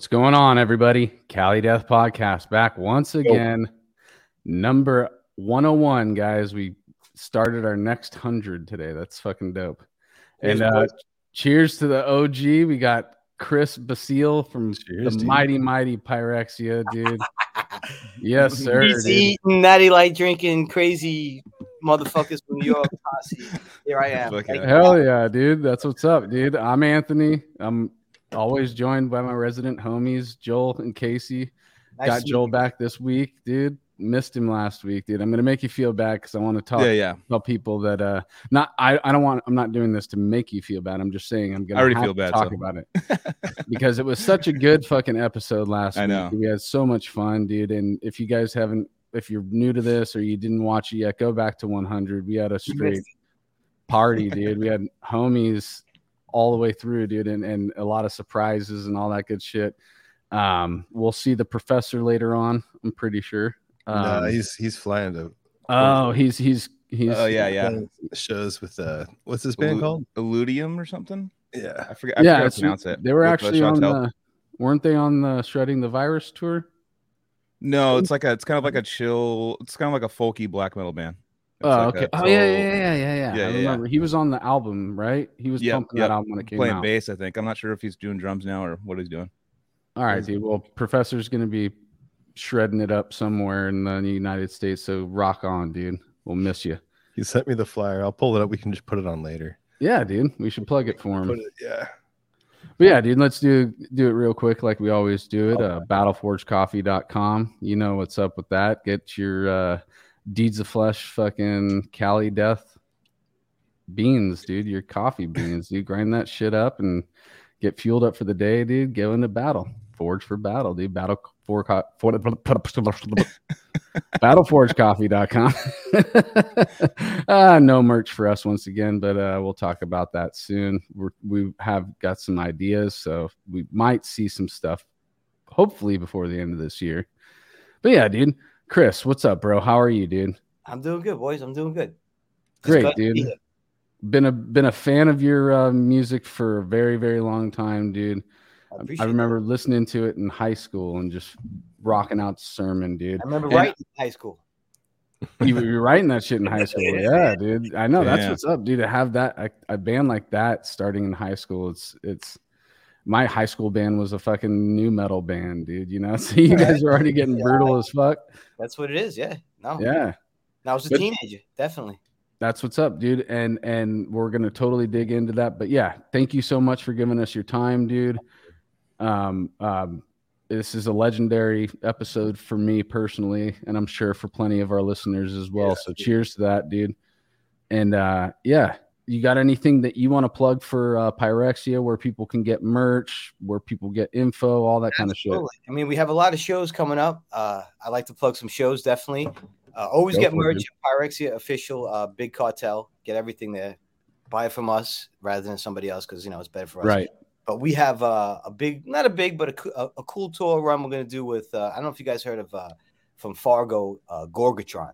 What's going on, everybody? Cali Death Podcast back once again. Number 101, guys. We started our next 100 today. That's fucking dope. And uh, cheers to the OG. We got Chris Basile from Cheers, the dude. mighty, mighty Pyrexia, dude. yes, sir. He's dude. eating, natty light drinking, crazy motherfuckers from New York. posse. Here I am. Fuck Thank yeah. you. Hell yeah, dude. That's what's up, dude. I'm Anthony. I'm always joined by my resident homies, Joel and Casey. Nice got Joel meet back this week, dude. Missed him last week, dude. I'm gonna make you feel bad because I want to talk Yeah, yeah. tell people that uh not I, I don't want I'm not doing this to make you feel bad. I'm just saying I'm gonna I already feel bad, talk so. about it because it was such a good fucking episode last I week. know. We had so much fun, dude. And if you guys haven't if you're new to this or you didn't watch it yet, go back to 100. We had a You straight party, dude. We had homies all the way through, dude, and, and a lot of surprises and all that good shit. Um, we'll see the professor later on. I'm pretty sure. Um, Uh, no, he's he's flying to oh, he's he's he's. Oh yeah, yeah. shows with uh what's this band Illu- called? Illudium or something. Yeah. I forget. I yeah, forget how to pronounce it. They were With, uh, actually on the. Weren't they on the shredding the virus tour? No, it's like a. It's kind of like a chill. It's kind of like a folky black metal band. It's Oh, like okay. Oh yeah, yeah, yeah, yeah, yeah. Yeah, I yeah, yeah. remember he was on the album, right? He was Yep, pumping yep. that album when it came Playing out. bass, I think. I'm not sure if he's doing drums now or what he's doing. All right, dude. Well, Professor's gonna be shredding it up somewhere in the United States. So rock on, dude. We'll miss you. He sent me the flyer. I'll pull it up. We can just put it on later. Yeah, dude. We should plug it for him. Put it, yeah. But yeah, dude, let's do do it real quick like we always do it. Uh, battleforgecoffee.com. You know what's up with that. Get your uh, Deeds of Flesh fucking Cali Death beans, dude. Your coffee beans, dude. Grind that shit up and get fueled up for the day, dude. Go into battle. Forge for battle, dude. Battle for, co- for battleforgecoffee.com. uh, no merch for us once again, but uh, we'll talk about that soon. We're, we have got some ideas, so we might see some stuff hopefully before the end of this year. But yeah, dude. Chris, what's up, bro? How are you, dude? I'm doing good, boys. I'm doing good. Just Great, glad be dude. Been a been a fan of your uh, music for a very very long time, dude. I, I appreciate remember listening to it in high school and just rocking out sermon, dude. I remember And- writing in high school. you were you were writing that shit in high school. Yeah, dude. I know that's Yeah. what's up, dude. To have that a, a band like that starting in high school, it's it's my high school band was a fucking new metal band, dude. You know, so you guys are already getting Yeah. brutal as fuck. That's what it is. Yeah. No. Yeah, I was a But- teenager. Definitely. that's what's up, dude. And and we're gonna totally dig into that. But yeah, thank you so much for giving us your time, dude. Um, um, this is a legendary episode for me personally, and I'm sure for plenty of our listeners as well. Yeah. so cheers to that, dude. And uh, yeah, you got anything that you want to plug for uh, Pyrexia, where people can get merch, where people get info, all that kind of shit? I mean, we have a lot of shows coming up. Uh, I like to plug some shows, definitely. Uh, always Go get merch, Pyrexia official, uh, Big Cartel. Get everything there. Buy it from us rather than somebody else because you know it's better for us. Right. But we have uh, a big, not a big, but a, a, a cool tour run we're gonna do with. Uh, I don't know if you guys heard of uh, from Fargo, uh, Gorgatron.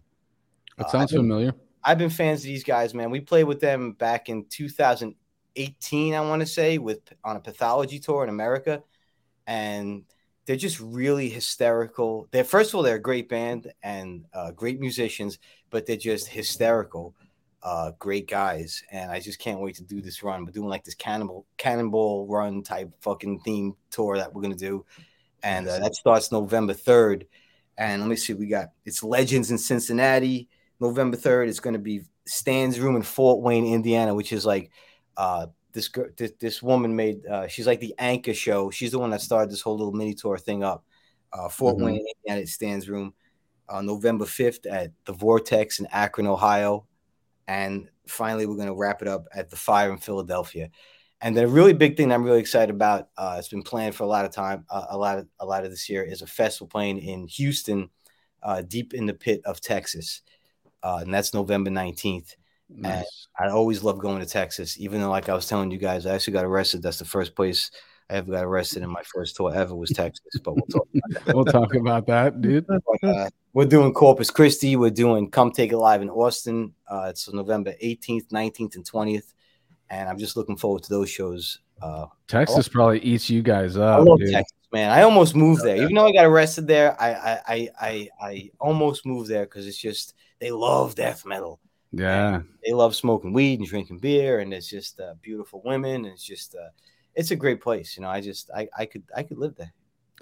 That sounds familiar. I've been fans of these guys, man. We played with them back in 2018, I want to say, with on a pathology tour in America, and they're just really hysterical. They're first of all, they're a great band and uh, great musicians, but they're just hysterical, uh, great guys. And I just can't wait to do this run. We're doing like this cannibal cannonball run type fucking theme tour that we're gonna do, and uh, that starts November 3rd. And let me see, we got it's Legends in Cincinnati. November 3rd is going to be Stan's Room in Fort Wayne, Indiana, which is like uh, this girl, this, this woman made, uh, she's like the anchor show. She's the one that started this whole little mini tour thing up. Uh, Fort Mhm. Wayne, Indiana, at Stan's Room. Uh, November 5th at the Vortex in Akron, Ohio. And finally, we're going to wrap it up at the Fire in Philadelphia. And the really big thing I'm really excited about, uh, it's been planned for a lot of time, uh, a lot of a lot of this year, is a festival playing in Houston, uh, deep in the pit of Texas uh, and that's November 19th. Nice. I always love going to Texas, even though, like I was telling you guys, I actually got arrested. That's the first place I ever got arrested in my first tour ever was Texas. But we'll talk about that. We'll talk about that, dude. But, uh, we're doing Corpus Christi. We're doing Come Take It Live in Austin. Uh, it's November 18th, 19th, and 20th. And I'm just looking forward to those shows. Uh, Texas probably eats you guys I up, love dude. Texas, man. I almost moved there, even though I got arrested there. I I I I, I almost moved there because it's just they love death metal. Yeah. They love smoking weed and drinking beer, and it's just uh, beautiful women. And it's just uh, it's a great place. You know, I just I I could I could live there.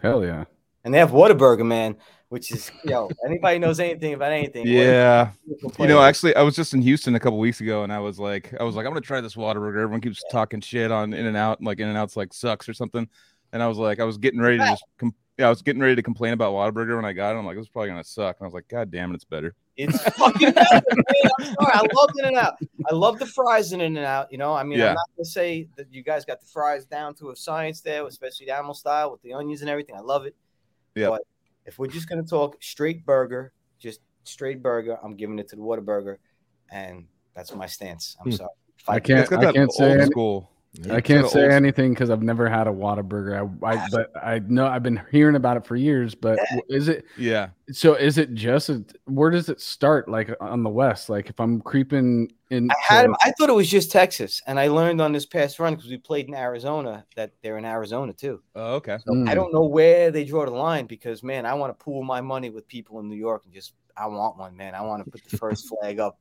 Hell yeah. And they have Whataburger, man, which is yo. Anybody knows anything about anything? Yeah. You know, actually, I was just in Houston a couple weeks ago, and I was like, I was like, I'm gonna try this Whataburger. Everyone keeps talking shit on In and Out, like In and Out's like sucks or something. And I was like, I was getting ready to just, com- yeah, I was getting ready to complain about Whataburger when I got it. I'm like, this is probably gonna suck. And I was like, God damn it, it's better. It's fucking better. I'm sorry. I love In and Out. I love the fries in In and Out. You know, I mean, Yeah. I'm not gonna say that you guys got the fries down to a science there, especially the animal style with the onions and everything. I love it. Yeah. But if we're just gonna talk straight burger, just straight burger, I'm giving it to the Whataburger, and that's my stance. I'm Hmm. sorry. I Fight- can't- It's got that can't say old any- school. I can't say old- anything because I've never had a Whataburger. I, I but I know I've been hearing about it for years. But is it Yeah. so? Is it just a, where does it start? Like on the west? Like if I'm creeping in, I had. I thought it was just Texas, and I learned on this past run because we played in Arizona that they're in Arizona too. Oh, okay. So I don't know where they draw the line because man, I want to pool my money with people in New York and just I want one, man. I want to put the first flag up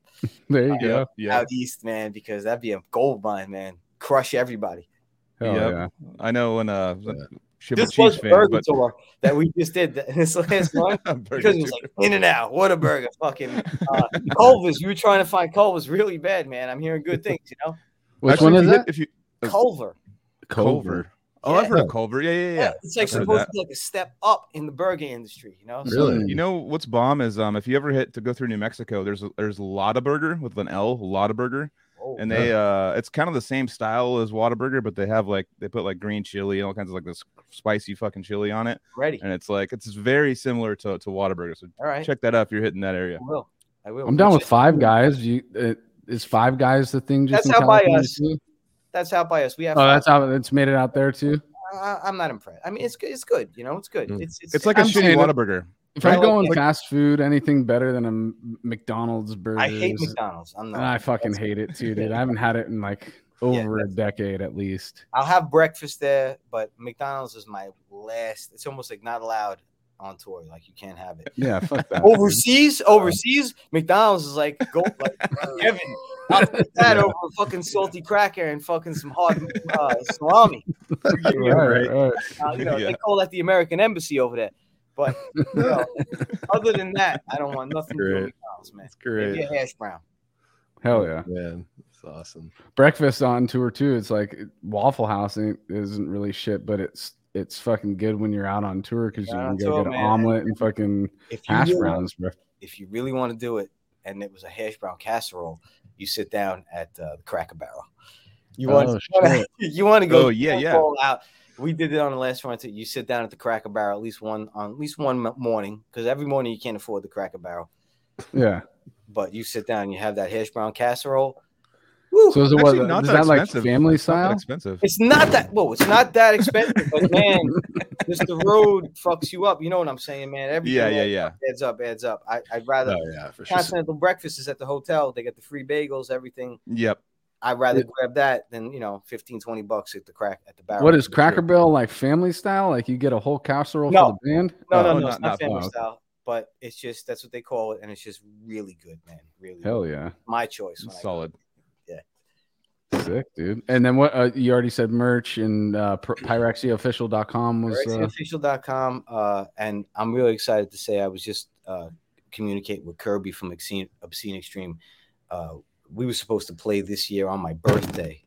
There you uh, go. Yeah. out east, man, because that'd be a gold mine, man. Crush everybody. Hell Yep. yeah. I know when uh, Chip and This was fan, burger but tour that we just did th- this last one Burger because it was Tour. like in and out. What a burger, fucking uh, Culver's. You were trying to find Culver's really bad, man. I'm hearing good things, you know. Which Actually, one if is you that? If you uh, Culver. Culver. Oh, I've heard of Culver. Yeah, yeah, yeah. Yeah, it's like I've supposed to be like a step up in the burger industry, you know. So Really? You know what's bomb is um if you ever hit to go through New Mexico, there's a, there's Lotaburger with an L, Lotaburger, oh, and they uh it's kind of the same style as Whataburger, but they have like they put like green chili and all kinds of like this spicy fucking chili on it, ready. and it's like it's very similar to to Whataburger. So All right. check that out if you're hitting that area. I will. I will. I'm down with Five Guys. You uh, is Five Guys the thing? Just That's in out by us. too? That's out by us. We have. Oh, that's how it's made it out there too. I, I'm not impressed. I mean, it's good. It's good. You know, it's good. Mm. It's it's, It's like a I'm shitty saying it- Whataburger. If I'm like- going like- fast food, anything better than a McDonald's burger. I hate McDonald's. I'm not. And I fucking hate it too, dude. I haven't had it in like over a decade at least. I'll have breakfast there, but McDonald's is my last. It's almost like not allowed on tour. Like you can't have it. Yeah, fuck that. Overseas, overseas, McDonald's is like go like heaven. I'll take that over a fucking salty cracker and fucking some hard uh, salami. Right, right. Uh, you know, Yeah. They call that the American Embassy over there. But you know, other than that, I don't want nothing to do with Great. McDonald's, man. It's Maybe a hash brown. Hell yeah. Man, it's awesome. Breakfast on tour too. It's like Waffle House isn't really shit, but it's it's fucking good when you're out on tour because you Out can on go tour, get an omelet and fucking If hash really, browns, bro. if you really want to do it, and it was a hash brown casserole, you sit down at uh, the Cracker Barrel. You want, Oh, you want to, you want to go? Oh, yeah, yeah. out. We did it on the last one too. You sit down at the Cracker Barrel at least one on at least one morning because every morning you can't afford the Cracker Barrel, Yeah. but you sit down and you have that hash brown casserole. Woo! So is it Actually, what? Uh, not Is that that like expensive. family It's not that style? expensive. It's not that well, it's not that expensive, but man, just the road fucks you up. You know what I'm saying, man? Everything Yeah, yeah, adds yeah. up, adds up, adds up. I, I'd rather Oh yeah, for sure. continental breakfast is at the hotel. They get the free bagels, everything. Yep. I'd rather grab that than you know 15, 20 bucks at the crack at the barrel. What is Cracker Barrel like family style? Like you get a whole casserole No. for the band? No, no, Oh, no, not- it's not, not- family style, but it's just that's what they call it, and it's just really good, man. Really, Hell good. yeah. my choice. When I go. Solid. Sick, dude. And then what? Uh, you already said merch and uh, py- pyrexiaofficial.com was. Uh, PyrexiaOfficial.com, uh, and I'm really excited to say I was just uh, communicating with Curby from Obscene, Obscene Extreme. Uh, we were supposed to play this year on my birthday.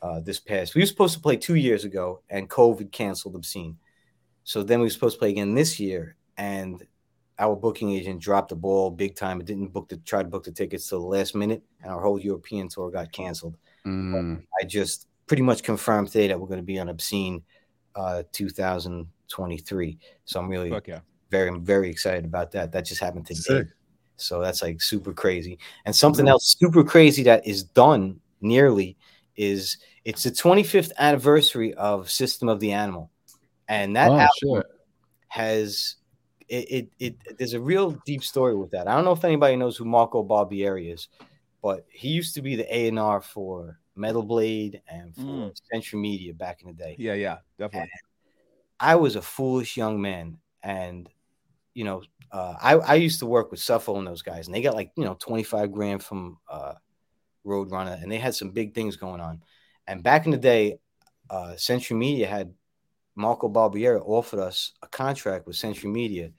Uh, this past, we were supposed to play two years ago, and COVID canceled Obscene. So then we were supposed to play again this year, and our booking agent dropped the ball big time. It didn't book the try to book the tickets till the last minute, and our whole European tour got canceled. mm, I just pretty much confirmed today that we're going to be on Obscene uh, 2023. So I'm really Fuck yeah. very, very excited about that. That just happened today. Sick. So that's like super crazy. And something else super crazy that is done nearly is it's the 25th anniversary of System of the Animal. And that oh, album shit. has it, it, it there's a real deep story with that. I don't know if anybody knows who Marco Barbieri is, but he used to be the A&R for Metal Blade and for Mm. Century Media back in the day. Yeah, yeah, definitely. I was a foolish young man, and you know, uh, I I used to work with Suffo and those guys, and they got like you know twenty five grand from uh, Roadrunner, and they had some big things going on. And back in the day, uh, Century Media had Marco Barbieri offered us a contract with Century Media,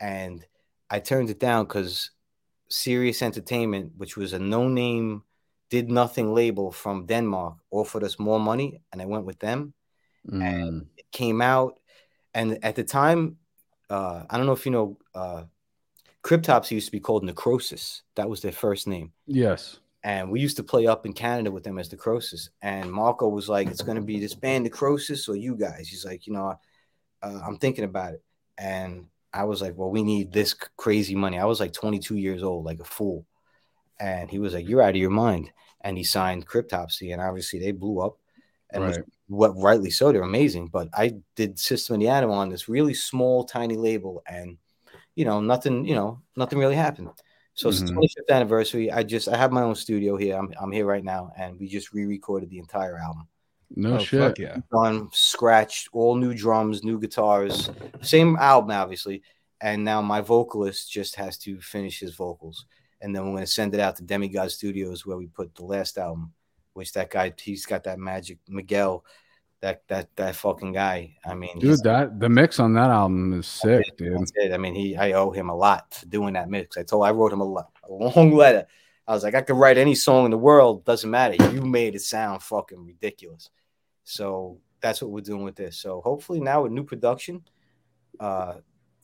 and I turned it down because Sirius Entertainment, which was a no name, did nothing label from Denmark, offered us more money, and I went with them. Mm. And it came out, and at the time, uh, I don't know if you know, uh, Cryptopsy used to be called Necrosis. That was their first name. Yes. And we used to play up in Canada with them as Necrosis. And Marco was like, "It's going to be this band Necrosis or you guys." He's like, "You know, uh, I'm thinking about it." And I was like, "Well, we need this crazy money." I was like 22 years old, like a fool. And he was like, "You're out of your mind." And he signed Cryptopsy, and obviously they blew up. And Right. What rightly so, they're amazing. But I did System of the Animal on this really small, tiny label, and you know, nothing, you know, nothing really happened. So it's the Mhm. 25th anniversary. I just I have my own studio here. I'm I'm here right now, and we just re-recorded the entire album. No oh, shit. fuck yeah. Done, scratched, all new drums, new guitars, same album, obviously. And now my vocalist just has to finish his vocals, and then we're gonna send it out to Demigod Studios where we put the last album, which that guy he's got that magic Miguel, that that that fucking guy. I mean, Dude, that the mix on that album is sick, dude. I mean, he I owe him a lot for doing that mix. I told I wrote him a, a long letter. I was like, I could write any song in the world, doesn't matter. You made it sound fucking ridiculous. So that's what we're doing with this. So hopefully now with new production, uh,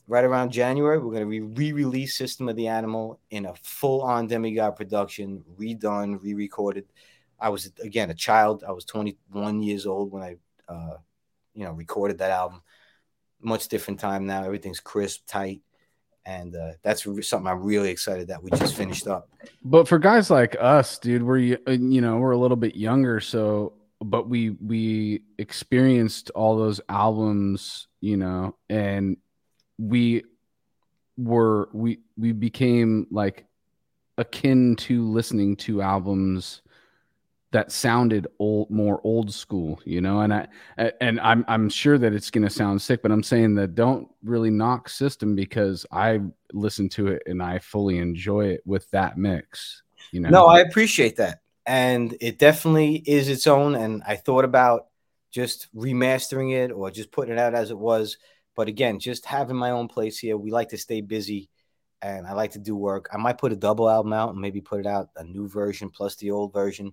right around January, we're gonna re- re-release System of the Animal in a full-on demigod production, redone, re-recorded. I was again a child. I was 21 years old when I, uh, you know, recorded that album much different time now. Everything's crisp, tight, and uh, that's something I'm really excited that we just finished up. But for guys like us, dude, we're uh, you know we're a little bit younger, so but we we experienced all those albums, you know, and we were we we became like akin to listening to albums that sounded old more old school you know and i and i'm i'm sure that it's going to sound sick but i'm saying that don't really knock system because i listen to it and i fully enjoy it with that mix you know No, I appreciate that, and it definitely is its own. And I thought about just remastering it or just putting it out as it was. But again, just having my own place here. We like to stay busy, and I like to do work. I might put a double album out and maybe put it out a new version plus the old version.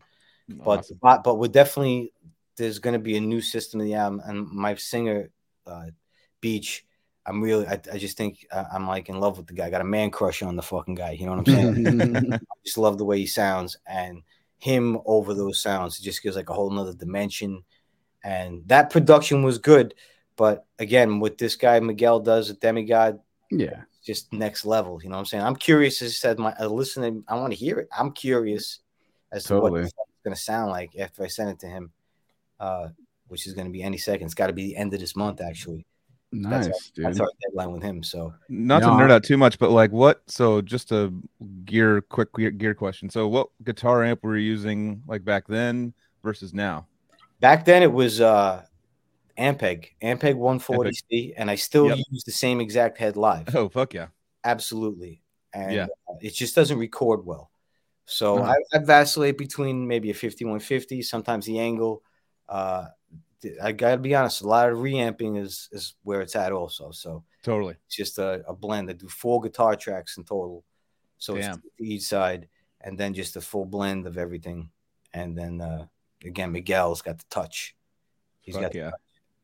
But Awesome. but but we're definitely there's going to be a new System of the Animal and my singer uh beach i'm really i, I just think uh, i'm like in love with the guy I got a man crush on the fucking guy you know what i'm saying i just love the way he sounds and him over those sounds it just gives like a whole nother dimension and that production was good but again what this guy miguel does at demigod yeah just next level. You know what I'm saying? I'm curious as I said, my uh, listening, I want to hear it. I'm curious as to what Totally. it's going to sound like after I send it to him, uh, which is going to be any second. It's got to be the end of this month, actually. nice That's dude our deadline with him. So Not to nerd out too much, but like what? So just a gear, quick gear, gear question. So what guitar amp were you using like back then versus now? back then it was uh, Ampeg, Ampeg 140C, and I still Yep. use the same exact head live. Oh fuck yeah! Absolutely. And Yeah. uh, it just doesn't record well. So No. I, I vacillate between maybe a 5150, sometimes the ENGL. Uh, I got to be honest, a lot of reamping is, is where it's at also. So Totally. it's just a, a blend. I do four guitar tracks in total. So it's Damn. to each side, and then just a full blend of everything. And then uh, again, Miguel's got the touch. He's Fuck got. yeah.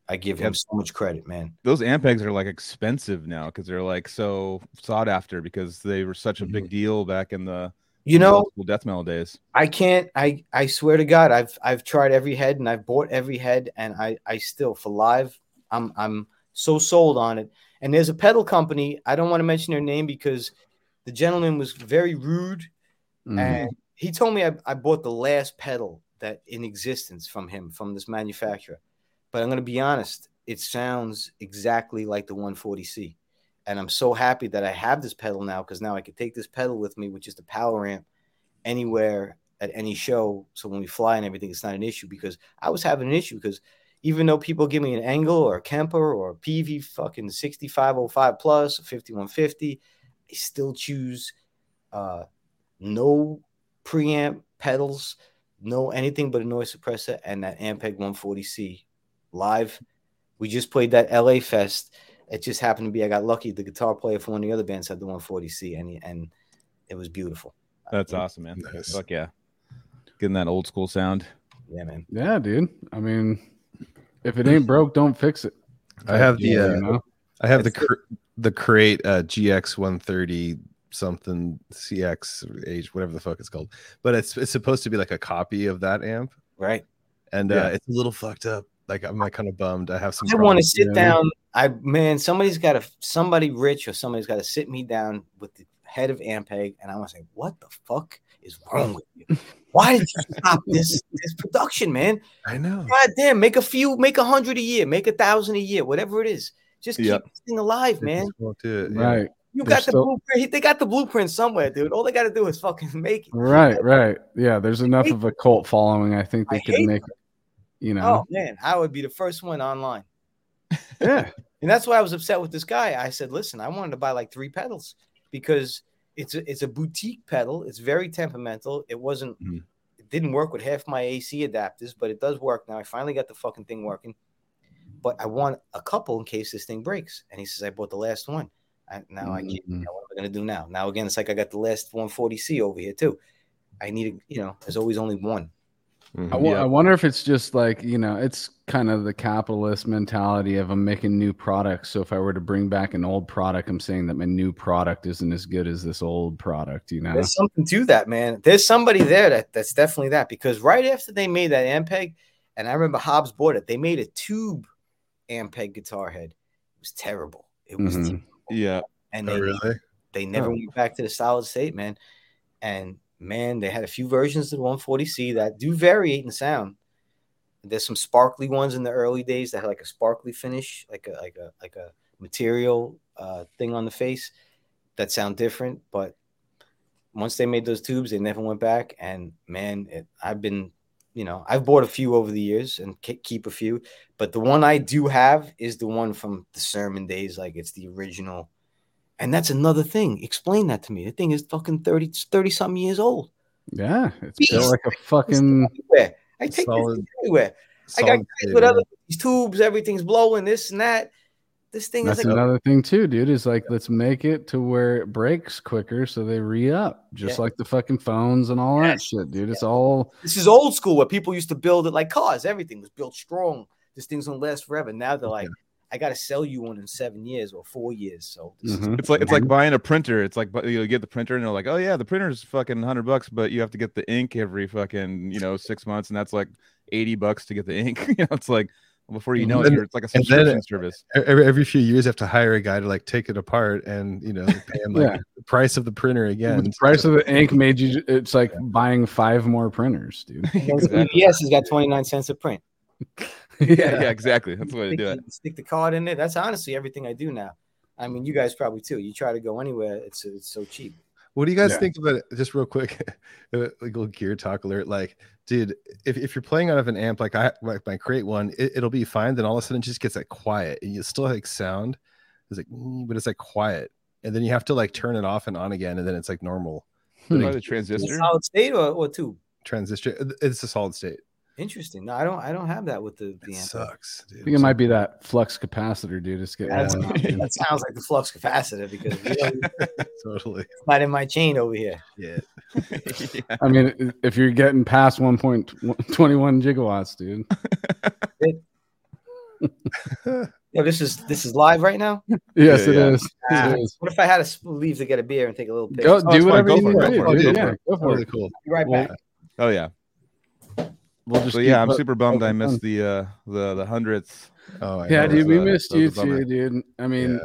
I give him so much credit, man. Those Ampegs are like expensive now because they're like so sought after because they were such a big deal back in the You know, death metal days. I can't. I I swear to God, I've I've tried every head and I've bought every head, and I I still for live, I'm I'm so sold on it. And there's a pedal company. I don't want to mention their name because the gentleman was very rude, Mhm. and he told me I, I bought the last pedal that in existence from him from this manufacturer. But I'm going to be honest, it sounds exactly like the 140C. And I'm so happy that I have this pedal now because now I can take this pedal with me, which is the power amp, anywhere at any show. So when we fly and everything, it's not an issue because I was having an issue because even though people give me an ENGL or a Kemper or a PV fucking 6505 plus or 5150, I still choose uh, no preamp pedals, no anything but a noise suppressor and that Ampeg 140C live. We just played that LA Fest. It just happened to be I got lucky. The guitar player for one of the other bands had the 140C and he- and it was beautiful. That's awesome, man. Nice. Fuck yeah. Getting that old school sound. Yeah, man. Yeah, dude. I mean, if it ain't broke, don't fix it. I have the Yeah, uh, you know? I have the It's cr- the crate uh, GX 130 something CX age whatever the fuck it's called, but it's it's supposed to be like a copy of that amp, Right. and Yeah. uh, it's a little fucked up. Like I'm like kind of bummed. I have some. I want to problems. sit yeah. down. I man, somebody's got to somebody rich or somebody's got to sit me down with the head of Ampeg, and I want to say, what the fuck is wrong with you? Why did you stop this this production, man? I know. God damn, make a few, make a hundred a year, make a thousand a year, whatever it is. Just keep Yep. this thing alive, man. just won't do it, yeah. Right, You They're got the still- blueprint. They got the blueprint somewhere, dude. All they got to do is fucking make it. right, right. Yeah, there's enough of a cult following. I think they I could hate make, you know, Oh man, I would be the first one online. yeah, And that's why I was upset with this guy. I said, listen, I wanted to buy like three pedals because it's a, it's a boutique pedal. It's very temperamental. It wasn't, Mhm. it didn't work with half my AC adapters, but it does work now. I finally got the fucking thing working. But I want a couple in case this thing breaks. And he says, I bought the last one. I, now I can't. Mhm. Now what am I going to do now? Now, again, it's like I got the last 140C over here too. I need, a, you know, there's always only one. Mhm. I wo- Yeah. I wonder if it's just like you know, it's kind of the capitalist mentality of I'm making new products. So if I were to bring back an old product, I'm saying that my new product isn't as good as this old product. You know, There's something to that, man. There's somebody there that that's definitely that because right after they made that Ampeg, and I remember Hobbs bought it, they made a tube Ampeg guitar head. It was terrible. It was, Mhm. terrible. Yeah. and Oh, they really? they never Oh. went back to the solid state, man. And man, they had a few versions of the 140C that do vary in sound. There's some sparkly ones in the early days that had like a sparkly finish, like a like a like a material uh, thing on the face that sound different. But once they made those tubes, they never went back. And man, it, I've been, you know, I've bought a few over the years and ke- keep a few. But the one I do have is the one from the sermon days, like it's the original. And that's another thing. Explain that to me. The thing is fucking 30, 30 something years old. yeah, it's built like a fucking. I take this Solid- thing everywhere. I got guys with other these tubes, everything's blowing, this and that. This thing That's is like another thing too, dude. Is like let's make it to where it breaks quicker, so they re up, just Yeah. like the fucking phones and all that shit, dude. It's all this is old school where people used to build it like cars. Everything was built strong. This thing's gonna last forever. Now they're like, I gotta sell you one in seven years or four years. So this is Mhm. It's like it's like buying a printer. It's like bu- you get the printer and they're like, oh yeah, the printer's fucking hundred bucks, but you have to get the ink every fucking you know six months, and that's like eighty bucks to get the ink. you know, it's like before you know it, you're, it's like a and then- subscription service. every, every few years you have to hire a guy to like take it apart and you know pay him like Yeah. the price of the printer again. the price of the ink made you. It's like buying five more printers, dude. Exactly. yes, has got 29 cents a print. Yeah, yeah, exactly. That's the way to do it. stick the card in there. That's honestly everything I do now. I mean, you guys probably too. You try to go anywhere, it's it's so cheap. What do you guys Yeah. think about it? Just real quick, a little gear talk alert. Like, dude, if, if you're playing out of an amp, like I like my crate one, it, it'll be fine. Then all of a sudden it just gets like quiet and you still like sound. It's like, mm, but it's like quiet. And then you have to like turn it off and on again. And then it's like normal Hmm. Probably the Is it transistor. Solid state or, or tube? transistor. It's a solid state. Interesting. No, I don't. I don't have that with the It the amp. sucks. I think it might be that flux capacitor, dude. It's getting That's- worn out, dude. That sounds like the flux capacitor because really, it's totally. not in my chain over here. Yeah. yeah. I mean, if you're getting past 1.21 gigawatts, dude. Yeah, this is this is live right now. Yes, Yeah, it yeah. is. Ah, It is. what if I had to sp- leave to get a beer and take a little piss? Go I'll do fine. whatever Go you for need it. to Go do, for it. Go for it. go for it. cool. be right Well, back. Oh yeah. We'll just So yeah, I'm put- super bummed I missed the uh the the hundredth. Oh, I Yeah, dude, we uh, missed you too, dude. I mean,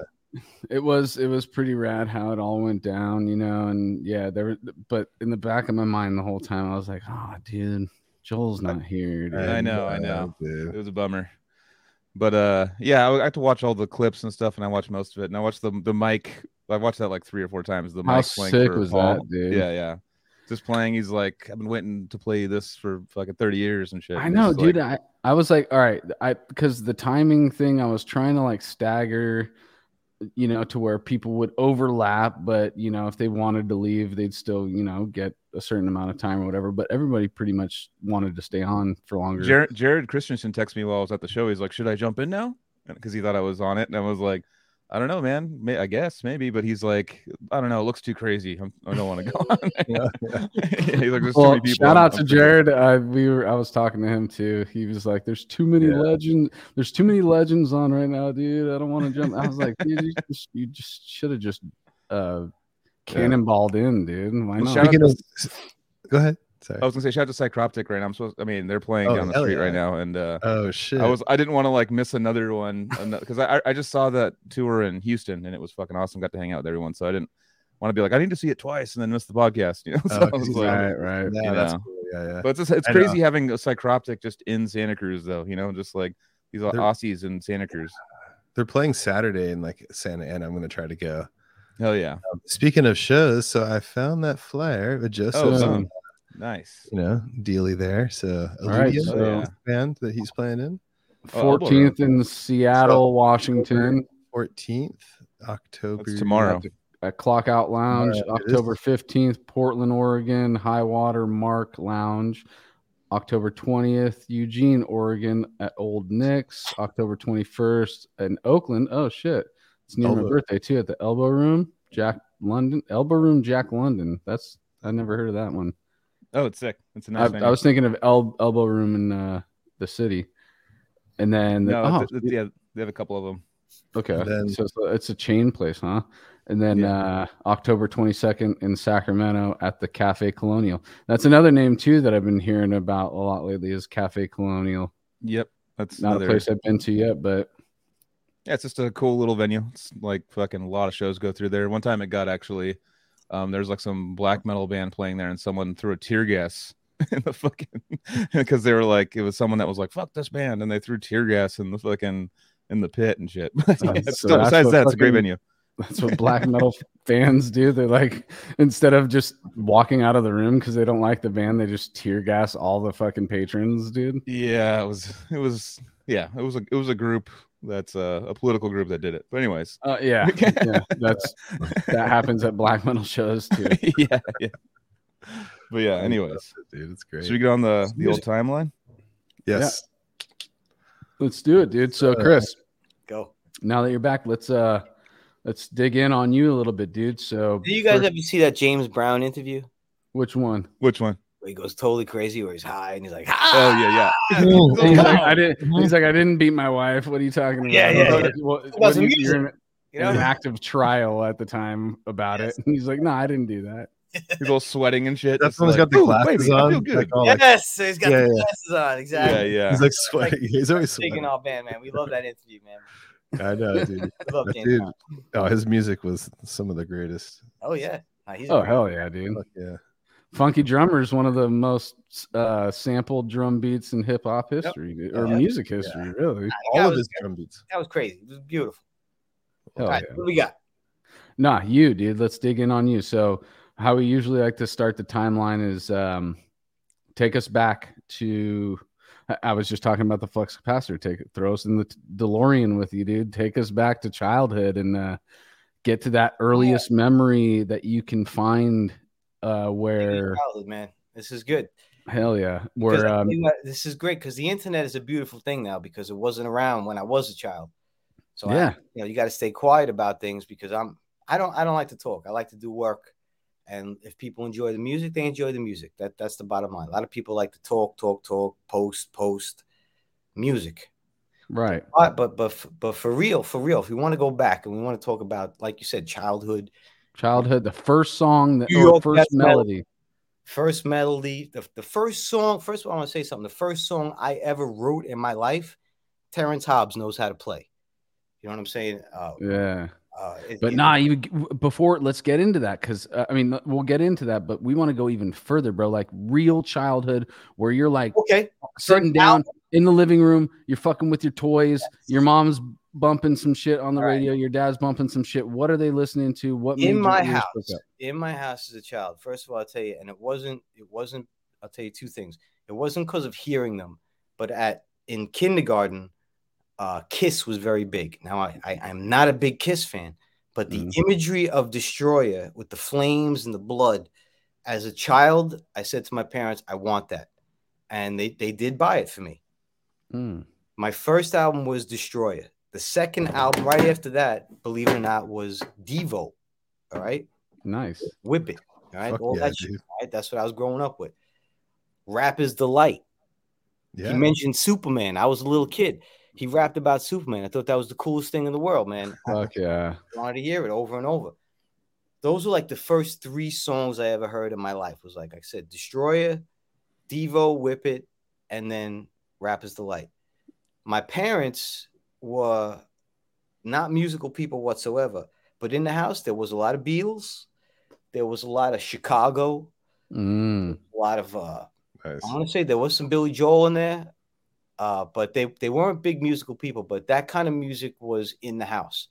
it was it was pretty rad how it all went down, you know. And yeah, there, were, but in the back of my mind the whole time, I was like, oh, dude, Joel's not here. Dude. I know, I know. dude. It was a bummer. But uh yeah, I got to watch all the clips and stuff, and I watched most of it. And I watched the the mic. I watched that like three or four times. The How mic playing sick was Paul. that, dude? Yeah, yeah. Just playing. He's like, I've been waiting to play this for fucking 30 years and shit. I know, dude. like- I, I was like, all right, I because the timing thing, I was trying to like stagger, you know, to where people would overlap, but you know, if they wanted to leave, they'd still, you know, get a certain amount of time or whatever. But everybody pretty much wanted to stay on for longer. Jared, Jared Christensen texted me while I was at the show. He's like, "Should I jump in now?" Because he thought I was on it, and I was like, "I don't know, man. May, I guess maybe." But he's like, "I don't know. It looks too crazy. I'm, I don't want to go on." Yeah, yeah. he's like, "There's too Well, many people." shout out to Jared. Uh, we were, I was talking to him too. He was like, "There's too many Yeah. legends. There's too many legends on right now, dude. I don't want to jump." I was like, "Dude, you just, you just should have just uh, cannonballed in, dude. Why Well, not?" shout out to- go ahead. Sorry. I was gonna say, shout out to Psychroptic right now. I'm supposed. I mean, they're playing Oh, down the street right now, and uh, oh shit. I was. I didn't want to like miss another one because I I just saw that tour in Houston, and it was fucking awesome. Got to hang out with everyone, so I didn't want to be like, I need to see it twice and then miss the podcast. You know, so Oh, I was 'cause like, right, right. Yeah, that's cool. Yeah, yeah. But it's just, it's crazy having a Psychroptic just in Santa Cruz, though. You know, just like these They're- Aussies in Santa Cruz. They're playing Saturday in like Santa Ana. I'm gonna try to go. Hell yeah! Um, speaking of shows, so I found that flyer with Joseph. Oh. Nice. you know, Dealey there. So All right, Olivia, so- the band that he's playing in. Oh, Fourteenth in Seattle, Washington, 14th October. That's tomorrow. at Clock Out Lounge. Tomorrow it is. October fifteenth, Portland, Oregon, High Water Mark Lounge. October 20th, Eugene, Oregon at Old Nick's. October 21st in Oakland. Oh shit. It's near my birthday too at the Elbow Room. Jack London. Elbow Room Jack London. That's I never heard of that one. Oh, it's sick. It's a I, nice. I venue. was thinking of El, Elbow Room in uh, the city. And then no, oh, it's- it's- yeah, they have a couple of them. Okay. Then- so it's a, it's a chain place, huh? And then uh, October 22nd in Sacramento at the Cafe Colonial. That's another name too that I've been hearing about a lot lately is Cafe Colonial. Yep, that's Not another, a place I've been to yet, but Yeah, it's just a cool little venue. It's like fucking a lot of shows go through there. One time it got actually, um, there's like some black metal band playing there, and someone threw a tear gas in the fucking because they were like it was someone that was like fuck this band, and they threw tear gas in the fucking in the pit and shit. Yeah, so still- that's besides that, it's a great venue. that's what black metal fans do. They're like instead of just walking out of the room because they don't like the band, they just tear gas all the fucking patrons, dude. Yeah, it was it was yeah, it was a it was a group that's uh, a political group that did it. But anyways, Uh, yeah, yeah, that's that happens at black metal shows too. yeah, yeah. But yeah, anyways, dude, it's great. should we get on the the old timeline? yes. Let's do it, dude. So, Uh, Chris, Go. now that you're back, let's uh let's dig in on you a little bit, dude. So, do you guys first- ever see that James Brown interview which one? Which one? Where he goes totally crazy, where he's high and he's like, Oh ah! yeah, yeah. He's like, I didn't. He's like, I didn't beat my wife. What are you talking about? Yeah, yeah, yeah. What, what you- you're in, You in an active trial at the time about Yes. it. And he's like, No, I didn't do that. He's all sweating and shit. That's just when he's like, got the glasses baby, I on. feel good." like, all like- yes, so he's got Yeah, the yeah. glasses on. Exactly. yeah, yeah. He's like sweating. He's always Taking sweating. all band, man. We love that interview, man. I know, dude. We love James dude, oh, his music was some of the greatest. Oh yeah. Nah, Oh great. hell yeah, dude. Fuck yeah. Funky Drummer is one of the most uh, sampled drum beats in hip hop history dude, or Yeah. music history, really. That All of was- his drum beats. That was crazy. It was beautiful. Hell All right, yeah. what we got? Nah, you, dude. Let's dig in on you. So, how we usually like to start the timeline is um, take us back to. I- I was just talking about the flux capacitor. Take it, throw us in the DeLorean with you, dude. Take us back to childhood and uh, get to that earliest memory that you can find. Uh, where Childhood, man. This is good. hell yeah, where um, tell you what, this is great because the internet is a beautiful thing now because it wasn't around when I was a child. So I- Yeah. you know, you got to stay quiet about things because I'm I don't I don't like to talk. I like to do work. And if people enjoy the music, they enjoy the music. That that's the bottom line. A lot of people like to talk, talk, talk, post, post music. right, But but but but for real, for real, if we want to go back and we want to talk about, like you said, childhood, childhood, the first song that or first Metal. melody. first melody, the, the first song, first of all, I want to say something. The first song I ever wrote in my life, Terrance Hobbs knows how to play. You know what I'm saying? Uh, Yeah. uh, it- But nah, even before let's get into that because uh, I mean we'll get into that, but we want to go even further, bro. Like real childhood, where you're like Okay, sitting down in the living room, you're fucking with your toys, your mom's bumping some shit on the All right. radio. Your dad's bumping some shit. What are they listening to? What in my house in my house as a child first of all i'll tell you and it wasn't it wasn't i'll tell you two things it wasn't because of hearing them but at in kindergarten uh kiss was very big now i, I i'm not a big kiss fan but the Mhm. imagery of destroyer with the flames and the blood as a child i said to my parents i want that and they they did buy it for me Mm, my first album was destroyer the second album right after that believe it or not was devo all right nice. whip it. All right. Fuck All yeah, that shit. dude. All right. That's what I was growing up with. Rapper's Delight. Yeah. He mentioned Superman. I was a little kid. He rapped about Superman. I thought that was the coolest thing in the world, man. I Fuck yeah. wanted to hear it over and over. Those were like the first three songs I ever heard in my life. Was like I said, Destroyer, Devo, Whip It, and then Rapper's Delight. My parents were not musical people whatsoever, but in the house there was a lot of Beatles, there was a lot of Chicago, Mm, a lot of uh Nice. I want to say there was some Billy Joel in there, uh, but they they weren't big musical people. But that kind of music was in the house.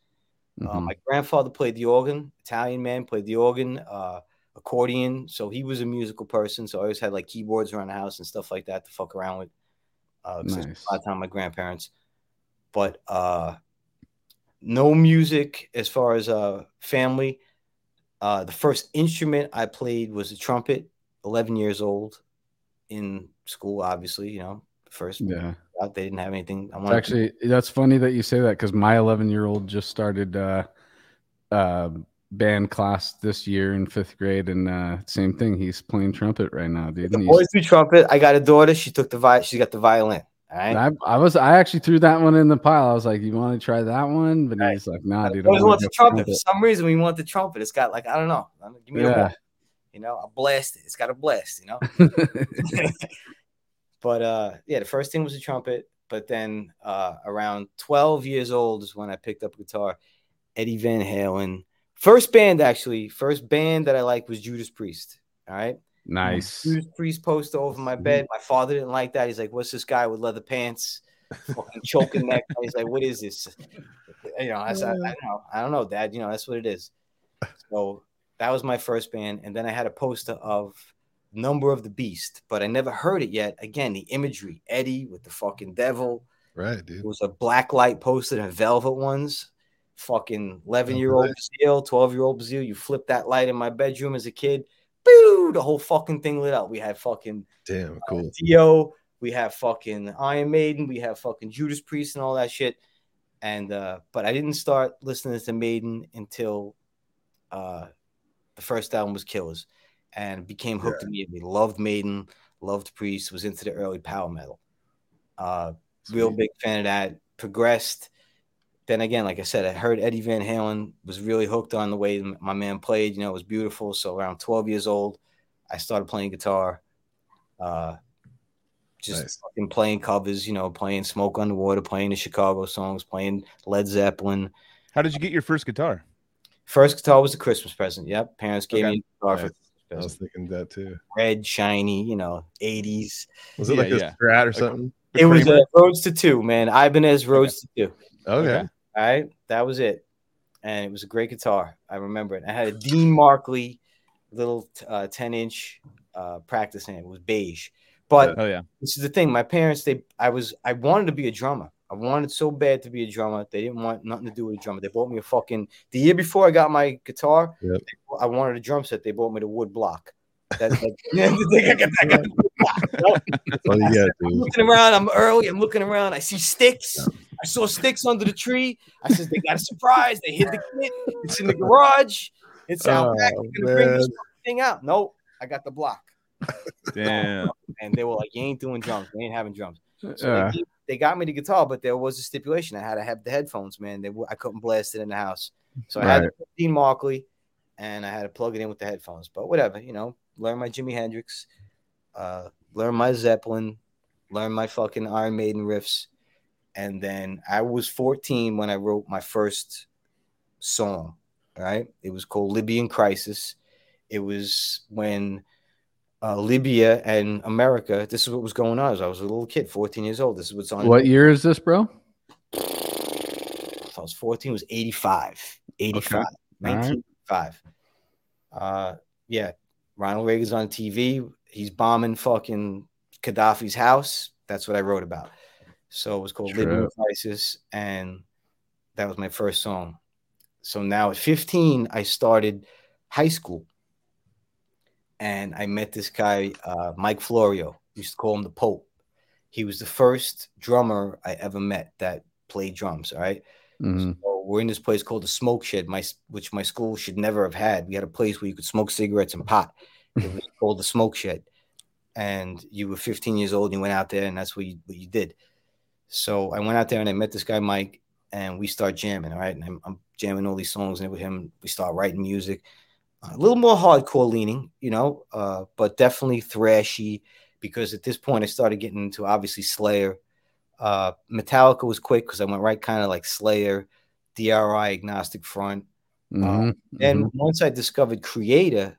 Uh, mhm. my grandfather played the organ, Italian man played the organ, uh, accordion. So he was a musical person. So I always had like keyboards around the house and stuff like that to fuck around with. Uh, Nice. a lot of time my grandparents, but uh, no music as far as uh, family. Uh, the first instrument I played was a trumpet. Eleven years old, in school. Obviously, you know, first Yeah. out they didn't have anything. I wanted to- actually that's funny that you say that because my 11 year old just started uh, uh, band class this year in fifth grade, and uh, same thing. He's playing trumpet right now, dude. the boys do trumpet. I got a daughter. She took the vi- She's got the violin. Right. I, I was I actually threw that one in the pile. I was like, "You want to try that one?" But Right. he's like, "Nah, dude." I wanna want the trumpet. trumpet." For some reason, we want the trumpet. It's got like I don't know. Give me Yeah. horn. You know, I blast it. It's got a blast. You know. but uh, yeah, the first thing was the trumpet. But then uh, around 12 years old is when I picked up guitar. Eddie Van Halen. First band, actually, first band that I liked was Judas Priest. All right. Nice. Judas Priest poster over my bed. My father didn't like that. He's like, "What's this guy with leather pants, fucking choking neck?" He's like, "What is this?" You know, I said, "I don't know. I don't know, Dad. You know, that's what it is." So that was my first band, and then I had a poster of Number of the Beast, but I never heard it yet. Again, the imagery: Eddie with the fucking devil. Right, dude. It was a black light poster and velvet ones. Fucking 11 year old Basile, 12 year old Basile. You flip that light in my bedroom as a kid. Boo! The whole fucking thing lit up. We had fucking Damn, cool. Dio. We have fucking Iron Maiden. We have fucking Judas Priest and all that shit. And uh, but I didn't start listening to Maiden until uh the first album was Killers and became hooked immediately. Loved Maiden, loved Priest, was into the early power metal. Uh real big fan of that. Progressed. Then again, like I said, I heard Eddie Van Halen was really hooked on the way my man played. You know, it was beautiful. So around 12 years old, I started playing guitar. Uh, just Nice. fucking playing covers, you know, playing Smoke on the Water, playing the Chicago songs, playing Led Zeppelin. How did you get your first guitar? First guitar was a Christmas present. Yep, parents gave Okay. me a guitar for Nice. Christmas I was thinking that too. Red, shiny, you know, 80s. Was it Yeah, like a yeah. Strat or Like- something? It was Kramer? uh, Roadstar II, man. Ibanez Roadstar II. Okay. All right, that was it, and it was a great guitar. I remember it. I had a Dean Markley little uh, ten inch uh, practice amp. It was beige, but Oh yeah. this is the thing. My parents, they, I was, I wanted to be a drummer. I wanted so bad to be a drummer. They didn't want nothing to do with a drummer. They bought me a fucking. The year before I got my guitar, Yep. I wanted a drum set. They bought me the wood block. I got- I got the wood block, you know? That's all you got, I'm looking around. I'm early. I'm looking around. I see sticks. I saw sticks under the tree. I said, they got a surprise. They hid the kit. It's in the garage. It's out Oh, back. We're gonna bring this thing out. Nope. I got the block. Damn. And they were like, you ain't doing drums. We ain't having drums. So Yeah. they, they got me the guitar, but there was a stipulation. I had to have the headphones, man. They, w- I couldn't blast it in the house. So I had Right. the Dean Markley and I had to plug it in with the headphones. But whatever, you know, learn my Jimi Hendrix, uh, learn my Zeppelin, learn my fucking Iron Maiden riffs. And then I was 14 when I wrote my first song. Right. It was called Libyan Crisis. It was when uh, Libya and America, this is what was going on. As I was a little kid, 14 years old. This is what's on. What year is this, bro? I was 14, it was 85. 85. All right. 1985. Uh yeah. Ronald Reagan's on TV. He's bombing fucking Gaddafi's house. That's what I wrote about. So it was called Living in True. Crisis, and that was my first song. So now at 15, I started high school, and I met this guy, uh, Mike Florio. We used to call him the Pope. He was the first drummer I ever met that played drums. All right. Mhm. So we're in this place called the Smoke Shed, my which my school should never have had. We had a place where you could smoke cigarettes and pot. Called the Smoke Shed, and you were 15 years old. And you went out there, and that's what you what you did. So I went out there and I met this guy Mike, and we start jamming. All right, and I'm, I'm jamming all these songs and with him. We start writing music, a little more hardcore leaning, you know, uh, but definitely thrashy. Because at this point, I started getting into obviously Slayer. Uh, Metallica was quick because I went right kind of like Slayer, DRI, Agnostic Front. Mhm. And Mhm. once I discovered Kreator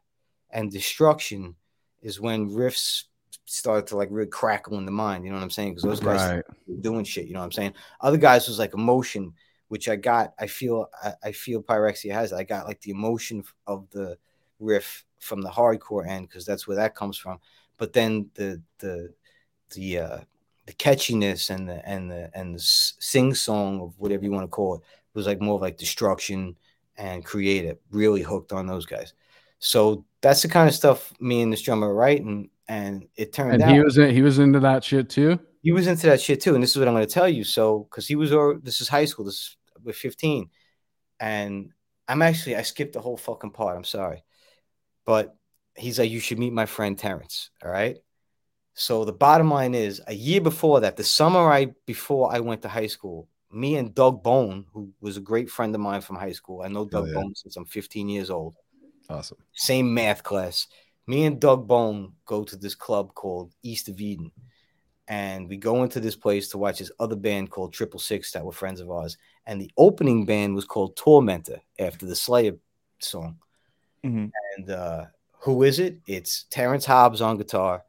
and Destruction, is when riffs started to like really crackle in the mind. You know what I'm saying? Because those guys right. doing shit. You know what I'm saying? Other guys was like emotion, which I got. I feel. I, I feel Pyrexia has. I got like the emotion of the riff from the hardcore end because that's where that comes from. But then the the the uh the catchiness and the and the and the sing song of whatever you want to call it was like more of like destruction and Kreator. Really hooked on those guys. So that's the kind of stuff me and this drummer write, and and it turned And out he was in, he was into that shit too. he was into that shit too. And this is what I'm going to tell you. So, because he was, or this is high school. This is with 15, and I'm actually I skipped the whole fucking part. I'm sorry, but he's like, you should meet my friend Terrance. All right. So the bottom line is, a year before that, the summer I before I went to high school, me and Doug Bone, who was a great friend of mine from high school, I know Doug yeah. Bone since I'm 15 years old Awesome. same math class. Me and Doug Bone go to this club called East of Eden. And we go into this place to watch this other band called Triple Six that were friends of ours. And the opening band was called Tormentor after the Slayer song. Mhm. And uh, who is it? It's Terrance Hobbs on guitar.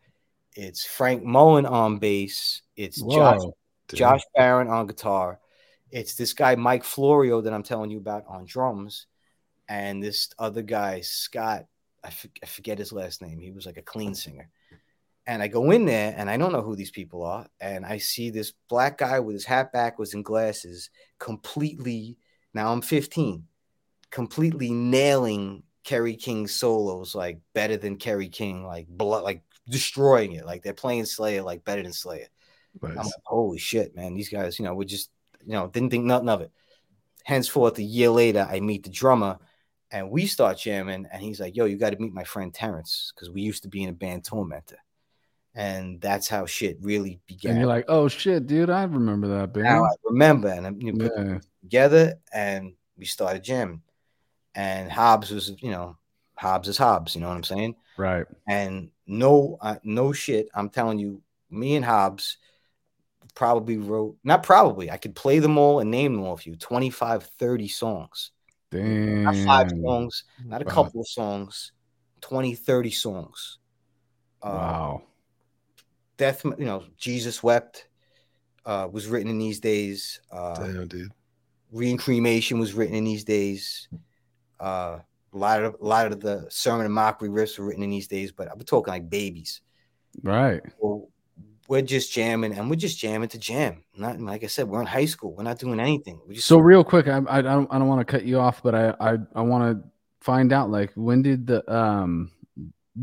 It's Frank Mullen on bass. It's Josh Whoa. Damn. Josh Barohn on guitar. It's this guy Mike Florio that I'm telling you about on drums, and this other guy Scott. I, f- I forget his last name. He was like a clean singer. And I go in there and I don't know who these people are. And I see this black guy with his hat backwards and glasses, completely. Now I'm 15, completely nailing Kerry King's solos like better than Kerry King, like blood, like destroying it. Like they're playing Slayer like better than Slayer. I'm like, holy shit, man. These guys, you know, we just, you know, didn't think nothing of it. Henceforth, a year later, I meet the drummer and we start jamming. And he's like, yo, you got to meet my friend Terrance because we used to be in a band Tormentor. And that's how shit really began. And you're like, oh shit, dude, I remember that band. now I remember. And you know, yeah. together and we started jamming. And Hobbs was, you know, Hobbs is Hobbs. You know what I'm saying? Right. And no, uh, no shit. I'm telling you, me and Hobbs probably wrote, not probably, I could play them all and name them all for you 25, 30 songs. Damn. Not five songs, not a Wow. couple of songs, 20, 30 songs. Uh, Wow. Death, you know, Jesus Wept uh, was written in these days. Uh, Damn, dude. Reincremation was written in these days. Uh, a lot of a lot of the sermon and mockery riffs were written in these days, but I'm talking like babies. Right. We're just jamming, and we're just jamming to jam. Not like I said, we're in high school. We're not doing anything. We just So real quick, I I don't I don't want to cut you off, but I I, I want to find out like when did the um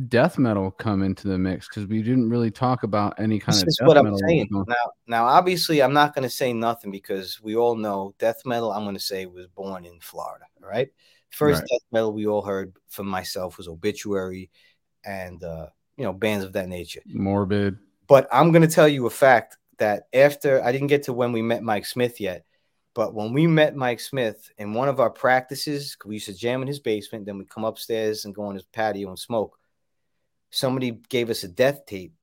death metal come into the mix because we didn't really talk about any kind this of what I'm metal saying. Now, now, obviously, I'm not going to say nothing because we all know death metal. I'm going to say was born in Florida. right? First Right. death metal we all heard from myself was Obituary, and uh, you know bands of that nature. morbid. But I'm going to tell you a fact that after I didn't get to when we met Mike Smith yet, but when we met Mike Smith in one of our practices, we used to jam in his basement, then we come upstairs and go on his patio and smoke. Somebody gave us a death tape,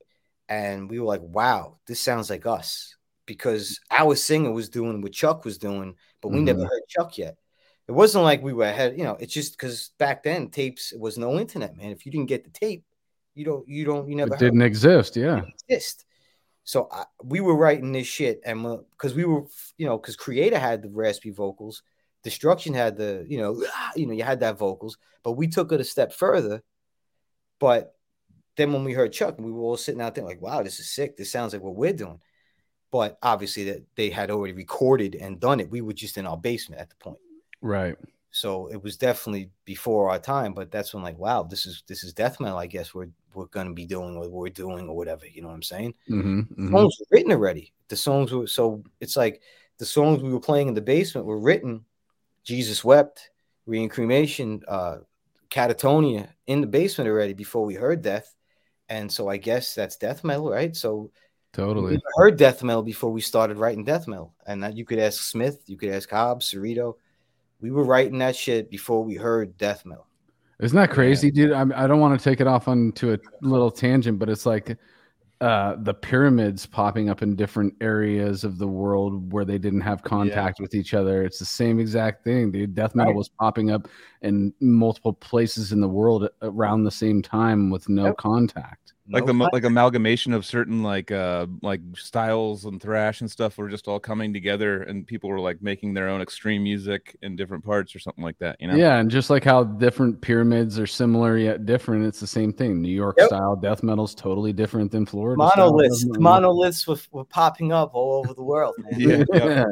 and we were like, "Wow, this sounds like us," because our singer was doing what Chuck was doing, but we never Mhm. heard Chuck yet. It wasn't like we were ahead, you know. It's just because back then tapes it was no internet, man. If you didn't get the tape, you don't, you don't, you never It didn't exist. Yeah. didn't exist. So I, we were writing this shit, and because we were, you know, because Kreator had the raspy vocals, Destruction had the, you know, ah, you know, you had that vocals, but we took it a step further. But then when we heard Chuck, we were all sitting out there like, "Wow, this is sick. This sounds like what we're doing." But obviously, that they had already recorded and done it. We were just in our basement at the point. Right. So it was definitely before our time, but that's when like, wow, this is this is death metal. I guess we're we're gonna be doing what we're doing or whatever. You know what I'm saying? Mm-hmm, mm-hmm. songs were written already. The songs were so it's like the songs we were playing in the basement were written. Jesus wept, reincremation, uh, catatonia in the basement already before we heard death, and so I guess that's death metal, right? So Totally. never heard death metal before we started writing death metal, and that you could ask Smith, you could ask Hobbs, Cerrito. We were writing that shit before we heard death metal. Isn't that crazy, dude? I, I don't want to take it off onto a little tangent, but it's like uh, the pyramids popping up in different areas of the world where they didn't have contact with each other. It's the same exact thing, dude. Death metal Right. was popping up in multiple places in the world around the same time with no Yep. contact. Like No the con- like amalgamation of certain like uh like styles and thrash and stuff were just all coming together and people were like making their own extreme music in different parts or something like that you know Yeah, and just like how different pyramids are similar yet different, it's the same thing. New York Yep. style death metal is totally different than Florida. monoliths, death monoliths were, were popping up all over the world, man. yeah, Yeah.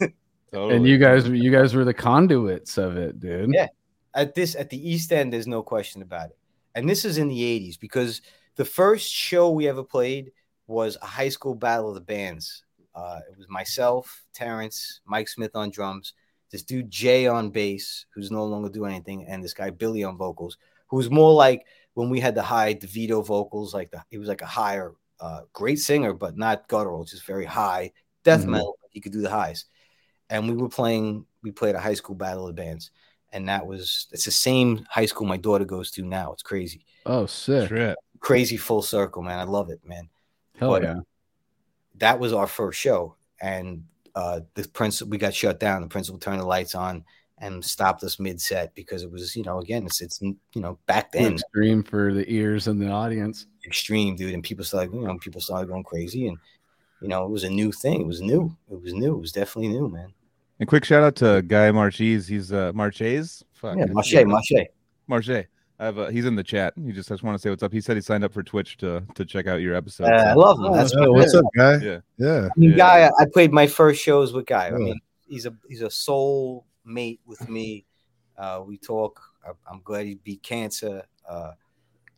yeah, totally. And you guys, you guys were the conduits of it, dude. Yeah. At this, at the East End, there's no question about it. And this is in the '80s because the first show we ever played was a high school battle of the bands. Uh, it was myself, Terrance, Mike Smith on drums, this dude Jay on bass, who's no longer doing anything, and this guy Billy on vocals, who was more like when we had the high DeVito vocals, like the he was like a higher, uh, great singer, but not guttural, just very high death Mhm. metal. He could do the highs, and we were playing. We played a high school battle of the bands, and that was it's the same high school my daughter goes to now. It's crazy, Oh, sick. Shit. Crazy full circle, man. I love it, man. Hell But- yeah. that was our first show and uh the principal we got shut down. The principal turned the lights on and stopped us mid-set because it was you know again it's it's you know back Too then. extreme for the ears and the audience. extreme dude and people started you know people started going crazy and you know it was a new thing. It was new. It was new. It was definitely new man. And quick shout out to guy marchese. He's uh marchese? Fuck, yeah Marche, Marche. marche I have uh, he's in the chat he just I just want to say what's up he said he signed up for twitch to to check out your episode Uh, I love him that's Oh, what's up, guy? Yeah. Yeah. I mean, Yeah. guy I played my first shows with guy I mean he's a he's a soul mate with me uh we talk I- I'm glad he beat cancer uh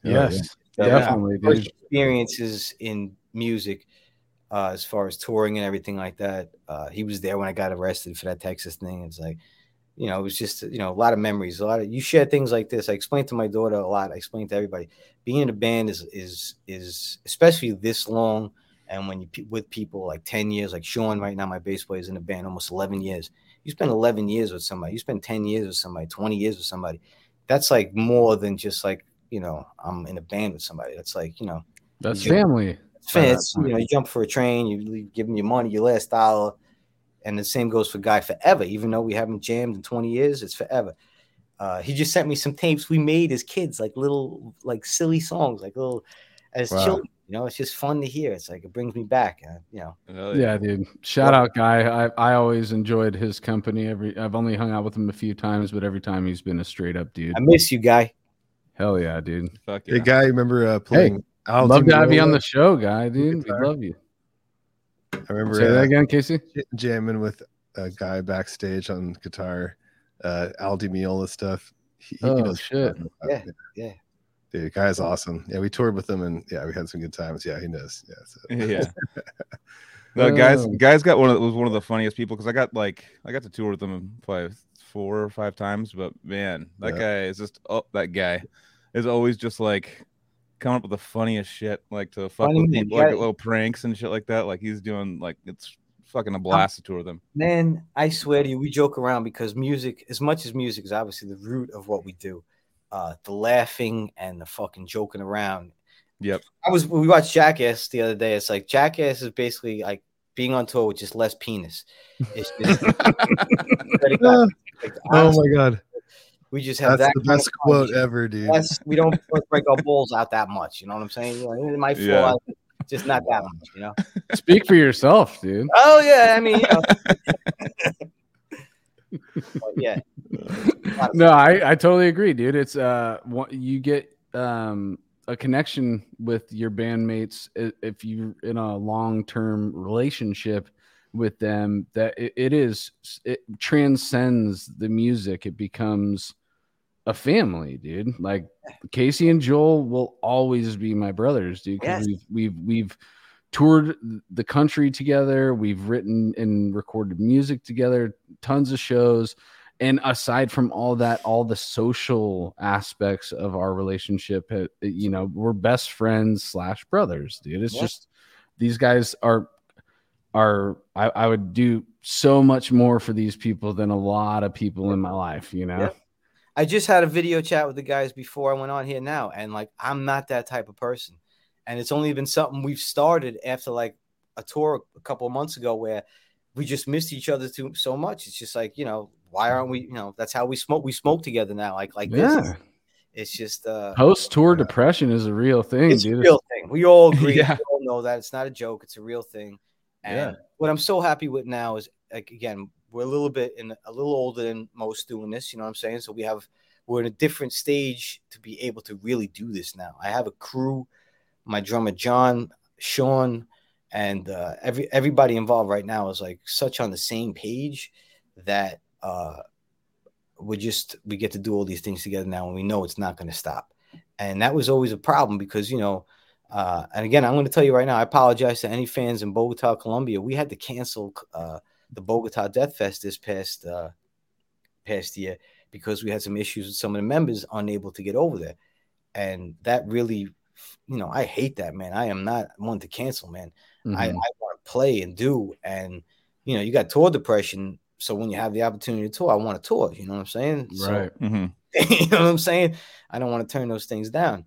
Yes, yeah. definitely, first experiences in music uh, as far as touring and everything like that. Uh, he was there when I got arrested for that Texas thing. It's like, you know, it was just you know a lot of memories. A lot of you share things like this. I explained to my daughter a lot. I explained to everybody. Being in a band is is is especially this long, and when you with people like ten years, like Sean right now, my bass player is in a band almost eleven years. You spend eleven years with somebody. You spend ten years with somebody. Twenty years with somebody. That's like more than just like you know I'm in a band with somebody. That's like you know That's Yeah. family. It's, you know, you jump for a train, you give them your money, your last dollar, and the same goes for Guy forever. Even though we haven't jammed in 20 years, it's forever. Uh, he just sent me some tapes we made as kids, like little, like silly songs, like little, as Wow. children. You know, it's just fun to hear. It's like it brings me back. Uh, you know, Hell Yeah, dude. Shout out, guy. I, I always enjoyed his company. Every I've only hung out with him a few times, but every time he's been a straight up dude. I miss you, Guy. Hell yeah, dude. Fuck Hey, guy, remember uh, playing? Al Love to have you on the show, guy, dude. We love you. Meola? I remember Say that uh, again, Casey. jamming with a guy backstage on guitar, uh, Al Di Meola stuff. He, he Oh, knows shit. Yeah, yeah. Dude, guy's awesome. Yeah, we toured with him and yeah, we had some good times. Yeah, he knows. Yeah, so. yeah. No, guys, Oh. guys got one of was one of the funniest people because I got like I got to tour with him probably four or five times, but man, that Yeah. guy is just oh that guy is always just like coming up with the funniest shit, like to fuck Funny with man, people, like little pranks and shit like that. Like he's doing like it's fucking a blast to tour with him. Man, I swear to you, we joke around because music, as much as music is obviously the root of what we do, uh, the laughing and the fucking joking around. Yep. I was we watched Jackass the other day. It's like Jackass is basically like being on tour with just less penis. It's just, like, oh my god, we just have that's that the best quote ever, dude. That's, we don't break our balls out that much. You know what I'm saying? You know, it might fall Yeah. out just not that much, you know. Speak for yourself, dude. Oh yeah, I mean, you know. Yeah, no, I, I totally agree, dude. It's uh, what- you get um a connection with your bandmates if you're in a long term relationship with them. That it, it is it transcends the music. It becomes a family, dude. Like Casey and Joel will always be my brothers, dude. Yes. we've we've we've toured the country together. We've written and recorded music together, tons of shows. And aside from all that, all the social aspects of our relationship, uh, you know, we're best friends slash brothers, dude. It's just these guys are are I, I would do so much more for these people than a lot of people in my life, you know. I just had a video chat with the guys before I went on here now, and like I'm not that type of person. And it's only been something we've started after like a tour a couple of months ago where we just missed each other too so much. It's just like, you know, why aren't we, you know, that's how we smoke. We smoke together now, like like Yeah. this. It's just uh Post tour depression is a real thing, it's a dude. real thing. We all agree. Yeah. We all know that it's not a joke. It's a real thing. And Yeah. what I'm so happy with now is like again, we're a little bit in a little older than most doing this. You know what I'm saying? So we have we're in a different stage to be able to really do this now. I have a crew, my drummer John, Sean, and uh, every everybody involved right now is like such on the same page that uh, we just we get to do all these things together now, and we know it's not going to stop. And that was always a problem because you know, uh, and again, I'm going to tell you right now, I apologize to any fans in Bogota, Colombia. We had to cancel uh, the Bogota Death Fest this past uh, past year because we had some issues with some of the members unable to get over there, and that really, you know, I hate that man. I am not one to cancel, man. I, I Mhm. want to play and do, and you know, you got tour depression. So when you have the opportunity to tour, I want to tour. You know what I'm saying? So- right. Mhm. you know what I'm saying? I don't want to turn those things down.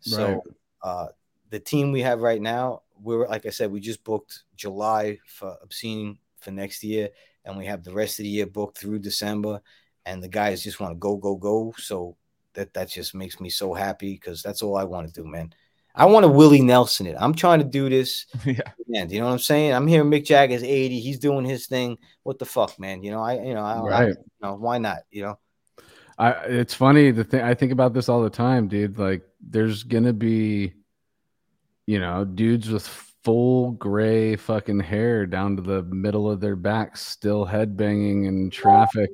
So Right. uh the team we have right now, we're like I said, we just booked July for obscene for next year, and we have the rest of the year booked through December. And the guys just want to go, go, go. So that that just makes me so happy because that's all I want to do, man. I want to Willie Nelson it. I'm trying to do this. yeah. Man, you know what I'm saying? I'm hearing Mick Jagger's 80. He's doing his thing. What the fuck, man? You know, I you know, I, I Right. you know, why not? You know, I it's funny the thing I think about this all the time, dude. Like there's gonna be, you know, dudes with full gray fucking hair down to the middle of their backs, still headbanging in traffic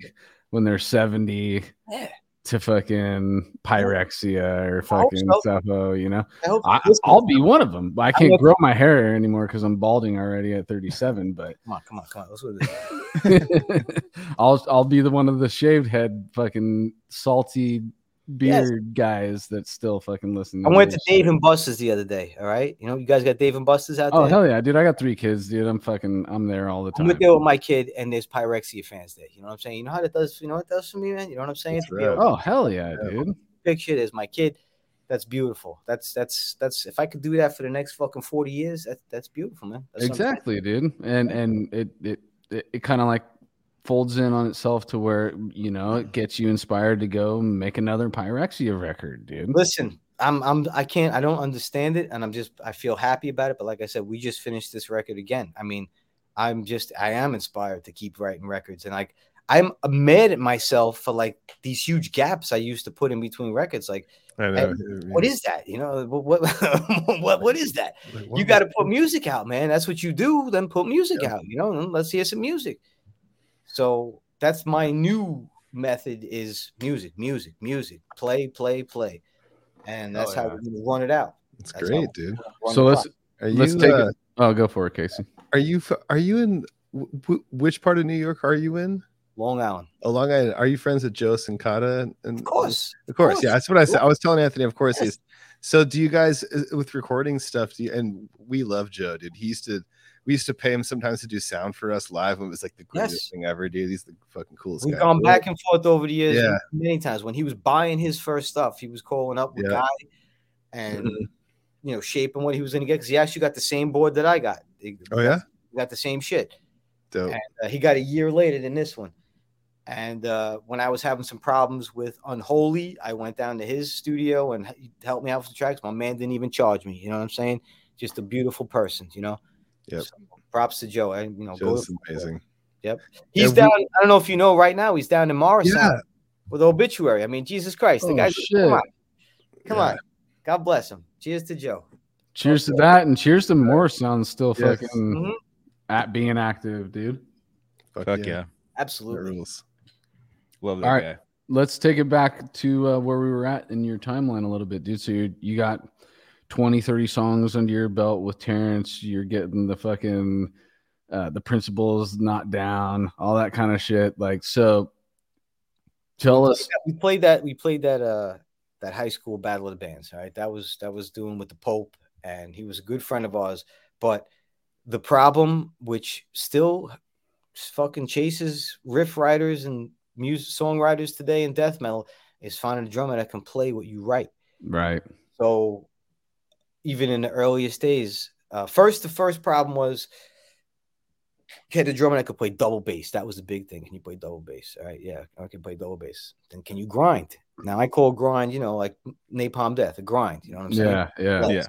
when they're 70 Yeah. to fucking pyrexia or fucking so. Suffo, you know. I I, I'll be one of them. I can't grow my hair anymore because I'm balding already at 37. But Come on, come on, come on. Let's do this. I'll I'll be the one of the shaved head, fucking salty beard guys that still fucking listen. I went to Dave shit. and Buster's the other day. All right, you know, you guys got Dave and Buster's out Oh there. Oh hell yeah, dude! I got three kids, dude. I'm fucking I'm there all the time. I time. went there with my kid, and there's Pyrexia fans there. You know what I'm saying? You know how that does. You know what it does for me, man. You know what I'm saying? Able right. Oh hell yeah, dude! picture there's my kid. That's beautiful. That's that's that's. If I could do that for the next fucking forty years, that, that's beautiful, man. That's Exactly, dude. And and it it it, it kind of like folds in on itself to where you know it gets you inspired to go make another Pyrexia record, dude. Listen, I'm I'm I can't I don't understand it, and I'm just I feel happy about it. But like I said, we just finished this record again. I mean, I'm just I am inspired to keep writing records, and like I'm mad at myself for like these huge gaps I used to put in between records. Like, I know. what is that? You know, what what what, what is that? Like, You got to put music out, man. That's what you do. Then put music out. You know, and let's hear some music. So that's my new method: is music, music, music. Play, play, play, and that's Oh, how yeah. we're gonna run it out. It's That's great, dude. So let's clock. Are let's take uh, it. Oh, go for it, Casey. are you are you in w- w- which part of New York are you in? Long Island, Oh, Long Island. Are you friends with Joe Cincotta? And of course. Of course, course. yeah. That's what I said. I was telling Anthony, of course, Yes. he's so do you guys uh, with recording stuff? Do you, and we love Joe, dude. He used to we used to pay him sometimes to do sound for us live, and it was like the greatest Yes. thing ever, dude. He's the fucking coolest We've guy. gone back and forth over the years Yeah. many times. When he was buying his first stuff, he was calling up with Yeah. Guy and Mhm. you know shaping what he was going to get because he actually got the same board that I got. He Oh yeah, got the same shit. dope. and uh, he got a year later than this one. And uh, when I was having some problems with Unholy, I went down to his studio and he helped me out with some tracks. My man didn't even charge me. You know what I'm saying? just a beautiful person, you know. Yep. So, props to Joe. I, you know, go Joe's amazing. Yep. He's Yeah, we- down. I don't know if you know right now. He's down in Morrisound Yeah. with obituary. I mean, Jesus Christ, the Oh, guy's shit. come on, come Yeah. on. God bless him. Cheers to Joe. Cheers to that, and cheers to Morrisound still Yes. fucking Mhm. at being active, dude. Fuck, Fuck yeah. yeah. That Absolutely. rules. Love that All right. guy. Let's take it back to uh, where we were at in your timeline a little bit, dude. So you you got 20, 30 songs under your belt with Terrance. You're getting the fucking uh, the principles not down, all that kind of shit. Like, so tell us. We played that. We played that. Uh, that high school battle of the bands. All right, that was that was doing with the Pope, and he was a good friend of ours. But the problem, which still fucking chases riff writers and music songwriters today in death metal, is finding a drummer that can play what you write. Right. So even in the earliest days, uh, first the first problem was you had a drummer that could play double bass. That was the big thing. Can you play double bass? All right, yeah, I can play double bass. Then can you grind? Now I call grind, you know, like Napalm Death, a grind. You know what I'm saying? Yeah. Yeah. Blast. Yeah.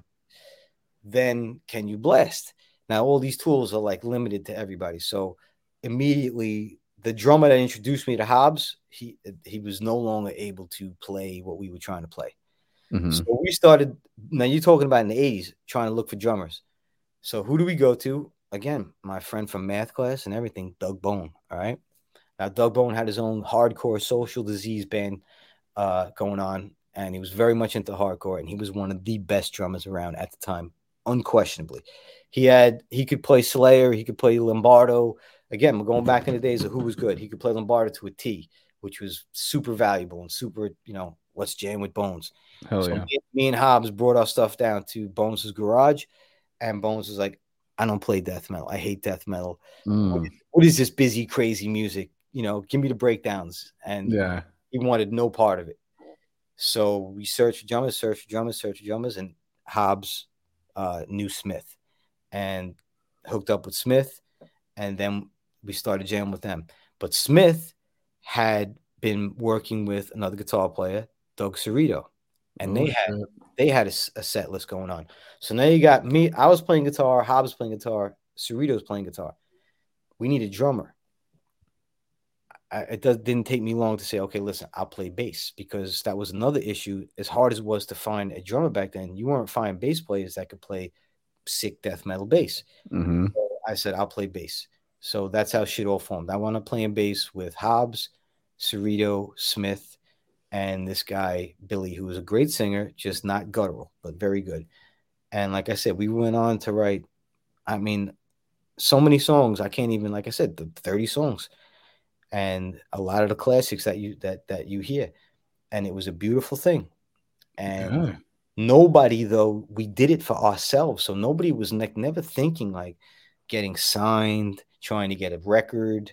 Then can you blast? Now all these tools are like limited to everybody. So immediately the drummer that introduced me to Hobbs, he he was no longer able to play what we were trying to play. Mhm. So we started. Now you're talking about in the '80s, trying to look for drummers. So who do we go to? Again, my friend from math class and everything, Doug Bone. All right. Now Doug Bone had his own hardcore social disease band uh, going on, and he was very much into hardcore, and he was one of the best drummers around at the time, unquestionably. He had he could play Slayer, he could play Lombardo. Again, we're going back in the days of who was good. He could play Lombardo to a T, which was super valuable and super, you know, let's jam with Bones. Hell So yeah. me, me and Hobbs brought our stuff down to Bones' garage, and Bones was like, "I don't play death metal. I hate death metal. Mm. What is this busy, crazy music? You know, give me the breakdowns." And Yeah. he wanted no part of it. So we searched for drummers, searched for drummers, searched for drummers, and Hobbs uh, knew Smith and hooked up with Smith, and then we started jamming with them. But Smith had been working with another guitar player, Doug Cerrito, and Oh, they had shit. they had a set list going on. So now you got me. I was playing guitar. Hobbs playing guitar. Cerrito's playing guitar. We need a drummer. I, it does, didn't take me long to say, okay, listen, I'll play bass because that was another issue. As hard as it was to find a drummer back then, you weren't finding bass players that could play sick death metal bass. Mhm. I said, I'll play bass. So that's how shit all formed. I wound up playing bass with Hobbs, Cerrito, Smith, and this guy, Billy, who was a great singer, just not guttural, but very good. And like I said, we went on to write, I mean, so many songs. I can't even, like I said, the 30 songs. And a lot of the classics that you that that you hear. And it was a beautiful thing. And Yeah. nobody though we did it for ourselves so nobody was ne- never thinking like getting signed trying to get a record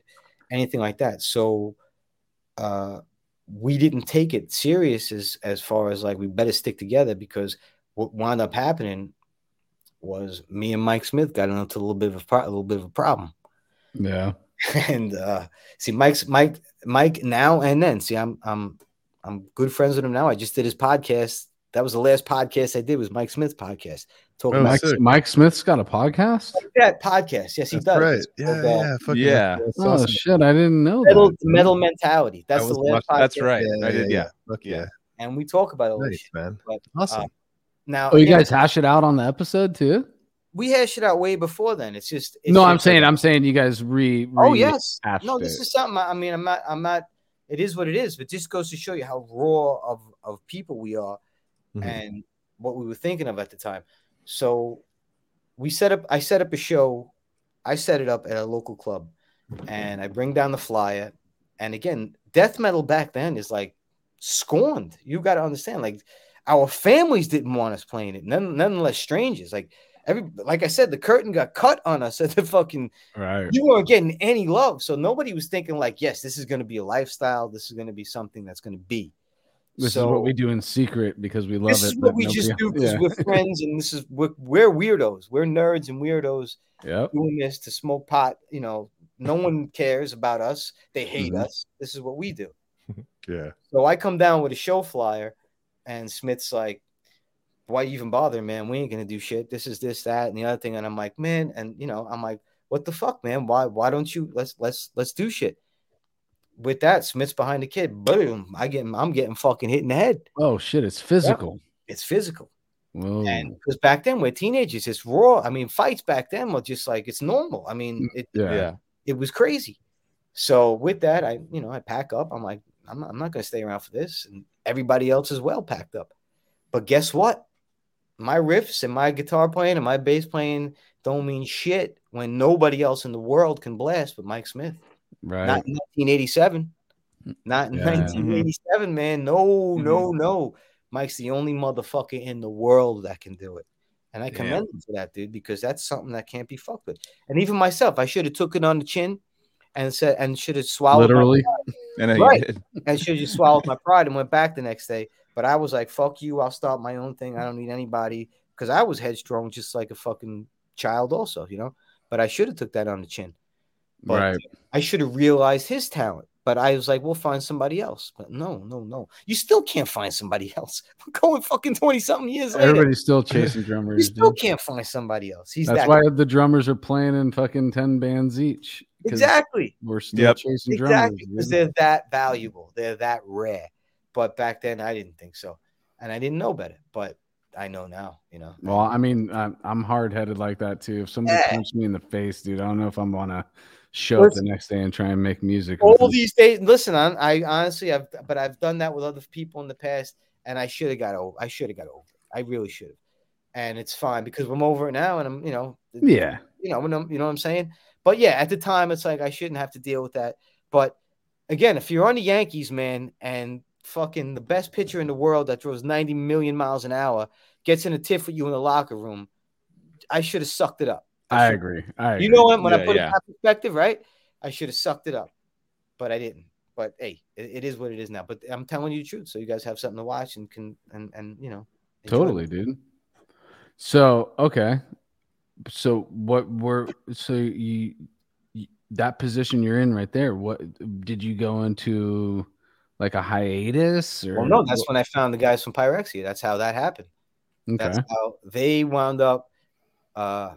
anything like that so uh we didn't take it serious as as far as like we better stick together because what wound up happening was me and Mike Smith got into a little bit of a, pro- a little bit of a problem. Yeah. and uh see Mike's Mike Mike now and then see I'm I'm I'm good friends with him now. I just did his podcast. That was the last podcast I did was Mike Smith's podcast talking Oh, about Mike. Mike Smith's got a podcast. that podcast yes he That's does right. It's Yeah, uh, yeah. Fuck Yeah. That's Oh awesome. shit! I didn't know metal, that. metal mentality that's I the last podcast That's right. Yeah, I did. Yeah. Fuck Yeah. yeah. and we talk about it. Nice, man. But, Awesome. uh, now Oh, you again, guys hash it out on the episode too? we hashed it out way before then it's just it's no, I'm just- saying, I'm saying you guys re. re Oh yes. No, this it. is something. I I mean, I'm not. I'm not. It is what it is. But just goes to show you how raw of of people we are, Mhm. and what we were thinking of at the time. So we set up. I set up a show. I set it up at a local club, and I bring down the flyer. And again, death metal back then is like scorned. You got to understand. Like our families didn't want us playing it. None, nonetheless, strangers. Like every, like I said, the curtain got cut on us at the fucking right. you weren't getting any love. So nobody was thinking like, yes, this is going to be a lifestyle. This is going to be something that's going to be. This so is what we do in secret because we love it. this is what we just do because Yeah. we're friends, and this is we're, we're weirdos. We're nerds and weirdos Yep. doing this to smoke pot. You know, no one cares about us. They hate Mhm. us. This is what we do. Yeah. So I come down with a show flyer, and Smith's like, why you even bother, man? We ain't gonna do shit. This is this, that, and the other thing. And I'm like, man, and you know, I'm like, what the fuck, man? Why why don't you let's let's let's do shit? With that, Smith's behind the kid. Boom. I get I'm getting fucking hit in the head. Oh shit, it's physical. It's physical. Whoa. And because back then we're teenagers, it's raw. I mean, fights back then were just like it's normal. I mean, mm, it yeah. Yeah. it was crazy. So with that, I you know I pack up. I'm like, I'm not, I'm not gonna stay around for this, and everybody else is well packed up. But guess what? My riffs and my guitar playing and my bass playing don't mean shit when nobody else in the world can blast but Mike Smith. Right. Not in 1987. Not in Yeah. 1987, man. No, no, mm-hmm. no. Mike's the only motherfucker in the world that can do it. And I commend him for that, dude, because that's something that can't be fucked with. And even myself, I should have took it on the chin and said and should have swallowed Literally. And Right. I should have swallowed my pride and went back the next day. But I was like, fuck you, I'll start my own thing. I don't need anybody because I was headstrong just like a fucking child, also, you know. But I should have took that on the chin. But Right. I should have realized his talent. But I was like, we'll find somebody else. But no, no, no. You still can't find somebody else. We're going fucking 20 something years later. Everybody's still chasing drummers. You still dude. can't find somebody else. He's That's that why the drummers are playing in fucking 10 bands each. 'cause exactly. We're still Yep. chasing Exactly. drummers. Because they're that valuable. They're that rare. But back then I didn't think so. And I didn't know better. But I know now, you know. Well, I mean, I'm, I'm hard headed like that too. If somebody Yeah. punches me in the face, dude, I don't know if I'm gonna show up the next day and try and make music. all these days. Listen, I, I honestly, I've but I've done that with other people in the past, and I should have got over. I should have got over. it. I really should have, and it's fine because I'm over it now, and I'm, you know, Yeah. you know, when I'm- you know what I'm saying. But yeah, at the time, it's like I shouldn't have to deal with that. But again, if you're on the Yankees, man, and fucking the best pitcher in the world that throws 90 million miles an hour gets in a tiff with you in the locker room, I should have sucked it up. I should- agree. I agree. You know what? When I Yeah, put it in that perspective, right? I should have sucked it up, but I didn't. But hey, it, it is what it is now. But I'm telling you the truth, so you guys have something to watch and can and and you know. enjoy. Totally, dude. So okay, so what were so you, you that position you're in right there? What did you go into like a hiatus or Well, no, that's when I found the guys from Pyrexia. That's how that happened. okay. That's how they wound up. Uh,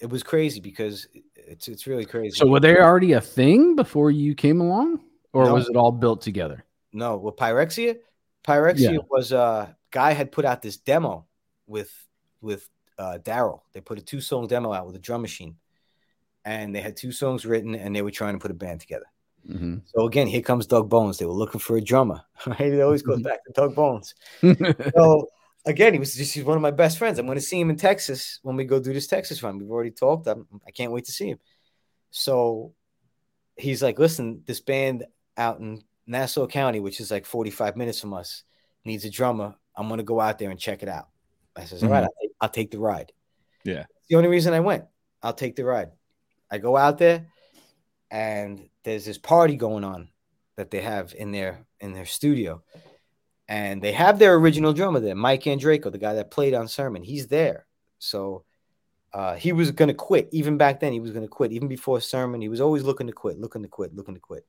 it was crazy because it's it's really crazy. So were they already a thing before you came along, or No. was it all built together? No, well, Pyrexia, Pyrexia Yeah. was uh guy had put out this demo with with uh Daryl. They put a two song demo out with a drum machine, and they had two songs written, and they were trying to put a band together. hmm So again, here comes Doug Bones. They were looking for a drummer. Right? It always goes back to Doug Bones. So again, he was just he's one of my best friends. I'm going to see him in Texas when we go do this Texas run. We've already talked. I'm, I can't wait to see him. So he's like, listen, this band out in Nassau County, which is like 45 minutes from us, needs a drummer. I'm going to go out there and check it out. I says, all right, mm-hmm. I'll take, I'll take the ride. Yeah. It's the only reason I went. I'll take the ride. I go out there, and there's this party going on that they have in their in their studio and they have their original drummer there, Mike Andraco, the guy that played on Sermon. He's there. So uh, he was going to quit. Even back then, he was going to quit. Even before Sermon, he was always looking to quit, looking to quit, looking to quit.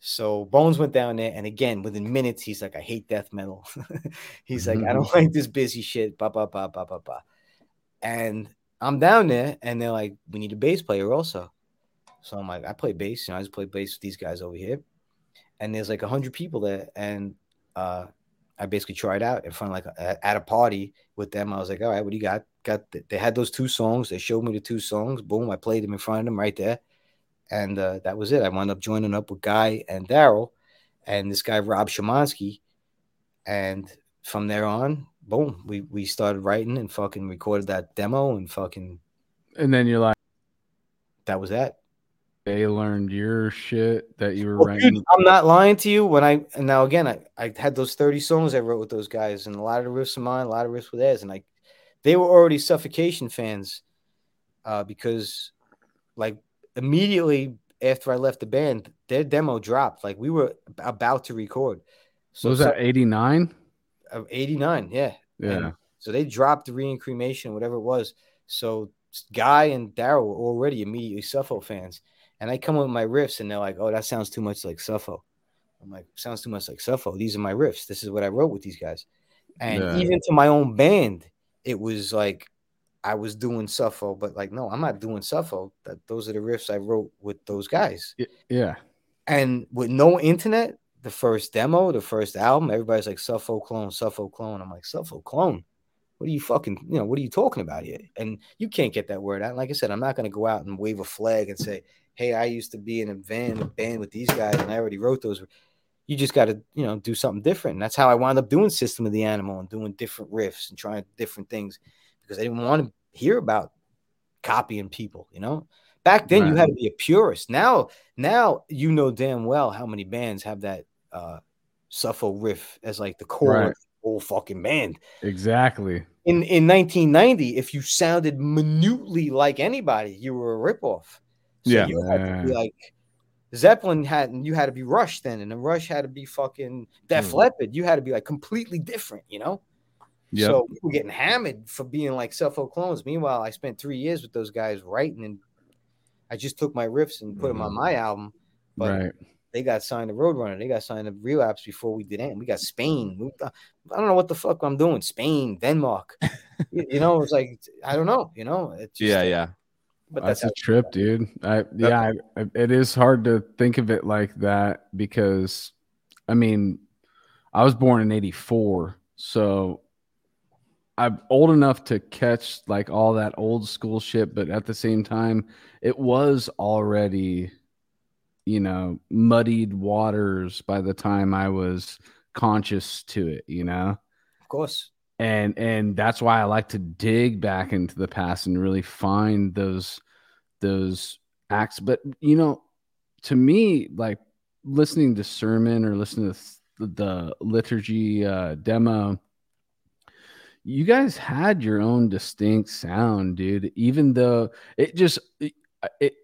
So Bones went down there, and again, within minutes, he's like, "I hate death metal." he's like, "I don't like this busy shit." Ba ba ba ba ba ba. And I'm down there, and they're like, "We need a bass player also." So I'm like, "I play bass. You know, I just play bass with these guys over here." And there's like a hundred people there, and uh, I basically tried out in front of like a, at a party with them. I was like, all right, what do you got? Got the, they had those two songs. They showed me the two songs. Boom, I played them in front of them right there, and uh, that was it. I wound up joining up with Guy and Daryl, and this guy Rob Shamansky, and from there on, boom, we we started writing and fucking recorded that demo and fucking and then you're like, that was that. They learned your shit that you were Well, writing. dude, I'm not lying to you. When I and now again, I, I had those 30 songs I wrote with those guys, and a lot of the riffs of mine, a lot of riffs with theirs, and like they were already suffocation fans, uh, because like immediately after I left the band, their demo dropped. Like we were about to record. So was that 89? of 89? Yeah. Yeah. And so they dropped the Reincremation, whatever it was. So Guy and Daryl were already immediately Suffo fans. And I come with my riffs and they're like, oh, that sounds too much like Suffo. I'm like, sounds too much like Suffo. These are my riffs. This is what I wrote with these guys. And Yeah. even to my own band, it was like I was doing Suffo, but like, no, I'm not doing Suffo. That those are the riffs I wrote with those guys. Yeah. And with no internet, the first demo, the first album, everybody's like Suffo clone, Suffo clone. I'm like, Suffo clone. What are you fucking, you know, what are you talking about here? And you can't get that word out. Like I said, I'm not gonna go out and wave a flag and say, Hey, I used to be in a band, band with these guys, and I already wrote those. You just gotta, you know, do something different. And that's how I wound up doing System of the Animal and doing different riffs and trying different things because I didn't want to hear about copying people, you know. Back then, you had to be a purist. Now, now you know damn well how many bands have that uh Suffo riff as like the core Right. of the whole fucking band. Exactly. In in 1990, if you sounded minutely like anybody, you were a ripoff. So Yeah. you had to be like Zeppelin had you had to be Rush then, and the Rush had to be fucking Def Hmm. Leppard. You had to be like completely different, you know. Yep. So we were getting hammered for being like Suffo clones. Meanwhile, I spent three years with those guys writing, and I just took my riffs and put them on Mhm. my album. But right. they got signed to Roadrunner. They got signed to Relapse before we did it. We got Spain. We- I don't know what the fuck I'm doing. Spain, Denmark. you, you know, it's like I don't know. You know, it's just, Yeah, yeah. But That's that's, a trip, dude. I yeah, I, it is hard to think of it like that because I mean, I was born in 84, so I'm old enough to catch like all that old school shit, but at the same time, it was already you know, muddied waters by the time I was conscious to it, you know? of course. And and that's why I like to dig back into the past and really find those those acts. But you know, to me, like listening to sermon or listening to the, liturgy uh, demo, you guys had your own distinct sound, dude. Even though it just it, it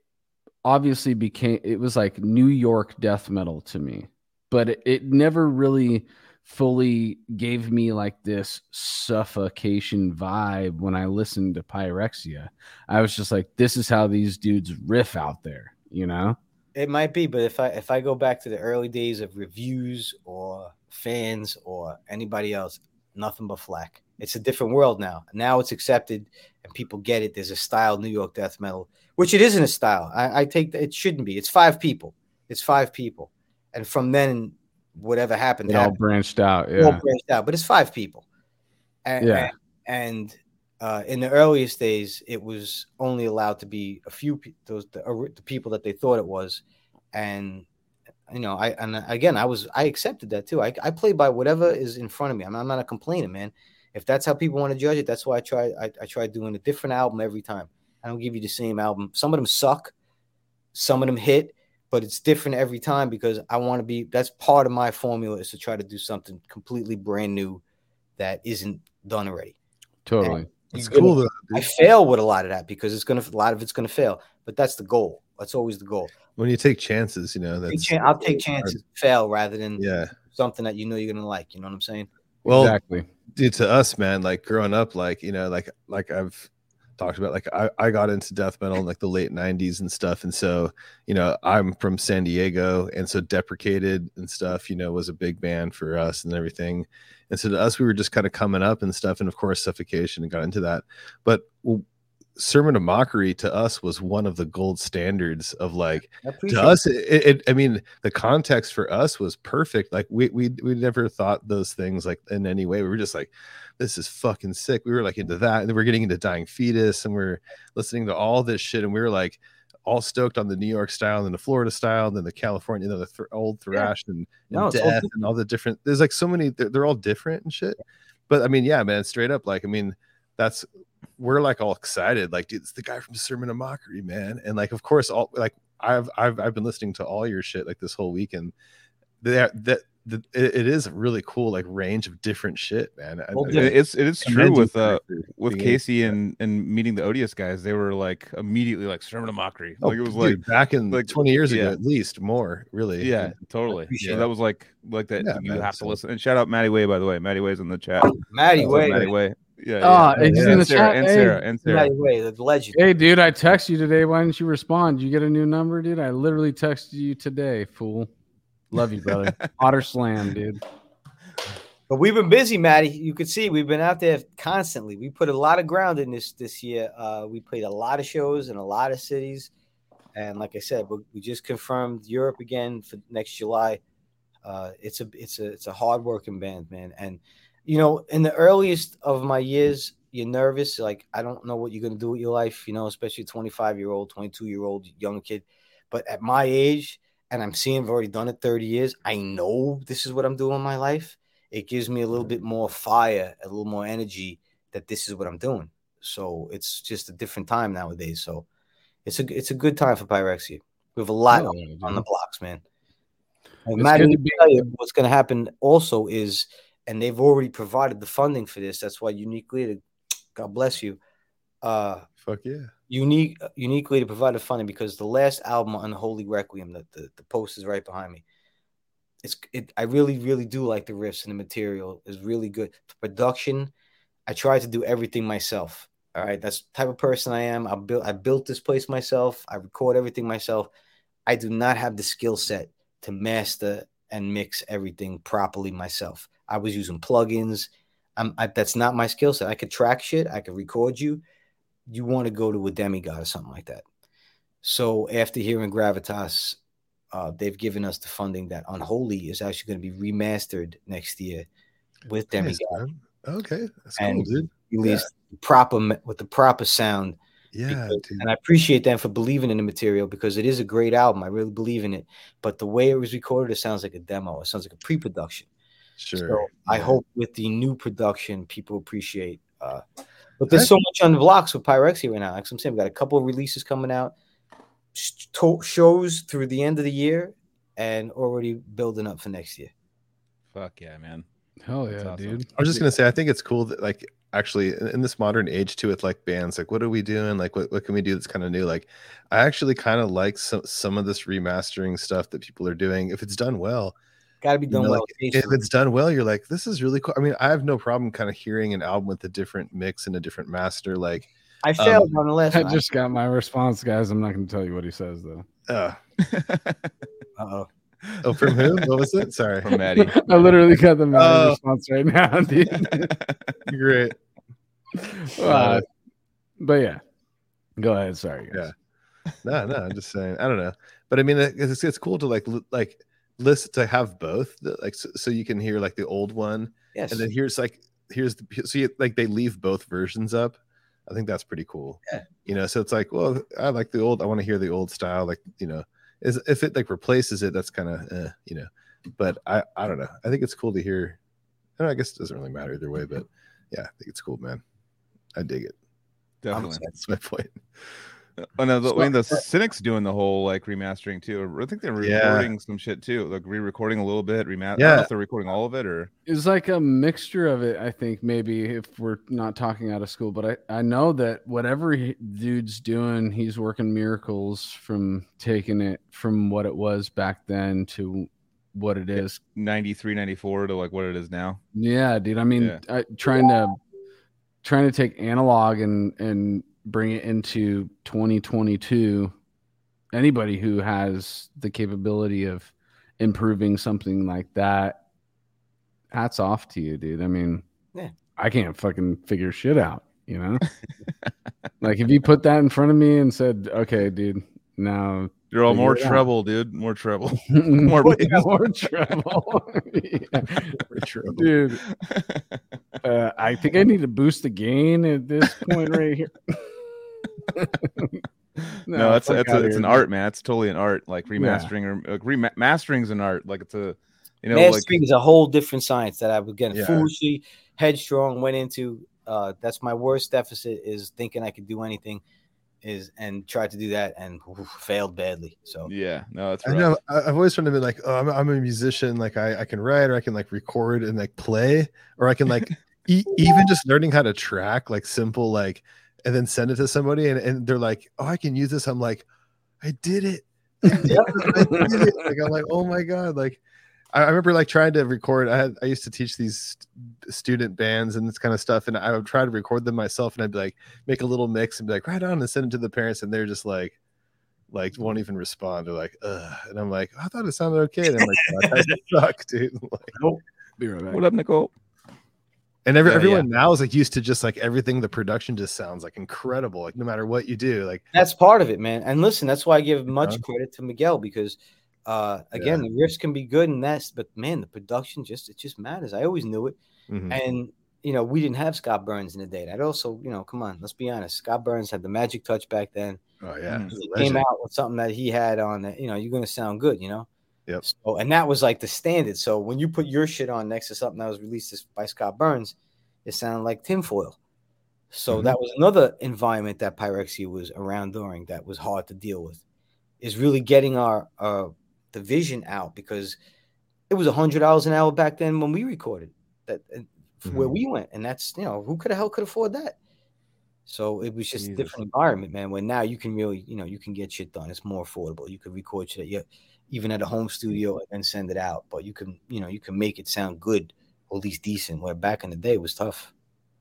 obviously became it was like New York death metal to me, but it, it never really fully gave me like this suffocation vibe when I listened to Pyrexia. I was just like, this is how these dudes riff out there, you know? It might be, but if I if I go back to the early days of reviews or fans or anybody else, nothing but flack. It's a different world now. Now it's accepted and people get it. There's a style New York death metal, which it isn't a style. I, I take it shouldn't be. It's five people. It's five people, and from then, whatever happened, It all branched out. It all Yeah. branched out, but it's five people. And, Yeah. And, uh, in the earliest days, it was only allowed to be a few pe- those the, ori- the people that they thought it was, and you know, I and again, I was I accepted that too. I I play by whatever is in front of me. I'm, I'm not a complainer, man. If that's how people want to judge it, that's why I try. I, I try doing a different album every time. I don't give you the same album. Some of them suck, some of them hit, but it's different every time because I want to be. That's part of my formula is to try to do something completely brand new that isn't done already. Totally. It's cool gonna- though. I fail with a lot of that because it's gonna a lot of it's gonna fail, but that's the goal. That's always the goal. when you take chances, you know, Take that's chan- I'll take chances, fail rather than yeah. something that you know you're gonna like. You know what I'm saying? Well, exactly. dude, to us, man, like growing up, like you know, like like I've talked about, like I, I got into death metal in like the late '90s and stuff, and so you know, I'm from San Diego, and so Deprecated and stuff, you know, was a big band for us and everything, and so to us, we were just kind of coming up and stuff, and of course, Suffocation and got into that, but. Sermon of Mockery to us was one of the gold standards of like to us it, it i mean the context for us was perfect like we we we never thought those things like in any way. We were just like this is fucking sick. We were like into that and then we're getting into dying fetus and we're listening to all this shit and we were like all stoked on the new york style and then the florida style and then the california you know, the th- old thrash and, and No, it's all death and all the different there's like so many they're, they're all different and shit. But i mean yeah man straight up like i mean that's we're like all excited like dude it's the guy from sermon of mockery man and like of course all like i've i've, I've been listening to all your shit like this whole weekend that that the, it, it is a really cool like range of different shit man Well, I- Yeah. It's it is true with uh with being able to Casey and and meeting the Odious guys. They were like immediately like sermon of mockery. Oh, Like it was dude, like back in like, 20 years ago at least more really yeah, totally. appreciate So that was like like that. Yeah, you man, have to listen. And shout out Maddie Way by the way. Maddie Way's in the chat. Maddie What's up, Way, Maddie Way. Yeah, Ah, yeah. he's in and the Sarah, chat. and Hey. Sarah, and Sarah. Maddie Way, the legend. Hey, dude, I texted you today. Why didn't you respond? Did you get a new number, dude? I literally texted you today, fool. Love you, brother. Otter slam, dude. But we've been busy, Maddie. You could see we've been out there constantly. We put a lot of ground in this this year. Uh, we played a lot of shows in a lot of cities, and like I said, we, we just confirmed Europe again for next July. Uh, it's a it's a it's a hard working band, man. And you know, in the earliest of my years, you're nervous. Like I don't know what you're gonna do with your life. You know, especially a 25 year old, 22 year old young kid. But at my age, and I'm seeing I've already done it 30 years. I know this is what I'm doing in my life it gives me a little bit more fire, a little more energy that this is what I'm doing. So it's just a different time nowadays. So it's a it's a good time for pyrexia. We have a lot on, on the blocks, man. And Matt, good let to be- tell you what's going to happen also is, and they've already provided the funding for this. That's why uniquely, God bless you. Uh, Fuck yeah. unique uniquely to provide the funding because the last album Unholy Requiem, that the, the post is right behind me. It's it I really, really do like the riffs and the material is really good. The production, I try to do everything myself. All right. That's the type of person I am. I built I built this place myself. I record everything myself. I do not have the skill set to master and mix everything properly myself. I was using plugins. I'm I, that's not my skill set. I could track shit. I could record you you want to go to a demigod or something like that. So after hearing Gravitas, uh, they've given us the funding that Unholy is actually going to be remastered next year with demigod, man. Okay. That's And- cool, dude. released proper with the proper sound. Yeah, because- and I appreciate them for believing in the material because it is a great album. I really believe in it. But the way it was recorded, it sounds like a demo. It sounds like a pre-production. Sure. So I Yeah. hope with the new production, people appreciate. Uh, but there's so much on the blocks with Pyrexia right now. Like I'm saying, we got a couple of releases coming out, to- shows through the end of the year, and already building up for next year. Fuck yeah, man. Hell yeah, awesome. dude. I was just gonna say, I think it's cool that like actually in in this modern age too, with like bands, like what are we doing? Like what, what can we do that's kind of new? Like I actually kind of like some some of this remastering stuff that people are doing. If it's done well, Got to be you done know, well. like, if it's done well, you're like, this is really cool. I mean, I have no problem kind of hearing an album with a different mix and a different master. Like, I failed um, on the last I just got my response, guys. I'm not going to tell you what he says though. uh, Uh-oh. Oh, from who? What was it? Sorry. From Maddie. I literally got the Maddie Oh. response right now, dude. Great. Uh, but yeah, go ahead. Sorry. Guys. No, no, I'm just saying. I don't know, but I mean, it's it's cool to like li- like listen to have both, like so, so you can hear like the old one, Yes. and then here's like here's the so you, like they leave both versions up. I think that's pretty cool. Yeah. You know, so it's like, well, I like the old. I want to hear the old style. Like, you know, is if it like replaces it, that's kind of, eh, you know. But I, I don't know. I think it's cool to hear. I, know, I guess it doesn't really matter either way. But yeah, I think it's cool, man. I dig it. Definitely. That's my point. Oh no, the, So- I mean the uh, Cynics doing the whole like remastering too. I think they're Yeah. recording some shit too, like re-recording a little bit, remaster. Yeah. if they're recording all of it or It's like a mixture of it. I think maybe if we're not talking out of school, but I, I know that whatever he, dude's doing, he's working miracles from taking it from what it was back then to what it is 93, 94 to like what it is now. Yeah, dude. I mean, Yeah. I, trying to trying to take analog and and bring it into 2022. Anybody who has the capability of improving something like that, hats off to you, dude. I mean, Yeah. I can't fucking figure shit out. You know, like if you put that in front of me and said, "Okay, dude, now You're all more it out. trouble, dude. More trouble. more, bass. more trouble." Yeah. True. dude. Uh, I think I need to boost the gain at this point right here. no, it's fuck it's, a, it's an art, man. It's totally an art. Like remastering or like remastering's an art. Like it's a you know like is a whole different science that I was getting Yeah. foolishly headstrong went into. Uh, that's my worst deficit is thinking I could do anything, is and tried to do that and oof, failed badly. So yeah, no, it's I know. I- I've always tried to be like, oh, I'm, I'm a musician. Like, I, I can write, or I can like record and like play, or I can like e- even just learning how to track, like simple, like, and then send it to somebody, and, and they're like, oh, I can use this. I'm like, I did it. I did it. I did it. Like, I'm like, oh my god, like. I I remember like trying to record. I had I used to teach these st- student bands and this kind of stuff, and I would try to record them myself, and I'd be like, make a little mix and be like, right on, and send it to the parents, and they're just like, like won't even respond. They're like, ugh. And I'm like, I thought it sounded okay. And I'm like, "God, I suck, dude. Like, Be right back. What up, Nicole? And every, Yeah, everyone now is like used to just like everything. The production just sounds like incredible. Like no matter what you do, like That's part of it, man. And listen, that's why I give much Yeah. credit to Miguel because uh again the riffs can be good and that's but man, the production just it just matters. I always knew it. mhm. And you know, we didn't have Scott Burns in the day. That also, you know, come on, let's be honest. Scott Burns had the magic touch back then. oh yeah, He came out with something that he had on that, you know, you're gonna sound good, you know. Yep. So and that was like the standard. So when you put your shit on next to something that was released by Scott Burns, it sounded like tinfoil. So Mhm. that was another environment that Pyrexia was around during that was hard to deal with. Is really getting our uh the vision out because it was a hundred dollars an hour back then when we recorded that f- where we went, and that's you know who could the hell could afford that. So it was just a different environment, man. Where now you can really, you know, you can get shit done. It's more affordable. You can record shit, yeah, even at a home studio and then send it out. But you can, you know, you can make it sound good or at least decent. Where back in the day it was tough.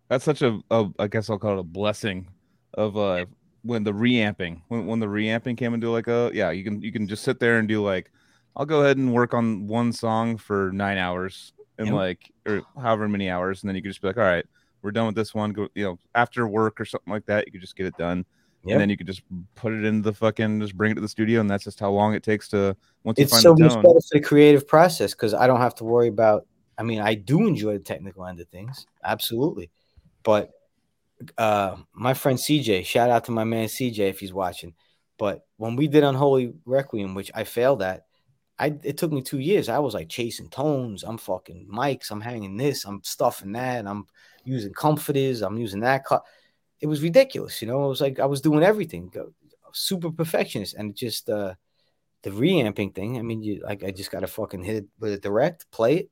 That's such a, a I guess I'll call it a blessing of uh when the reamping when when the reamping came into like a yeah you can you can just sit there and do like I'll go ahead and work on one song for nine hours and Yep. like or however many hours and then you can just be like all right we're done with this one go you know after work or something like that you could just get it done Yep. and then you could just put it in the fucking just bring it to the studio and that's just how long it takes to once you It's find so the much tone better for the creative process because I don't have to worry about. I mean, I do enjoy the technical end of things, absolutely, but uh, my friend CJ, shout out to my man CJ if he's watching. But when we did Unholy Requiem, which I failed at, I it took me two years. I was like chasing tones. I'm fucking mics. I'm hanging this. I'm stuffing that. I'm using comforters. I'm using that. Cut. It was ridiculous. You know, it was like I was doing everything. Super perfectionist, and it just uh, the reamping thing. I mean, you like I just got to fucking hit it with a direct, play it,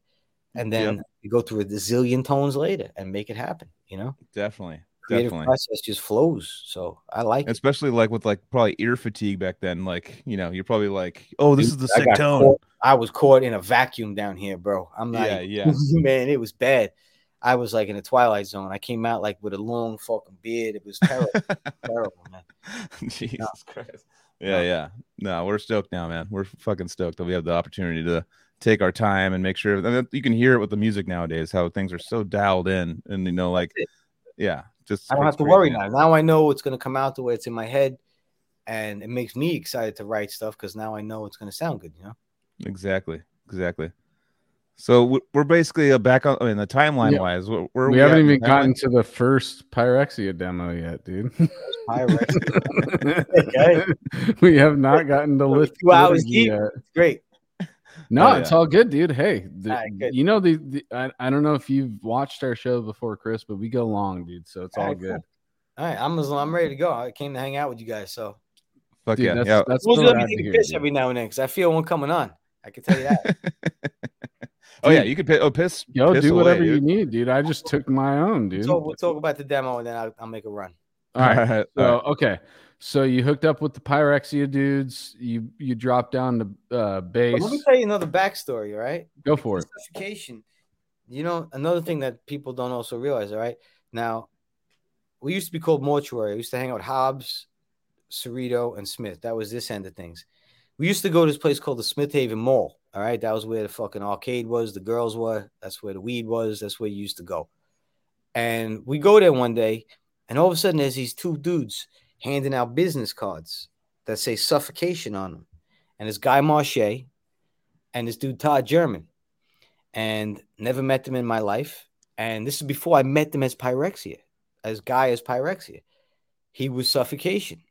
and then you go through a zillion tones later and make it happen. You know, definitely creative definitely process just flows. So I like it. especially like with like probably ear fatigue back then like you know you're probably like oh this is the sick got tone caught- I was caught in a vacuum down here, bro. I'm not. yeah yeah man, it was bad. I was like in a twilight zone. I came out like with a long fucking beard. It was terrible, terrible, man. Jesus Christ. Yeah, yeah. No, we're stoked now, man. We're fucking stoked that we have the opportunity to take our time and make sure and that you can hear it with the music nowadays, how things are so dialed in and you know, like yeah, just I don't have to worry now. Now I know it's gonna come out the way it's in my head, and it makes me excited to write stuff because now I know it's gonna sound good. You know. Exactly, exactly. So we- we're basically uh, back on. I mean, the timeline Yeah. wise, where, where are we at haven't even gotten to the first Pyrexia demo yet, dude. Pirates. Okay. we have not gotten to We're list two hours deep. yet. Great. No, Oh, it's all good, dude. Hey, the, All right, good. you know the, the I, I don't know if you've watched our show before, Chris, but we go long, dude. So it's All all right, good. cool. All right, I'm I'm ready to go. I came to hang out with you guys, so Fuck Dude, yeah, that's, yeah. that's we'll so let me to take a piss every now and then because I feel one coming on. I can tell you that. oh yeah, you could piss. Oh, piss. Yo, piss do away, whatever you need, dude. I just took my own, dude. so we'll talk about the demo and then I'll, I'll make a run. right. all So right. okay, so you hooked up with the Pyrexia dudes. You you dropped down to uh, But base. let me tell you another backstory. All right. Go for it. Suffocation. You know, another thing that people don't also realize, all right? Now, we used to be called Mortuary. We used to hang out with Hobbs, Cerrito, and Smith. That was this end of things. We used to go to this place called the Smith Haven Mall. All right. That was where the fucking arcade was, the girls were. That's where the weed was. That's where you used to go. And we go there one day, and all of a sudden, there's these two dudes handing out business cards that say suffocation on them. And it's Guy Marchais and this dude, Todd German and never met them in my life. And this is before I met them as Pyrexia, as guy as Pyrexia. He was suffocation,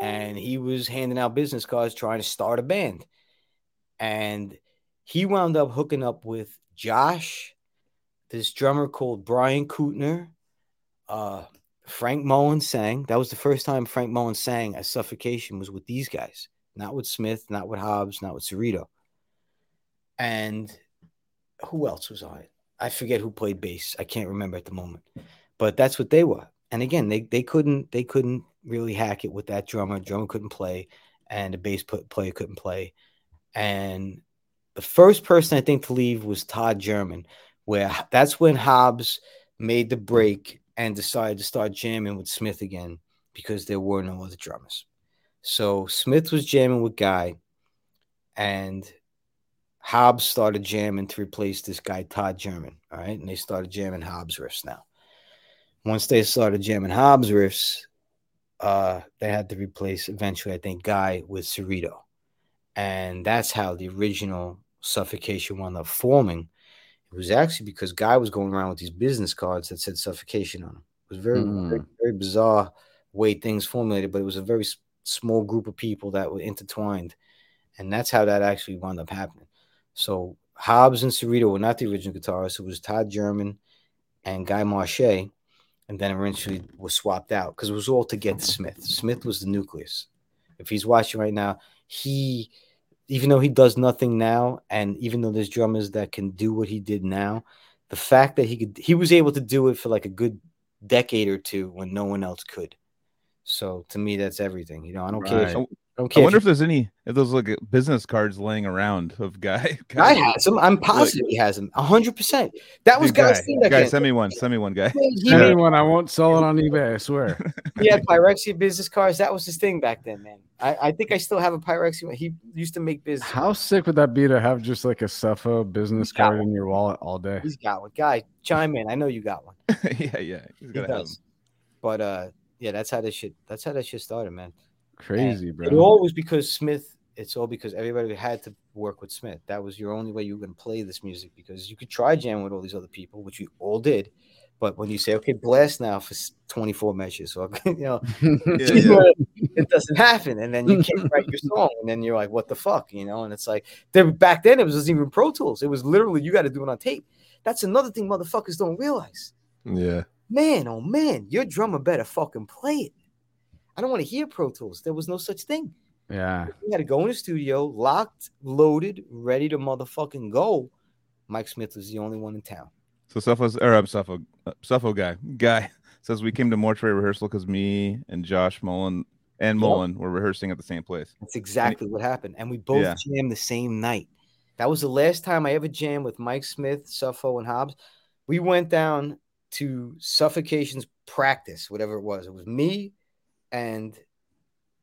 and he was handing out business cards trying to start a band. And he wound up hooking up with Josh, this drummer called Brian Kootner, uh, Frank Mullen sang. That was the first time Frank Mullen sang as Suffocation was with these guys, not with Smith, not with Hobbs, not with Cerrito. And who else was on it? I forget who played bass. I can't remember at the moment. But that's what they were. And again, they they couldn't they couldn't really hack it with that drummer. Drummer couldn't play, and the bass player couldn't play. And the first person I think to leave was Todd German, where that's when Hobbs made the break and decided to start jamming with Smith again because there were no other drummers. So Smith was jamming with Guy, and Hobbs started jamming to replace this guy Todd German. All right, and they started jamming Hobbs riffs now. Once they started jamming Hobbs riffs, uh, they had to replace eventually, I think, Guy with Cerrito. And that's how the original suffocation wound up forming. It was actually because Guy was going around with these business cards that said suffocation on them. It was very, Mm. very, very bizarre way things formulated, but it was a very s- small group of people that were intertwined. And that's how that actually wound up happening. So Hobbs and Cerrito were not the original guitarists. It was Todd German and Guy Marchais and then eventually was swapped out because it was all to get Smith. Smith was the nucleus. If he's watching right now, he, even though he does nothing now, and even though there's drummers that can do what he did now, the fact that he could, he was able to do it for like a good decade or two when no one else could. So to me, that's everything. You know, I don't care. If, Right. I don't I care. wonder if if there's any if those like business cards laying around of guy. Guy has him. I'm positive he has him. hundred percent. That was Dude, Guy's guy. That guy, send me one. Send me one, guy. Send me one. I won't sell it on eBay. I swear. he had Pyrexia business cards. That was his thing back then, man. I, I think I still have a Pyrexia. one. He used to make business. How sick would that be to have just like a Suffo business He's got card in your wallet all day? He's got one. Guy, chime in. I know you got one. yeah, yeah. He's He gotta have does. But uh, yeah, that's how this shit. That's how that shit started, man. Crazy, It bro. all was because Smith. It's all because everybody had to work with Smith. That was your only way you were going to play this music because you could try jam with all these other people, which we all did. But when you say, okay, blast now for 24 measures, or you know, Yeah, yeah. it doesn't happen. And then you can't write your song. And then you're like, what the fuck? You know? And it's like, there, back then it was even Pro Tools. It was literally, you got to do it on tape. That's another thing motherfuckers don't realize. Yeah. Man, oh man, your drummer better fucking play it. I don't want to hear Pro Tools. There was no such thing. yeah. You had to go in the studio, locked, loaded, ready to motherfucking go. Mike Smith was the only one in town. So Suffo or I'm Suffo uh, Suffo guy guy says we came to mortuary rehearsal because me and Josh Mullen and Yep. Mullen were rehearsing at the same place. That's exactly what happened. And we both Yeah. jammed the same night. That was the last time I ever jammed with Mike Smith, Suffo, and Hobbs. We went down to Suffocation's practice, whatever it was. It was me and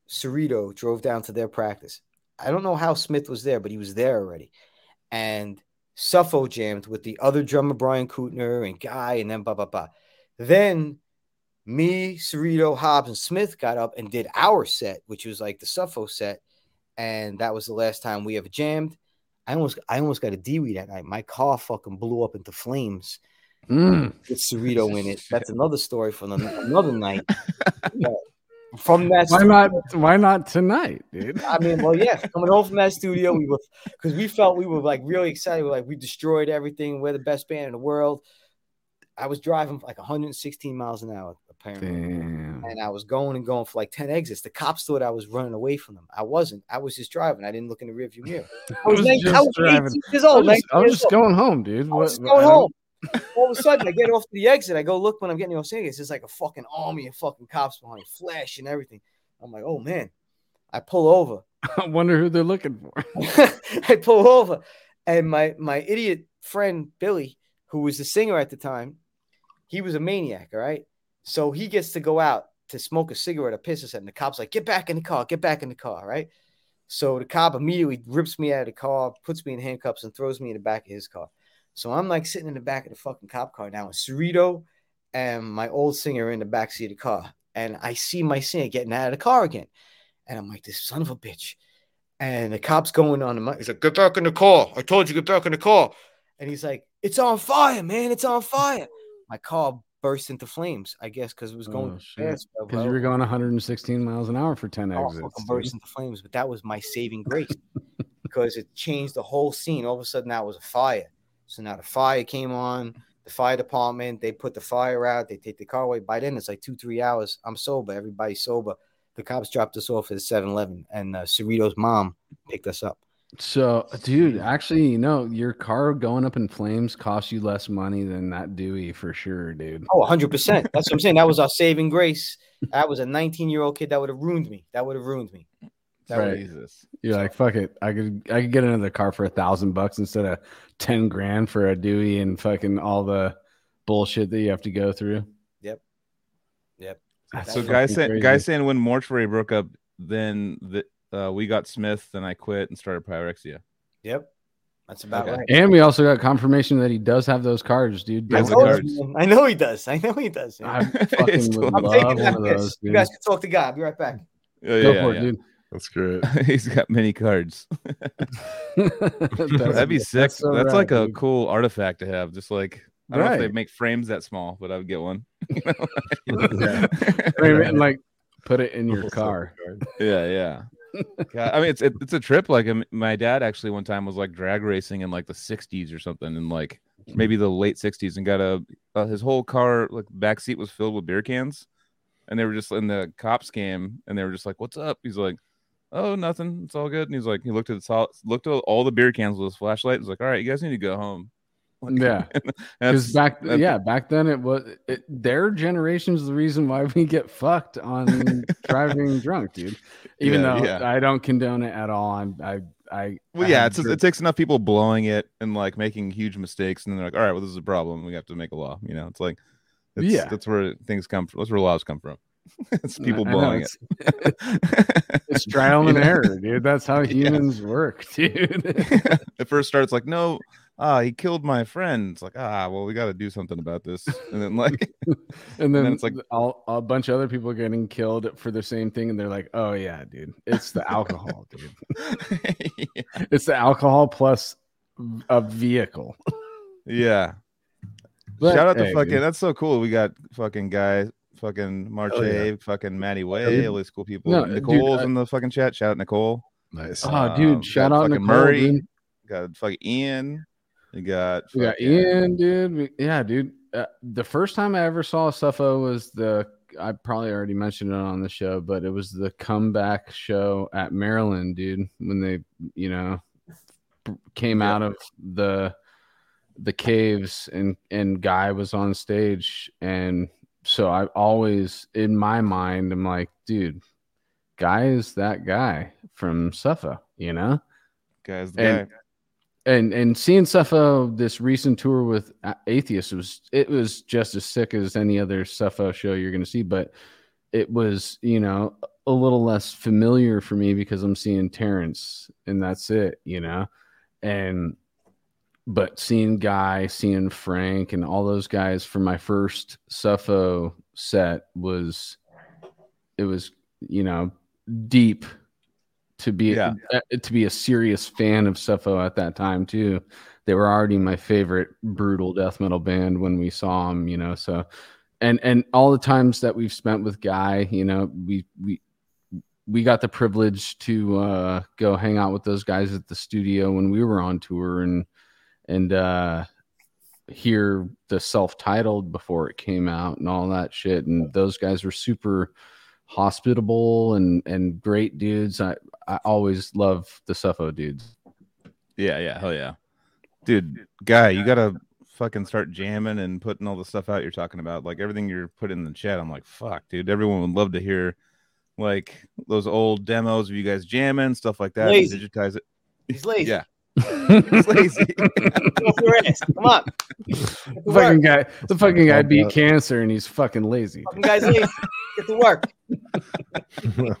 Cerrito drove down to their practice. I don't know how Smith was there, but he was there already. And Suffo jammed with the other drummer, Brian Kootner, and Guy, and then blah, blah, blah. Then me, Cerrito, Hobbs, and Smith got up and did our set, which was like the Suffo set. And that was the last time we ever jammed. I almost I almost got a DWI that night. My car fucking blew up into flames Mm. with Cerrito in it. That's another story from an- another night. From that Why studio- not? Why not tonight, dude? I mean, well, yeah, coming home from that studio, we were because we felt we were like really excited. We're like, we destroyed everything. We're the best band in the world. I was driving like 116 miles an hour, apparently. Damn. And I was going and going for like 10 exits. The cops thought I was running away from them. I wasn't. I was just driving. I didn't look in the rearview mirror. I was, was 19 I just was driving. 18 I was just, 19 I was just going home, dude. I was What- going home. All of a sudden, I get off to the exit. I go look when I'm getting off It's There's like a fucking army of fucking cops behind, flash and everything. I'm like, oh man. I pull over. I wonder who they're looking for. I pull over, and my my idiot friend Billy, who was the singer at the time, he was a maniac. All right, so he gets to go out to smoke a cigarette or piss or and The cop's like, "Get back in the car, get back in the car." Right. So the cop immediately rips me out of the car, puts me in handcuffs, and throws me in the back of his car. So I'm like sitting in the back of the fucking cop car now with Cerrito and my old singer in the back seat of the car. And I see my singer getting out of the car again. And I'm like, this son of a bitch. And the cop's going on the mic. He's like, get back in the car. I told you, get back in the car. And he's like, it's on fire, man. It's on fire. My car burst into flames, I guess, because it was going Oh. Because you were going 116 miles an hour for 10 Car exits. burst into flames. But that was my saving grace because it changed the whole scene. All of a sudden, that was a fire. So now the fire came on. The fire department, they put the fire out. They take the car away. By then, it's like two, three hours. I'm sober. Everybody's sober. The cops dropped us off at 7 Eleven, and uh, Cerrito's mom picked us up. So, dude, actually, you know, your car going up in flames costs you less money than that Dewey for sure, dude. Oh, 100%. That's what I'm saying. That was our saving grace. That was a 19 year old kid that would have ruined me. That would have ruined me. That Right. would've- Jesus. You're like, fuck it. I could I could get another car for a thousand bucks instead of 10 grand for a Dewey and fucking all the bullshit that you have to go through. Yep. Yep. That's So That's guy fucking saying crazy. guy saying when mortuary broke up, then the uh, we got Smith, then I quit and started Pyrexia. Yep. That's about Okay. right. And we also got confirmation that he does have those cards, dude. I the know, cards. I know he does. I know he does. I It's fucking would I'm love taking one that of piss. those, You guys can talk to God. I'll be right back. Yeah, Go yeah, for yeah. it, dude. That's great. He's got many cards. That's- That'd be sick. that's That's, so rad, like a dude. cool artifact to have. Just like I don't know if they make frames that small, but I would get one. Yeah. Frame it and like put it in your car. yeah, yeah. God, I mean, it's it, it's a trip. Like um, my dad actually one time was like drag racing in like the '60s or something, and like maybe the late '60s, and got a uh, his whole car like back seat was filled with beer cans, and they were just in the cops came, and they were just like, "What's up?" He's like, "Oh, nothing. It's all good." And he's like, he looked at the looked at all the beer cans with his flashlight. He's like, "All right, you guys need to go home." Like, Yeah. Because back, yeah, back then it was it, their generation's the reason why we get fucked on driving drunk, dude. Even Yeah, though yeah. I don't condone it at all. I'm, I, I. Well, I yeah, it's it takes enough people blowing it and like making huge mistakes, and then they're like, "All right, well, this is a problem. We have to make a law." You know, it's like, it's, Yeah. that's where things come from. That's where laws come from. it's people I blowing it's, it. It's trial and error, dude. That's how humans work, dude. At first, starts like, "No, ah, he killed my friend." It's like, ah, well, we got to do something about this, and then like, and then, then it's like all, a bunch of other people getting killed for the same thing, and they're like, "Oh yeah, dude, it's the alcohol, dude. yeah. It's the alcohol plus a vehicle." yeah. But, Shout out to hey, fucking. dude. That's so cool. We got fucking guy, fucking Marchais, yeah. fucking Maddie Way, all these cool people. No, dude, Nicole's I- in the fucking chat. Shout out Nicole. Nice. Oh, Um, dude, shout got out fucking Nicole, Murray. dude. got fucking Ian. You got We got Ian, dude. We- yeah, dude. Uh, the first time I ever saw Suffo was the I probably already mentioned it on the show, but it was the comeback show at Maryland, dude. When they, you know, came Yeah. out of the the caves and and Guy was on stage, and so I always in my mind I'm like, dude, Guy is that guy from Suffo, you know guys. The And- guy. and and seeing Suffo this recent tour with Atheist was it was just as sick as any other Suffo show you're going to see, but it was you know a little less familiar for me because I'm seeing Terrance and that's it, you know, and but seeing Guy, seeing Frank, and all those guys for my first Suffo set was it was you know deep to be Yeah. uh, to be a serious fan of Suffo at that time too. They were already my favorite brutal death metal band when we saw them, you know. So, and and all the times that we've spent with Guy, you know, we we we got the privilege to uh, go hang out with those guys at the studio when we were on tour and and uh, hear the self-titled before it came out and all that shit. And those guys were super hospitable and and great dudes. I I always love the Suffo dudes. Yeah, yeah, hell yeah, dude. Guy, you gotta fucking start jamming and putting all the stuff out you're talking about. Like everything you're putting in the chat. I'm like, fuck, dude. Everyone would love to hear like those old demos of you guys jamming stuff like that. Lazy. digitize it. He's lazy. Yeah, he's lazy. Get off your ass. Come on. The fucking guy, the fucking guy beat that. cancer and he's fucking lazy. Fucking guy's lazy. Get to work.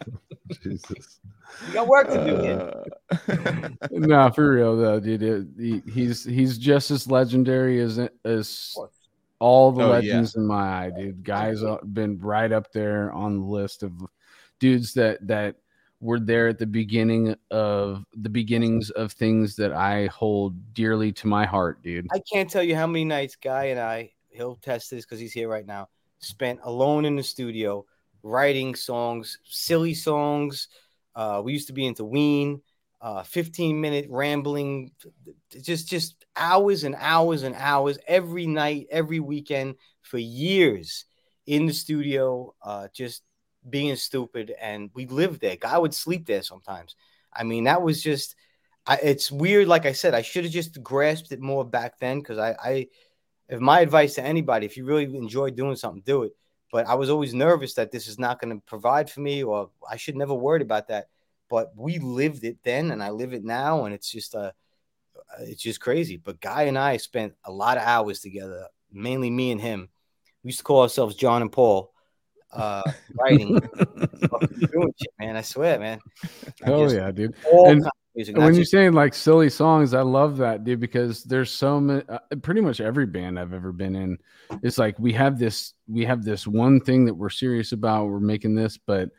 Jesus. You got work to do, kid. Uh, no, for real though, dude. it- he, he's he's just as legendary as as all the Oh, yeah. legends in my eye, dude. Guys uh, been right up there on the list of dudes that that were there at the beginning of the beginnings of things that I hold dearly to my heart, dude. I can't tell you how many nights Guy and I, he'll test this because he's here right now, spent alone in the studio writing songs, silly songs. Uh, we used to be into Ween, uh, 15 minute rambling, just just hours and hours and hours every night, every weekend for years in the studio, uh, just being stupid. And we lived there. Guy would sleep there sometimes. I mean, that was just. I, it's weird. Like I said, I should have just grasped it more back then because I, I, if my advice to anybody, if you really enjoy doing something, do it. But I was always nervous that this is not going to provide for me, or I should never worry about that. But we lived it then, and I live it now, and it's just uh, it's just crazy. But Guy and I spent a lot of hours together, mainly me and him. We used to call ourselves John and Paul, uh, writing, doing shit, man. I swear, man. Just- yeah, dude. all And- music. When you're saying like silly songs, I love that, dude, because there's so many. Uh, pretty much every band I've ever been in, it's like we have this, we have this one thing that we're serious about. We're making this, but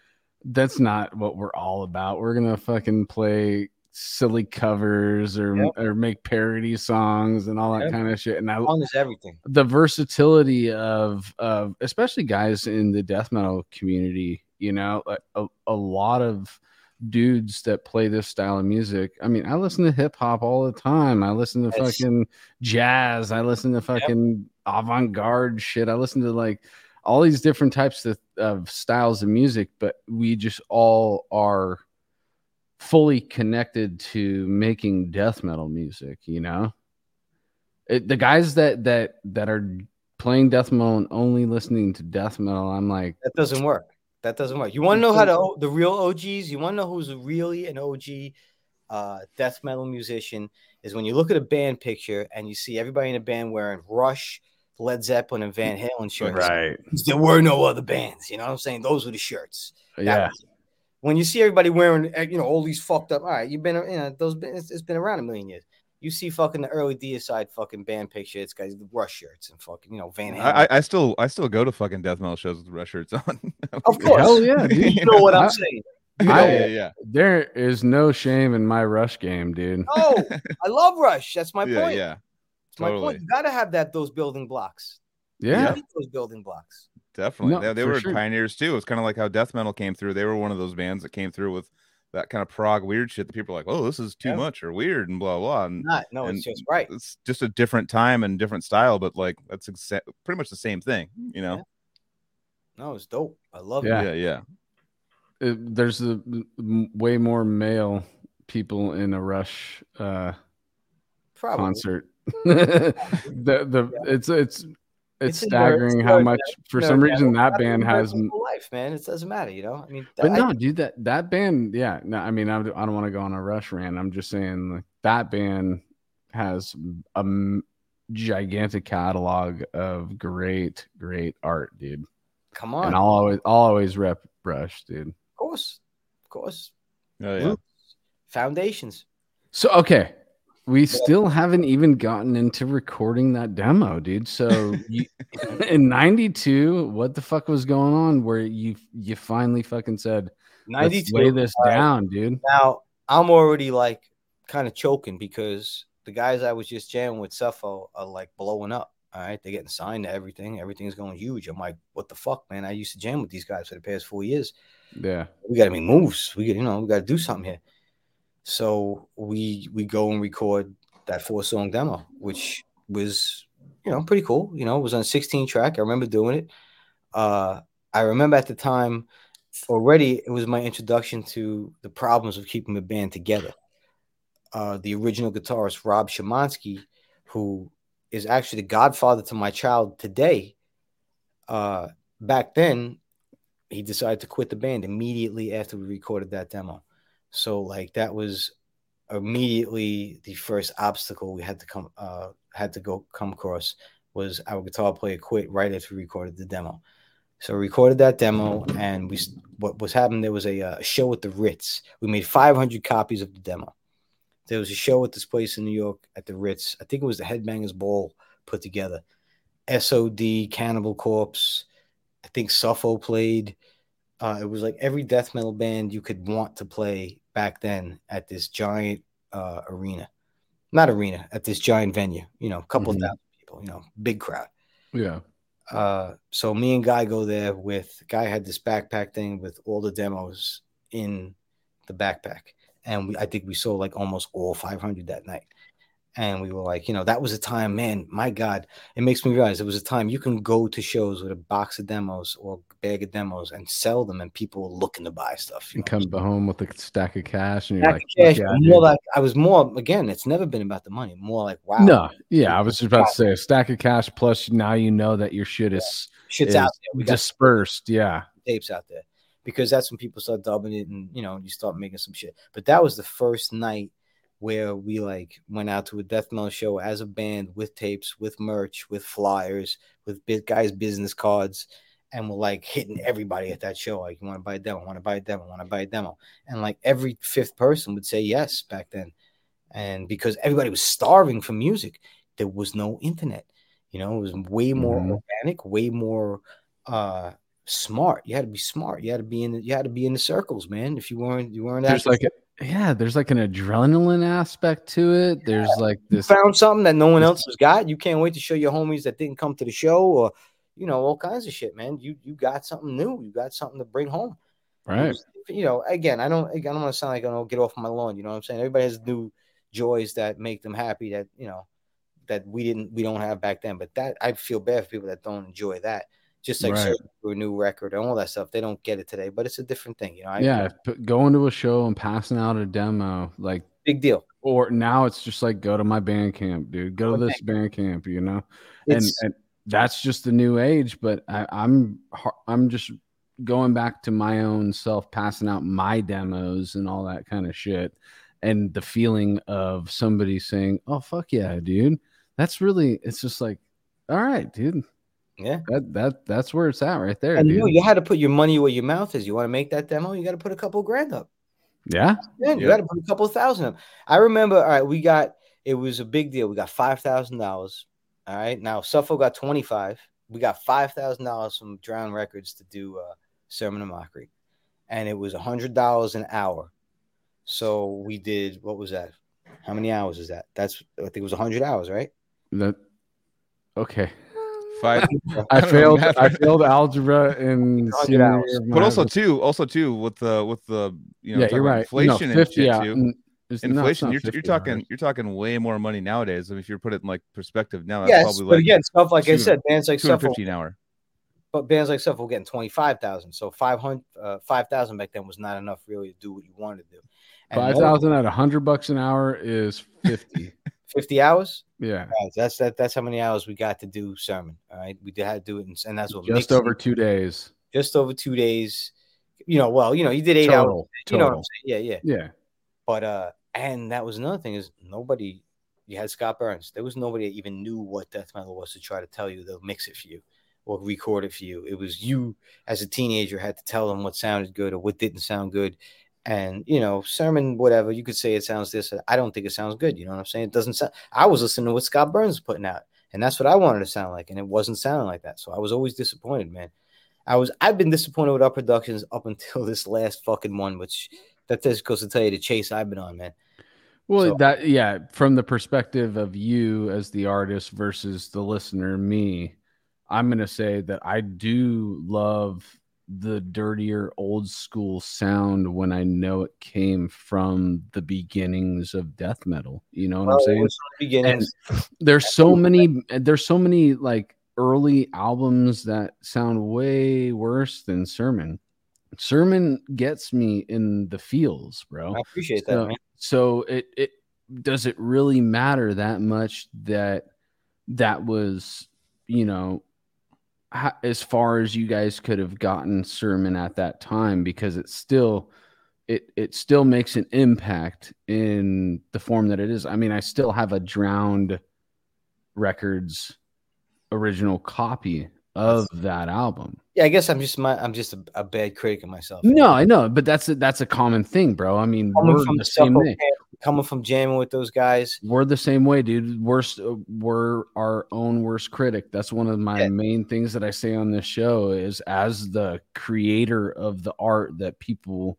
that's not what we're all about. We're gonna fucking play silly covers or Yep. or make parody songs and all that Yep. kind of shit. And I is everything. the versatility of of especially guys in the death metal community you know like a, a lot of dudes that play this style of music i mean i listen to hip hop all the time i listen to Yes. fucking jazz i listen to fucking avant-garde shit i listen to like all these different types of, of styles of music but we just all are fully connected to making death metal music you know it, the guys that that that are playing death metal and only listening to death metal i'm like That doesn't work. That doesn't work. You want to know how to the real OGs? You want to know who's really an OG uh, death metal musician? Is when you look at a band picture and you see everybody in a band wearing Rush, Led Zeppelin, and Van Halen shirts. right There were no other bands. You know what I'm saying? Those were the shirts. That yeah was it. When you see everybody wearing, uh, you know, all these fucked up. All right, you've been, you know, those. been- It's, it's been around a million years. You see fucking the early Deicide fucking band picture. It's guys the Rush shirts and fucking, you know, Van Halen. I, I, I still I still go to fucking death metal shows with rush shirts on. Of course. hell yeah dude. you know what I'm saying? yeah, I- yeah, yeah. there is no shame in my rush game dude Oh, I love Rush. That's my yeah, point. yeah, That's my totally. point. You gotta have that those building blocks. You yeah need those building blocks. Definitely. No, they they were sure. pioneers too. It's kind of like how death metal came through. They were one of those bands that came through with that kind of prog weird shit that people are like, oh, this is too Yeah. much or weird and blah blah. And Not no, And- it's just right. it's just a different time and different style, but like that's exa- pretty much the same thing, you know? No, it's dope. I love Yeah. it. Yeah, yeah. It- there's a, m- way more male people in a rush uh Probably. concert the the it's it's it's It's staggering it's how nerd much for nerd some metal. reason that band has life, man. It doesn't matter, you know. I mean, But I- no, dude, that that band, yeah, no, I mean, I, I don't want to go on a rush rant. I'm just saying, like that band has a m- gigantic catalog of great, great art, dude. come on, And I'll always, I'll always rep Rush, dude. Of course, of course. Oh, yeah. Roots, Foundations. So okay, we still haven't even gotten into recording that demo, dude. So you, in '92, what the fuck was going on? Where you you finally fucking said, "Let's Ninety-two. lay this right. down, dude." Now I'm already like kind of choking because the guys I was just jamming with Suffo are like blowing up. All right, they're getting signed to everything. Everything's going huge. I'm like, what the fuck, man? I used to jam with these guys for the past four years. Yeah, We got to make moves. We got, you know, we got to do something here. So we we go and record that four song demo, which was you know pretty cool. You know, it was on 16 track. I remember doing it. Uh, I remember at the time already it was my introduction to the problems of keeping the band together. Uh, the original guitarist Rob Shemansky, who is actually the godfather to my child today, uh, back then he decided to quit the band immediately after we recorded that demo. So like that was immediately the first obstacle we had to come uh had to go come across was our guitar player quit right after we recorded the demo. So we recorded that demo, and we what was happening. There was a, uh, show at the Ritz. We made 500 copies of the demo. There was a show at this place in New York at the Ritz. I think it was the Headbangers Ball put together. SOD, Cannibal Corpse. I think Suffo played. Uh, it was like every death metal band you could want to play back then at this giant uh, arena, not arena, at this giant venue. You know, a couple Mhm. thousand people. You know, big crowd. yeah. Uh, so me and Guy go there with Guy had this backpack thing with all the demos in the backpack, and we I think we sold like almost all 500 that night. And we were like, you know, that was a time, man. My God, it makes me realize it was a time you can go to shows with a box of demos or bag of demos and sell them, and people were looking to buy stuff. You and come home with a stack of cash, and you're like, cash, yeah, more like I was more again. It's never been about the money. More like wow, no, yeah, I was just about to say a stack of cash plus now you know that your shit is, shit's is out there. We dispersed. Yeah, tapes out there because that's when people start dubbing it and you know you start making some shit. But that was the first night where we like went out to a death metal show as a band with tapes, with merch, with flyers, with big guys' business cards, and we're like hitting everybody at that show. Like, you want to buy a demo? Want to buy a demo? Want to buy a demo? And like every fifth person would say yes back then. And because everybody was starving for music, there was no internet. You know, it was way more Mhm. organic, way more uh smart. You had to be smart. You had to be in the, you had to be in the circles, man. If you weren't you weren't There's like, a, yeah, there's like an adrenaline aspect to it. There's like you this. found something that no one else has got. You can't wait to show your homies that didn't come to the show or you know, all kinds of shit, man. You you got something new. You got something to bring home. Right. You know, again, I don't I don't want to sound like I don't get off my lawn. You know what I'm saying? Everybody has new joys that make them happy that you know that we didn't we don't have back then. But that I feel bad for people that don't enjoy that. Just like Right. searching for a new record and all that stuff, they don't get it today. But it's a different thing, you know. I, Yeah. Going to a show and passing out a demo, like, big deal. or now it's just like go to my band camp, dude. Go to this band camp, you know. And, and that's just the new age. But I, I'm I'm just going back to my own self, passing out my demos and all that kind of shit, and the feeling of somebody saying, "Oh fuck yeah, dude." That's really. It's just like, all right, dude. Yeah. That that that's where it's at right there, And you know, you had to put your money where your mouth is. You want to make that demo, you got to put a couple grand up. yeah. Man, you got to put a couple thousand up. I remember, all right, we got it was a big deal. We got five thousand dollars. All right, now Suffo got twenty five. We got five thousand dollars from Drown Records to do uh, Sermon of Mockery, and it was a hundred dollars an hour. So we did what was that? How many hours is that? That's I think it was hundred hours, right? That okay. Five. I don't failed. math. I failed algebra in Hundred senior year But also high too, also too with the with the you know yeah, you're right. inflation no, and 50 shit too. n- it's- Inflation, not you're, you're talking hours. you're talking way more money nowadays. I mean, if you put it in like perspective now, that's Yes, probably but like again, stuff like I said, bands like two hundred Suffo, hour. but bands like Suffo getting twenty five thousand. So five hundred, uh, five thousand back then was not enough really to do what you wanted to do. And Five most- at a hundred bucks an hour is fifty. 50 hours. Yeah, Guys, that's that. That's how many hours we got to do sermon. All right, we did had to do it, in, and that's what just over it two days just over two days. You know, well, you know, you did eight hours. total. You know what I'm total. saying? Yeah, yeah. Yeah, But uh, and that was another thing is nobody. You had Scott Burns. There was nobody that even knew what death metal was to try to tell you they'll mix it for you or record it for you. It was you as a teenager had to tell them what sounded good or what didn't sound good. And you know, sermon, whatever you could say, it sounds this. I don't think it sounds good. You know what I'm saying? It doesn't sound. I was listening to what Scott Burns was putting out, and that's what I wanted to sound like, and it wasn't sounding like that. So I was always disappointed, man. I was. I've been disappointed with our productions up until this last fucking one, which that just goes to tell you the chase I've been on, man. Well, So- that yeah, from the perspective of you as the artist versus the listener, me, I'm gonna say that I do love the dirtier old school sound when I know it came from the beginnings of death metal. You know what I'm oh, saying? from the beginnings. there's so many there's so many like early albums that sound way worse than sermon sermon gets me in the feels bro I appreciate that, so, man. so it it does it really matter that much that that was you know as far as you guys could have gotten sermon at that time because it's still it it still makes an impact in the form that it is. I mean i still have a drowned records original copy of that album. Yeah, I guess I'm just my I'm just a, a bad critic of myself. no i know but that's a, that's a common thing bro. I mean coming we're from the same way camp, coming from jamming with those guys. we're the same way, dude. Worst, uh, we're our own worst critic. That's one of my Yeah. main things that I say on this show is as the creator of the art that people,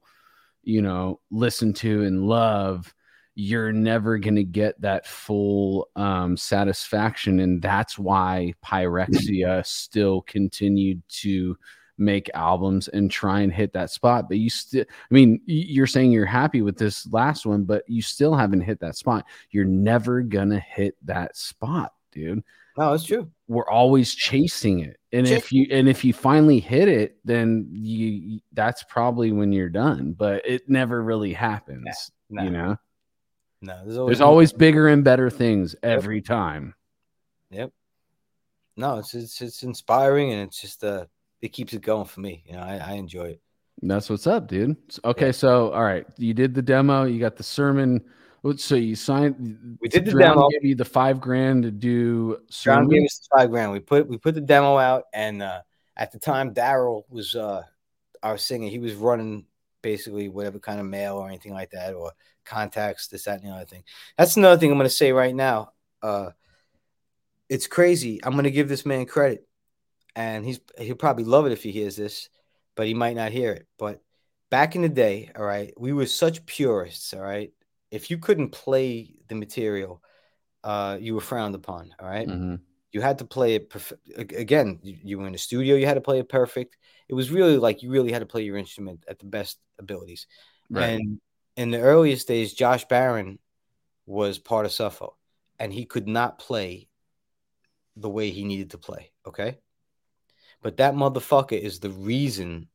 you know, listen to and love, you're never going to get that full um, satisfaction. And that's why Pyrexia still continued to make albums and try and hit that spot. But you still, I mean, you're saying you're happy with this last one, but you still haven't hit that spot. You're never gonna hit that spot, dude. No, it's true. We're always chasing it, and if you and if you finally hit it, then you that's probably when you're done. But it never really happens, No, you know. no. There's always, There's always bigger and better things every time. Yep. No. It's it's it's inspiring and it's just uh it keeps it going for me. You know, I, I enjoy it. That's what's up, dude. Okay, so all right, you did the demo, you got the sermon. So you signed. We did the Drown demo. Gave you the five grand to do sermon. gave us the five grand. We put we put the demo out and uh At the time, Daryl was uh, our singer. He was running basically whatever kind of mail or anything like that, or contacts, this, that, and the other thing. That's another thing I'm going to say right now. Uh, it's crazy. I'm going to give this man credit, and he's he'll probably love it if he hears this, but he might not hear it. But back in the day, all right, we were such purists, all right. If you couldn't play the material, uh, you were frowned upon, all right? Mhm. You had to play it perf- again. You, you were in the studio. You had to play it perfect. It was really like you really had to play your instrument at the best abilities. Right. And in the earliest days, Josh Barohn was part of Suffo, and he could not play the way he needed to play. Okay, but that motherfucker is the reason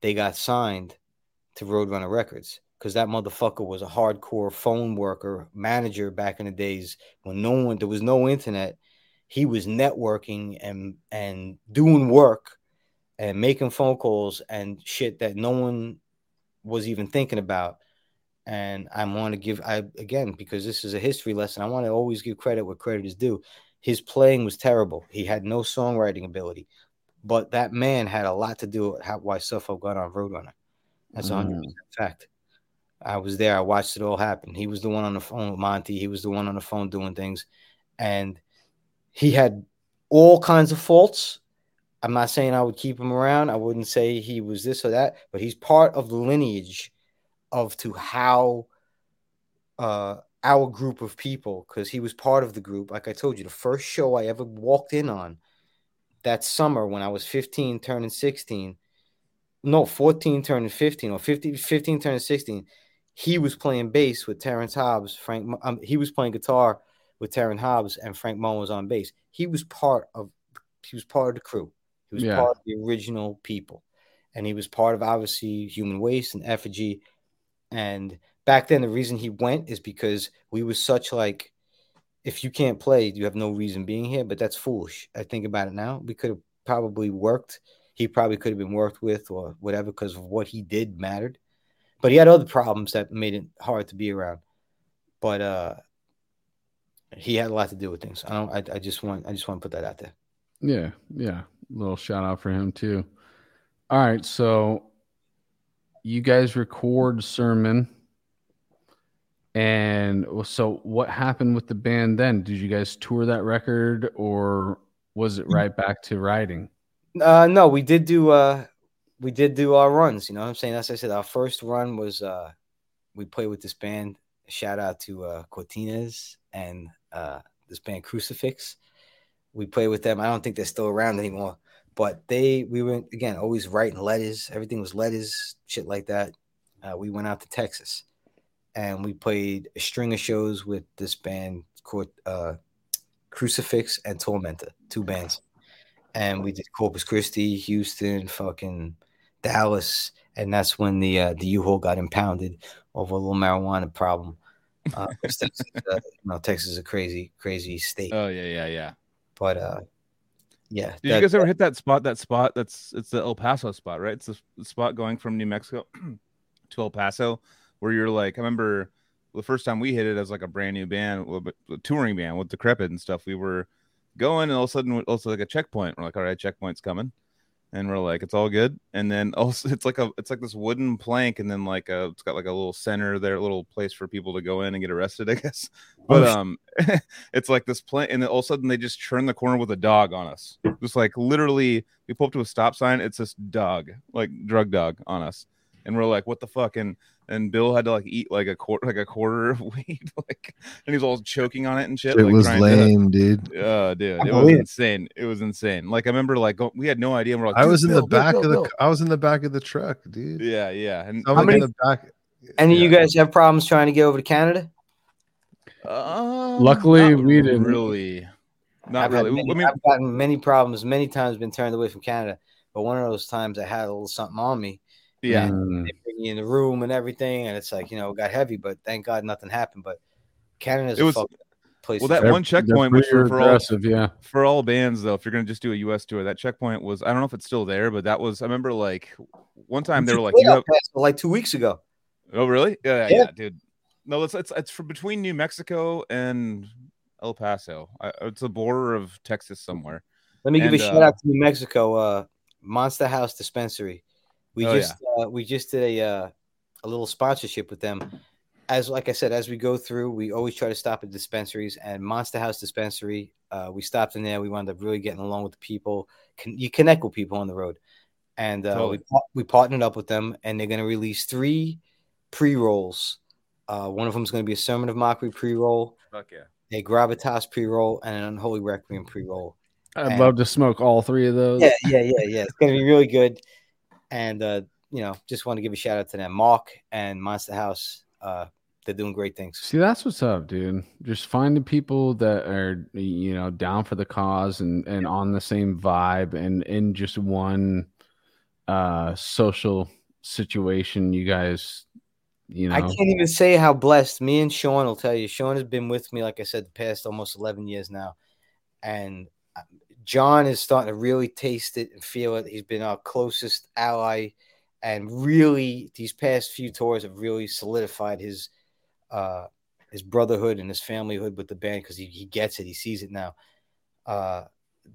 they got signed to Roadrunner Records because that motherfucker was a hardcore phone worker manager back in the days when no one there was no internet. He was networking and and doing work and making phone calls and shit that no one was even thinking about. And I want to give I again because this is a history lesson. I want to always give credit where credit is due. His playing was terrible. He had no songwriting ability, but that man had a lot to do with how, why Suffo got on Roadrunner. That's a hundred percent fact. I was there. I watched it all happen. He was the one on the phone with Monty. He was the one on the phone doing things, and he had all kinds of faults. I'm not saying I would keep him around. I wouldn't say he was this or that, but he's part of the lineage of to how uh our group of people because he was part of the group. Like I told you, the first show I ever walked in on that summer when I was 15 turning 16, no, 14 turning 15 or 50, 15 turning 16, he was playing bass with Terrance Hobbs. Frank, um, he was playing guitar with Terrance Hobbs, and Frank Moen was on bass. He was part of, he was part of the crew. He was Yeah. part of the original people, and he was part of obviously Human Waste and Effigy. And back then, the reason he went is because we was such like, if you can't play, you have no reason being here. But that's foolish. I think about it now. We could have probably worked. He probably could have been worked with or whatever because of what he did mattered. But he had other problems that made it hard to be around. But uh he had a lot to do with things. I don't. I, I just want. I just want to put that out there. Yeah, yeah. Little shout out for him too. All right, so you guys record sermon, and so what happened with the band then? Did you guys tour that record, or was it right back to writing? Uh, no, we did do. Uh, we did do our runs. You know what I'm saying? As I said, our first run was. Uh, we played with this band. Shout out to uh, Cortines and uh, this band Crucifix. We played with them. I don't think they're still around anymore, but they we went again always writing letters. Everything was letters, shit like that. Uh, we went out to Texas, and we played a string of shows with this band called uh, Crucifix and Tormentor, two bands, and we did Corpus Christi, Houston, fucking Dallas, and that's when the uh, the U-Haul got impounded over a little marijuana problem. Uh, Texas, uh, you know, Texas is a crazy, crazy state, Oh yeah, yeah, yeah. but uh, yeah. Did that- you guys ever hit that spot? That spot that's it's the El Paso spot, right? It's the spot going from New Mexico to El Paso, where you're like, I remember the first time we hit it as like a brand new band, a touring band with Decrepit and stuff. We were going, and all of a sudden, also like a checkpoint. We're like, all right, checkpoint's coming, and we're like, it's all good. And then also, it's like a, it's like this wooden plank, and then like a, it's got like a little center there, a little place for people to go in and get arrested, I guess. But Oh, um, it's like this plank, and then all of a sudden they just turn the corner with a dog on us. Just like literally, we pull up to a stop sign. It's this dog, like drug dog, on us, and we're like, what the fuck? And and Bill had to like eat like a quarter, like a quarter of weed, like, and he's all choking on it and shit. It like, was trying to- lame, dude. uh, dude, I it was believe insane. It was insane. Like I remember, like go- we had no idea. We're like, I was in the Bill, Bill, back Bill, of the. Bill." I was in the back of the truck, dude. Yeah, yeah. And Someone many- in the back. Any of you guys have problems trying to get over to Canada? um, Luckily, not we didn't. really. Not I've really. many- I mean, I've gotten many problems, many times been turned away from Canada. But one of those times I had a little something on me. Yeah. Mm. They bring me in the room and everything, and it's like, you know, it got heavy, but thank God nothing happened. But Canada's It a was- fucking place. well, that one checkpoint was for, for all yeah. for all bands though. If you're gonna just do a U.S. tour, that checkpoint was. I don't know if it's still there, but that was. I remember like one time they were like, "You have." Paso like two weeks ago. Oh, really? Yeah, yeah, Yeah. yeah, dude. No, it's it's it's from between New Mexico and El Paso. I, it's the border of Texas somewhere. Let me give And, a shout uh, out to New Mexico. Uh, Monster House Dispensary. We Oh, just uh, we just did a uh, a little sponsorship with them. As like I said, as we go through, we always try to stop at dispensaries and Monster House Dispensary. Uh, we stopped in there. We wound up really getting along with the people. Can, you connect with people on the road, and uh, Totally. we we partnered up with them, and they're going to release three pre rolls. Uh, one of them is going to be a Sermon of Mockery pre roll, Fuck yeah. a Gravitas pre roll, and an Unholy Requiem pre roll. I'd And- love to smoke all three of those. Yeah, yeah, yeah, yeah. It's gonna be really good. And uh, you know, just want to give a shout out to them, Mark and Monster House. Uh, they're doing great things. See, that's what's up, dude. Just finding people that are, you know, down for the cause and and on the same vibe and in just one uh social situation. You guys, you know, I can't even say how blessed me and Sean will tell you. Sean has been with me, like I said, the past almost 11 years now. And uh, John is starting to really taste it and feel it. He's been our closest ally. And really, these past few tours have really solidified his uh, his brotherhood and his familyhood with the band because he, he gets it. He sees it now. Uh,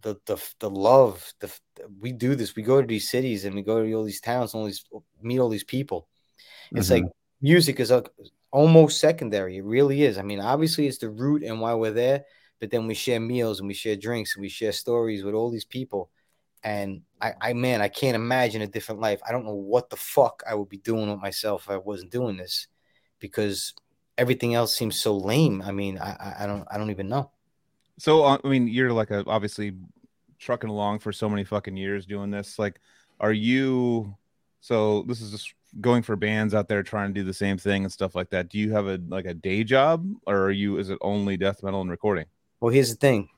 the the the love. The we do this. We go to these cities and we go to all these towns and all these meet all these people. It's Mhm. like music is almost secondary. It really is. I mean, obviously it's the root and why we're there, but then we share meals and we share drinks and we share stories with all these people. And I, I man, I can't imagine a different life. I don't know what the fuck I would be doing with myself if I wasn't doing this, because everything else seems so lame. I mean, I, I- don't, I don't even know. So uh, I mean, you're like a, obviously trucking along for so many fucking years doing this. Like, are you? So this is just going for bands out there trying to do the same thing and stuff like that. Do you have a like a day job, or are you? Is it only death metal and recording? Well, here's the thing.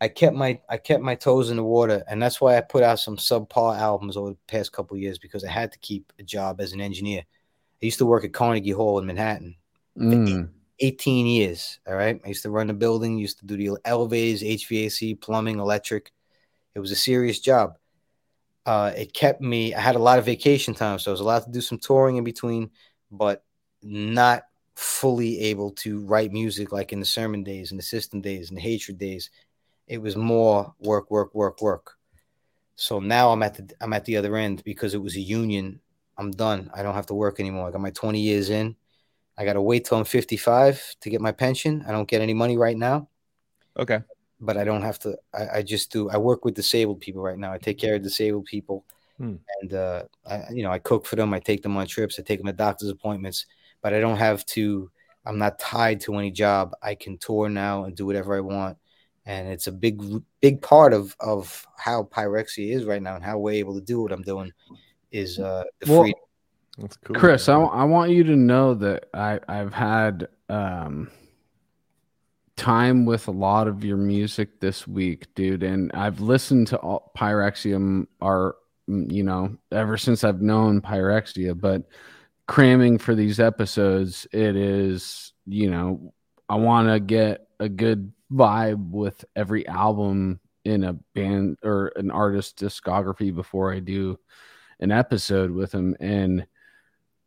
I kept my I kept my toes in the water, and that's why I put out some subpar albums over the past couple of years because I had to keep a job as an engineer. I used to work at Carnegie Hall in Manhattan, Mm. 18 years. All right, I used to run the building, used to do the elevators, HVAC, plumbing, electric. It was a serious job. Uh, it kept me. I had a lot of vacation time, so I was allowed to do some touring in between, but not fully able to write music like in the sermon days and the system days and the hatred days. It was more work, work, work, work. So now I'm at the I'm at the other end because it was a union. I'm done. I don't have to work anymore. I got my 20 years in. I got to wait till I'm 55 to get my pension. I don't get any money right now, Okay. but I don't have to. I, I just do. I work with disabled people right now. I take care of disabled people, Hmm. and uh, I, you know, I cook for them. I take them on trips. I take them to doctor's appointments. But I don't have to. I'm not tied to any job. I can tour now and do whatever I want, and it's a big, big part of of how pyrexia is right now and how we're able to do what I'm doing is uh, the Well, freedom. That's cool. Chris, I. I want you to know that I, I've had um, time with a lot of your music this week, dude, and I've listened to all Pyrexium, are you know, ever since I've known Pyrexia, but cramming for these episodes, it is, you know, I want to get a good vibe with every album in a band or an artist discography before I do an episode with them and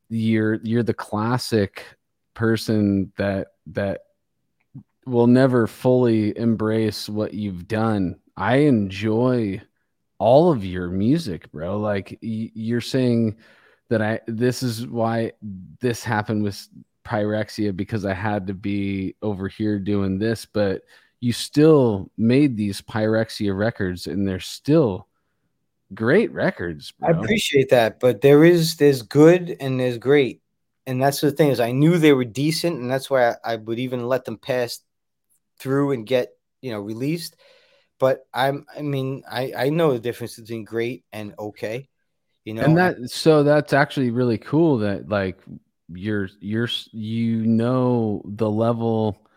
you're you're the classic person that that will never fully embrace what you've done. I enjoy all of your music, bro. Like y- you're saying that I this is why this happened with Pyrexia because I had to be over here doing this, but you still made these Pyrexia records and they're still great records, bro. I appreciate that, but there is there's good and there's great, and that's the thing is I knew they were decent, and that's why I, I would even let them pass through and get you know released. But I'm I mean I I know the difference between great and okay, you know. and that so that's actually really cool that like you're you're you know the level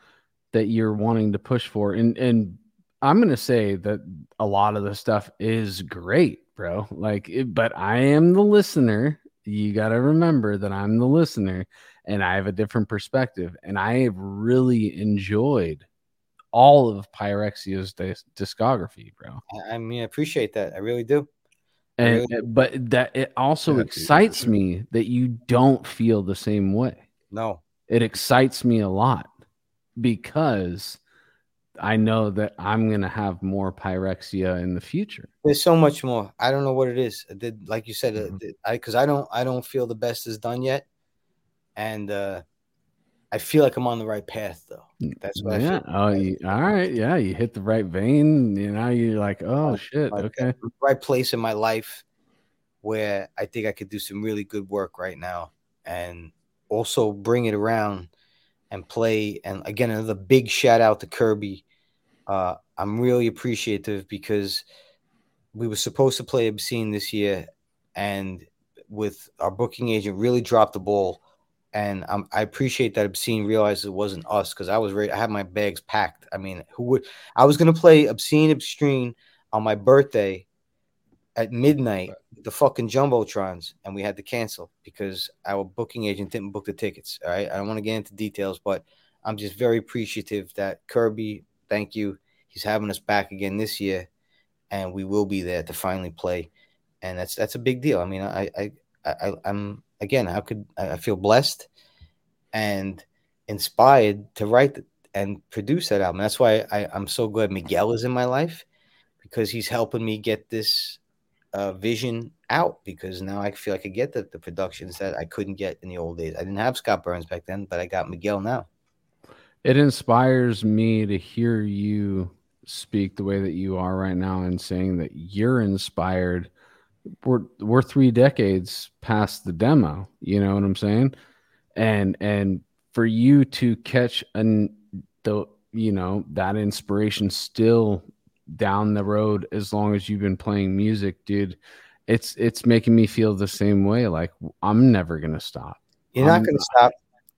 that you're wanting to push for. And and i'm gonna say that a lot of the stuff is great bro. Like it, but i am the listener. You got to remember that i'm the listener and i have a different perspective. And i have really enjoyed all of pyrexia's dis- discography bro. I, I mean I appreciate that. I really do. And really- but that it also Yeah, excites sure. me that you don't feel the same way No, it excites me a lot because I know that I'm gonna have more pyrexia in the future. There's so much more. I don't know what it is. Did like you said, uh, Mhm. I because I don't I don't feel the best is done yet, and uh I feel like I'm on the right path though. That's what I yeah. Oh, you, all right. Yeah, you hit the right vein. You know, you're like, oh shit. Okay. right place in my life where I think I could do some really good work right now and also bring it around and play. And again, another big shout out to Curby. Uh, I'm really appreciative because we were supposed to play Obscene this year, and with our booking agent, really dropped the ball. And um, I appreciate that Obscene realized it wasn't us because I was ready. I had my bags packed. I mean, who would? I was gonna play Obscene Obscene on my birthday at midnight, the fucking jumbotrons, and we had to cancel because our booking agent didn't book the tickets. All right, I don't want to get into details, but I'm just very appreciative that Curby, thank you, he's having us back again this year, and we will be there to finally play, and that's that's a big deal. I mean, I I, I I'm again, how could I feel blessed and inspired to write and produce that album. That's why I, I'm so glad Miguel is in my life because he's helping me get this uh, vision out because now I feel I could get the, the productions that I couldn't get in the old days. I didn't have Scott Burns back then, but I got Miguel now. It inspires me to hear you speak the way that you are right now and saying that you're inspired. We're we're three decades past the demo. You know what I'm saying? And and for you to catch an the you know that inspiration still down the road as long as you've been playing music, dude. It's it's making me feel the same way. Like I'm never gonna stop. You're not I'm- going to stop.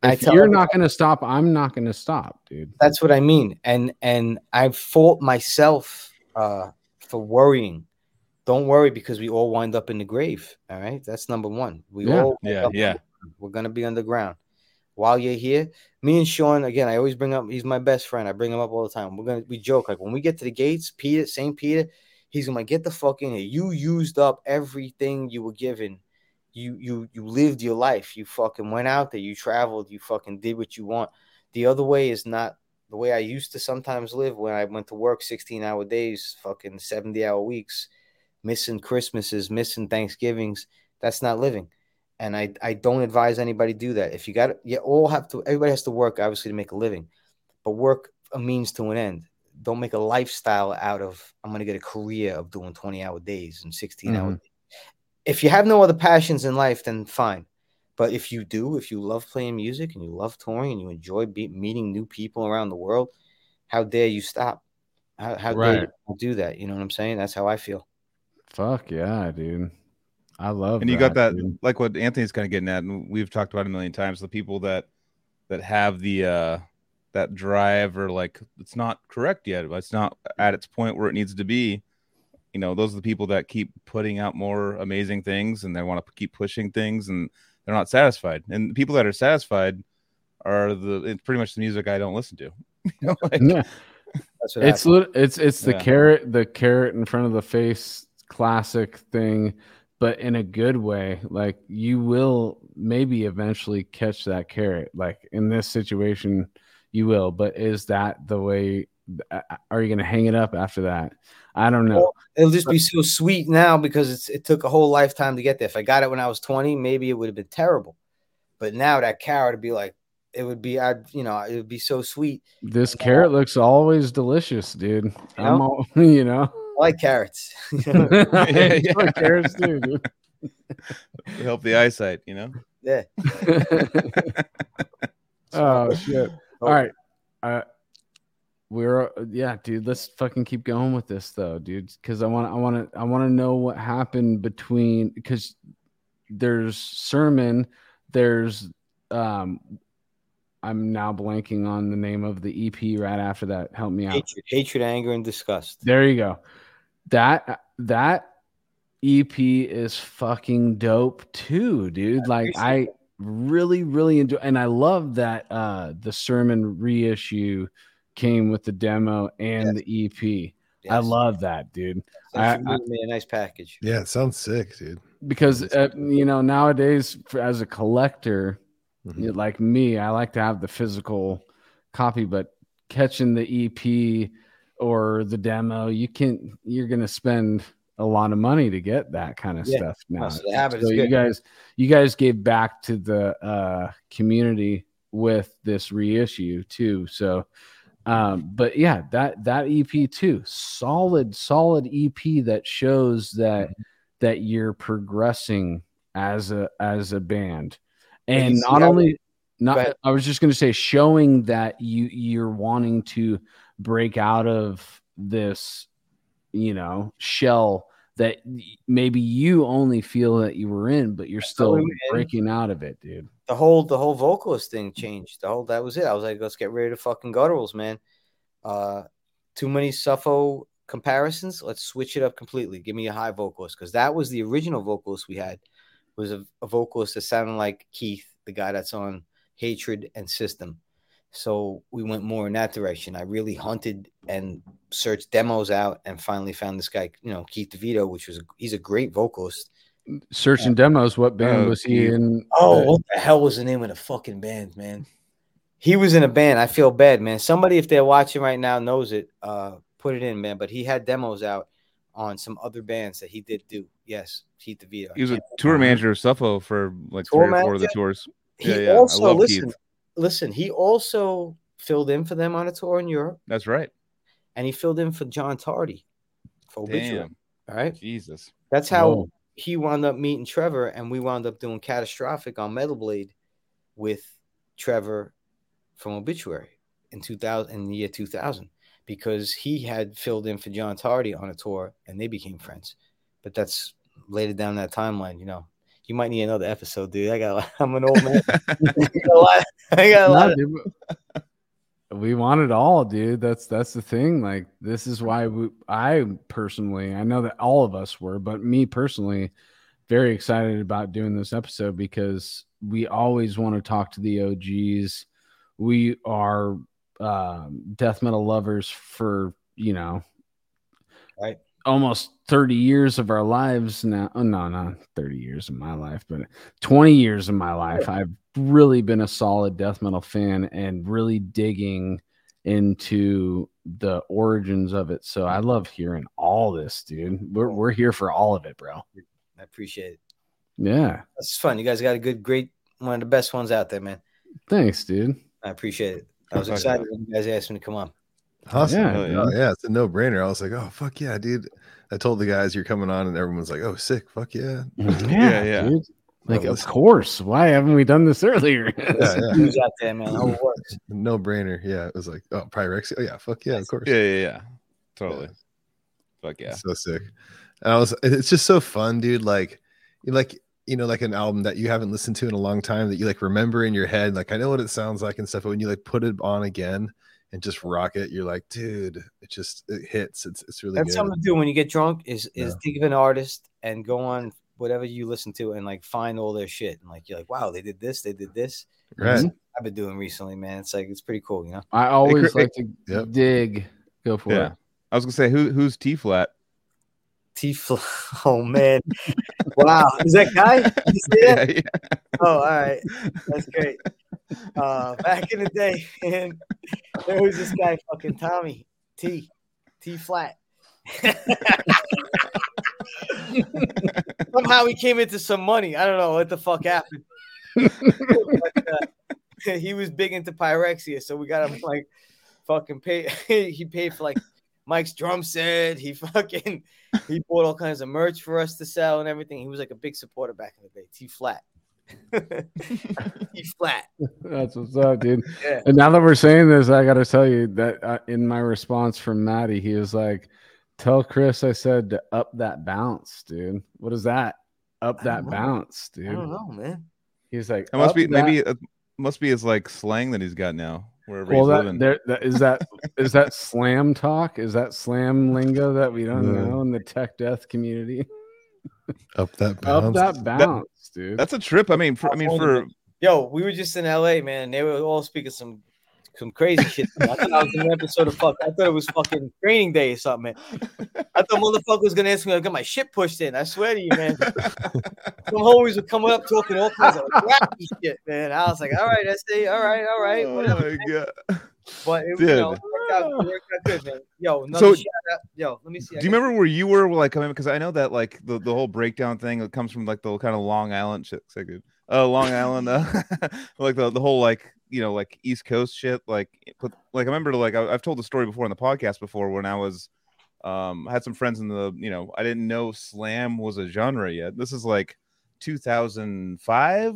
I If you're everybody- not gonna stop, I'm not gonna stop, dude. That's what I mean. And and I fault myself uh, for worrying. Don't worry because we all wind up in the grave. All right, that's number one. We Yeah. all Yeah, yeah. We're gonna be underground. While you're here, me and Sean again. I always bring up. He's my best friend. I bring him up all the time. We're gonna we joke like when we get to the gates, Peter, Saint Peter, he's gonna like, get the fuck in here. You used up everything you were given. You you you lived your life. You fucking went out there. You traveled. You fucking did what you want. The other way is not the way I used to sometimes live when I went to work 16 hour days, fucking 70 hour weeks, missing Christmases, missing Thanksgivings. That's not living and I, I don't advise anybody do that. If you got you all have to everybody has to work obviously to make a living, but work a means to an end. Don't make a lifestyle out of I'm gonna get a career of doing 20 hour days and 16 hour. Mhm. If you have no other passions in life, then fine. But if you do, if you love playing music and you love touring and you enjoy be- meeting new people around the world, how dare you stop? How, how dare you do that? You know what I'm saying? That's how I feel. Fuck yeah, dude. I love and you got that dude. like what anthony's kind of getting at and we've talked about it a million times the people that that have the uh that drive or like it's not correct yet but it's not at its point where it needs to be you know those are the people that keep putting out more amazing things and they want to keep pushing things and they're not satisfied and the people that are satisfied are the it's pretty much the music i don't listen to you know like Yeah. That's what It's feel. lit- it's it's the Yeah. carrot the carrot in front of the face classic thing, but in a good way. Like you will maybe eventually catch that carrot. Like in this situation, you will. But is that the way? uh, Are you going to hang it up after that? I don't know. Well, It'll just be so sweet now because it's it took a whole lifetime to get there. If I got it when I was 20, maybe it would have been terrible. But now that carrot would be like it would be I you know, it would be so sweet. This carrot looks always delicious, dude. I'm all, you know. I like carrots. Yeah, yeah. carrots too, dude. help the eyesight you know yeah. oh shit! Oh. All right, uh, we're yeah, dude. Let's fucking keep going with this though, dude. Because I want, I want to, I want to know what happened between because there's sermon, there's um, I'm now blanking on the name of the EP right after that. Help me out. Hatred, hatred, anger, and disgust. There you go. That that EP is fucking dope too, dude. Like appreciate I really, really enjoy and I love that uh the sermon reissue came with the demo and the EP. I love that, dude. Thanks I- I- me a nice package. Yeah, it sounds sick, dude. Because uh, you know, nowadays for, as a collector, Mhm. you know, like me, I like to have the physical copy, but catching the EP or the demo, you can you're gonna spend a lot of money to get that kind of Yeah. stuff now. so So you guys you guys gave back to the uh community with this reissue too. So um but yeah that that ep too solid solid ep that shows that Mm-hmm. that you're progressing as a as a band And you and see not only not i was just going to say showing that you you're wanting to break out of this you know shell that maybe you only feel that you were in but you're still breaking out of it dude the whole the whole vocalist thing changed. The whole that was it. I was like, let's get rid of fucking gutturals, man. Uh, too many Suffo comparisons. Let's switch it up completely. Give me a high vocalist because that was the original vocalist we had. Was a, a vocalist that sounded like Keith, the guy that's on Hatred and System. So we went more in that direction. I really hunted and searched demos out and finally found this guy, you know, Keith DeVito, which was a, he's a great vocalist. searching demos what band Oh, was he in Oh, Uh, what the hell was the name of the fucking band, man? He was in a band. I feel bad, man. Somebody, if they're watching right now, knows it. Uh, put it in, man. But he had demos out on some other bands that he did do. Yes, Keith DeVito. He was a tour manager of Suffo for like Tour three or four of the tours. He yeah, yeah. I also love listen. Keith. Listen, he also filled in for them on a tour in Europe, That's right. and he filled in for John Tardy for Obituary. Damn, All right, Jesus. that's how Whoa. he wound up meeting Trevor, and we wound up doing Catastrophic on Metal Blade with Trevor from Obituary in 2000 in the year 2000 because he had filled in for John Tardy on a tour and they became friends. But that's later down that timeline, you know. You might need another episode, dude. I got I'm an old man. I got a lot, I got a lot of, we want it all, dude. That's that's the thing. Like this is why we, I personally, I know that all of us were, but me personally, very excited about doing this episode because we always want to talk to the OGs. We are um, death metal lovers for you know, Right. Almost 30 years of our lives now. Oh, no, not 30 years of my life, but 20 years of my life. I've really been a solid death metal fan and really digging into the origins of it. So I love hearing all this, dude. We're we're here for all of it, bro. I appreciate it. Yeah. That's fun. You guys got a good, great one of the best ones out there, man. Thanks, dude. I appreciate it. I was excited when you guys asked me to come on. Awesome. Yeah, oh, Yeah, dude. yeah, it's a no brainer. I was like, oh fuck yeah, dude. I told the guys you're coming on, and everyone's like, oh sick, fuck yeah. Mm-hmm. Yeah, yeah. dude. Like, Oh, of course. Why haven't we done this earlier? Yeah, yeah. There, man? How it works. No brainer. Yeah, it was like, oh, Pyrexia. Oh yeah, fuck yeah, of course. Yeah, yeah, yeah. Totally. Fuck yeah. so sick. And I was, it's just so fun, dude. Like, you like, you know, like an album that you haven't listened to in a long time that you like remember in your head. Like, I know what it sounds like and stuff, but when you like put it on again and just rock it, you're like, dude, it just it hits. It's it's really That's good. something to do when you get drunk. Is is Yeah. think of an artist and go on whatever you listen to and like find all their shit and like you're like, wow, they did this, they did this. Right. I've been doing recently, man. It's like it's pretty cool, you know. I always Hey, like to Yep. dig. Go for Yeah. it. I was gonna say who who's T flat? T Fl- Oh man, wow, is that guy? You see that? Yeah, yeah. Oh, all right, that's great. Uh, back in the day, and there was this guy, fucking Tommy T T flat. Somehow he came into some money. I don't know what the fuck happened. But, uh, he was big into pyrexia, so we got him like fucking pay. he paid for like Mike's drum set. He fucking he bought all kinds of merch for us to sell and everything. He was like a big supporter back in the day. T flat. T flat. That's what's up, dude. Yeah. And now that we're saying this, I got to tell you that uh, in my response from Maddie, he was like, "Tell Chris I said to up that bounce, dude. What is that? Up that don't know. bounce, I dude." don't know, man. He's like, It must be that-" maybe it must be his like slang that he's got now wherever Well, he's that, living. there, that is that is that slam talk? Is that slam lingo that we don't Yeah. know in the tech death community? Up that bounce. Up bounce. that bounce, dude. That's a trip. I mean, for, I mean, for Yo, we were just in LA, man. and They were all speaking some some crazy shit. I thought I was in an episode of fuck. I thought it was fucking training day or something. Man. I thought motherfucker was gonna ask me. I got my shit pushed in. I swear to you, man. Some homies were coming up talking all kinds of wacky shit, man. I was like, all right, I see, all right, all right, oh whatever. my god, But it, you know, it worked out, worked out good, man. Yo, So- Yo, let me see. Do you remember where you were like coming? Because I know that like the, the whole breakdown thing that comes from like the kind of Long Island shit. Say good. Uh, Long Island, uh, like the, the whole like you know like East Coast shit. Like, but, like I remember like I, I've told the story before on the podcast before when I was um I had some friends in the you know I didn't know slam was a genre yet. This is like 2005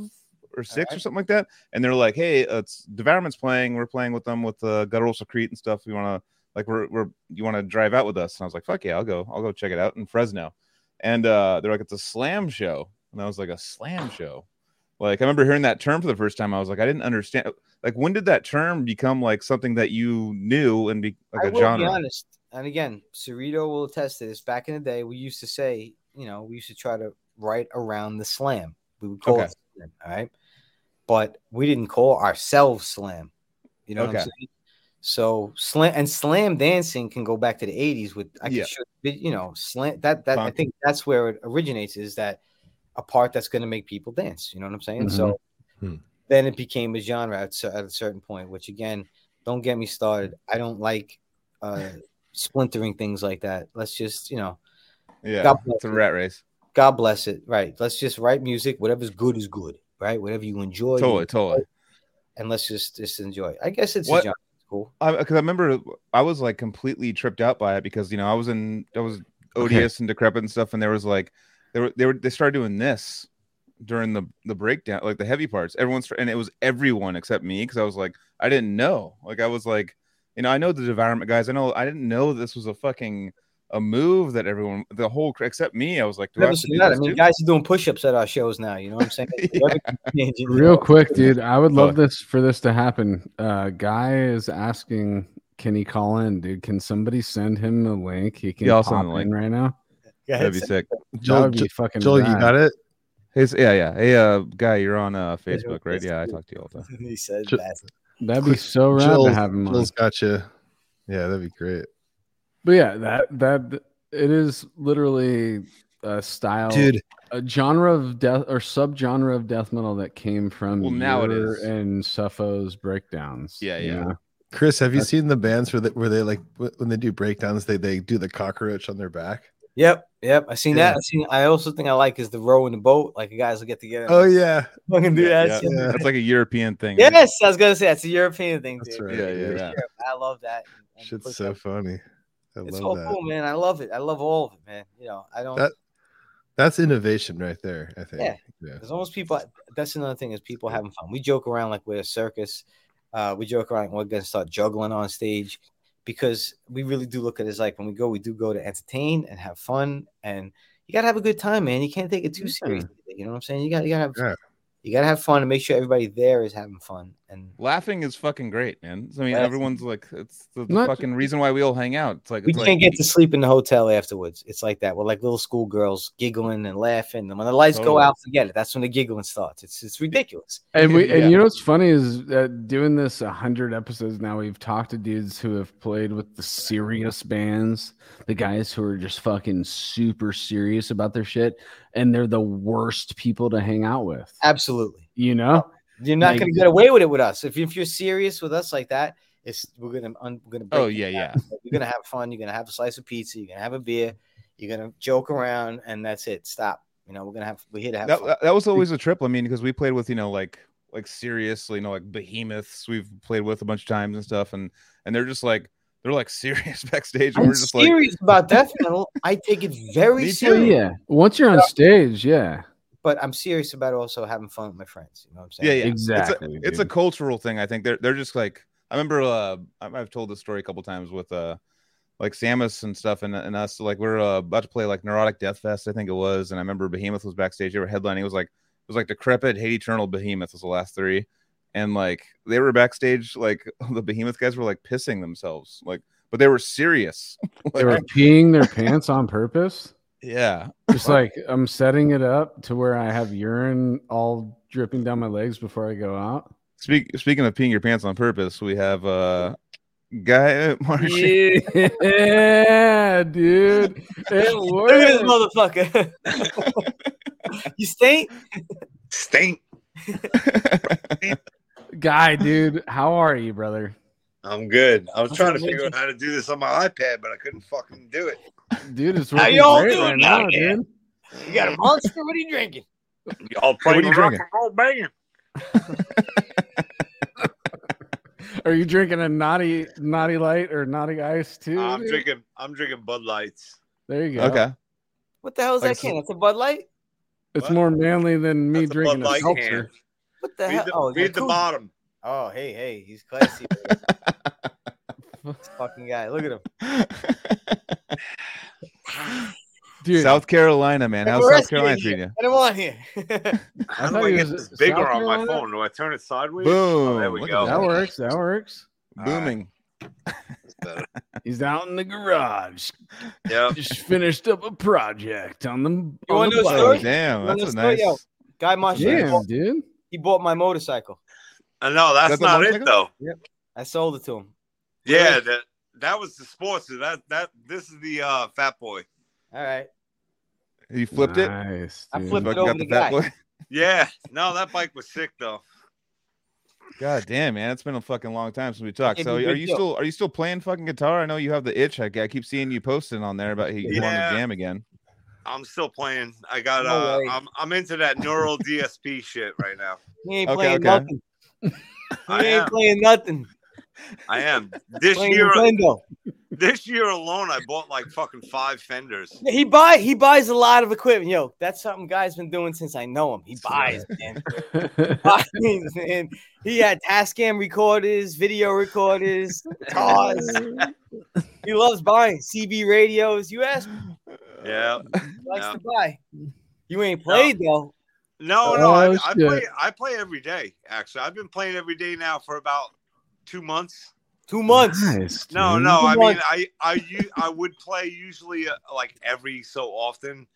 or six or something like that. And they're like, hey, uh, it's Devourment's playing. We're playing with them with uh, Guttural Secrete and stuff. We want to like we're we're you want to drive out with us? And I was like, fuck yeah, I'll go. I'll go check it out in Fresno. And uh, they're like, it's a slam show. And I was like, a slam show. Like I remember hearing that term for the first time. I was like, I didn't understand. Like, when did that term become like something that you knew and be like I a will genre? be honest, and again, Cerrito will attest to this. Back in the day, we used to say, you know, we used to try to write around the slam. We would call Okay. it slam, all right, but we didn't call ourselves slam. You know what I'm saying? So slam and slam dancing can go back to the 80s with I Yeah. show, you know slam that that I think that's where it originates is that a part that's going to make people dance. You know what I'm saying? So Hmm. then it became a genre at, at a certain point. Which again, don't get me started. I don't like uh splintering things like that. Let's just you know, Yeah, God bless it's a rat race. God bless it. Right? Let's just write music. Whatever's good is good. Right? Whatever you enjoy, you Totally, enjoy, totally. and let's just just enjoy. it. I guess it's What-. Cool. I because I remember I was like completely tripped out by it because you know I was in I was odious and decrepit and stuff, and there was like they were they were they started doing this during the the breakdown, like the heavy parts. Everyone's and it was everyone except me because I was like I didn't know, like I was like you know I know the devourment guys, I know I didn't know this was a fucking a move that everyone the whole except me I was like do I Never seen do that. I mean, too? guys are doing push-ups at our shows now. You know what I'm saying? Yeah. Whatever can change, you Real quick, dude. I would love this for this to happen. Uh, guy is asking, can he call in, dude? Can somebody send him a link? He can Yeah, I'll pop in link. right now. Go That'd be sick. Joel, be fucking. Joel, you got it. Hey, yeah, yeah. Hey, uh, guy, you're on uh Facebook, right? Yeah, I cool. talk to you all the time. he said that. That'd be so rad Joel, to have him on. Joel's got you. Yeah, that'd be great, But yeah, that that it is literally a style, dude. a genre of death or subgenre of death metal that came from Well, now it your is. and Suffo's breakdowns. Yeah, you yeah. know? Chris, have you That's- seen the bands where they, where they like when they do breakdowns, they they do the cockroach on their back? Yep, yep. I seen Yeah. that. I seen. I also think I like is the row in the boat. Like you guys will get together. Oh yeah, fucking do Yeah, that. yeah. Yeah. That's like a European thing. right? Yes, I was gonna say that's a European thing, That's dude. right. Yeah, yeah, For yeah. I love that. and- and shit's so up. funny. I It's all that. cool, man. I love it. I love all of it, man. You know, I don't. That- That's innovation right there. I think. Yeah. yeah. There's almost people. That's another thing is people having fun. We joke around like we're a circus. Uh, we joke around. We're gonna start juggling on stage because we really do look at it as like when we go, we do go to entertain and have fun, and you gotta have a good time, man. You can't take it too seriously. You know what I'm saying? You got you gotta have Yeah. you gotta have fun and make sure everybody there is having fun. And Laughing is fucking great, man. I mean, Laughing. everyone's like, it's the, the Not- fucking reason why we all hang out. It's like, we it's can't like, get to sleep in the hotel afterwards. It's like that. We're like little schoolgirls giggling and laughing. And when the lights go Totally. out, forget it. That's when the giggling starts. It's it's ridiculous. And we Yeah. and you know what's funny is that doing this a hundred episodes now, we've talked to dudes who have played with the serious bands, the guys who are just fucking super serious about their shit, and they're the worst people to hang out with. Absolutely. You know? You're not Like- gonna get away with it with us. If, if you're serious with us like that, it's we're gonna un, we're gonna Oh, you yeah, down. You're gonna have fun. You're gonna have a slice of pizza. You're gonna have a beer. You're gonna joke around, and that's it. Stop. You know, we're gonna have we're here to have that, fun. that, that was always a trip. I mean, because we played with, you know, like, like seriously, you know, like behemoths we've played with a bunch of times and stuff. And, and they're just like, they're like serious backstage. And I'm we're just like, serious about death metal. I take it very Me too. So serious. yeah, once you're on stage, yeah, but I'm serious about also having fun with my friends. You know what I'm saying? yeah. yeah. Exactly, It's a, it's a cultural thing. I think they're, they're just like, I remember, uh, I- I've told this story a couple times with, uh, like Samus and stuff, and, and us. Like we're uh, about to play like Neurotic Death Fest, I think it was, and I remember Behemoth was backstage. They were headlining. It was like it was like Decrepit, Hate Eternal, Behemoth was the last three, and like they were backstage. Like the Behemoth guys were like pissing themselves, like, but they were serious. they were peeing their pants on purpose. Yeah, Just like I'm setting it up to where I have urine all dripping down my legs before I go out. Speak, speaking of peeing your pants on purpose, we have uh guy Marchais. Yeah, dude. It Look at this motherfucker. you stink? Stink. Guy, dude, how are you, brother? I'm good. I was trying to figure out how to do this on my iPad, but I couldn't fucking do it. Dude, it's How y'all great doing right now, there? dude. You got a monster? What are you drinking? Y'all playing rock drinking? and roll banging. Are you drinking a naughty naughty light or naughty ice too? I'm dude? drinking. I'm drinking Bud Lights. There you go. Okay. What the hell is Like that can? That's a Bud Light. It's What? more manly than me That's a drinking Bud a, seltzer. can. What the Read hell? the, oh, it's read the Coors. bottom. Oh, hey, hey, he's classy. This fucking guy. Look at him. Dude, South Carolina, man. How's South Carolina rescuing treating you? Get him on here. How thought do I he get was this bigger South on my phone? Do I turn it sideways? Boom. Oh, there we Look go. that works. That works. Booming. That's better. He's out in the garage. Yep. Just finished up a project on the. You on wanna the know a bike. story? Oh, damn. You That's a know a? Yo, nice. Guy Marchais. Damn, bought, dude. he bought my motorcycle. Uh, know that's That's the not it motorcycle? though. I sold it to him. Yeah, that that was the sports. That that this is the uh fat boy. All right. You flipped it? Nice. I flipped it over got the fat guy. boy? Yeah. No, that bike was sick though. God damn, man. It's been a fucking long time since we talked. It'd So are you deal. still are you still playing fucking guitar? I know you have the itch. I, I keep seeing you posting on there about you want to jam again. I'm still playing. I got No uh way. I'm I'm into that neural DSP shit right now. He ain't Okay, playing okay. nothing. He I ain't playing nothing. I am. This Playing year Nintendo. this year alone I bought like fucking five fenders. Yeah, He buy he buys a lot of equipment. Yo, that's something guy's been doing since I know him. He buys, man. Buys, man. He had Tascam recorders, video recorders, guitars. he loves buying CB radios. You ask, him, Yeah. he likes Yeah. to buy. You ain't played though. No, oh, no, I, Oh, I shit. play I play every day, actually. I've been playing every day now for about two months. Two months. nice. No, dude. no. I Two mean, I, I I u- I would play usually uh, like every so often,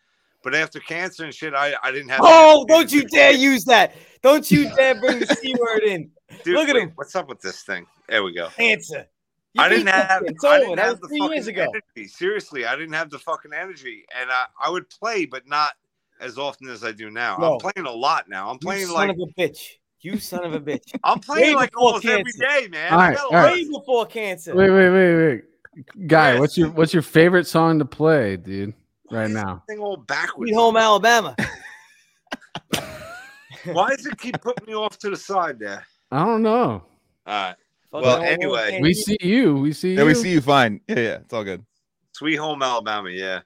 but after cancer and shit, I I didn't have. Oh, don't you dare use that. Don't you dare bring the C word in. Dude, look at wait, him. What's up with this thing? There we go. Answer. You I didn't beat have. shit. It's I didn't That have the three fucking years ago. energy. Seriously, I didn't have the fucking energy, and I I would play, but not as often as I do now. Yo. I'm playing a lot now. I'm You playing son like of a bitch. You son of a bitch. I'm playing way like almost every cancer. day, man. All I right, got a all lot right. of- Way before cancer. Wait, wait, wait, wait. Guy, Yes. what's your what's your favorite song to play, dude? Why Right now. Thing all backwards. Sweet Home Alabama. Why does it keep putting me off to the side there? I don't know. All right. Fucking Well, anyway. We see you. We see Yeah, you. we see you fine. Yeah, yeah, it's all good. Sweet Home Alabama, yeah.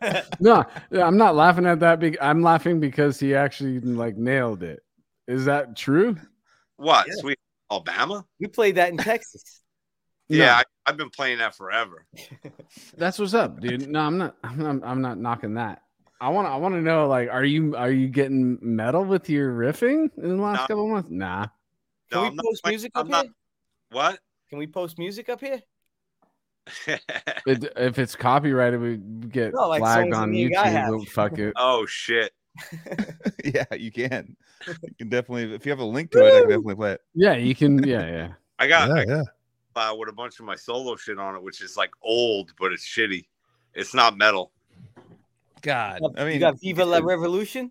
No, I'm not laughing at that. Be- I'm laughing because he actually like nailed it. Is that true? What? Yeah. Sweet Alabama? We played that in Texas. Yeah, I, I've been playing that forever. That's what's up, dude. No, I'm not. I'm not, I'm not knocking that. I want. I want to know. Like, are you are you getting metal with your riffing in the last No. couple months? Nah. Can No, we I'm post playing- music I'm up not- here? What? Can we post music up here? It, if it's copyrighted, we get No, like flagged on me and Guy have. YouTube. But fuck it. oh shit. yeah, you can. You can definitely if you have a link to it, I can definitely play it. Yeah, you can. Yeah, yeah. I got Yeah, I yeah. uh, with a bunch of my solo shit on it, which is like old, but it's shitty. It's not metal. God. I mean, you got Viva La Revolution.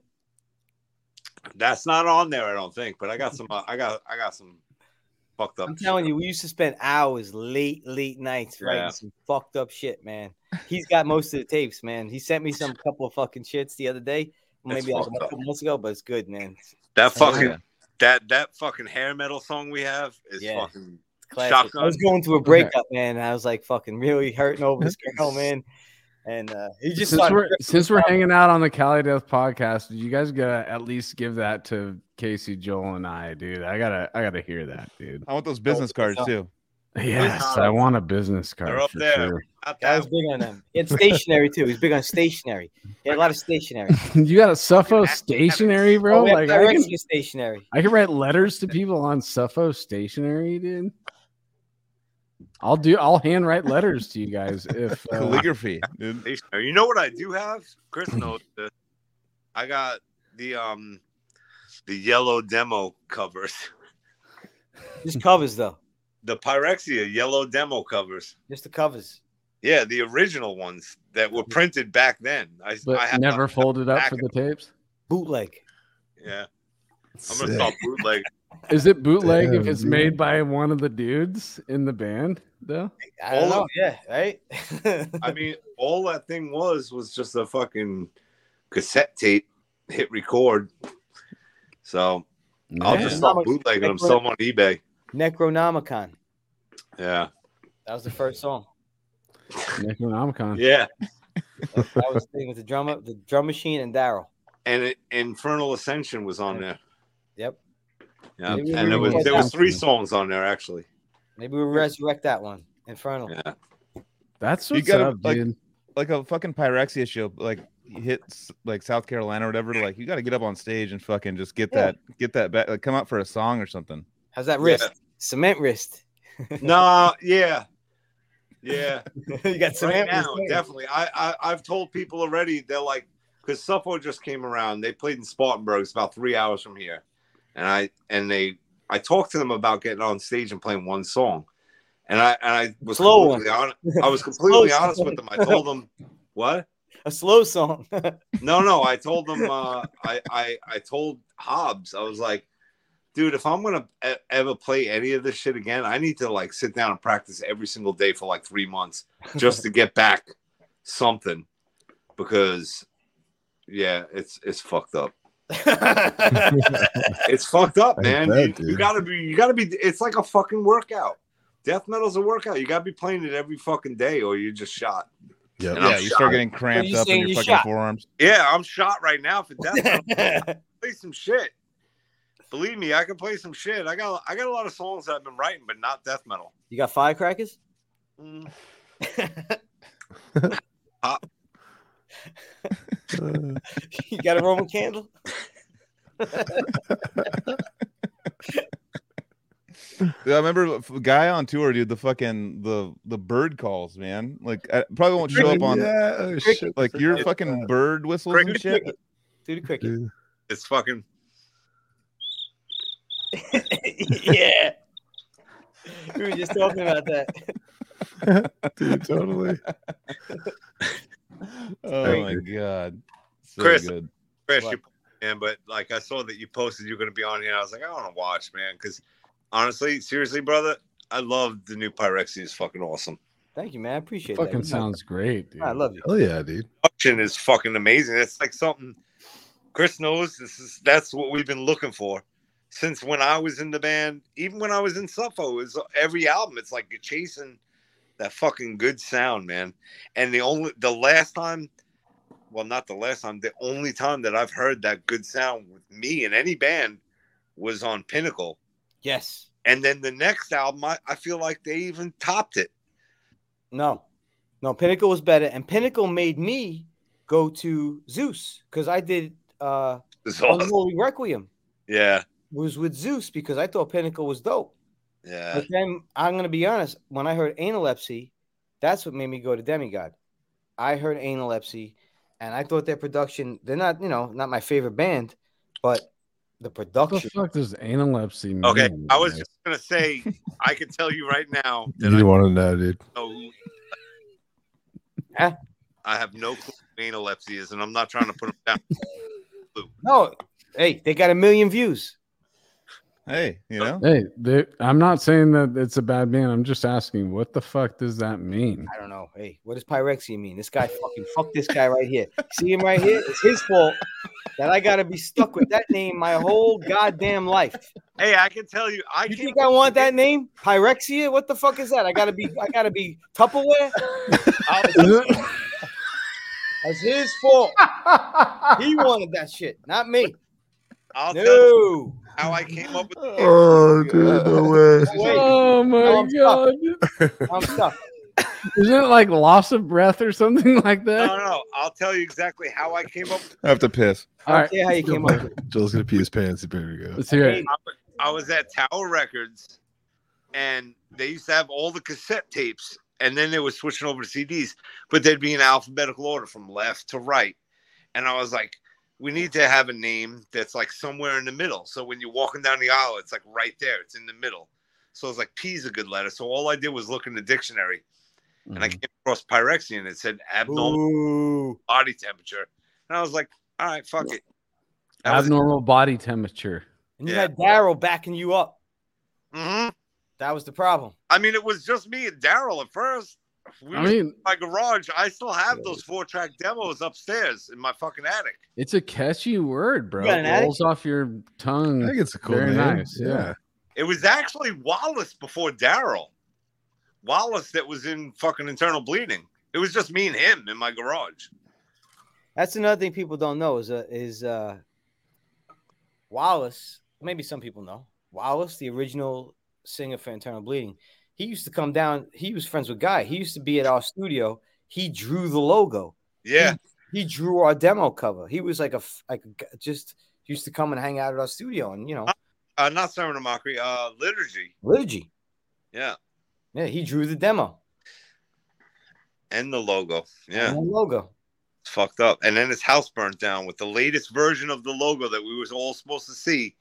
That's not on there, I don't think. But I got some. Uh, I got. I got some fucked up. I'm telling you, we used to spend hours late, late nights writing Yeah. some fucked up shit, man. He's got most of the tapes, man. He sent me some couple of fucking shits the other day, maybe like a fucked up. couple months ago, but it's good, man. That fucking yeah. that that fucking hair metal song we have is Yeah. fucking classic. I was going through a breakup, man. I was like fucking really hurting over this girl, man. And uh, he just since we're since we're hanging out on the Cali Death podcast, did you guys gotta at least give that to Casey, Joel, and I, dude? I gotta I gotta hear that, dude. I want those business cards too. Yes, I want a business card They're up for there. sure. Not Guy that was big on them. It's stationary too. He's big on stationery. He had a lot of stationery. you got a Suffo stationery, bro? Oh, we have Like I can, direction stationery. I can write letters to people on Suffo stationery, dude. I'll do. I'll handwrite letters to you guys if uh, Calligraphy, dude. You know what I do have? Chris knows this. I got the um the yellow demo covers. Just covers though. The Pyrexia yellow demo covers. Just the covers. Yeah, the original ones that were printed back then. I, but I have never folded up for the tapes. Bootleg. Yeah, I'm gonna start bootleg. Is it bootleg if it's dude. made by one of the dudes in the band though? I All know. of- Yeah, right. I mean, all that thing was was just a fucking cassette tape, hit record. So I'll just stop bootlegging them, sell them on eBay. Necronomicon. Yeah, That was the first song. Necronomicon. yeah. That, that was the thing with the drum the drum machine, and Daryl. And it, Infernal Ascension was on there. Yep. Yeah, Maybe and we there was there was three songs on there actually. Maybe we'll resurrect that one. Infernal. Yeah, That's You what's gotta, up, like- dude. like a fucking pyrexia show, like hits like South Carolina or whatever. Like you got to get up on stage and fucking just get Yeah. that, get that back, like come out for a song or something. How's that Yeah. wrist? Cement wrist. no, yeah, yeah. you got right cement now, wrist. don't definitely. I, I I've told people already. They're like, because Suffo just came around. They played in Spartanburg. It's about three hours from here, and I and they I talked to them about getting on stage and playing one song, and I and I was Slow completely hon- I was completely honest song. with them. I told them what. A slow song. No, no. I told them. Uh, I, I I told Hobbs. I was like, dude, if I'm gonna e- ever play any of this shit again, I need to like sit down and practice every single day for like three months just to get back something, because yeah, it's it's fucked up. It's fucked up, man. bet, you, you gotta be. You gotta be. It's like a fucking workout. Death metal's a workout. You gotta be playing it every fucking day, or you're just shot. Yep. And I'm yeah, you shot. start getting cramped you up in your you fucking shot? forearms. Yeah, I'm shot right now for death metal. play some shit. Believe me, I can play some shit. I got I got a lot of songs that I've been writing, but not death metal. you got firecrackers? Mm, you got a Roman candle? Yeah, I remember a guy on tour, dude. The fucking the the bird calls, man. Like I probably won't show up on Yeah, oh, shit. like your fucking uh, bird whistles Cricket. and shit. Do the cricket. dude, It's fucking yeah. We were just talking about that. dude, totally. Oh my god, so Chris. good. Chris, What? you man, but like I saw that you posted you're gonna be on here. I was like, I want to watch, man, because honestly, seriously, brother, I love the new Pyrexia. is fucking awesome. Thank you, man. I appreciate that. Fucking You know, sounds great, dude. I love you. Oh yeah, dude. Production is fucking amazing. It's like something Chris knows. This is that's what we've been looking for since when I was in the band. Even when I was in Suffo, is every album. It's like you're chasing that fucking good sound, man. And the only the last time, well, not the last time, the only time that I've heard that good sound with me in any band was on Pinnacle. Yes. And then the next album, I, I feel like they even topped it. No. No, Pinnacle was better. And Pinnacle made me go to Zeuss because I did uh. Unholy Requiem Yeah, was with Zeuss because I thought Pinnacle was dope. Yeah. But then I'm gonna be honest, when I heard analepsy, that's what made me go to Demigod. I heard analepsy and I thought their production, they're not, you know, not my favorite band, but the What the production. fuck does analepsy mean? Okay, I was just gonna say, I can tell you right now You that I want to know, dude. know who- Huh? I have no clue what analepsy is, and I'm not trying to put them down. No, hey, they got a million views. Hey, you know, Hey, they- I'm not saying that it's a bad band. I'm just asking, what the fuck does that mean? I don't know. Hey, what does pyrexia mean? This guy fucking fuck this guy right here. See him right here? It's his fault that I gotta be stuck with that name my whole goddamn life. Hey, I can tell you, I You think I want that name? Pyrexia? What the fuck is that? I gotta be I gotta be Tupperware? That's his fault. He wanted that shit, not me. I'll tell you No. How I came up with. The Oh, dude, no way. Wait, oh my No, I'm god! I'm stuck. Isn't it like loss of breath or something like no, that? no, no. I'll tell you exactly how I came up. With I have to piss. I All don't right, care how you came up with. Joel's gonna pee his pants. He better go. let's hear it. I was at Tower Records, and they used to have all the cassette tapes, and then they were switching over to CDs, but they'd be in alphabetical order from left to right. And I was like, we need to have a name that's like somewhere in the middle. So when you're walking down the aisle, it's like right there, it's in the middle. So it's like P is a good letter. So all I did was look in the dictionary, and I came across pyrexia, and it said abnormal Ooh. body temperature, and I was like, all right, fuck it. That was- Abnormal body temperature. and you Yeah. had Daryl backing you up. hmm That was the problem. I mean, it was just me and Daryl at first. We I mean, my garage. I still have those four track demos upstairs in my fucking attic. it's a catchy word, bro. got an It attic? rolls off your tongue. I think it's a cool Very name. nice, yeah. It was actually Wallace before Daryl. Wallace that was in fucking internal bleeding. It was just me and him in my garage. That's another thing people don't know is uh, is uh, Wallace. Maybe some people know Wallace, the original singer for Internal Bleeding. He used to come down. He was friends with Guy. He used to be at our studio. He drew the logo. Yeah. He drew our demo cover. He was like a like a just used to come and hang out at our studio and you know Uh, not Sermon of Mockery, uh, Liturgy. liturgy. Yeah. Yeah, he drew the demo. And the logo. Yeah. the logo. It's fucked up. And then his house burnt down with the latest version of the logo that we was all supposed to see.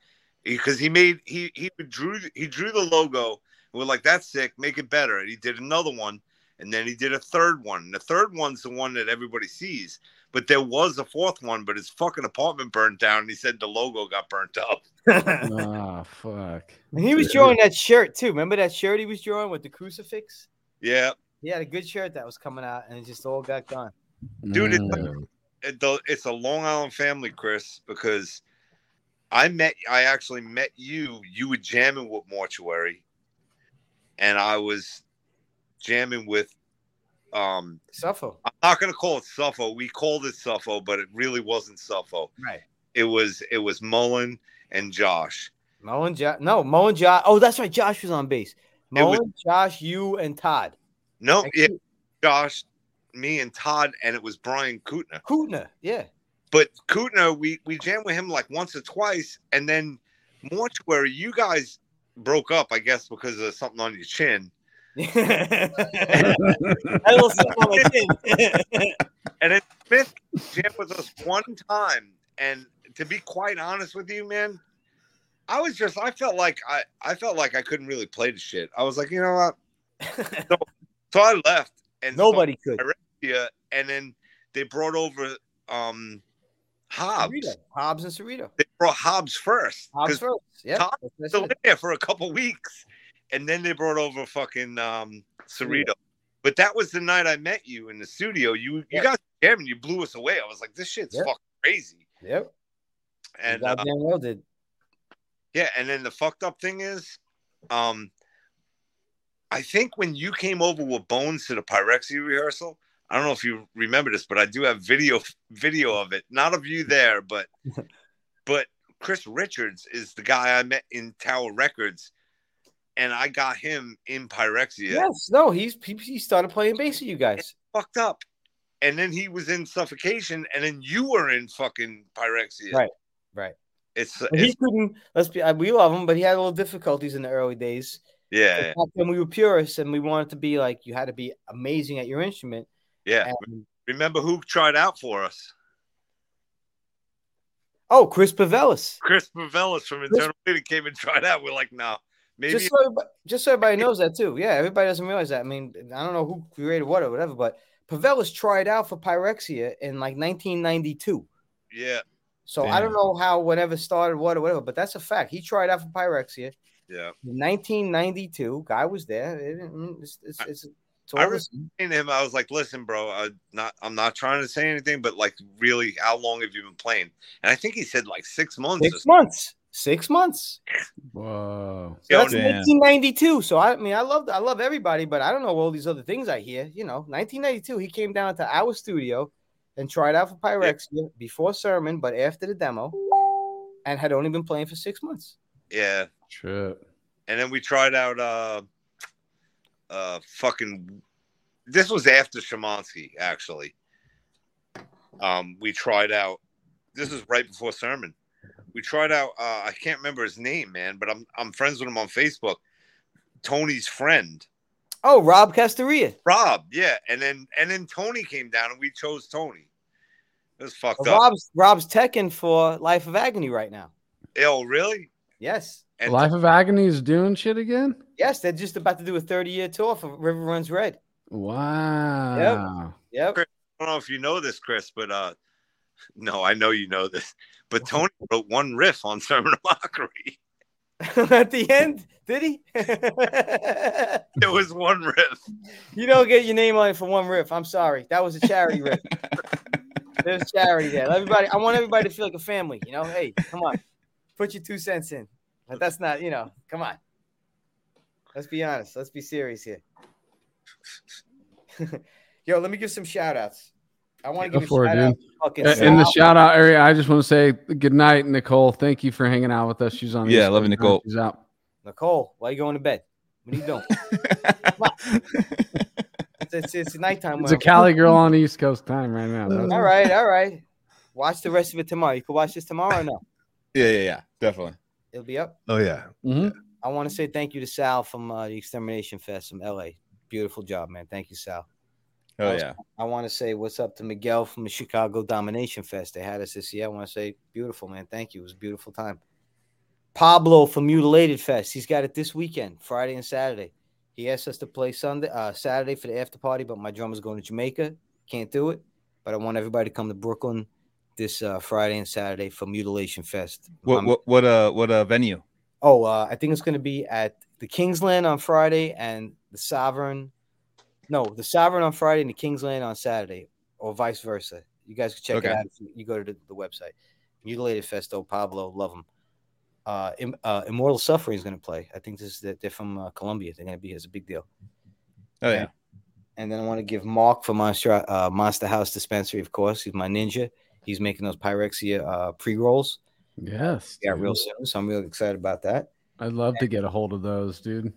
Because he made he he drew he drew the logo and we're like, that's sick, make it better. And he did another one, and then he did a third one. And the third one's the one that everybody sees. But there was a fourth one, but his fucking apartment burned down, and he said the logo got burnt up. Ah, fuck. And he was drawing that shirt too. Remember that shirt he was drawing with the crucifix? Yeah. He had a good shirt that was coming out, and it just all got gone. Dude, it's- Mm. it, the, it's a Long Island family, Chris, because I met, I actually met you. You were jamming with Mortuary, and I was jamming with. Um, Suffo. I'm not gonna call it Suffo. We called it Suffo, but it really wasn't Suffo. Right. It was it was Mullen and Josh. Mullen Josh. No, Mullen Josh. Oh, that's right. Josh was on base. Mullen, was- Josh, you, and Todd. No, And yeah, Josh, me and Todd, and it was Brian Kutner. Kootner. Yeah. But Kutner, we we jammed with him like once or twice, and then Mortuary, you guys broke up, I guess, because of something on your chin. A little something on my chin. And then Smith jammed with us one time, and to be quite honest with you, man, I was just I felt like I I felt like I couldn't really play the shit. I was like, you know what? So I left, and Nobody could. yeah, and then they brought over um Hobbs. Cerrito. Hobbs and Cerrito. They brought Hobbs first Hobbs first. Yeah. Todd That's still there for a couple weeks, and then they brought over fucking um Cerrito. But that was the night I met you in the studio. You you Yeah. guys jamming, you blew us away. I was like, this shit's Yeah. fucking crazy. Yep. And And uh, well did. yeah, and then the fucked up thing is, um, I think when you came over with Bones to the Pyrexia rehearsal, I don't know if you remember this, but I do have video video of it. Not of you there, but but Chris Richards is the guy I met in Tower Records, and I got him in Pyrexia. Yes. No, he's he, he started playing bass with you guys. Fucked up. And then he was in suffocation, and then you were in fucking Pyrexia. Right, right. It's, But he couldn't. Let's be. We love him, but he had a little difficulties in the early days. yeah, And we were purists, and we wanted to be like you had to be amazing at your instrument. Yeah. And, Remember who tried out for us? oh, Chris Pervelis. Chris Pervelis from Internal Bleeding came and tried out. We're like, no, maybe Just so, everybody, just so everybody knows that too. Yeah, everybody doesn't realize that. I mean, I don't know who created what or whatever, but Pervelis tried out for Pyrexia in like 1992. yeah, So I don't know how whatever started what or whatever, but that's a fact. He tried out for Pyrexia yeah. in 1992. Guy was there. It- it- it's, it's, it's, it's all I was- same. And him, I was like, listen, bro, I not, I'm not trying to say anything, but like, really, how long have you been playing? And I think he said like six months. six months. Six months. Whoa. So Yo, that's damn. 1992. So I mean, I love I love everybody, but I don't know all these other things I hear. You know, 1992, he came down to our studio and tried out for Pyrexia before sermon, but after the demo, and had only been playing for six months. Yeah. Shit. And then we tried out, uh, uh, fucking, this was after Shemansky, actually. Um, we tried out, this is right before sermon. We tried out, uh, I can't remember his name, man, but I'm, I'm friends with him on Facebook. Tony's friend. Oh, Rob Casteria. Rob, yeah, and then and then Tony came down and we chose Tony. It was fucked up. Rob's Rob's teching for Life of Agony right now. Oh, really? Yes. And Life of Agony is doing shit again? Yes, they're just about to do a 30 year tour for River Runs Red. Wow. Yep. yep I don't know if you know this, Chris, but uh, no, I know you know this, but Tony wrote one riff on Sermon of Mockery. At the end, did he? It was one riff. you don't get your name on it for one riff. I'm sorry. That was a charity riff. There's charity there. Everybody, I want everybody to feel like a family. You know, hey, come on, put your two cents in. But that's not, you know, come on. Let's be honest. Let's be serious here. Yo, let me give some shout outs. I want to Go give for a shout out dude. to fucking In the shout out area, I just want to say good night, Nicole. Thank you for hanging out with us. She's on. the Yeah, East love you, Nicole. She's out. Nicole, why are you going to bed? What are you doing? It's, it's, it's nighttime. It's a Cali girl on East Coast time right now. That's- All right, all right. Watch the rest of it tomorrow. You can watch this tomorrow or no? Yeah, yeah, yeah, definitely. It'll be up. Oh yeah. Mhm. I want to say thank you to Sal from uh, the Extermination Fest from LA. Beautiful job, man. Thank you, Sal. Oh yeah. I want to say what's up to Miguel from the Chicago Domination Fest. They had us this year. I want to say beautiful, man. Thank you. It was a beautiful time. Pablo from Mutilated Fest. He's got it this weekend, Friday and Saturday. He asked us to play Sunday, uh, Saturday for the after party, but my drummer's going to Jamaica. Can't do it. But I want everybody to come to Brooklyn this uh, Friday and Saturday for Mutilation Fest. What Um, what what uh what uh venue? Oh, uh, I think it's going to be at the Kingsland on Friday and the Sovereign. No, the Sovereign on Friday and the Kingsland on Saturday, or vice versa. You guys can check Okay. it out. If you, go to the, the website. Mutilated Festo, Pablo, love them. Uh, Im- uh, Immortal Suffering is going to play. I think this is the, they're from uh, Colombia. They're going to be as a big deal. Oh yeah. And then I want to give Mark for Monster uh, Monster House Dispensary, of course. He's my ninja. He's making those Pyrexia uh, pre rolls. Yes. Yeah, dude. real soon. So I'm really excited about that. I'd love to get a hold of those, dude.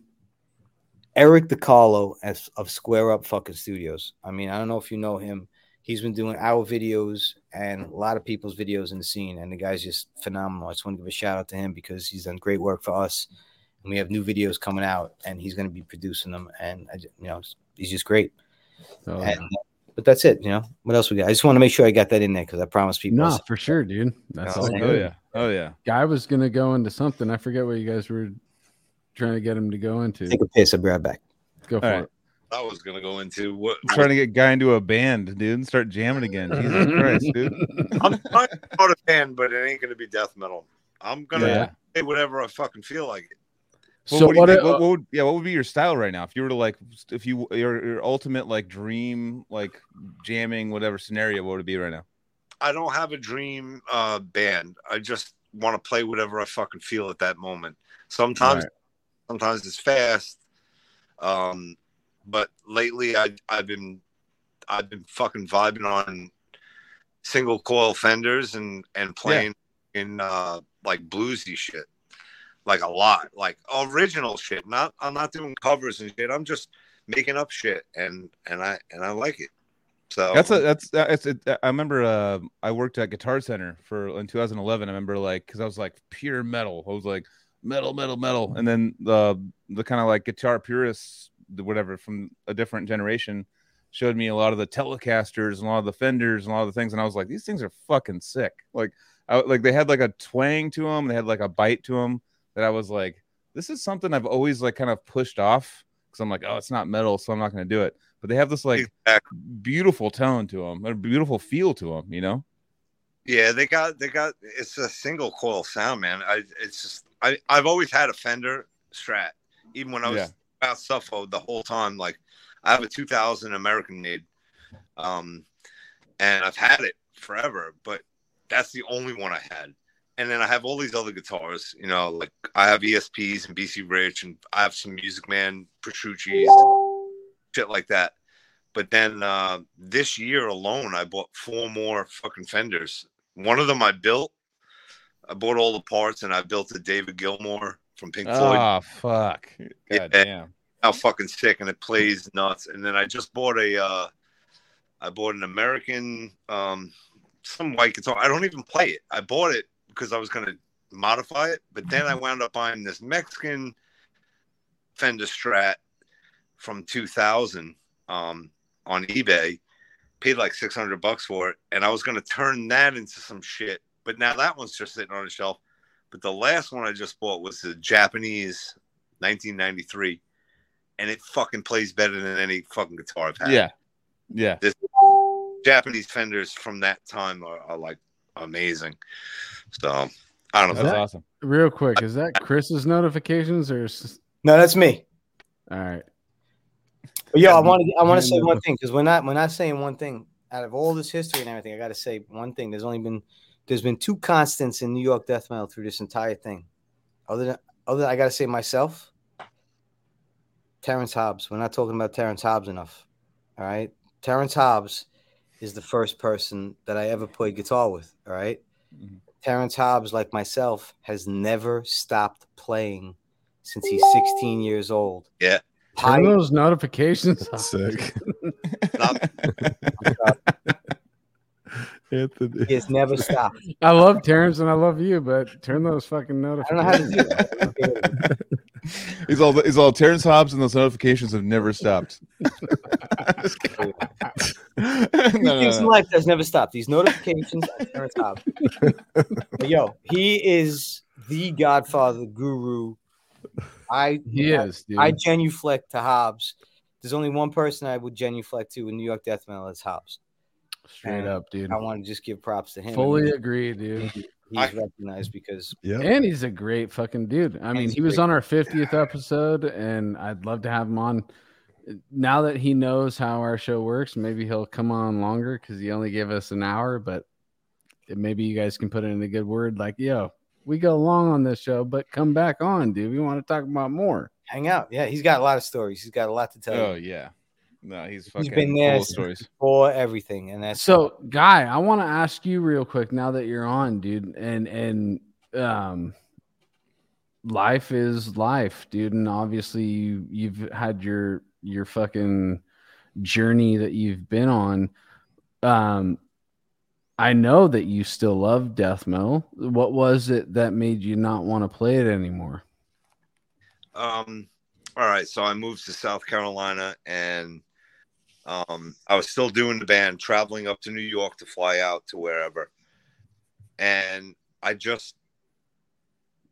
Eric DiCarlo as of Square Up fucking Studios. I mean, I don't know if you know him. He's been doing our videos and a lot of people's videos in the scene, and the guy's just phenomenal. I just want to give a shout out to him because he's done great work for us, and we have new videos coming out, and he's going to be producing them, and I, you know, he's just great. So, And, but that's it. You know, what else we got? I just want to make sure I got that in there because I promised people. no, for sure, dude. That's No, all. thank Oh yeah. Oh yeah. Guy was gonna go into something. I forget what you guys were trying to get him to go into. Take a piss. I'll be right back. Go for All right. it. I was gonna go into what I'm trying to get guy into a band, dude, and start jamming again. Jesus Christ, dude. I'm trying to start a band, but it ain't gonna be death metal. I'm gonna Yeah. say whatever I fucking feel like. it. Well, so what, do you what? think- uh, what, what would yeah, what would be your style right now? If you were to like if you your, your ultimate like dream like jamming whatever scenario, what would it be right now? I don't have a dream uh, band. I just want to play whatever I fucking feel at that moment. Sometimes, Right. sometimes it's fast. Um, but lately, I I've been I've been fucking vibing on single coil fenders and and playing in uh, like bluesy shit, like a lot, like original shit. Not I'm not doing covers and shit. I'm just making up shit, and and I and I like it. So That's a that's that's it. I remember uh, I worked at Guitar Center for in 2011. I remember like because I was like pure metal. I was like metal, metal, metal, and then the the kind of like guitar purists, whatever from a different generation, showed me a lot of the Telecasters and a lot of the Fenders and a lot of the things, and I was like, these things are fucking sick. Like, I, like they had like a twang to them, they had like a bite to them that I was like, this is something I've always like kind of pushed off because I'm like, oh, it's not metal, so I'm not going to do it. But they have this like Exactly. beautiful tone to them, a beautiful feel to them, you know? Yeah, they got they got it's a single coil sound, man. I it's just I I've always had a Fender Strat, even when I was Yeah. about Suffo the whole time. Like I have a 2000 American made, um, and I've had it forever, but that's the only one I had. And then I have all these other guitars, you know, like I have ESPs and BC Rich, and I have some Music Man Petrucci's, shit like that. But then uh, this year alone, I bought four more fucking Fenders. One of them I built. I bought all the parts, and I built a David Gilmour from Pink Floyd. Oh, fuck. God Yeah. damn. How fucking sick, and it plays nuts. And then I just bought a, uh, I bought an American, um, some white guitar. I don't even play it. I bought it because I was gonna modify it, but then I wound up buying this Mexican Fender Strat from 2000 um, on eBay. Paid like 600 bucks for it, and I was gonna turn that into some shit. But now that one's just sitting on the shelf. But the last one I just bought was the Japanese 1993, and it fucking plays better than any fucking guitar I've had. Yeah. Yeah. This Japanese fenders from that time are, are like amazing. So I don't know. That's that- awesome. Real quick, is that Chris's notifications or? No, that's me. All right. But yo, I want to I want to say one thing because we're not we're not saying one thing. Out of all this history and everything, I got to say one thing. There's only been there's been two constants in New York death metal through this entire thing. Other than other than I got to say myself, Terrance Hobbs. We're not talking about Terrance Hobbs enough. All right, Terrance Hobbs is the first person that I ever played guitar with. All right? Mm-hmm. Terrance Hobbs, like myself, has never stopped playing since he's 16 years old. Yeah. Turn those notifications off. Sick. Not- Anthony. He has never stopped. I love Terrance and I love you, but turn those fucking I don't know how to notifications. do that. He's all he's all Terrance Hobbs and those notifications have never stopped. no, no, no, in life has never stopped. These notifications are Terrance Hobbs. But yo, he is the Godfather guru. I He I, is, dude. I genuflect to Hobbs. There's only one person I would genuflect to in New York death metal. It's Hobbs. Straight and up, dude. I want to just give props to him. Fully agree, dude. He's I- recognized because Yeah. And he's a great fucking dude. I mean, he was on our 50th episode, and I'd love to have him on. Now that he knows how our show works, maybe he'll come on longer because he only gave us an hour. But maybe you guys can put in a good word like, yo, we go long on this show, but come back on, dude. We want to talk about more. hang out. Yeah, he's got a lot of stories. He's got a lot to tell Oh you yeah. No, he's fucking been there full stories. for everything. And that's So, guy, I want to ask you real quick now that you're on, dude, and and um, life is life, dude, and obviously you you've had your your fucking journey that you've been on. Um, I know that you still love death metal. What was it that made you not want to play it anymore? Um, all right, so I moved to South Carolina and um, I was still doing the band, traveling up to New York to fly out to wherever. And I just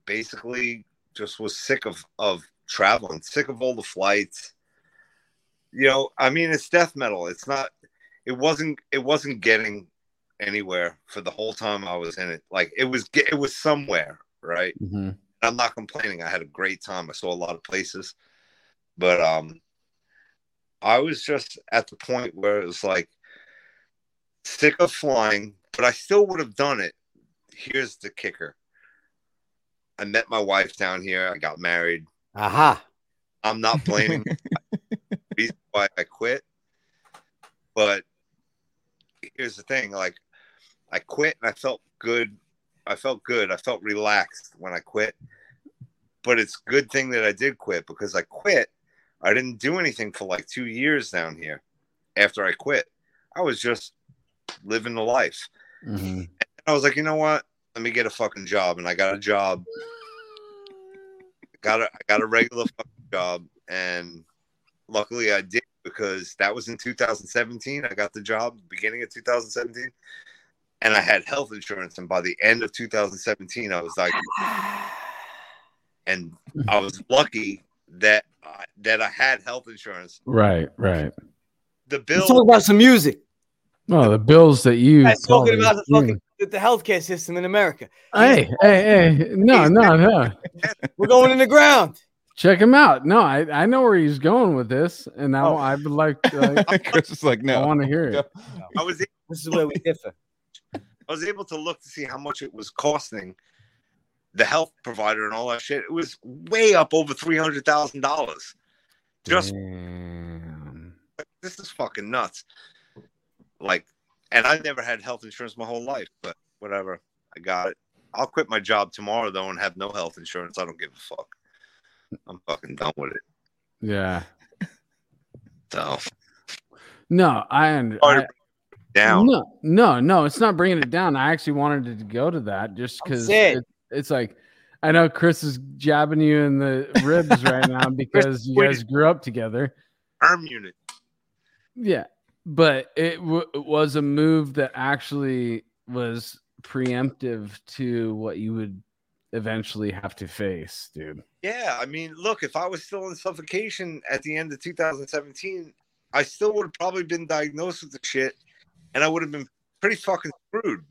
basically just was sick of, of traveling, sick of all the flights. You know, I mean, it's death metal. It's not, it wasn't, it wasn't getting anywhere for the whole time I was in it. Like it was, it was somewhere, right? Mm-hmm. I'm not complaining. I had a great time. I saw a lot of places, but um, I was just at the point where it was like sick of flying, but I still would have done it. Here's the kicker: I met my wife down here. I got married. aha. I'm not blaming the reason why I quit, but here's the thing: like I quit and I felt good. I felt good. I felt relaxed when I quit. But it's a good thing that I did quit because I quit. I didn't do anything for like two years down here. After I quit, I was just living the life. Mm-hmm. I was like, you know what? Let me get a fucking job, and I got a job. Got a I got a regular fucking job, and luckily I did because that was in 2017. I got the job beginning of 2017, and I had health insurance. And by the end of 2017, I was like, and I was lucky that uh, that I had health insurance. Right, right. The Let's talk about some music. Oh, the bills that you Guys, talking about the fucking the, the healthcare system in America. Hey, hey, hey! No, no, no! We're going in the ground. Check him out. No, I, I know where he's going with this, and now Oh. I would like, like Chris is like, no, I want to hear it. I was This is where we differ. I was able to look to see how much it was costing the health provider and all that shit. It was way up over three hundred thousand dollars. Just Damn. this is fucking nuts. Like, and I never had health insurance my whole life, but whatever. I got it. I'll quit my job tomorrow though and have no health insurance. I don't give a fuck. I'm fucking done with it. Yeah. So No, I, under, I down. no, no, no. It's not bringing it down. I actually wanted to go to that just because sad. it, it's like I know Chris is jabbing you in the ribs right now because you guys grew up together. Arm unit. Yeah, but it, w- it was a move that actually was preemptive to what you would eventually have to face, dude. Yeah, I mean, look, if I was still in suffocation at the end of 2017, I still would have probably been diagnosed with the shit, and I would have been pretty fucking screwed.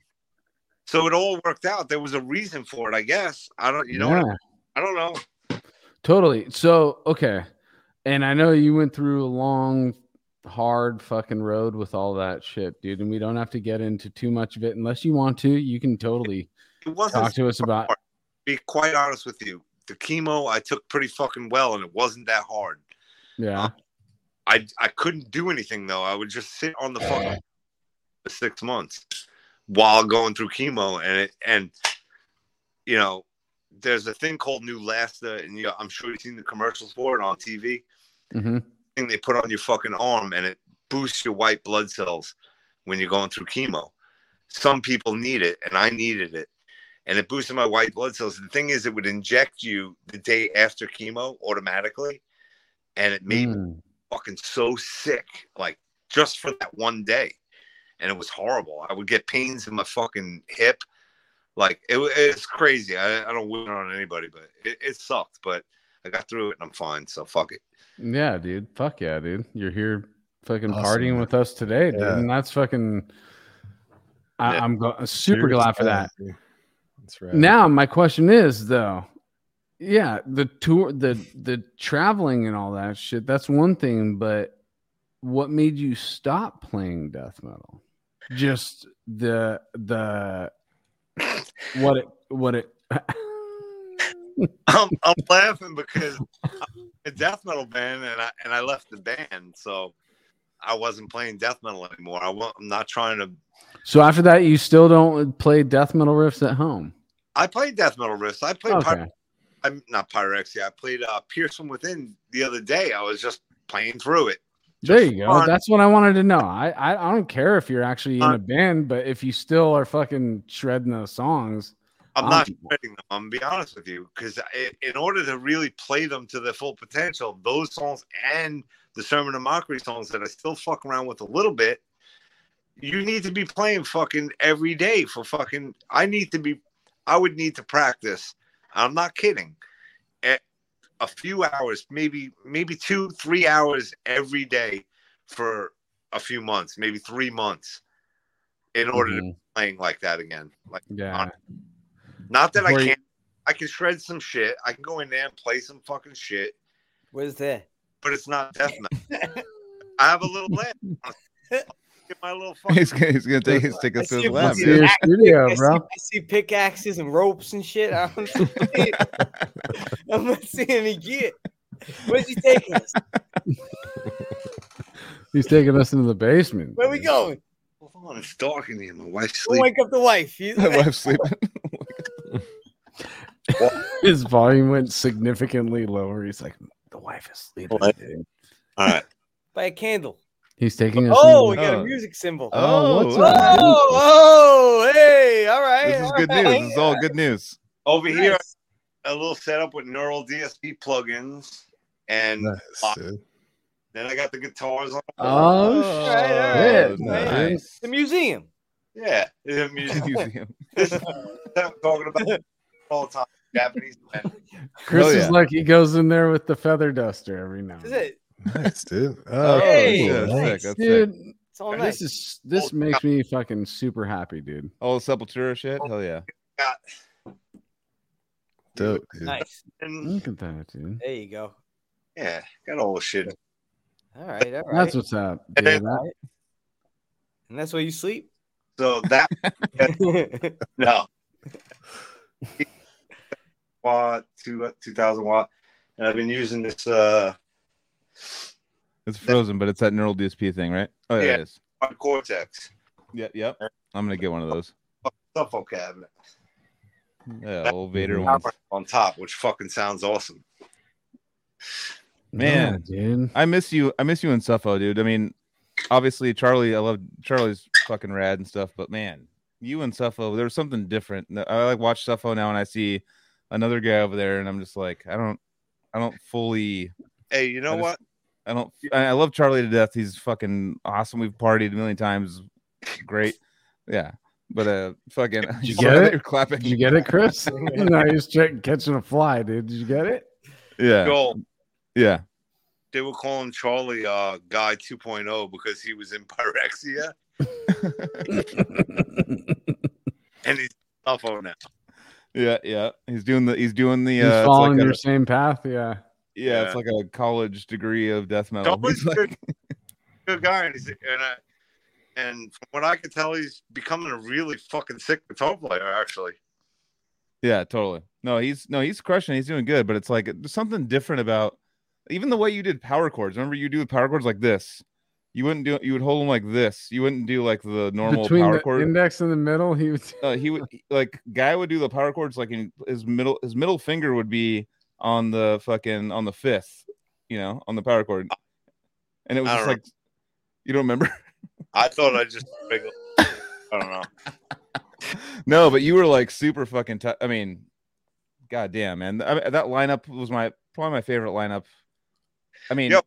So it all worked out. There was a reason for it, I guess. I don't, you know, I- Yeah. I don't know. Totally. So, okay. And I know you went through a long, hard fucking road with all that shit, dude. And we don't have to get into too much of it unless you want to. You can totally talk to us about. be quite honest with you. The chemo I took pretty fucking well, and it wasn't that hard. Yeah. Um, I I couldn't do anything though. I would just sit on the phone for six months while going through chemo, and it and you know, there's a thing called Neulasta, and you, I'm sure you've seen the commercials for it on TV. hmm Thing they put on your fucking arm, and it boosts your white blood cells when you're going through chemo. Some people need it, and I needed it, and it boosted my white blood cells. The thing is, it would inject you the day after chemo automatically, and it made me Mm. fucking so sick, like just for that one day, and it was horrible. I would get pains in my fucking hip, like it, wa- it's crazy. I, I don't wish it on anybody, but it, it sucked. But I got through it, and I'm fine. So fuck it. Yeah, dude. Fuck yeah, dude. You're here fucking Awesome, partying man. with us today, dude. Yeah. And that's fucking. I, Yeah. I'm go- super glad for that. That's right. Now my question is though, yeah, the tour, the the traveling and all that shit. That's one thing, but what made you stop playing death metal? Just the the what it what it. I'm, I'm laughing because I'm a death metal band, and I and I left the band, so I wasn't playing death metal anymore. I I'm not trying to. so after that, you still don't play death metal riffs at home. I played death metal riffs. I played. Okay. Pyre- I'm not pyrexia. I played uh, Pierce from Within the other day. I was just playing through it. There you go. fun. That's what I wanted to know. I, I I don't care if you're actually in a band, but if you still are fucking shredding those songs, I'm not shredding them. I'm gonna be honest with you, because in order to really play them to their full potential, those songs and the Sermon of Mockery songs that I still fuck around with a little bit, you need to be playing fucking every day for fucking. I need to be. I would need to practice. I'm not kidding. A, a few hours, maybe maybe two, three hours every day for a few months, maybe three months, in order to mm-hmm. be playing like that again. Like. yeah, Not that Before I can't. I can shred some shit. I can go in there and play some fucking shit, Where's that? but it's not death metal. I have a little lab. Get my little fucking. He's gonna, he's gonna take, his take I us to the lab. Let's see studio, I bro. See, I see pickaxes and ropes and shit. I don't see- I'm not seeing any gear. Where's he taking us? He's taking us into the basement. Where we going? Hold on, it's dark in here. My wife's We'll sleeping. wake up the wife. You- My wife's sleeping. His volume went significantly lower. He's like, the wife is sleeping. All right. By a candle. He's taking us. Oh, we got Oh. a music symbol. Oh, what's Oh, up? Oh, oh, hey, all right. This is good right. news. This is all good news. Over here, a little setup with neural DSP plugins, and Nice, then I got the guitars on. Oh, All right, all shit, right. nice. The museum. Yeah, the. Museum. this is what I'm talking about all the time. Japanese band. Chris Hell is yeah. like he goes in there with the feather duster every now. Is it? Nice, dude. Oh, Oh, Hey, yeah, cool. nice. That's sick. Dude, It's all this nice. is this makes me fucking super happy, dude. All the Sepultura shit. Hell yeah. Got, dope, dude. nice. and Look at that, dude. There you go. yeah, got all the shit. All right, all right. That's what's up. Dude. And That- and that's where you sleep? So that no. watt, two two thousand watt, and I've been using this uh It's frozen, but it's that neural DSP thing, right? Oh, yeah, Yeah. it is. Cortex Yep, yep. I'm gonna get one of those. Shuffle cabinet Yeah, old Vader ones. on top, which fucking sounds awesome. Man. Yeah, dude. I miss you. I miss you in Suffo, dude. I mean, obviously Charlie. I love Charlie's fucking rad and stuff, but man, you and Suffo, there's something different. I like watch Suffo now, and I see another guy over there, and I'm just like, I don't, I don't fully, Hey, you know I just- what? I don't. I I love Charlie to death. He's fucking awesome. We've partied a million times. Great, yeah. But uh, fucking, you just get it? You're clapping. Did you get it, Chris? no, he's check, catching a fly, dude. Did you get it? Yeah, Joel, yeah. they were calling Charlie uh guy 2.0 because he was in pyrexia. and he's cell on now. Yeah, yeah. He's doing the he's doing the He's uh following like a- same path. Yeah. Yeah, it's like a college degree of death metal. Always He's like- good, good guy, and, he's, and, I, and from what I can tell, he's becoming a really fucking sick guitar player. Actually, Yeah, totally. No, he's no, he's crushing. He's doing good, but it's like there's something different about even the way you did power chords. Remember, you do the power chords like this. You wouldn't do. You would hold them like this. You wouldn't do like the normal Between power the chord. index and the middle, he was. uh, he would like guy would do the power chords like in his middle. His middle finger would be on the fucking on the fifth. You know, on the power chord, and it was just like you don't remember. I thought I just. I don't know. no, but you were like super fucking. T- I mean, god damn, man. I mean, that lineup was my probably my favorite lineup. I mean, Yep.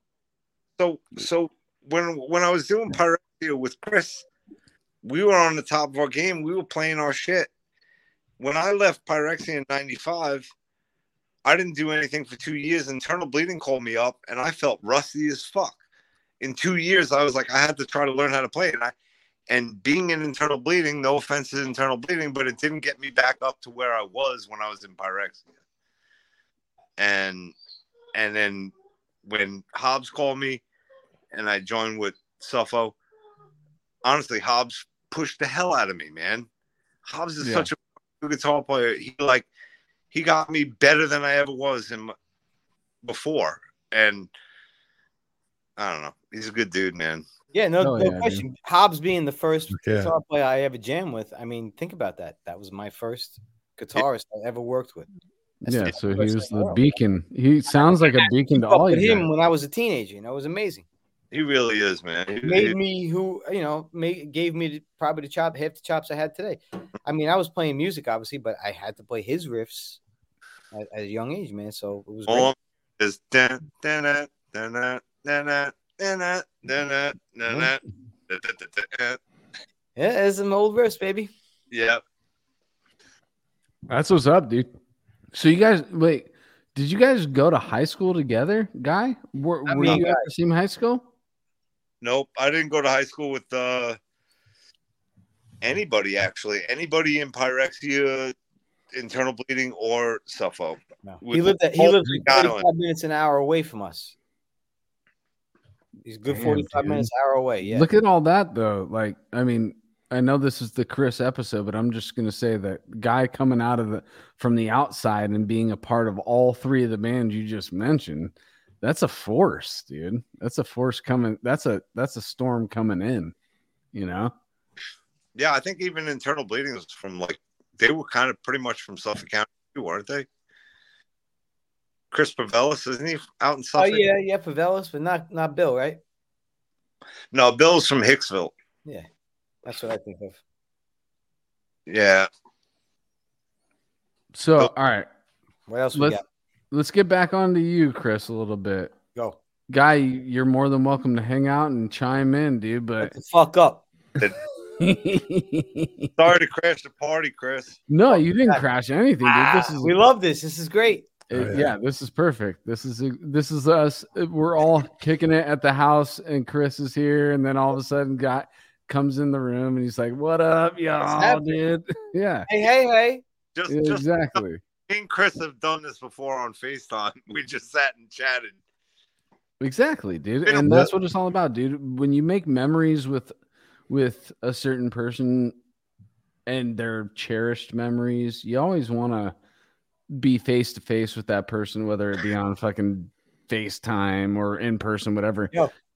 So so when when I was doing Pyrexia with Chris, we were on the top of our game. We were playing our shit. When I left Pyrexia in '95, I didn't do anything for two years. Internal Bleeding called me up, and I felt rusty as fuck. In two years, I was like, I had to try to learn how to play, and I and being in Internal Bleeding, no offense to Internal Bleeding, but it didn't get me back up to where I was when I was in Pyrexia. And and then when Hobbs called me and I joined with Suffo, honestly, Hobbs pushed the hell out of me, man. Hobbs is Yeah. such a guitar player. He like he got me better than I ever was him before. And I don't know. He's a good dude, man. Yeah, no, Hell no yeah, dude. question. Hobbs being the first Yeah. guitar player I ever jammed with. I mean, think about that. That was my first guitarist I ever worked with. That's Yeah, so he was the wrote. beacon. He sounds like a beacon to all with you him guys. when I was a teenager. You know, it was amazing. He really is, man. He- made he- me who you know made, gave me probably the chop half the chops I had today. I mean, I was playing music obviously, but I had to play his riffs at, at a young age, man. So it was great. all is dun, dun, dun, dun, dun, dun, dun, dun, dun, dun. Yeah, there's some old riffs, baby. Yeah. That's what's up, dude. So you guys wait, did you guys go to high school together, guy? Were, I were mean, you at the same high school? Nope. I didn't go to high school with uh, anybody, actually. Anybody in Pyrexia, internal bleeding, or Suffo. No. He lived at, he all lived 45 minutes an hour away from us. He's a good Damn, 45 dude. minutes hour away. Yeah. Look at all that though. Like, I mean, I know this is the Chris episode, but I'm just gonna say that guy coming out of the from the outside and being a part of all three of the bands you just mentioned, that's a force, dude. That's a force coming. That's a that's a storm coming in. You know? Yeah, I think even internal bleeding was from like they were kind of pretty much from Suffolk County, weren't they? Chris Pervelis, isn't he out in oh yeah, yeah, Pervelis, but not not Bill, right? No, Bill's from Hicksville. Yeah, that's what I think of. Yeah. So, Oh. all right, What else we let's got? Let's get back on to you, Chris, a little bit. Go. Guy, you're more than welcome to hang out and chime in, dude. Shut But the fuck up. Sorry to crash the party, Chris. no, you didn't crash anything, dude. This is We love this. This is great. Uh, Oh, yeah. yeah. this is perfect. This is this is us. We're all kicking it at the house, and Chris is here, and then all of a sudden, guy comes in the room, and he's like, "What up, y'all, dude?" Yeah, Hey, hey, hey. Just, yeah, just exactly. me and Chris have done this before on FaceTime. We just sat and chatted. Exactly, dude. And that's what it's all about, dude. When you make memories with with a certain person and their cherished memories, you always want to be face to face with that person, whether it be on fucking FaceTime or in person, whatever.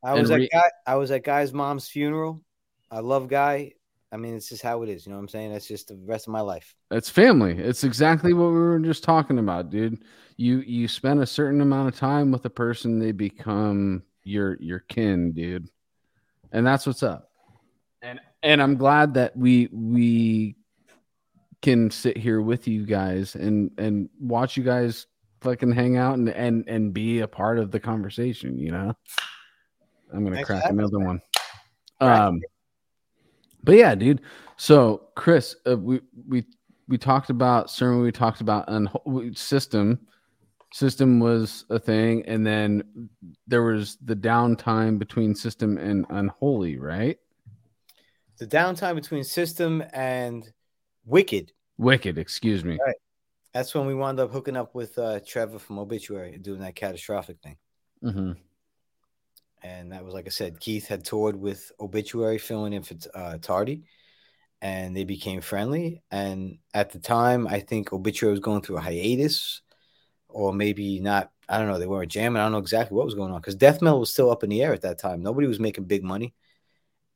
I was And at re- guy. I was at guy's mom's funeral. I love guy. I mean, it's just how it is. You know what I'm saying? That's just the rest of my life. It's family. It's exactly what we were just talking about, dude. You you spend a certain amount of time with a person, they become your your kin, dude. And that's what's up. And and I'm glad that we we can sit here with you guys and and watch you guys fucking hang out and and and be a part of the conversation, you know. I'm gonna Thanks crack another one. Crack Um but yeah, dude. So Chris, uh, we we we talked about sermon. We talked about unho- system. System was a thing, and then there was the downtime between system and unholy, right? the downtime between System and Wicked. Wicked, excuse me. Right. That's when we wound up hooking up with uh, Trevor from Obituary and doing that catastrophic thing. hmm And that was, like I said, Keith had toured with Obituary, filling in for uh, Tardy, and they became friendly. And at the time, I think Obituary was going through a hiatus, or maybe not. I don't know. They weren't jamming. I don't know exactly what was going on because death metal was still up in the air at that time. Nobody was making big money.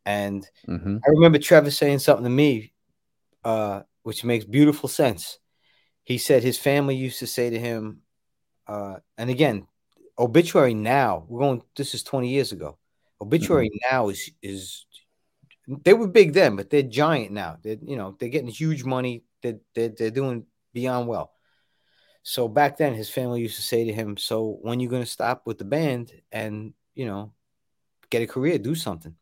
And hmm I remember Trevor saying something to me, uh, which makes beautiful sense. He said his family used to say to him, uh, and again, obituary now, we're going, this is 20 years ago. Obituary mm-hmm. now is, is, they were big then, but they're giant now. They're, you know, they're getting huge money. They're, they're, they're doing beyond well. So back then, his family used to say to him, So when you going to stop with the band and, you know, get a career, do something?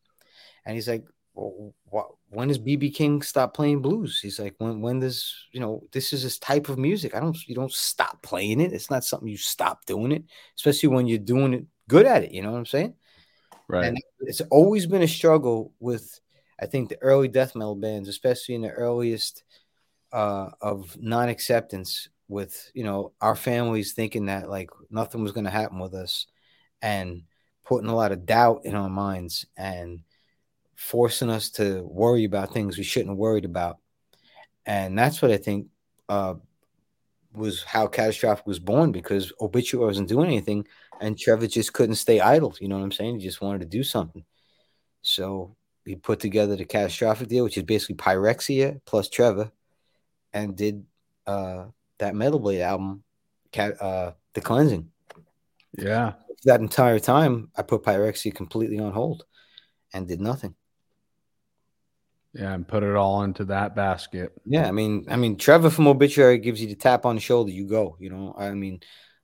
And he's like, well, what, when does BB King stop playing blues? He's like, when when does you know this is this type of music? I don't you don't stop playing it. It's not something you stop doing it, especially when you're doing it good at it. You know what I'm saying? Right. And it's always been a struggle with, I think, the early death metal bands, especially in the earliest uh, of non acceptance, with you know our families thinking that like nothing was going to happen with us, and putting a lot of doubt in our minds and forcing us to worry about things we shouldn't have worried about. And that's what I think uh, was how Catastrophic was born because Obituary wasn't doing anything and Trevor just couldn't stay idle. You know what I'm saying? He just wanted to do something. So he put together the Catastrophic deal, which is basically Pyrexia plus Trevor, and did uh, that Metal Blade album, Cat, uh, The Cleansing. yeah. That entire time, I put Pyrexia completely on hold and did nothing. Yeah. And put it all into that basket. Yeah, I mean, I mean, Trevor from Obituary gives you the tap on the shoulder. You go. You know, I mean,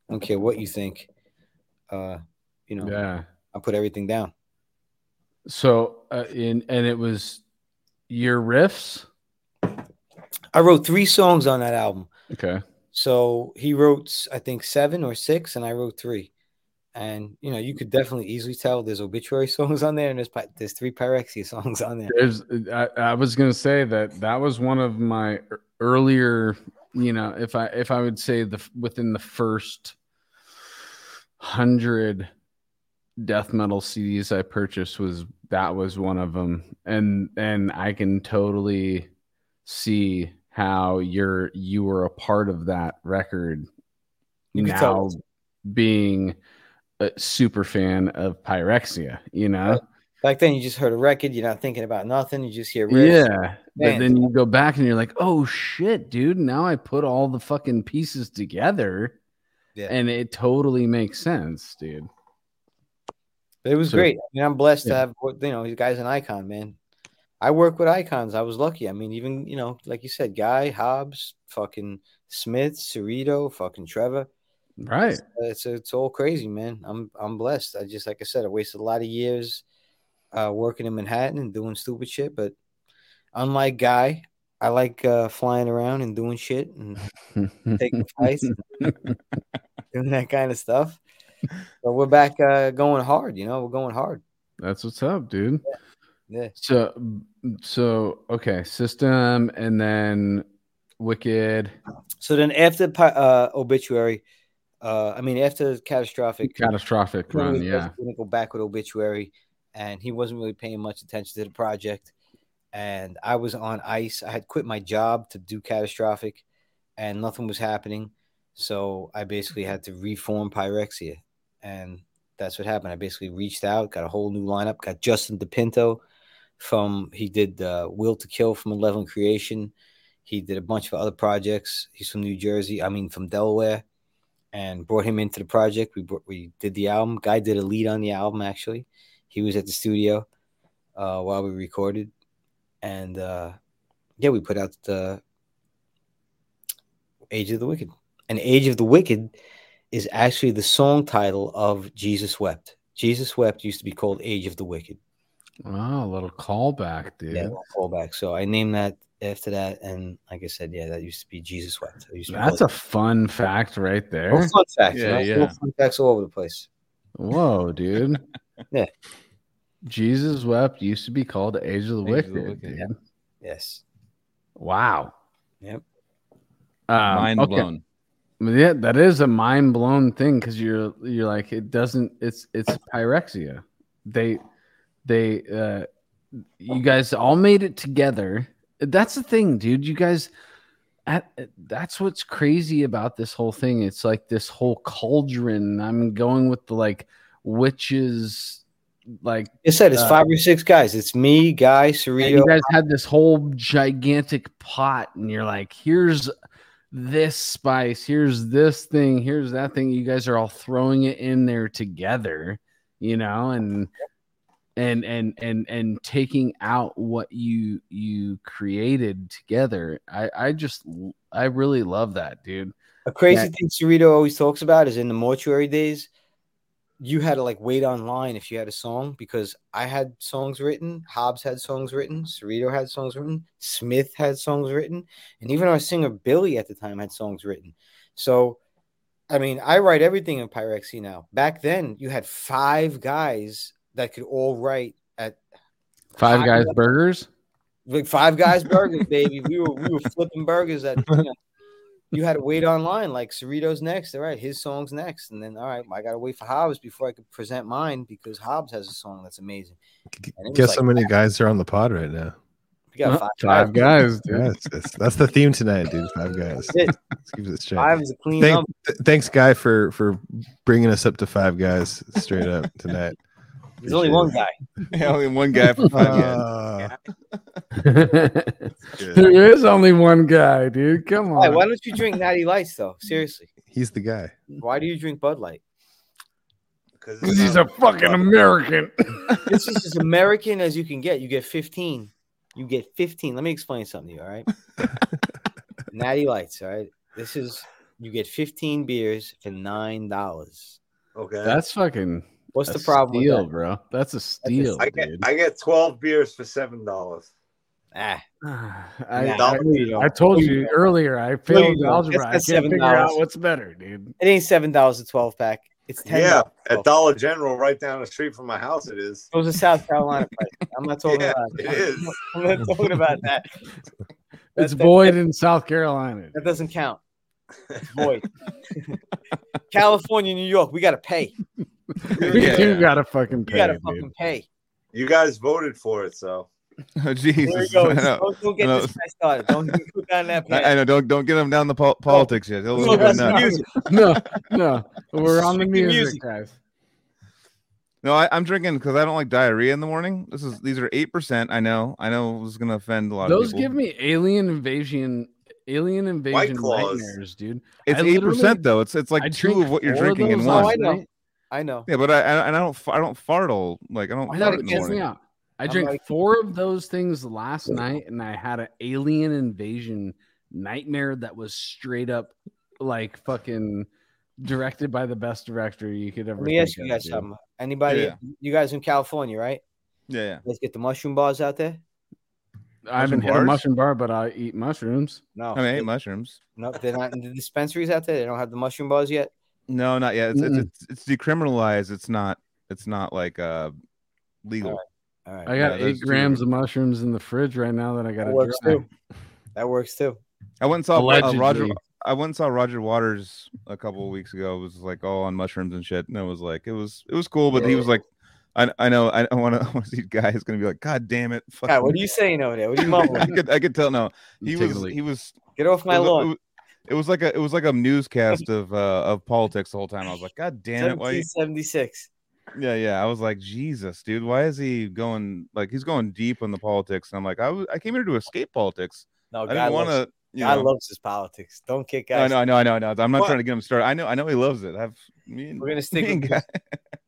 I don't care what you think. Uh, you know, Yeah. I put everything down. So, uh, in and it was your riffs. I wrote three songs on that album. Okay. So he wrote, I think, seven or six, and I wrote three. And you know, you could definitely easily tell there's obituary songs on there, and there's there's three Pyrexia songs on there. There's, uh, I, I was gonna say that that was one of my earlier, you know, if I if I would say the within the first hundred death metal CDs I purchased was that was one of them, and and I can totally see how you're you were a part of that record. You now being a super fan of Pyrexia, you know. Back then, you just heard a record, you're not thinking about nothing. You just hear riffs. Yeah. But then you go back and you're like, oh shit, dude. Now I put all the fucking pieces together Yeah. and it totally makes sense, dude. It was So- great. I mean, I'm blessed Yeah. to have you know these guys an icon, man. I work with icons. I was lucky. I mean, even you know, like you said, Guy Hobbs, fucking Smith, Cerrito, fucking Trevor. Right. It's it's all crazy, man. I'm I'm blessed. I just like I said, I wasted a lot of years uh, working in Manhattan and doing stupid shit. But unlike Guy, I like uh, flying around and doing shit and taking flights, and doing that kind of stuff. But we're back uh, going hard. You know, we're going hard. That's what's up, dude. Yeah. So so okay, system and then wicked So then after uh, obituary, uh, I mean after catastrophic, catastrophic run, yeah. Go back with obituary, and he wasn't really paying much attention to the project. And I was on ice. I had quit my job to do catastrophic, and nothing was happening. So I basically had to reform Pyrexia, and that's what happened. I basically reached out, got a whole new lineup, got Justin DePinto from he did uh, Will to Kill from Malevolent Creation. He did a bunch of other projects. He's from New Jersey. I mean, from Delaware and brought him into the project. We brought, we did the album. Guy did a lead on the album actually. He was at the studio uh, while we recorded, and uh, yeah, we put out the Age of the Wicked. And Age of the Wicked is actually the song title of Jesus Wept. Jesus Wept used to be called Age of the Wicked. Wow, a little callback, dude. Yeah, callback. So I named that after that, and like I said, yeah, that used to be Jesus Wept. It used to That's called- a fun fact right there. Oh, fun facts. Yeah, Yeah, yeah. Fun facts all over the place. Whoa, dude. Yeah. Jesus Wept used to be called Age of the Age of the Wicked. dude. Yes. Wow. Yep. Um, Mind okay. blown. Yeah, that is a mind blown thing because you're you're like it doesn't. It's it's pyrexia. They they uh you guys all made it together. That's the thing, dude. You guys. at- That's what's crazy about this whole thing. It's like this whole cauldron. I'm going with the like witches, like You said it's Uh, five or six guys. It's me, Guy, Cerrito. you guys had this whole gigantic pot, and you're like, here's this spice, here's this thing, here's that thing. You guys are all throwing it in there together, you know, and and and and and taking out what you you created together. I I just I really love that, dude. A crazy thing Cerrito always talks about is in the mortuary days, you had to like wait online if you had a song because I had songs written, Hobbs had songs written, Cerrito had songs written, Smith had songs written, and even our singer Billy at the time had songs written. So, I mean, I write everything in Pyrexy now. Back then, you had five guys that could all write at Five Guys level. Burgers. like five guys burgers, baby. We were we were flipping burgers at you, know, you had to wait online like Cerrito's next. All right, his song's next. And then all right, I gotta wait for Hobbs before I could present mine because Hobbs has a song that's amazing. And Guess like, how many guys are on the pod right now? we got five, Five guys, dude. Yes, that's, that's the theme tonight, dude. Five guys. That's it. Let's keep this straight. Five is a clean Thank, th- thanks, guy, for for bringing us up to five guys straight up tonight. There's only one guy. Yeah, only one guy for five years. Uh, there only one guy, dude. Come Why, on. why don't you drink Natty Lights though? Seriously, He's the guy. why do you drink Bud Light? Because He's a fucking American. This is as American as you can get. You get 15. You get 15. Let me explain something to you. All right. Natty Lights. All right. This is you get 15 beers for nine dollars. Okay. That's fucking. What's a the problem Steal, with that? bro. That's a steal, I get dude. I get twelve beers for seven dollars. Ah, I, Nah, I, you don't. I told No, you you don't. earlier. I No, failed you don't. algebra. I That's- can't that's figure out what's better, dude. it ain't seven dollars a 12 pack. It's ten. Yeah, at Dollar General, right down the street from my house, it is. Those a South Carolina prices. I'm not talking Yeah, about. it is. I'm not talking about that. It's That- that- void in South Carolina. That doesn't count. It's void. California, New York, we gotta pay. You Yeah, do gotta fucking We pay, gotta dude. fucking pay. You guys voted for it, so Oh, Jesus. I know. Don't, don't get I this guy started. Don't get put down that I, I know. Don't don't get him down the pol- politics yet. He'll go that's nuts. music. No, no. We're on the music, music. guys. No, I, I'm drinking because I don't like diarrhea in the morning. This is these are eight percent. I know. I know this is gonna offend a lot Those of people. give me alien invasion, alien invasion Claws. nightmares, dude. it's eight percent though. It's it's I like two of what you're drinking in those one. I know. I know. Yeah, but I I I don't I don't fart all like I don't Why fart in the me morning. out. I I'm drank like- four of those things last night, and I had an alien invasion nightmare that was straight up like fucking directed by the best director you could ever. Let me ask you guys something. Anybody? Yeah. You guys in California, right? Yeah, yeah. Let's get the mushroom bars out there. I haven't Mushroom hit a mushroom bar, but I eat mushrooms. No, I mean, I they- ate mushrooms. no, they're not in the dispensaries out there. They don't have the mushroom bars yet. No, not yet. It's, it's Mm-mm. it's it's decriminalized. It's not. It's not like uh legal. All right, I got those eight two- grams of mushrooms in the fridge right now that I got that to works dry. too. That works too. I went and saw uh, Roger. I went and saw Roger Waters a couple of weeks ago. It was like all on mushrooms and shit, and it was like it was it was cool. But he was like, I I know I want to want to see guy is gonna be like, God damn it, God, what are you saying over there? What are you mumbling? I mumbling? could I could tell no. He Take was he was Get off my it was, lawn. it was- it was like a it was like a newscast of uh of politics the whole time. I was like, God damn it, why? you-" 1776. Yeah, yeah. I was like, Jesus, dude, why is he going like he's going deep on the politics? And I'm like, I was I came here to escape politics. No, I God didn't want to. You God know, loves his politics. Don't kick I guys. know, I know, I know, I know. I'm not What? trying to get him started. I know, I know he loves it. I've me and, We're gonna stick me with guy,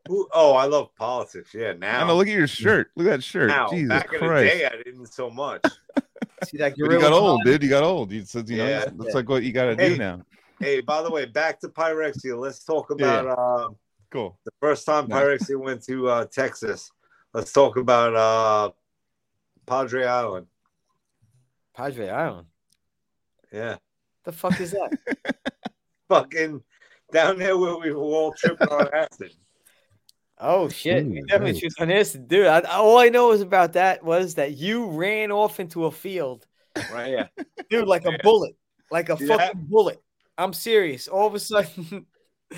Who, oh, I love politics. Yeah, now. I know. Look at your shirt. Look at that shirt. now. Jesus Back in the day, I didn't so much. See that you got old, behind dude. You got old. You said, you know, Yeah. that's like what you got to Hey. do now. hey, by the way, back to Pyrexia. Let's talk Yeah. about uh, Cool. the first time No. Pyrexia went to uh, Texas. Let's talk about uh, Padre Island. Padre Island. Yeah, The fuck is that? fucking down there where we were all tripping on acid. Oh shit! we Ooh, definitely nice. shoot on this, dude. I, all I know is about that was that you ran off into a field, Right here. dude, like a bullet, like a Yeah. fucking bullet. I'm serious. All of a sudden,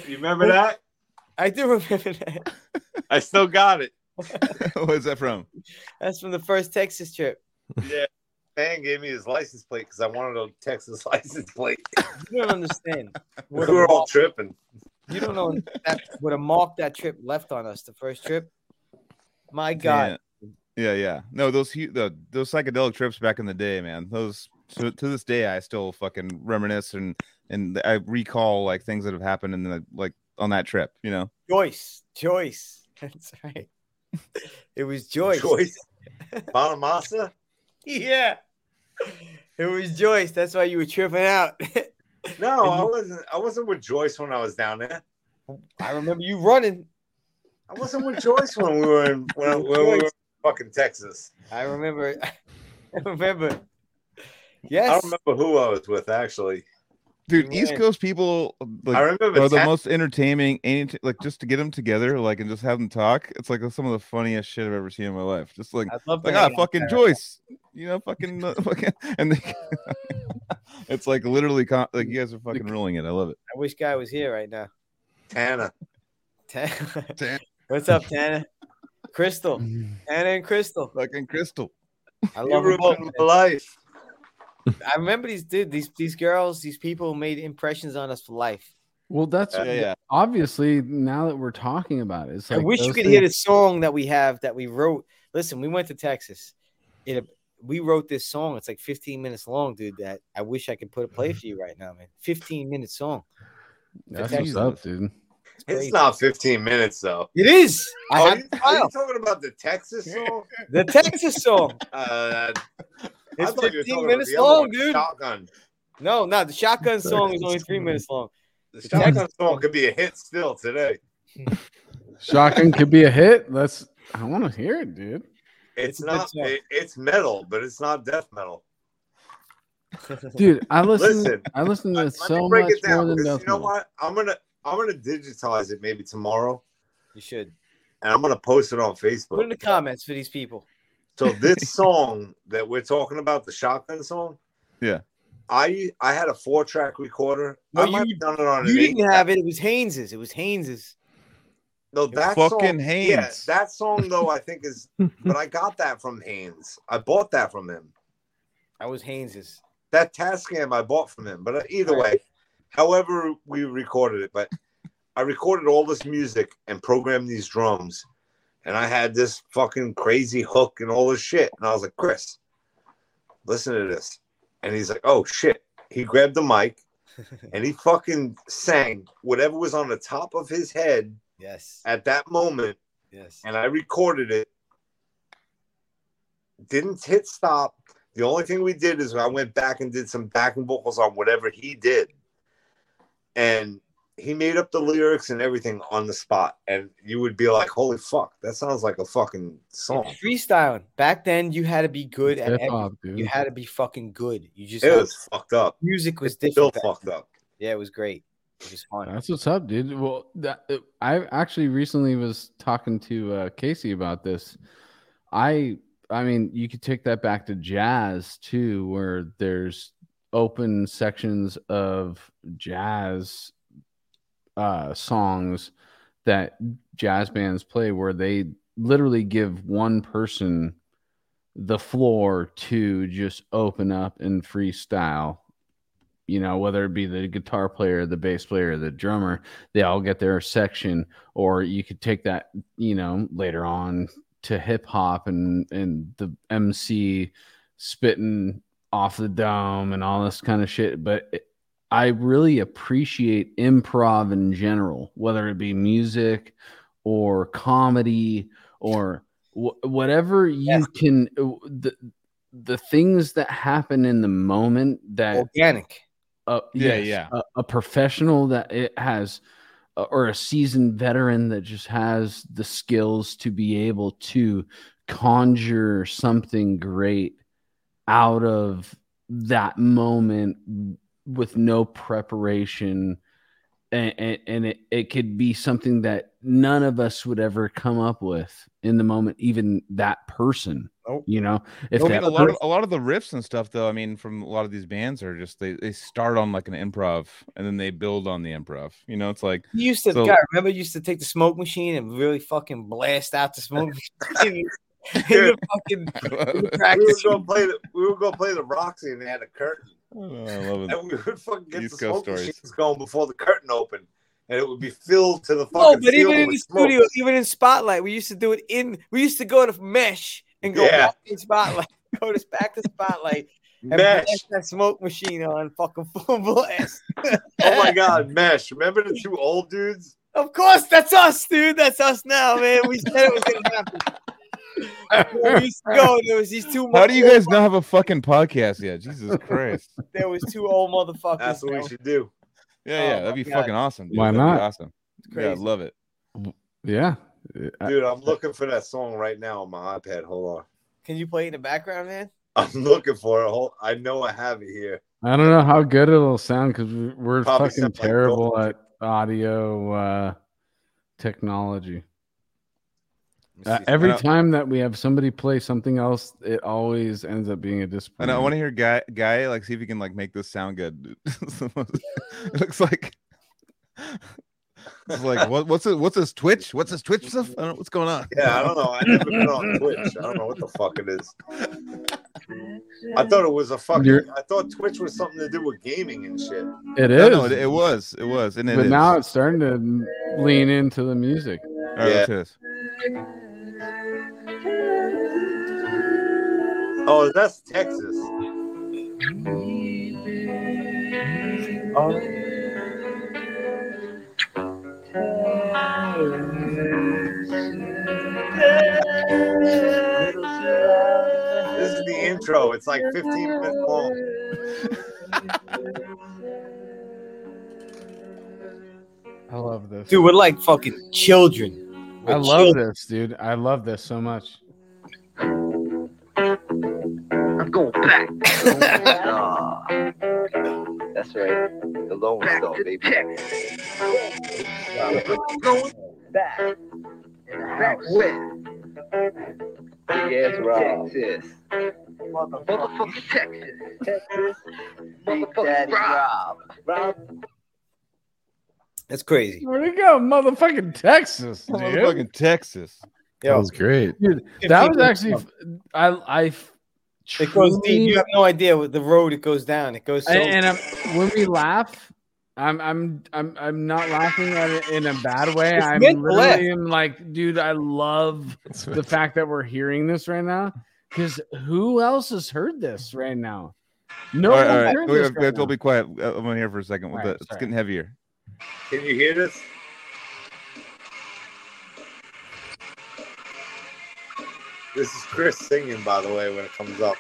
You remember that? I do remember that. I still got it. Where's that from? That's from the first Texas trip. Yeah. Man gave me his license plate because I wanted a Texas license plate. You don't understand. we What a were all tripping. You don't know that, what a mark that trip left on us. The first trip. My God. Yeah, yeah. No, those the those psychedelic trips back in the day, man. Those to, to this day, I still fucking reminisce and and I recall like things that have happened in the like on that trip. You know, Joyce. Joyce. That's right. It was Joyce. Joyce. Bonamassa? Yeah. It was Joyce. That's why you were tripping out. No, I wasn't. I wasn't with Joyce when I was down there. I remember you running. I wasn't with Joyce when we were in when, when we were in fucking Texas. I remember. I remember. I Yes. don't remember who I was with actually. dude. You East. Coast people I like remember are the most entertaining. Like just to get them together, like and just have them talk. It's like some of the funniest shit I've ever seen in my life. Just like I'd love like ah fucking. Joyce, you know, fucking, uh, fucking and they, it's like literally con- like you guys are fucking ruling it. I love it. I wish Guy was here right now. Tana. Tana. Tan- What's up, Tana? Crystal. Mm-hmm. Tana and Crystal. Fucking Crystal. I love them both. my life. I remember these dude, these these girls, these people made impressions on us for life. Well, that's Yeah, yeah. obviously now that we're talking about it. It's I wish you those could hear the song that we have that we wrote. Listen, we went to Texas. It we wrote this song. It's like 15 minutes long, dude. That I wish I could put a play for you right now, man. 15 minute song. That's what's up, dude. It's. It's not 15 minutes though. It is. I Oh, have you, are you talking about the Texas song? the Texas song. Uh, It's I thought you were 15 talking about minutes the other long, one, dude. Shotgun. No, no, the shotgun song is only three minutes long. The The shotgun Texas song could be a hit still today. Shotgun could be a hit. Let's. I want to hear it, dude. It's, It's not. It, it's metal, but it's not death metal. Dude, I listen. Listen, I listen to Let- it let me so break much it down more than because death you know metal. what? I'm gonna I'm gonna digitize it maybe tomorrow, You should and I'm gonna post it on Facebook. put in the comments for these people. So this song that we're talking about, the shotgun song, Yeah. I I had a four track recorder. No, I might you- have done it on You didn't have it. It was Haynes's. It was Haynes's. No, that Fucking song, Yeah, that song though I think is, but I got that from Haynes. I bought that from him. I was Haynes's. That Tascam I bought from him. But uh, either way, however we recorded it, but I recorded all this music and programmed these drums, and I had this fucking crazy hook and all this shit. And I was like, Chris, listen to this. And he's like, oh shit. He grabbed the mic and he fucking sang whatever was on the top of his head Yes. at that moment Yes. and I recorded it. Didn't hit stop. The only thing we did is I went back and did some backing vocals on whatever he did. And he made up the lyrics and everything on the spot. And you would be like, holy fuck, that sounds like a fucking song. Freestyling. Back then, you had to be good at hip-hop, dude. You had to be fucking good. You just It had- was fucked up. music was It's still different. back fucked then. up. Yeah, it was great. Was fun. That's what's up, dude. Well, that uh, I actually recently was talking to uh, Casey about this. I, I mean, you could take that back to jazz too, where there's open sections of jazz uh, songs that jazz bands play, where they literally give one person the floor to just open up and freestyle you know, whether it be the guitar player, the bass player, the drummer, they all get their section. Or you could take that, you know, later on to hip hop and and the MC spitting off the dome and all this kind of shit. But it, I really appreciate improv in general, whether it be music or comedy or wh- whatever you Yes. can uh, the the things that happen in the moment that Organic. Uh, Yeah, yes, yeah. A, a professional that it has, uh, or a seasoned veteran that just has the skills to be able to conjure something great out of that moment with no preparation and, and, and it, it could be something that none of us would ever come up with in the moment, even that person. Nope. You know, if I mean, that a lot of a lot of the riffs and stuff, though. I mean, from a lot of these bands are just they they start on like an improv and then they build on the improv. You know, it's like You used to, So- God, remember, you used to take the smoke machine and really fucking blast out the smoke machine. in the fucking in We were gonna play the we were gonna play the Roxy and they had a curtain. Oh, I love it. And we would fucking get East the Coast smoke stories. machines going before the curtain opened. And it would be filled to the fucking No, but even in the smoke. studio, even in Spotlight, we used to do it in. We used to go to Mesh and go Yeah. back in Spotlight, go to back to Spotlight, and Mesh. blast that smoke machine on fucking full blast. Oh my god, Mesh. Remember the two old dudes? Of course, that's us, dude. That's us now, man. We said it was gonna happen. Where we used to go, there was these two. How do you guys not have a fucking podcast yet? Jesus Christ. There was two old motherfuckers. That's what bro. we should do. Yeah, Oh yeah, my that'd be God. fucking awesome. Dude. Why That'd be not? awesome. Yeah, crazy. I'd love it. yeah, Dude, I'm looking for that song right now on my iPad. Hold on. Can you play it in the background, man? I'm looking for it. Hold, I know I have it here. I don't know how good it'll sound because we're Probably fucking sound like terrible at audio uh, technology. Uh, every time that we have somebody play something else, it always ends up being a disappointment. know. I want to hear guy guy like see if he can like make this sound good. it looks like it's like what, what's it? What's his Twitch? What's this Twitch stuff? I don't know what's going on. Yeah, I don't know. I never been on Twitch. I don't know what the fuck it is. I thought it was a fucking. You're- I thought Twitch was something to do with gaming and shit. It is. No, no, it, it was, it was, and it but is. now it's starting to lean into the music. All right, Yeah. Oh, that's Texas. Oh. This is the intro. It's like 15 minutes long. I love this. Dude, we're like fucking children. I We're love children. this, dude. I love this so much. I'm going back. That's right. The Lone Star, baby. Going back. In the house. Where? Big ass Rob. Texas. Motherfucking Texas. Texas. Motherfucking Rob. Rob. That's crazy. Where'd it go? Motherfucking Texas, dude. Motherfucking Texas. That was great. Dude, that was actually I I it goes deep. You have no idea what the road it goes down. It goes so and, and when we laugh, I'm I'm I'm I'm not laughing at it in a bad way. It's I'm meant literally am like, dude, I love the fact that we're hearing this right now. Because who else has heard this right now? No all right, all right. heard We this have, right we have now. be quiet. Uh, I'm gonna hear for a second. All With right, the, it's sorry. getting heavier. Can you hear this? This is Chris singing, by the way, when it comes up.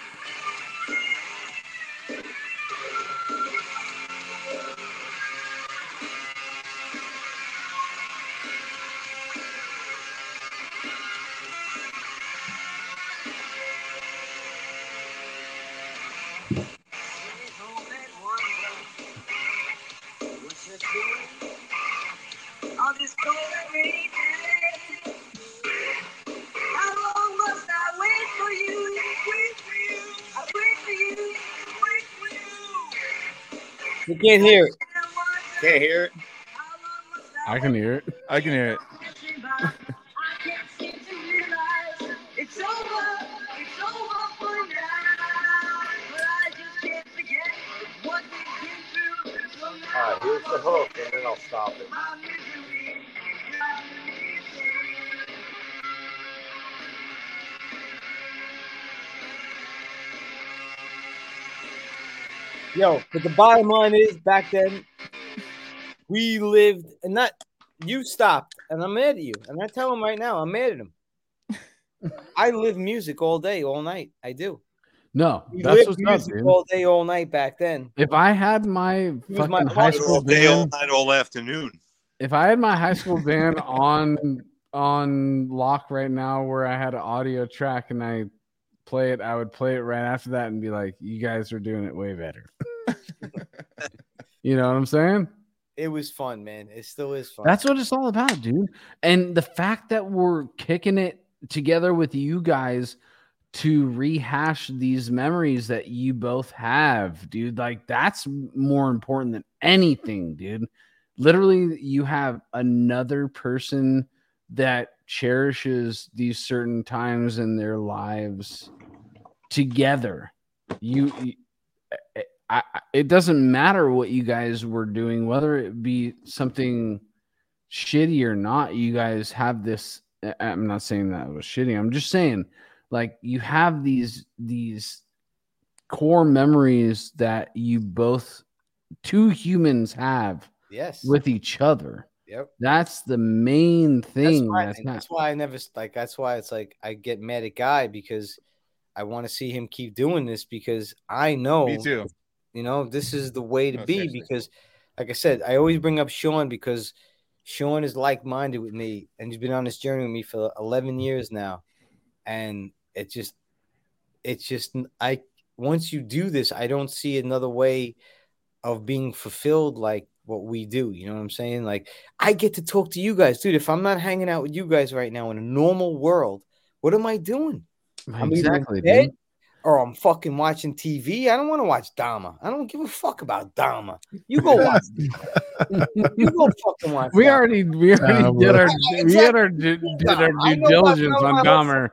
Can't hear it. I Can't hear it. how long must I can hear it. I can hear it. passing by. I can't seem to realize it's over. It's over for now. But I just can't forget what we've been through. So now All right, here's the hook, and then I'll stop it. Yo, but the bottom line is back then we lived and not you stopped and I'm mad at you. And I tell him right now, I'm mad at him. I live music all day, all night. I do. No, We that's lived what's up, music dude. all day, all night back then. If I had my was my fucking high school All day, all band, night, all afternoon. if I had my high school band on on lock right now, where I had an audio track and I play it, I would play it right after that and be like, "You guys are doing it way better." you know what I'm saying? It was fun, man. It still is fun. That's what it's all about, dude. And the fact that we're kicking it together with you guys to rehash these memories that you both have, dude, like that's more important than anything, dude. Literally, you have another person that cherishes these certain times in their lives together. You, you I, it doesn't matter what you guys were doing, whether it be something shitty or not. You guys have this. I'm not saying that it was shitty. I'm just saying, like, you have these these core memories that you both two humans have yes. with each other. Yep. That's the main That's thing. why, That's, not, that's why I never like. That's why it's like I get mad at Guy because I want to see him keep doing this because I know Me too. You know, this is the way to No, be seriously. because, like I said, I always bring up Sean because Sean is like minded with me and he's been on this journey with me for 11 years now. And it just, it's just, I, once you do this, I don't see another way of being fulfilled like what we do. You know what I'm saying? Like, I get to talk to you guys, dude. If I'm not hanging out with you guys right now in a normal world, what am I doing? I'm either in exactly, bed or I'm fucking watching TV. I don't want to watch Dahmer. I don't give a fuck about Dahmer. You go watch. you go fucking watch. We Dahmer. already we already Uh, did our I- we had our did, did our due diligence on my Dahmer.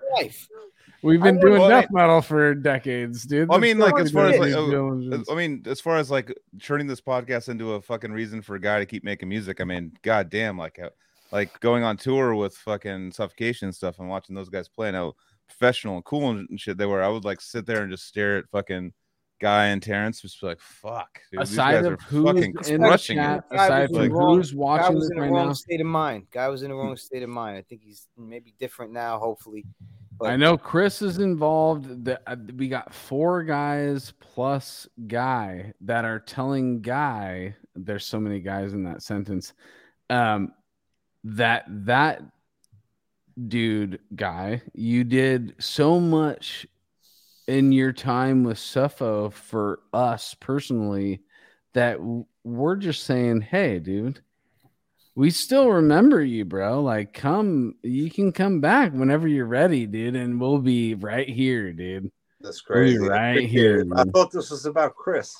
Fucking life. We've been doing what- death metal for decades, dude. I mean, like, as far as, like, oh. I mean, as far as like turning this podcast into a fucking reason for a guy to keep making music, I mean, goddamn, like, uh, like going on tour with fucking suffocation and stuff and watching those guys play and how professional and cool and shit they were. I would like sit there and just stare at fucking Guy and Terrence, just be like, fuck, dude, these aside guys of are who's fucking in crushing it. chat, Guy aside was from in the wrong- who's Guy watching was this in the right wrong now, state of mind. Guy was in the wrong state of mind. I think he's maybe different now. Hopefully, but I know Chris is involved. That uh, we got four guys plus guy that are telling guy. There's so many guys in that sentence. Um, that that dude guy, you did so much in your time with Suffo for us personally that we're just saying, hey, dude. We still remember you, bro. Like, come, you can come back whenever you're ready, dude, and we'll be right here, dude. That's We'll be crazy. right here. I dude. thought this was about Chris.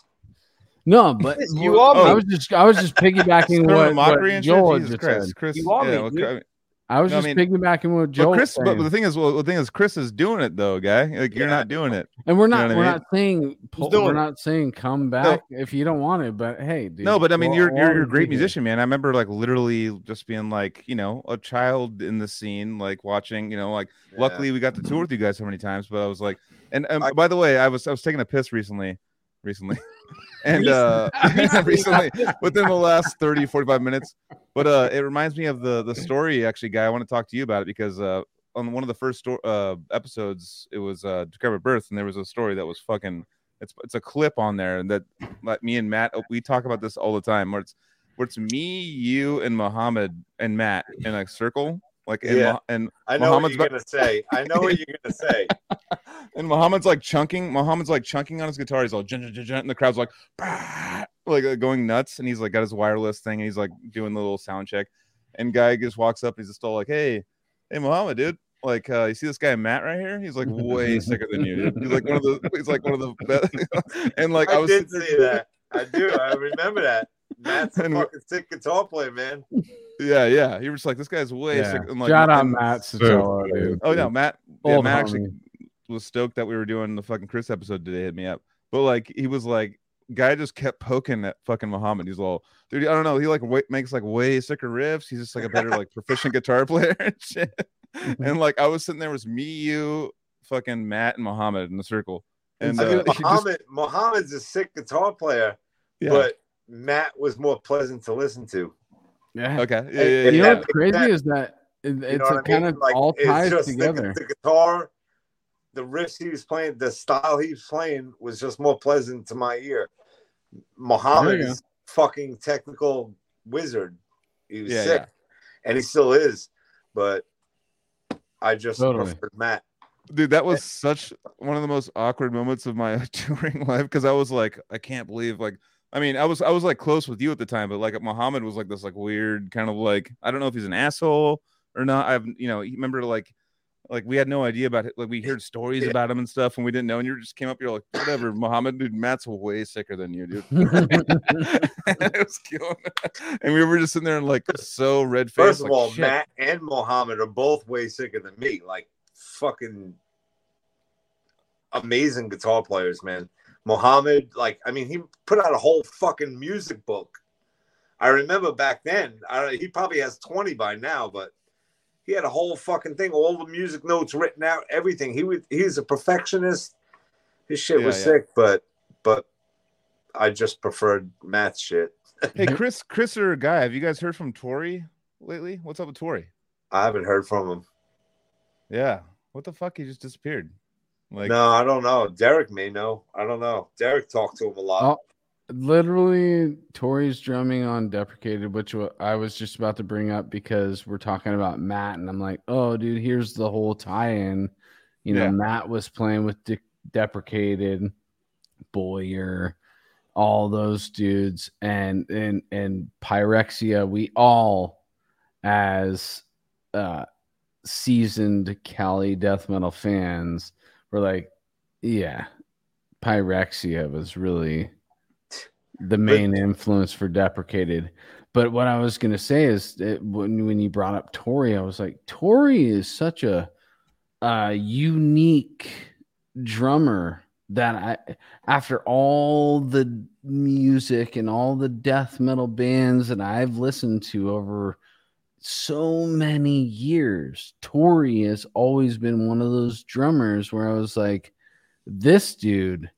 No, but Chris, you are I was just, I was just piggybacking Throwing what, mockery what Joel shit. had Jesus just Christ, said. Chris. You are me, yeah, well, dude. I mean- I was No, I just mean- piggybacking what But Joel. Chris, but, saying. but the thing is, well, the thing is, Chris is doing it though, guy. Like you're Yeah. not doing it. and we're you know not, what I we're mean? not saying, pull, we're it? not saying come back if you don't want it. But hey, dude, no, but I mean, you're you're, you're a great musician, man. I remember like literally just being like, you know, a child in the scene, like watching, you know, like. Yeah. Luckily, we got to tour with you guys so many times. But I was like, and, and I- by the way, I was I was taking a piss recently, recently, and uh recently. within the last 30 45 minutes. But uh it reminds me of the the story actually guy. I want to talk to you about it because uh on one of the first sto- uh episodes it was uh Decrepit Birth and there was a story that was fucking it's it's a clip on there and that like me and matt we talk about this all the time where it's where it's me you and muhammad and matt in a circle like and, Yeah. And I know Muhammad's what you're gonna say. I know what you're gonna say. and Muhammad's like chunking. Muhammad's like chunking on his guitar. He's all jun, jun, jun, and the crowd's like, "Bah!" like uh, going nuts. And he's like got his wireless thing. And he's like doing the little sound check. And guy just walks up. He's just all like, "Hey, hey, Muhammad, dude." Like, uh, you see this guy Matt right here? He's like way sicker than you, dude. He's like one of the. He's like one of the best. and like I, I, was did see that. I do. I remember that. Matt's a And- fucking sick guitar player, man. Yeah, yeah. He was like, this guy's way Yeah. sick. And like, Shout out Matt Sotelo, dude. Oh no, Matt. Yeah, Matt actually was stoked that we were doing the fucking Chris episode today. Hit me up, but like he was like, guy just kept poking at fucking Muhammad. He's all, dude, I don't know. He like way, makes like way sicker riffs. He's just like a better like proficient guitar player and shit. And like I was sitting there, it was me, you, fucking Matt, and Muhammad in the circle. And I mean, uh, he just- Muhammad, Muhammad's a sick guitar player, yeah. but Matt was more pleasant to listen to. Yeah. okay, yeah, Hey, yeah, You know what's crazy sense. is that it, You it's know a what I kind mean? of Like, all it's ties just the- together. The, guitar, the riffs he was playing, the style he was playing was just more pleasant to my ear. Muhammad There you go. is fucking technical wizard. He was Yeah, sick, yeah. and he still is. But I just Totally. preferred Matt. dude that was such one of the most awkward moments of my touring life because i was like i can't believe like I mean, I was I was like close with you at the time, but like Muhammad was like this like weird kind of like I don't know if he's an asshole or not. I've you know, remember like like we had no idea about it. Like we heard stories about him and stuff, and we didn't know. And you just came up, you're like, whatever, Muhammad, dude. Matt's way sicker than you, dude. it was killing. And we were just sitting there and like so red faced. First of all, Matt and Mohammed are both way sicker than me. Like fucking amazing guitar players, man. Mohammed, like, I mean, he put out a whole fucking music book. I remember back then. I, he probably has twenty by now, but he had a whole fucking thing, all the music notes written out, everything. He was he's a perfectionist. His shit Yeah, was yeah. sick, but but I just preferred Matt's shit. Hey, Chris, Chris or Guy, have you guys heard from Tori lately? What's up with Tori? I haven't heard from him. Yeah, what the fuck? He just disappeared. Like, no, I don't know. Derek may know. I don't know. Derek talked to him a lot. Oh, literally, Tori's drumming on Deprecated, which I was just about to bring up because we're talking about Matt, and I'm like, oh, dude, here's the whole tie-in. You know, Yeah. Matt was playing with De- Deprecated, Boyer, all those dudes, and and and Pyrexia. We all, as uh, seasoned Cali death metal fans, were like, yeah, Pyrexia was really the main influence for deprecated. But what I was gonna say is that when when you brought up Tori, I was like, Tori is such a uh, unique drummer that I, after all the music and all the death metal bands that I've listened to over so many years, Tori has always been one of those drummers where I was like, this dude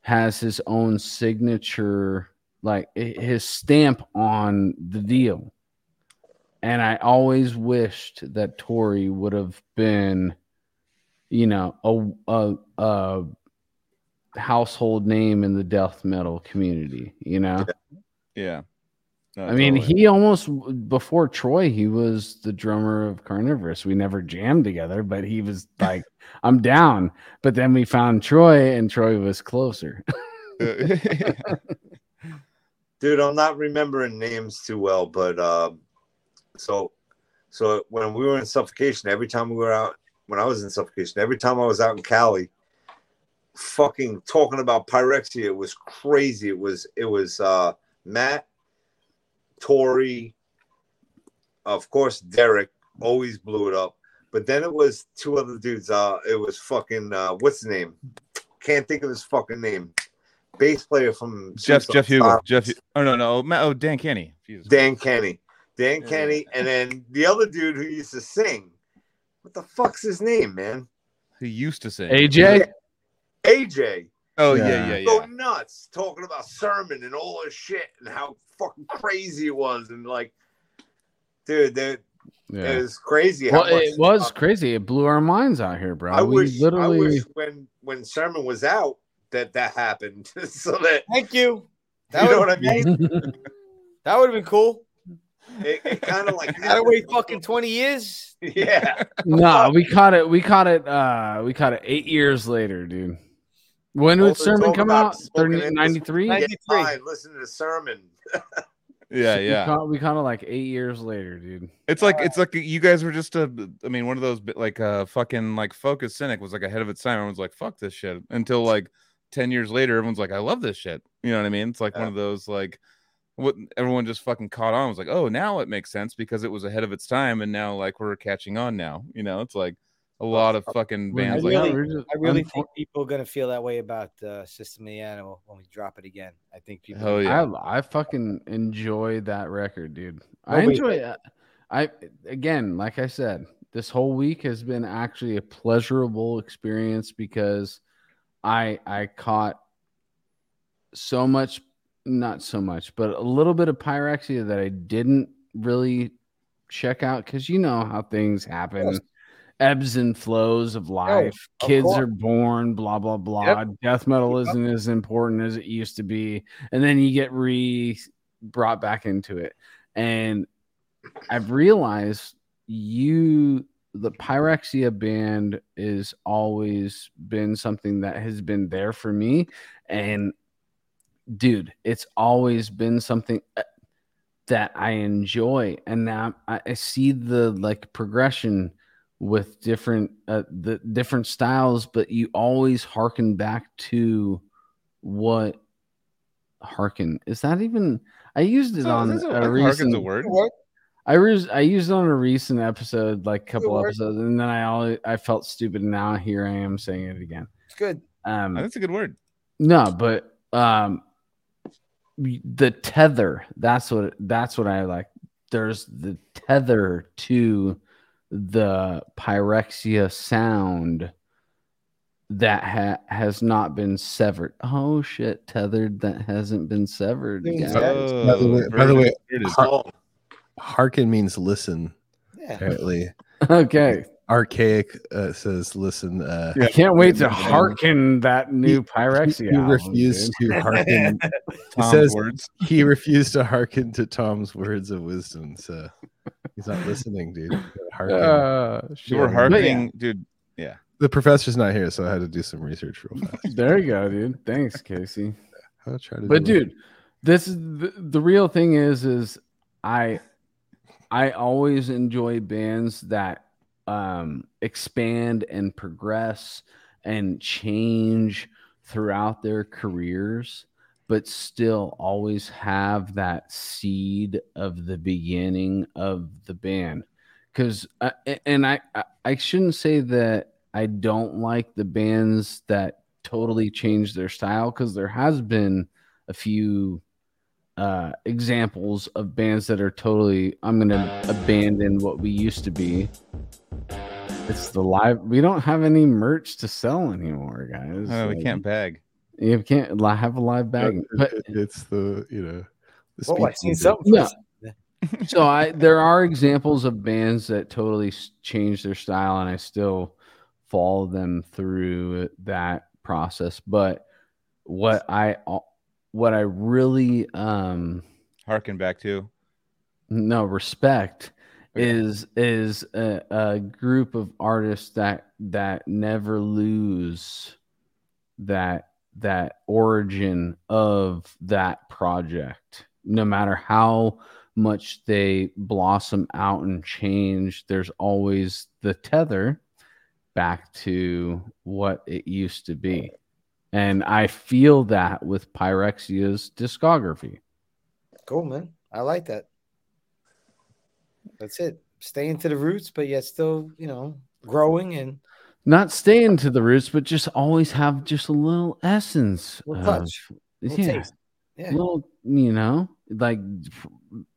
has his own signature, like his stamp on the deal. And I always wished that Tori would have been, you know, a, a, a household name in the death metal community, you know? yeah. No, I mean, totally. he almost before Troy, he was the drummer of Carnivorous. We never jammed together, but he was like, "I'm down." But then we found Troy, and Troy was closer. dude i'm not remembering names too well but um so so when we were in suffocation every time we were out when i was in suffocation every time i was out in cali fucking talking about pyrexia it was crazy it was it was uh matt tori of course derek always blew it up but then it was two other dudes uh it was fucking uh what's his name can't think of his fucking name bass player from Jeff Suicide Jeff Hugo. Silence. Jeff. Oh no no. Oh Dan Kenny. Jesus. Dan Kenny. Dan Yeah. Kenny, and then the other dude who used to sing. What the fuck's his name, man? Who used to sing? AJ, AJ. Oh Yeah. yeah yeah yeah. Go nuts talking about sermon and all this shit and how fucking crazy it was and like, dude, that yeah. it was crazy. Well, how much, it was uh, crazy. It blew our minds out here, bro. I we wish, literally. I wish when when sermon was out that that happened, so that Thank you. That you know would- what I mean. That would have been cool. It, it kind of like Gotta wait fucking 20 years. yeah. no, we caught it. We caught it. Uh, we caught it eight years later, dude. When All would Sermon come out? 30, 93? 93. fine, Listen to the sermon. Yeah We yeah. caught, we caught it like eight years later, dude. It's like it's like you guys were just a. I mean, one of those like uh fucking like Focus Cynic was like ahead of its time. Everyone's like, "Fuck this shit." Until like ten years later, everyone's like, "I love this shit." You know what I mean? It's like one of those like what everyone just fucking caught on. Was like, "Oh, now it makes sense because it was ahead of its time, and now like we're catching on now." You know, it's like a lot of fucking bands I really- that. just- I really think people are gonna feel that way about uh, System of the Animal when we drop it again. I think people. Hell yeah. I I fucking enjoy that record, dude. I enjoy it. I again, like I said, this whole week has been actually a pleasurable experience because I I caught so much, not so much, but a little bit of pyrexia that I didn't really check out because you know how things happen. Ebbs and flows of life. of Kids course. are born, blah blah blah. Death metal isn't as important as it used to be and then you get re brought back into it and i've realized you the pyrexia band is always been something that has been there for me and dude, it's always been something uh, that I enjoy, and now I see the like progression with different uh, the different styles, but you always harken back to what harken is that even I used it So, on is it- a harken's recent a word. I was I used it on a recent episode, like a couple word. episodes, and then I always I felt stupid. And now here I am saying it again. It's good. Um, That's a good word. no, but um, the tether. That's what that's what I like. There's the tether to the pyrexia sound that ha- has not been severed. Oh shit, tethered that hasn't been severed. Means guys. that- Oh, By the way- by the way, har- hearken means listen. Yeah. Apparently, Okay, archaic uh, says listen. Uh, I can't wait to Yeah. hearken that new pyrexia. he album, refused dude. to hearken. It Tom's says words. he refused to hearken to Tom's words of wisdom. So he's not listening, dude. You gotta. Uh, You shit. were But harkening, dude. Yeah. The professor's not here, so I had to do some research real fast. there you go, dude. Thanks, Casey. I'll try to But do it. dude, this is the, the real thing is is I I always enjoy bands that um expand and progress and change throughout their careers but still always have that seed of the beginning of the band cuz and I I- I shouldn't say that I don't like the bands that totally change their style cuz there has been a few uh, examples of bands that are totally I'm gonna abandon what we used to be. It's the live. We don't have any merch to sell anymore, guys. Oh, we can't bag. You can't have a live bag. But it's the you know. The Oh, I speed seen bump. something. No. so I there are examples of bands that totally change their style, and I still follow them through that process. But what I what I really um Harken back to. no respect Okay. is is a, a group of artists that that never lose that that origin of that project no matter how much they blossom out and change there's always the tether back to what it used to be and i feel that with pyrexia's discography Cool, man. I like that. That's it. Staying to the roots, but yet still, you know, growing and not staying to the roots, but just always have just a little essence. Little of- touch, little yeah, taste. Yeah. little, you know, like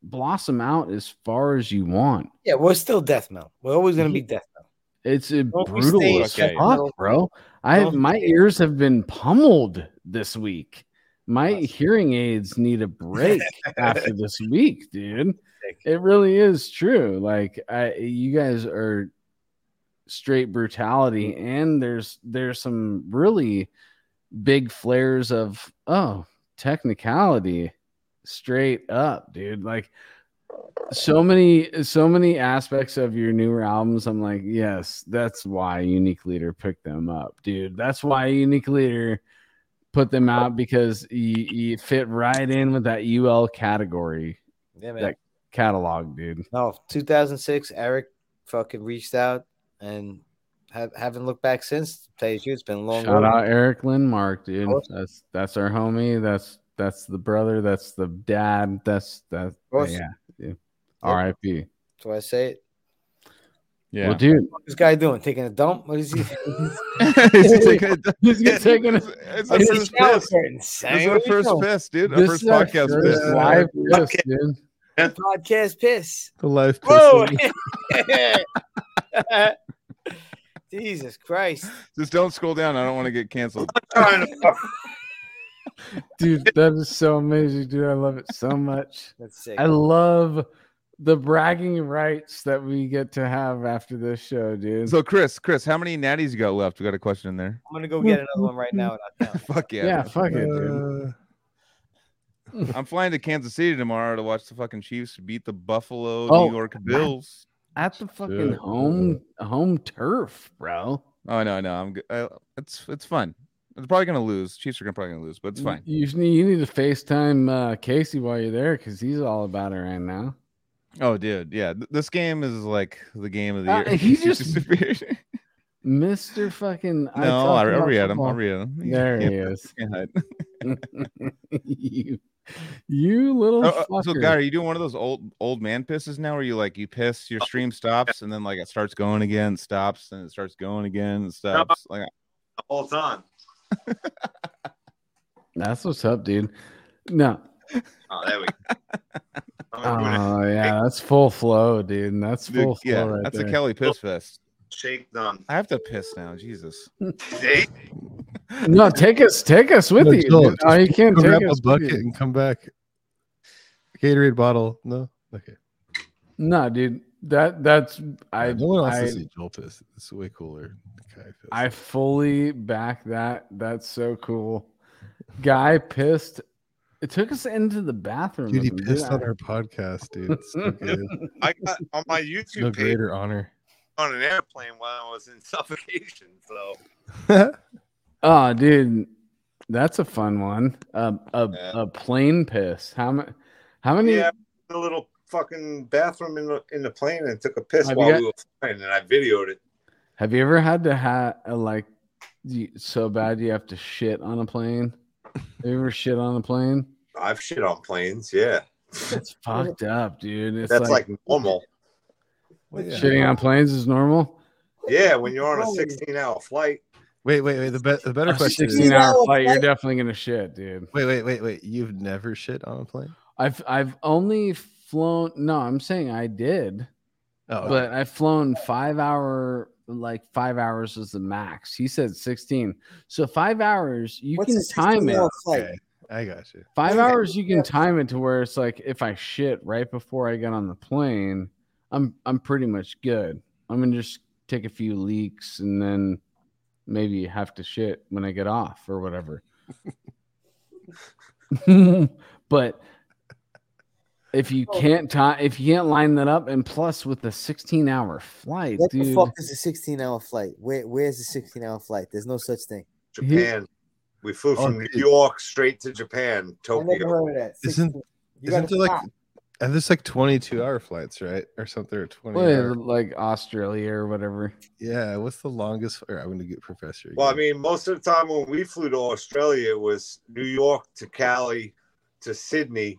blossom out as far as you want. Yeah, we're still death metal. We're always gonna be death metal. It's Don't brutal Okay. fuck, bro. I Don't my ears have been pummeled this week. My hearing aids need a break after this week, dude. It really is true. Like I, you guys are straight brutality, mm. and there's there's some really big flares of oh technicality straight up, dude. Like so many so many aspects of your newer albums i'm like yes that's why unique leader picked them up dude that's why unique leader put them out because you, you fit right in with that ul category Yeah, man. that catalog dude No, 2006, Eric fucking reached out and have, haven't looked back since. To tell you it's been a long shout road. out erik lindmark dude course. that's that's our homie that's that's the brother that's the dad that's that course. yeah dude. Yep. rip That's why I say it. Yeah. well dude What's this guy doing? Taking a dump? What is he? He's taking it- he's gonna take It's It's his first piss. curtain, This is our What are you first doing? piss, dude. Our first is podcast first piss. live piss, dude Podcast piss. The life. Whoa! pissing. Jesus Christ. Just don't scroll down. I don't want to get canceled. dude that is so amazing dude i love it so much That's sick. i love the bragging rights that we get to have after this show dude So, Chris, Chris, how many natties you got left? We got a question in there. I'm gonna go get another one right now. And I'll count. Fuck yeah. yeah, fuck it dude I'm flying to Kansas City tomorrow to watch the fucking Chiefs beat the Buffalo Oh, New York Bills. At the fucking home home turf bro Oh no, no, I'm good. I, it's it's fun. They're probably gonna lose. Chiefs are gonna probably gonna lose, but it's fine. You, you need to FaceTime uh, Casey while you're there because he's all about it right now. Oh, dude, yeah. th- This game is like the game of the Uh, year. he just-. Mr. Fucking. No, I'll, I'll about read him. I'll read him. There he can't- is. you, you little Oh, uh, fucker. so, guy, are you doing one of those old old man pisses now, where you like you piss, your stream stops, and then like it starts going again, stops, and it starts going again, and stops. Like the whole time. That's what's up, dude. No. Oh, there we go. I'm gonna do Oh yeah, that's full flow, dude. That's dude, full flow yeah, right that's there. a Kelly piss fest. A shake done. I have to piss now. Jesus. See? No, take us, take us with No, you. Joel, dude. Oh, you can't take grab us a bucket and come back. Gatorade bottle. No. Okay. No, dude. That that's I no one wants I, to see Joel piss. It's way cooler. Kai piss. I fully back that. That's so cool. Guy pissed. It took us into the bathroom. dude, he pissed dude. on our podcast, dude. It's so good. I got on my YouTube no page greater honor. On an airplane while I was in suffocation. So Oh, dude, that's a fun one. A a, Yeah. a plane piss. How many? How many? yeah, the little fucking bathroom in the in the plane and took a piss Have while got- we were flying, and I videoed it. Have you ever had to have uh, like so bad you have to shit on a plane? Have you ever shit on a plane? I've shit on planes. Yeah, It's fucked up, dude. It's that's like, like, normal. Well, yeah. shitting on planes is normal. Yeah, when you're on a 16 hour flight. Wait, wait, wait. The, be- the better A question is 16 hour No, flight, you're definitely gonna shit, dude. wait, wait, wait, wait. You've never shit on a plane? I've I've only flown. No, I'm saying I did, Oh, but I've flown five hour. Like five hours is the max. He said 16. So five hours, you What's can time it. okay. I got you. Five Okay. hours you can time it to where it's like if I shit right before I get on the plane, I'm I'm pretty much good. I'm gonna just take a few leaks and then maybe have to shit when I get off or whatever. but if you oh. can't time if you can't line that up and plus with the 16 hour flight, What the fuck is a 16 hour flight? Where Where's the 16 hour flight? There's no such thing. Japan. We flew Oh, from New. York straight to Japan, I never Tokyo. heard of that. Isn't- you Isn't there like stop. And there's like 22 hour flights, right? Or something or 20. Well, hour- like Australia or whatever. Yeah, what's the longest? Or I'm gonna get professor. Well, I mean, most of the time when we flew to Australia, it was New York to Cali to Sydney,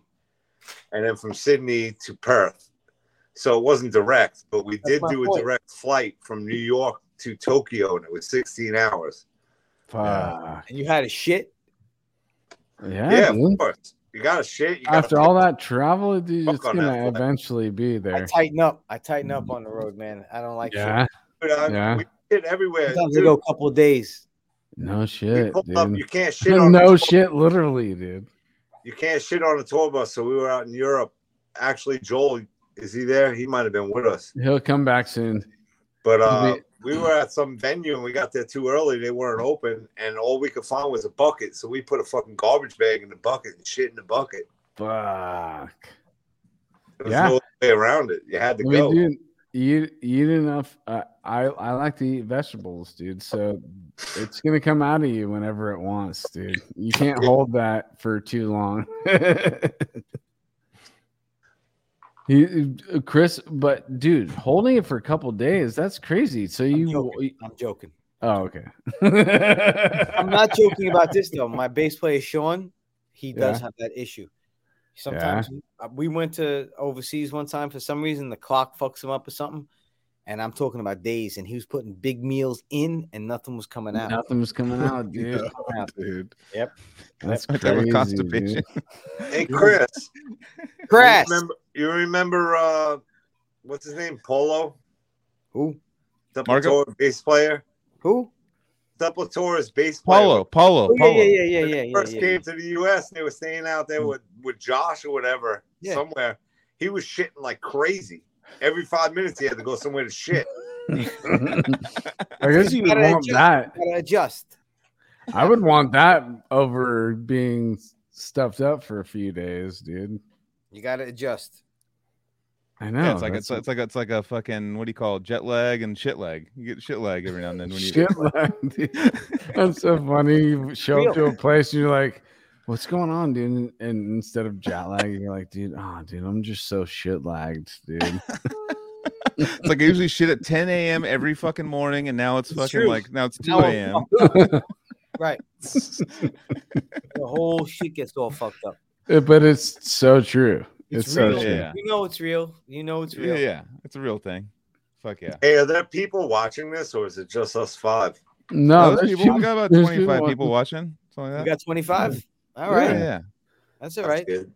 and then from Sydney to Perth. So it wasn't direct, but we That's did my do a point. direct flight from New York to Tokyo, and it was 16 hours. Fuck. And you had a shit. Yeah. Yeah, dude. of course. You got to shit. You gotta After all that travel, dude, Fuck it's on gonna flight. eventually be there. I tighten up. I tighten up on the road, man. I don't like Yeah. shit. Dude, I- Yeah. We shit everywhere. Sometimes I Dude, go a couple of days. No shit, pulled up, dude. you can't shit on no a tour- shit, literally, dude. You can't shit on a tour bus. So we were out in Europe. Actually, Joel, is he there? He might have been with us. He'll come back soon. But uh, Maybe- we were at some venue and we got there too early. They weren't open, and all we could find was a bucket. So we put a fucking garbage bag in the bucket and shit in the bucket. Fuck. There was Yeah. no way around it. You had to We go. do. You eat enough. Uh, I I like to eat vegetables, dude. So it's gonna come out of you whenever it wants, dude. You can't hold that for too long. He, Chris, but dude, holding it for a couple days, that's crazy. So I'm you, joking. I'm joking. oh, okay. I'm not joking about this though. My bass player Sean, he does Yeah. have that issue. Sometimes uh, we went to overseas one time for some reason the clock fucks him up or something, and I'm talking about days, and he was putting big meals in and nothing was coming out. Nothing was coming out, dude. Yeah, dude. That's Right there with constipation. dude. Hey, Chris. Crash. You remember, you remember uh, what's his name? Polo? Who? Marco? Duplator bass player? Who? Duplatora's bass player. Paulo, Paulo, Oh, yeah, Paulo. yeah, yeah, yeah, yeah, yeah, first yeah. came to the U.S. and they were staying out there with, with Josh or whatever Yeah. somewhere. He was shitting like crazy. Every five minutes, he had to go somewhere to shit. I guess you would want adjust. that. Gotta adjust. I would want that over being stuffed up for a few days, dude. You gotta adjust. I know. yeah, it's like that's it's, it's like it's like a fucking what do you call it? jet lag and shit lag. You get shit lag every now and then when you shit. lag, dude. That's so funny. You show up to a place and you're like, "What's going on, dude?" And, and instead of jet lag, you're like, "Dude, oh, dude, I'm just so shit lagged, dude." It's like I usually shit at 10 a.m. every fucking morning, and now it's It's fucking true. like now it's 2 I'm Right. The whole shit gets all fucked up. Uh, but it's so true. It's, It's, so real. true. Yeah. You know it's real. You know it's Yeah, real. yeah, it's a real thing. Fuck yeah. Hey, are there people watching this, or is it just us five? No, Those there's people, people- we got about there's 25 people watching. Something You like that. got 25? All Yeah, yeah. That's all right. That's good.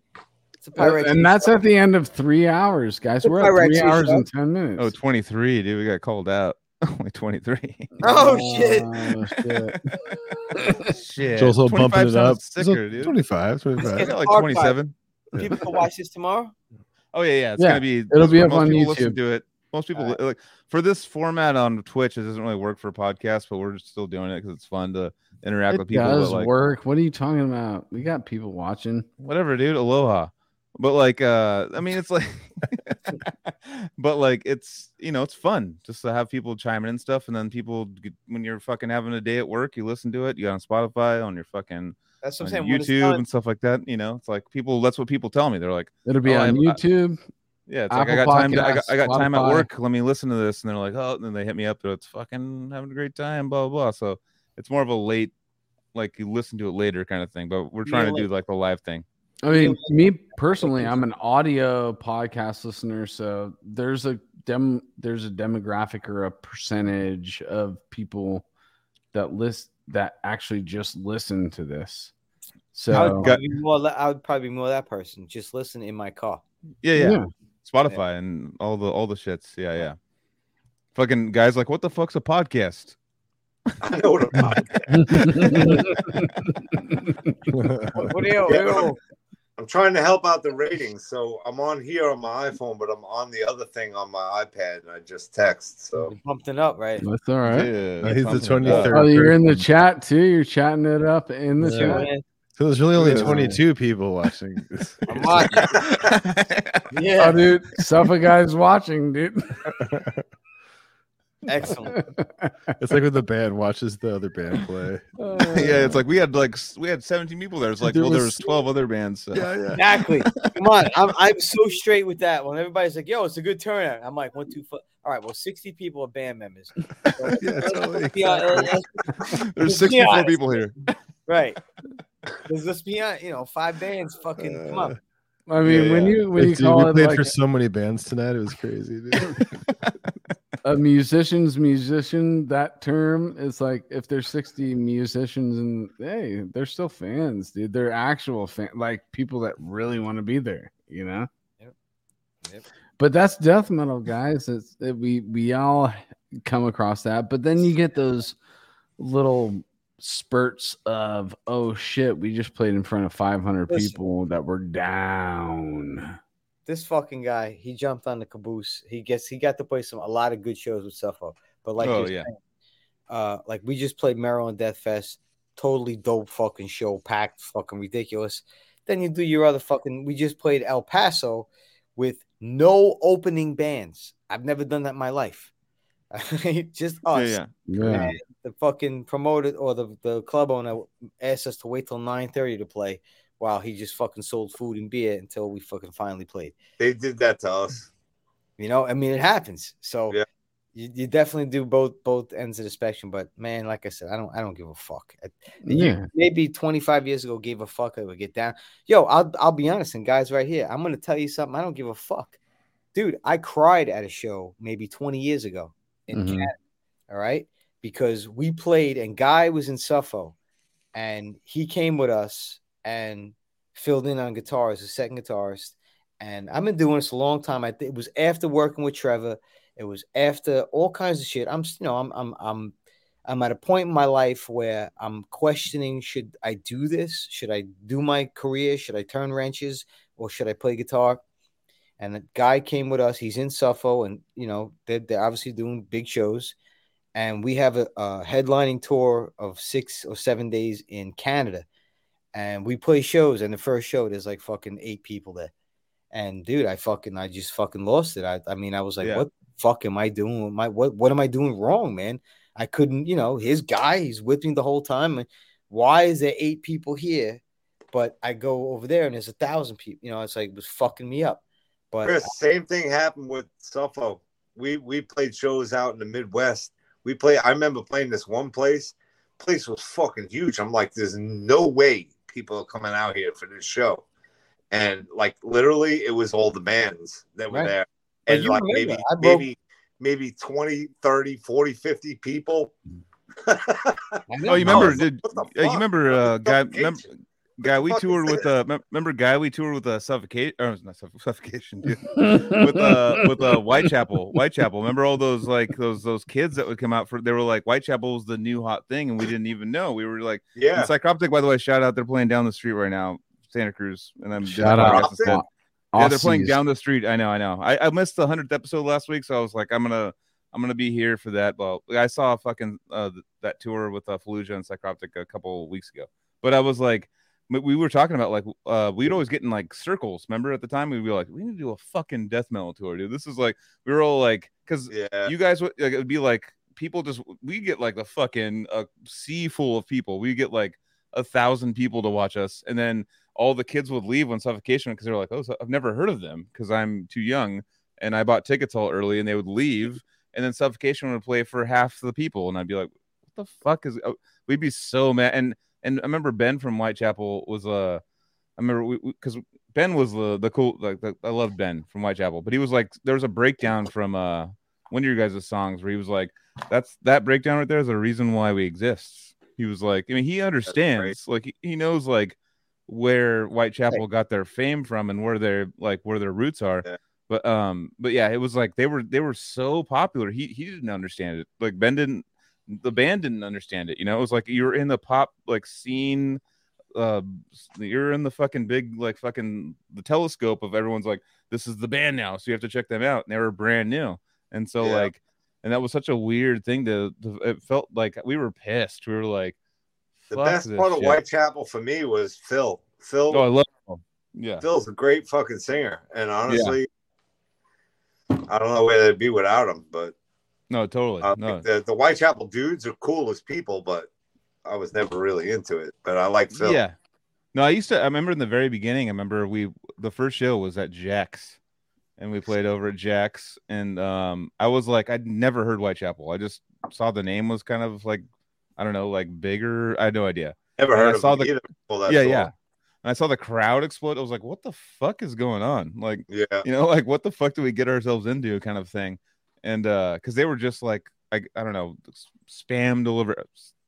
It's a pirate. and that's at the end of three hours, guys. It's We're at three hours show. and ten minutes. Oh, 23, dude. We got called out. Only 23. Oh, shit. Oh, shit. Shit. Joel's all bumping it up. sounds Sicker, dude. 25, 25. Like 27. People can watch this tomorrow. Oh yeah, yeah. It's Yeah, gonna be. it'll be up most on people Listen YouTube. to it. Most people Alright. like for this format on Twitch. It doesn't really work for podcasts, but we're still doing it because it's fun to interact It with people. does like, work. What are you talking about? We got people watching. whatever, dude. Aloha. But like, uh, I mean, it's like, but like, it's you know, it's fun just to have people chiming in and stuff, and then people get- when you're fucking having a day at work, you listen to it. You got on Spotify, on your fucking That's what I'm saying. YouTube done, and stuff like that. You know, it's like people. That's what people tell me. They're like, It'll be Oh, on I- I- YouTube. Yeah, it's like I got time. To, I got, Podcasts, I got time at work. Let me listen to this, and they're like, oh, and then they hit me up. They're it's fucking having a great time. Blah blah. blah. So it's more of a late, like you listen to it later kind of thing. But we're trying to do like the live thing. I mean, me personally, I'm an audio podcast listener, so there's a dem there's a demographic or a percentage of people that list that actually just listen to this. I So would, probably more, I would probably be more that person. Just listen in my car. Yeah, yeah. yeah. Spotify and all the all the shits. Yeah, yeah. Fucking guys, like, what the fuck's a podcast? I know what about. What, what do you, what do you- I'm trying to help out the ratings, so I'm on here on my iPhone, but I'm on the other thing on my iPad, and I just text. So you pumped it up, right? That's all right. Yeah, he's the something like that. 23rd. Oh, you're in the chat too. You're chatting it up in the Yeah. chat. So there's really only 22 people watching. this. I'm watching. Oh, Yeah, dude, Suffo guy's watching, dude. excellent. It's like when the band watches the other band play. yeah, it's like we had like we had 17 people there. It's like, There well, there was- was 12 other bands. So. yeah. Exactly. Come on. I'm, I'm so straight with that. When everybody's like, yo, it's a good turnout. I'm like, one, two, foot. All right, well, 60 people are band members. So- Yeah, totally. Be uh, There's 64 people here. right. Let's just be honest, you know, five bands fucking come on. I mean, Yeah, when yeah. you when you Dude, call we it played like for so many bands tonight. It was crazy, dude. A musician's musician, that term is like if there's 60 musicians and hey, they're still fans, dude. They're actual fan, like people that really want to be there, you know. Yep. Yep. But that's death metal, guys. It's it, we we all come across that, but then you get those little spurts of oh shit, we just played in front of 500 Listen. people that were down. This fucking guy, he jumped on the caboose. He gets he got to play some a lot of good shows with Suffo. But like Oh, yeah. saying, uh like we just played Maryland Death Fest, totally dope fucking show, packed, fucking ridiculous. Then you do your other fucking we just played El Paso with no opening bands. I've never done that in my life. just Yeah, us. yeah. Yeah. the fucking promoter or the, the club owner asked us to wait till 9 30 to play while he just fucking sold food and beer until we fucking finally played. they did that to us. You know, I mean it happens. So Yeah. you, you definitely do both both ends of the spectrum. But man, like I said, I don't I don't give a fuck. I- Yeah. maybe 25 years ago gave a fuck I would get down. Yo, I'll I'll be honest, and guys right here, I'm gonna tell you something. I don't give a fuck. Dude, I cried at a show maybe 20 years ago in Mhm. Canada. All right. Because we played and Guy was in Suffo, and he came with us and filled in on guitar as a second guitarist. And I've been doing this a long time. I think it was after working with Trevor. It was after all kinds of shit. I'm you know, I'm I'm I'm I'm at a point in my life where I'm questioning should I do this? Should I do my career? Should I turn wrenches or should I play guitar? And the guy came with us. He's in Suffo, and you know they're, they're obviously doing big shows. And we have a, a headlining tour of six or seven days in Canada, and we play shows. And the first show, there's like fucking eight people there, And dude, I fucking I just fucking lost it. I, I mean, I was like, Yeah. what the fuck am I doing? with My what what am I doing wrong, man? I couldn't, you know, his guy, he's with me the whole time. Why is there eight people here? But I go over there and there's a thousand people. You know, it's like it was fucking me up. But Chris, same thing happened with Suffo. We we played shows out in the Midwest. We play. I remember playing this one place. Place was fucking huge. I'm like, there's no way people coming out here for this show. And like literally, it was all the bands that were Right. there, and you like maybe broke- maybe maybe 20, 30, 40, 50 people. Oh, you remember? Did, uh, you remember uh, guy? Remember, is- guy we toured with. this? Uh, mem- remember guy we toured with uh, suffocate or not suff- suffocation, dude. with uh with uh Whitechapel, Whitechapel. Remember all those like those those kids that would come out for? They were like Whitechapel was the new hot thing, and we didn't even know. We were like, Yeah, and Psychroptic, by the way, shout out. They're playing down the street right now, Santa Cruz, and I'm Shout out. guess it's- Austin? Yeah, they're playing down the street. I know, I know. I, I missed the hundredth episode last week, so I was like, I'm gonna I'm gonna be here for that. Well, I saw a fucking uh, th- that tour with uh, Fallujah and Psychroptic a couple weeks ago, but I was like, we- we were talking about like uh, we'd always get in like circles. Remember at the time we'd be like, we need to do a fucking death metal tour, dude. This is like we were all like, because yeah. you guys would like, it would be like people just we get like a fucking a sea full of people. We get like a thousand people to watch us, and then all the kids would leave when suffocation because they're like, oh, so I've never heard of them because I'm too young, and I bought tickets all early, and they would leave, and then suffocation would play for half the people, and I'd be like, what the fuck is? Oh, we'd be so mad, and and I remember Ben from Whitechapel was uh, I remember because Ben was the the cool like the, I loved Ben from Whitechapel, but he was like there was a breakdown from uh one of your guys' songs where he was like, "That's that breakdown right there is the reason why we exist." He was like, I mean, he understands, like he, he knows like where Whitechapel got their fame from and where their like where their roots are. Yeah. But um, but yeah, it was like they were they were so popular. He he didn't understand it. Like Ben didn't, the band didn't understand it. You know, it was like you're in the pop like scene. Uh, you're in the fucking big like fucking the telescope of everyone's like this is the band now, so you have to check them out. And they were brand new, and so Yeah. like, and that was such a weird thing to, to. It felt like we were pissed. We were like, The best part of shit." Whitechapel for me was Phil. Phil Oh, I love. Him. Yeah, Phil's a great fucking singer, and honestly, I don't know where they'd be without him. But no, totally. uh, no, the the Whitechapel dudes are cool as people, but I was never really into it. But I like Phil. Yeah. No, I used to. I remember in the very beginning. I remember we the first show was at Jack's, and we played over at Jack's, and um, I was like, I'd never heard Whitechapel. I just saw the name was kind of like, I don't know, like bigger. I had no idea. never And I heard of saw the- either. that yeah, song. yeah. And I saw the crowd explode. I was like, what the fuck is going on? Like, yeah. you know, like what the fuck do we get ourselves into, kind of thing. And uh, because they were just like, I, I don't know, spam deliver.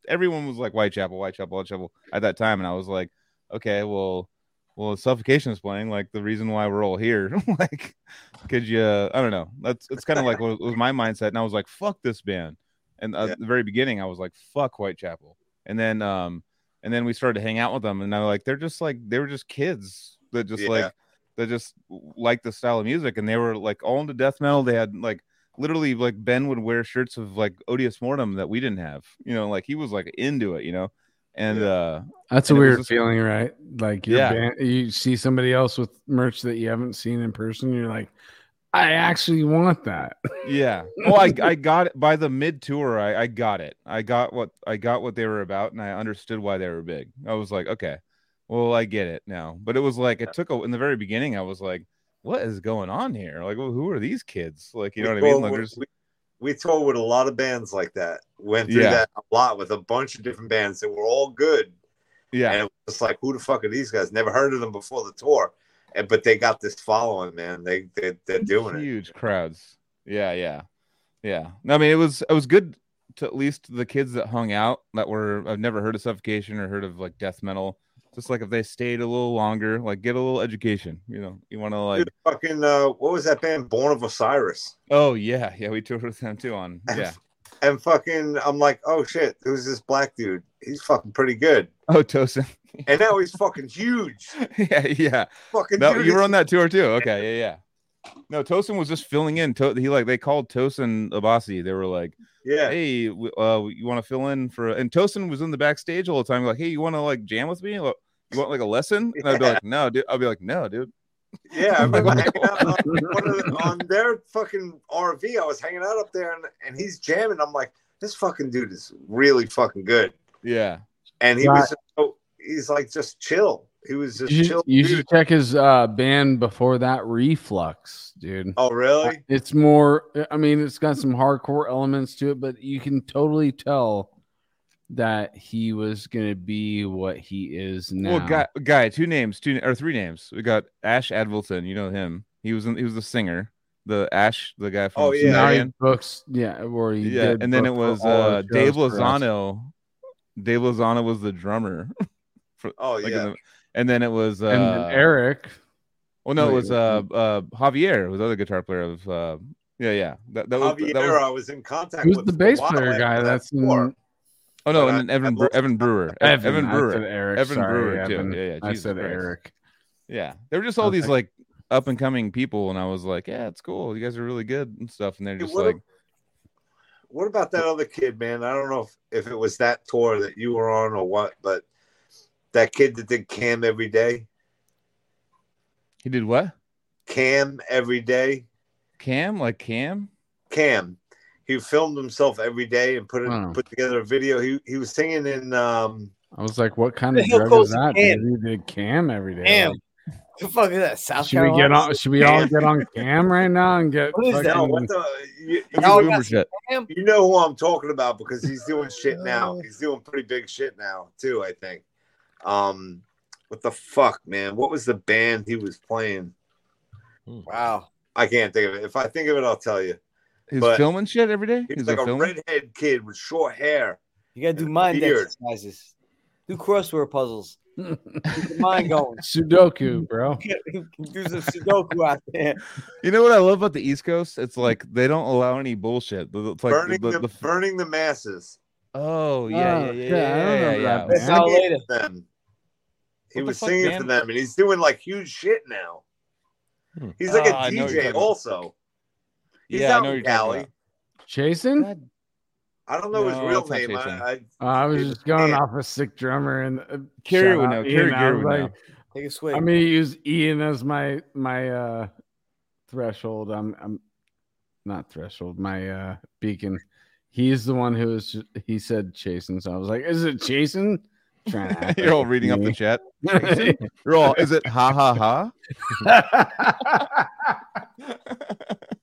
Everyone was like Whitechapel, Whitechapel, Whitechapel at that time, and I was like, okay, well, well, suffocation is playing. Like the reason why we're all here. like, could you? I don't know. That's it's kind of like what was my mindset, and I was like, fuck this band. And uh, Yeah. at the very beginning, I was like, fuck Whitechapel. And then, um, and then we started to hang out with them, and I was like, they're just like they were just kids that just Yeah. like that just like the style of music, and they were like all into death metal. They had like literally like Ben would wear shirts of like Odious Mortem that we didn't have, you know, like he was like into it, you know, and uh, That's a And it was weird just- feeling, right? Like Yeah. band, you see somebody else with merch that you haven't seen in person. You're like, I actually want that. yeah. Well, I I got it by the mid tour. I I got it. I got what I got what they were about, and I understood why they were big. I was like, okay, well, I get it now. But it was like it took a, in the very beginning. I was like, what is going on here? Like, well, who are these kids? Like, you know what I We mean? Like, with- we, we toured with a lot of bands like that. Went through Yeah. that a lot with a bunch of different bands that were all good. yeah, And it was like, who the fuck are these guys? Never heard of them before the tour. And but they got this following, man. They they they're doing it. huge crowds. Yeah, yeah, yeah. No, I mean, it was it was good to at least the kids that hung out that were I've never heard of suffocation or heard of like death metal. Just like if they stayed a little longer, like get a little education. You know, you want to like. Dude, fucking uh, what was that band? Born of Osiris. Oh yeah, yeah. We toured with them too on. Yeah. And fucking, I'm like, oh shit, who's this black dude? He's fucking pretty good. Oh Tosin. And now he's fucking huge. yeah, yeah. Fucking No, you were on that tour too. Okay, yeah, yeah. No, Tosin was just filling in. To- he like they called Tosin Abasi. They were like, Yeah. hey, uh, you want to fill in for? And Tosin was in the backstage all the time, like, hey, you want to like jam with me? Like, You want like a lesson? And I'd be like, no, dude. I'd be like, no, dude. Yeah, I remember hanging out on, the, on their fucking RV. I was hanging out up there, and, and he's jamming. I'm like, this fucking dude is really fucking good. Yeah. And he Right. was, so, he's like just chill. He was just You chill. should, you dude. should check his uh, band before that, Reflux, dude. Oh, really? It's more. I mean, it's got some hardcore elements to it, but you can totally tell that he was gonna be what he is now. Well, guy, guy, two names, two or three names. We got Ash Avildsen. You know him. He was in, he was the singer. The Ash, the guy from Oh, yeah. now Sumerian. books, yeah, where he yeah, did and then it was uh, Dave shows for us. Lozano. Dave Lozano was the drummer. for, Oh, like yeah. the- and then it was uh, and then Eric. Well, no, it was uh, uh, Javier, was the other guitar player of. Uh, yeah, yeah. That, that was, Javier, that was. I was in contact Who's with the bass player guy? That's in, tour. Oh no, and then I- Evan Bre- Evan Brewer. Evan. Evan Brewer. said Eric. Evan sorry, Brewer, too. Evan. Yeah, yeah, I said Christ. Eric. Yeah, there were just all these like up and coming people, and I was like, yeah, it's cool. You guys are really good and stuff. And they're Hey, just what like, What about that other kid, man? I don't know if, if it was that tour that you were on or what, but that kid that did Cam every day, he did what? Cam every day, Cam, like Cam. Cam. He filmed himself every day and put it Wow. put together a video. He he was singing in um I was like, what kind of drug is that? Cam? Dude? You did Cam every day. Cam. Like, The fuck is that? South should we get on? Should we all get on Cam right now and get? What is that? what the you, It's a yeah. boomer shit. you know who I'm talking about because he's doing shit now. He's doing pretty big shit now too, I think. Um what the fuck, man? What was the band he was playing? Wow. I can't think of it. If I think of it, I'll tell you. He's But- filming shit every day. He's He's like a a filmer. redhead kid with short hair. You gotta do mind beard. exercises. Do crossword puzzles. Keep your mind going. Sudoku, bro. do some Sudoku out there. You know what I love about the East Coast? It's like they don't allow any bullshit. It's like burning the, the, the, burning the masses. oh yeah Oh, yeah yeah yeah, I yeah yeah, remember yeah. that That's band. how later. Them. He was fuck, singing man? for them, and he's doing like huge shit now. Hmm. He's like Ah, a I know what DJ talking also. He's Yeah, I know what in you're Cali. about. Chasen? God, I don't know his No, real it's name. I, I, Oh, I was just going man. off a sick drummer and uh, Carrie would know. Ian. Carrie would like, know. Take a swig. I'm gonna use Ian as my my uh threshold. I'm I'm not threshold, my uh beacon. He's the one who was ju- he said Chasen, so I was like, is it Chasen? Trying to You're all like reading up the chat. You're all. Is it ha ha ha?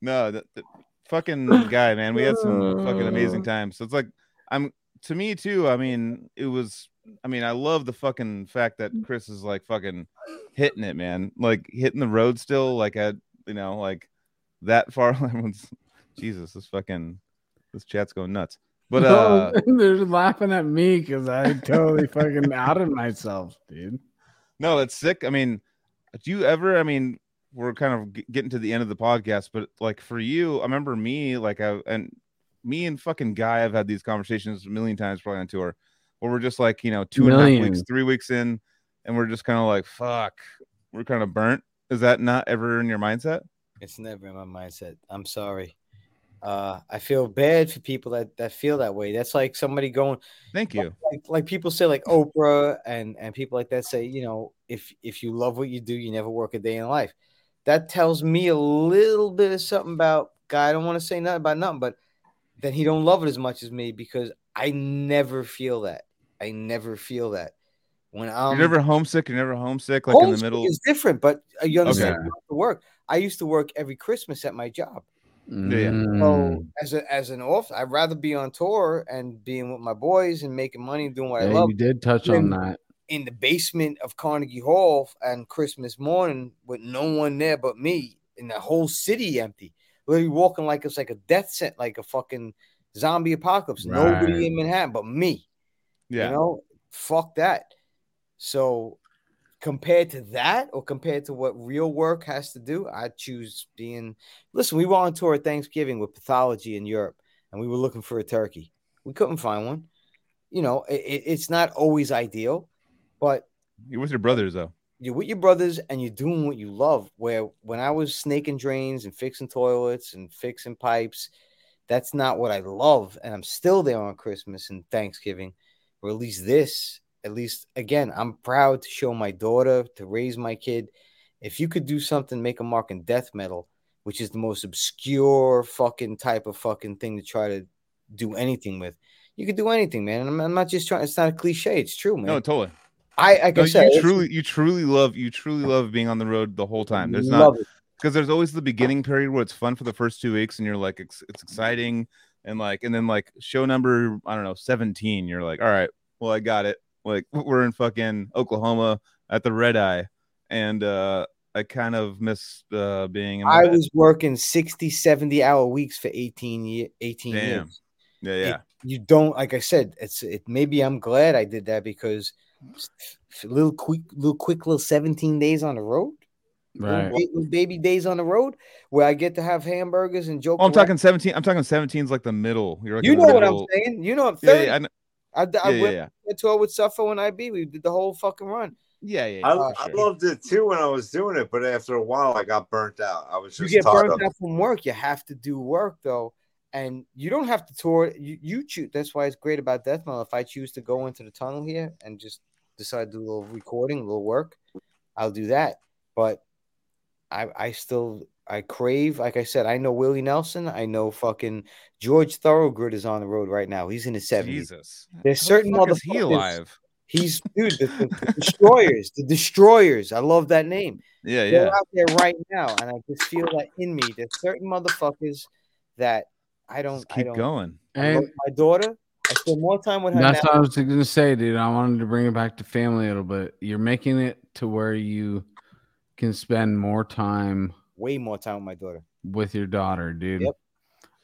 no, the, the fucking guy, man. We had some fucking amazing times. So it's like I'm to me too. I mean, it was. I mean, I love the fucking fact that Chris is like fucking hitting it, man. Like hitting the road still, like at you know, like that far. Everyone's Jesus. This fucking this chat's going nuts. But uh, they're laughing at me because I totally fucking outed myself, dude. No, that's sick. I mean, do you ever? I mean, we're kind of g- getting to the end of the podcast, but like for you, I remember me, like I and me and fucking guy, I've had these conversations a million times probably on tour, where we're just like, you know, two and a half Million. weeks, three weeks in, and we're just kind of like, fuck, we're kind of burnt. Is that not ever in your mindset? It's never in my mindset. I'm sorry. Uh, I feel bad for people that, that feel that way. That's like somebody going Thank you. like like people say like Oprah and and people like that say, you know, if if you love what you do, you never work a day in life. That tells me a little bit of something about guy. I don't want to say nothing about nothing, but then he don't love it as much as me because I never feel that. I never feel that. When I'm you're never homesick. You're never homesick, like in the middle. is different, but uh, you understand Okay. to work. I used to work every Christmas at my job. yeah. So as a as an off, I'd rather be on tour and being with my boys and making money and doing what I love you did touch on that. In the basement of Carnegie Hall on Christmas morning with no one there but me and the whole city empty. Literally walking like it's like a death set, like a fucking zombie apocalypse. Right. Nobody in Manhattan but me. Yeah. You know, fuck that. So compared to that or compared to what real work has to do, I choose being listen, we were on tour at Thanksgiving with pathology in Europe and we were looking for a turkey. We couldn't find one. You know, it, it- it's not always ideal, but You're with your brothers though. you're with your brothers and you're doing what you love. Where when I was snaking drains and fixing toilets and fixing pipes, that's not what I love. And I'm still there on Christmas and Thanksgiving, or at least this. At least again, I'm proud to show my daughter to raise my kid, if you could do something, make a mark in death metal, which is the most obscure fucking type of fucking thing to try to do anything with. You could do anything, man. And I'm, I'm not just trying. It's not a cliche. It's true, man. No, totally. I like No, I said, you truly, you truly love, you truly love being on the road the whole time. There's not because there's always the beginning period where it's fun for the first two weeks and you're like it's, it's exciting and like and then like show number i don't know 17 you're like all right well i got it like we're in fucking oklahoma at the red eye and uh i kind of miss uh being in I was working 60, 70 hour weeks for 18 year, 18 Damn. years. yeah yeah It- you don't like I said, it's it maybe I'm glad I did that because little quick little quick little 17 days on the road. Right. ba- little baby days on the road where I get to have hamburgers and joke. oh i'm around. talking 17 i'm talking 17 is like the middle you're like You in the know what I'm saying? You know I'm 30. yeah, I, kn- I, I, yeah, yeah, went yeah. to tour with Suffer when IB. We did the whole fucking run. yeah yeah, I, yeah, for I sure. loved it too when I was doing it, but after a while, I got burnt out. I was just You get burnt of out from work. You have to do work though, and you don't have to tour. You you choose. That's why it's great about death metal. If I choose to go into the tunnel here and just decide to do a little recording, a little work, I'll do that. But I I still I crave. Like I said, I know Willie Nelson. I know fucking George Thorogood is on the road right now. He's in his seventies. jesus There's How the certain fuck is he alive He's dude. The, the- the destroyers. The destroyers. I love that name. yeah They're yeah out there right now, and I just feel that in me. There's certain motherfuckers that I don't. Just I keep don't. going I And my daughter. I spend more time with her that's now. what I was gonna say, dude. I wanted to bring it back to family a little bit. You're making it to where you can spend more time Way more time with my daughter. with your daughter, dude. Yep.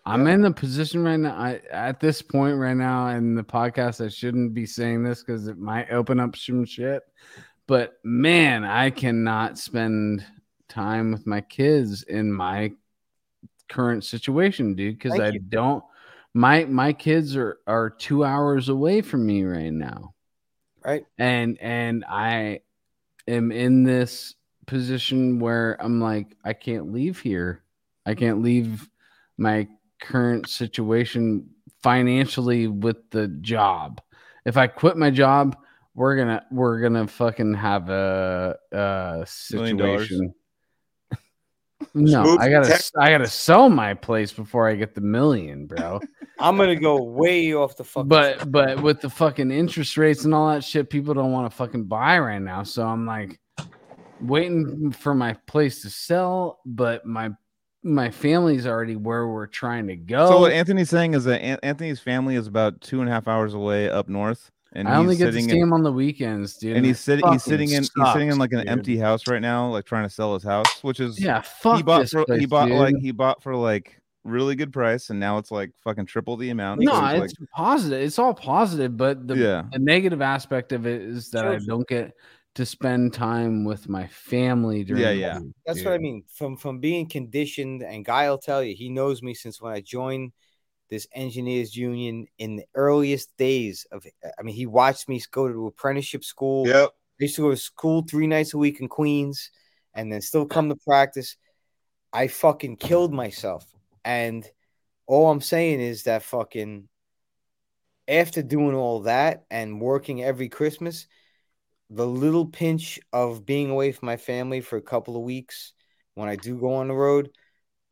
I'm in the position right now. I at this point right now in the podcast, I shouldn't be saying this because it might open up some shit. But man, I cannot spend time with my kids in my current situation, dude, because I you. don't. My my kids are are two hours away from me right now Right. and and I am in this position where I'm like I can't leave here. I can't leave my current situation financially with the job. If I quit my job, we're gonna we're gonna fucking have a, a Million dollars? situation. No, I gotta Texas. I gotta sell my place before I get the million, bro. I'm gonna go way off the fucking. But but with the fucking interest rates and all that shit, people don't want to fucking buy right now. So I'm like waiting for my place to sell, but my my family's already where we're trying to go. So what Anthony's saying is that An- Anthony's family is about two and a half hours away up north, and I only get to see in, him on the weekends, dude. and he's it sitting he's sitting in he's sitting in like an dude. empty house right now, like trying to sell his house, which is Yeah, fuck he bought this for place, he bought like he bought for like really good price, and now it's like fucking triple the amount. No, so he's it's positive. It's all positive, but the, Yeah. the negative aspect of it is that I don't get to spend time with my family during Yeah, the yeah. week, That's what I mean. From from being conditioned, and Guy will tell you, he knows me since when I joined this engineers union in the earliest days of. I mean, he watched me go to apprenticeship school. Yep. I used to go to school three nights a week in Queens, and then still come to practice. I fucking killed myself, and all I'm saying is that fucking after doing all that and working every Christmas, the little pinch of being away from my family for a couple of weeks when I do go on the road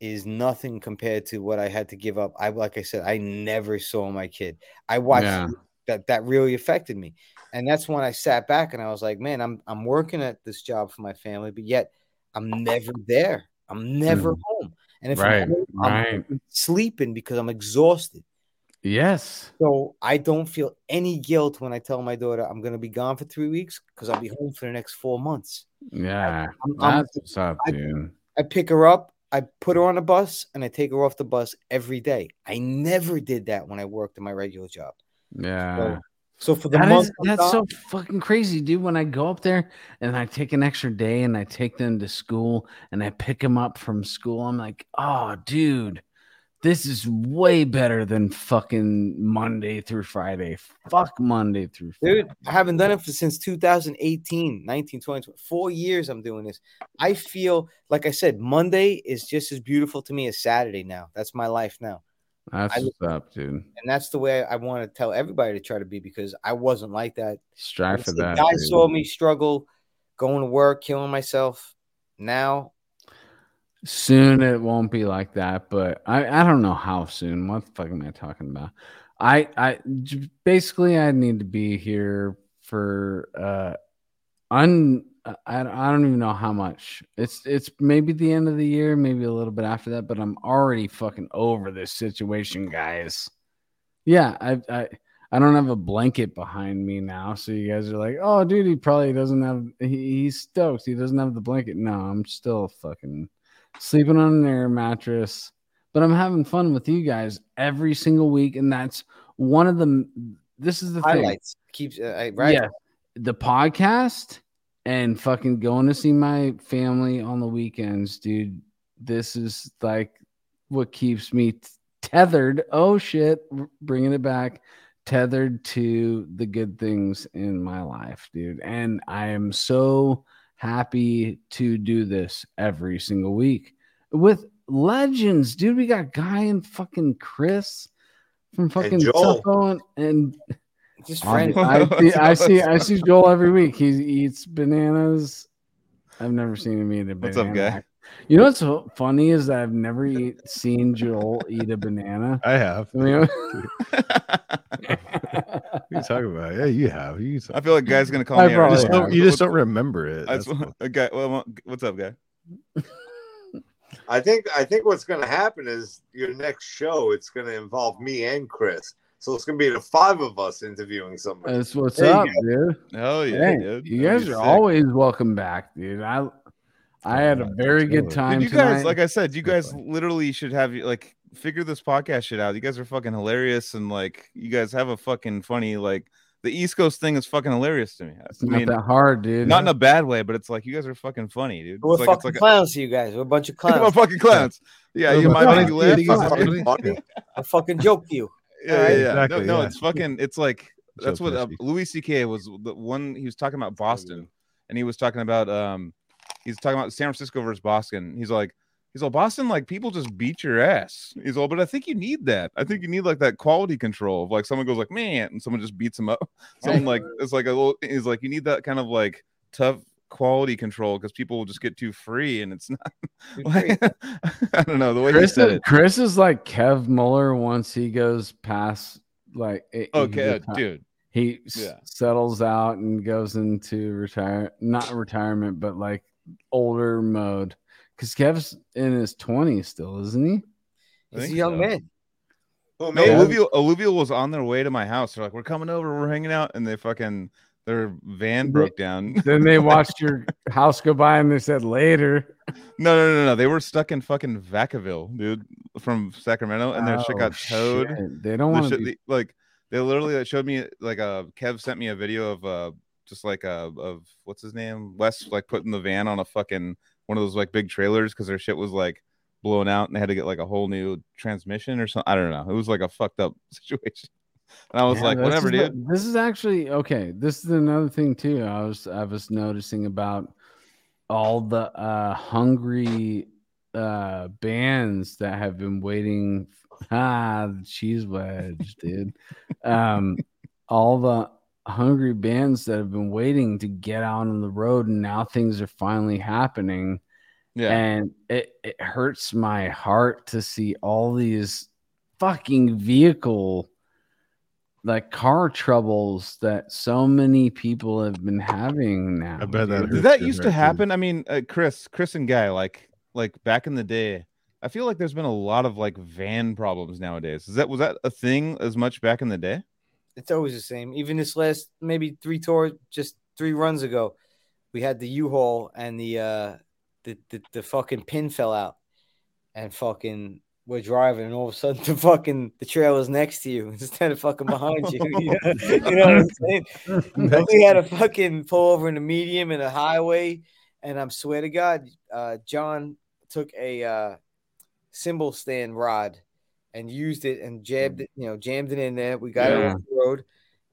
is nothing compared to what I had to give up. I like I said, I never saw my kid. I watched Yeah. that that really affected me. And that's when I sat back and I was like, man, I'm I'm working at this job for my family, but yet I'm never there. I'm never home. And if Mm. Right, I'm home, I'm sleeping because I'm exhausted. Yes. So I don't feel any guilt when I tell my daughter I'm going to be gone for three weeks because I'll be home for the next four months. Yeah. I'm, I'm- what's up, I- dude. I pick her up, I put her on a bus, and I take her off the bus every day. I never did that when I worked in my regular job. Yeah. So for the That month, is, I'm so fucking crazy, dude. When I go up there and I take an extra day and I take them to school and I pick them up from school, I'm like, oh, dude, this is way better than fucking Monday through Friday. Fuck Monday through Friday. dude, I haven't done it for since 2018, 19, 20, four years. I'm doing this. I feel like I said, Monday is just as beautiful to me as Saturday now. That's my life now. That's what's up, dude. And that's the way I want to tell everybody to try to be because I wasn't like that. Strive for that. Guys saw me struggle, going to work, killing myself. now. Soon it won't be like that, but I, I don't know how soon. What the fuck am I talking about? I I basically I need to be here for uh un I, I don't even know how much. It's it's maybe the end of the year, maybe a little bit after that, but I'm already fucking over this situation, guys. Yeah, I I I don't have a blanket behind me now, so you guys are like, "Oh, dude, he probably doesn't have. He, he's stoked. He doesn't have the blanket." No, I'm still fucking sleeping on an air mattress, but I'm having fun with you guys every single week, and that's one of the. This is the thing. Keeps uh, right. Yeah, the podcast and fucking going to see my family on the weekends, dude. This is like what keeps me tethered. Oh shit, bringing it back, tethered to the good things in my life, dude. And I am so happy to do this every single week with legends, dude. We got Guy and fucking Chris from fucking Joel. Suffolk and, and Just I, friends. I, see, I see I see Joel every week. He eats bananas. I've never seen him eat a banana. What's up, guy? You know what's so funny is that I've never eat, seen Joel eat a banana. I have. I mean, What are you talking about? Yeah, you have. You, I feel like guy's gonna call I me. out just don't, you just don't remember it. That's That's what, a guy. Well, what's up, guy? I think I think what's going to happen is your next show. It's going to involve me and Chris, so it's going to be the five of us interviewing somebody. that's what's There up, dude. Hell yeah, Hey, dude. you That'd guys are sick. always welcome back, dude. I I had a very good time. Dude, you guys, tonight. like I said, you guys literally should have like figure this podcast shit out. You guys are fucking hilarious, and like you guys have a fucking funny like the East Coast thing is fucking hilarious to me. it's I not mean, that hard, dude. not in a bad way, but it's like you guys are fucking funny, dude. We're It's like, fucking it's like clowns to you guys. We're a bunch of a, we're clowns. fucking clowns. Yeah, you might God. make you laugh. You think it's it's fucking- funny? I fucking joke to you. Yeah, yeah, Alright. yeah. Exactly, no, no, yeah. it's fucking. It's like that's what uh, Louis C.K. was the one he was talking about Boston, and he was talking about um, he's talking about San Francisco versus Boston. He's like, he's all Boston, like people just beat your ass. He's all, but I think you need that. I think you need like that quality control of like someone goes like man, and someone just beats him up. Someone like it's like a little. He's like you need that kind of like tough quality control because people will just get too free, and it's not. Like, I don't know the way he Chris, said is, it. Chris is like Kev Muller once he goes past like it- Okay, oh, reti- dude. he s- Yeah. settles out and goes into retire not retirement but like older mode because Kev's in his 20s still isn't he He's a young so. man. Who, No, me? alluvial, alluvial was on their way to my house. They're like, "We're coming over. We're hanging out," and they fucking their van broke down. then they watched your house go by and they said later no, no, no, no. They were stuck in fucking Vacaville, dude, from Sacramento, and their shit Oh, got towed. shit. they don't want to be like they literally like, showed me like uh Kev sent me a video of uh just like uh of what's his name Wes like putting the van on a fucking one of those like big trailers because their shit was like blown out and they had to get like a whole new transmission or something. I don't know. It was like a fucked up situation. And I was Yeah, like, whatever, dude. the- this is actually okay. This is another thing too. I was I was noticing about all the uh hungry uh bands that have been waiting. Ah, the cheese wedge, dude. Um, all the hungry bands that have been waiting to get out on the road, and now things are finally happening Yeah. and it, it hurts my heart to see all these fucking vehicle like car troubles that so many people have been having now. I bet that dude. that used to happen. I mean, uh, Chris, Chris and Guy, like, like back in the day, I feel like there's been a lot of like van problems nowadays. Is that was that a thing as much back in the day? It's always the same. Even this last maybe three tours, just three runs ago, we had the U-Haul and the uh the, the the fucking pin fell out, and fucking we're driving, and all of a sudden the fucking the trailer's next to you instead of fucking behind you. You know, you know what I'm saying? We had a fucking pull over in the medium in a highway, and I'm swear to God, uh, John took a uh, cymbal stand rod and used it and jabbed mm. it, you know, jammed it in there. We got it Yeah. off the road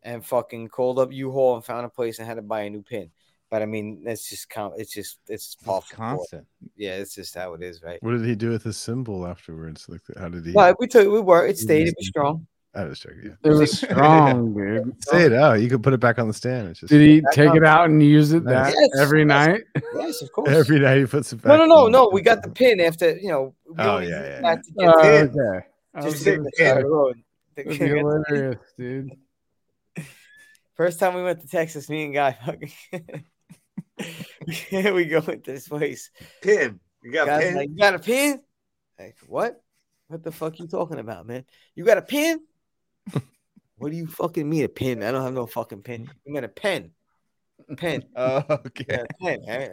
and fucking called up U-Haul and found a place and had to buy a new pin. But I mean, that's just com- it's just it's It's awful. constant. Yeah, it's just how it is, right? What did he do with his cymbal afterwards? Like, how did he? No, we took we were it stayed, it was strong. I was joking. It was strong, dude. Say it out. You could put it back on the stand. It's just Did he take it out and use it Nice. that Yes, every yes. night? Yes, of course. every night he puts it back. no, no, no, no. We got the pin after you know. We Oh, only yeah, yeah, that to get the oh, pin. okay. Just sit the side of road. that'd be hilarious, dude. First time we went to Texas, me and Guy fucking. we go into this place. Pin. You got Guy's pin. like, you got a pin? Like, what? What the fuck you talking about, man? You got a pin? what do you fucking mean a pin? I don't have no fucking pin. You meant a pen. Pen. Oh, okay. pen. right?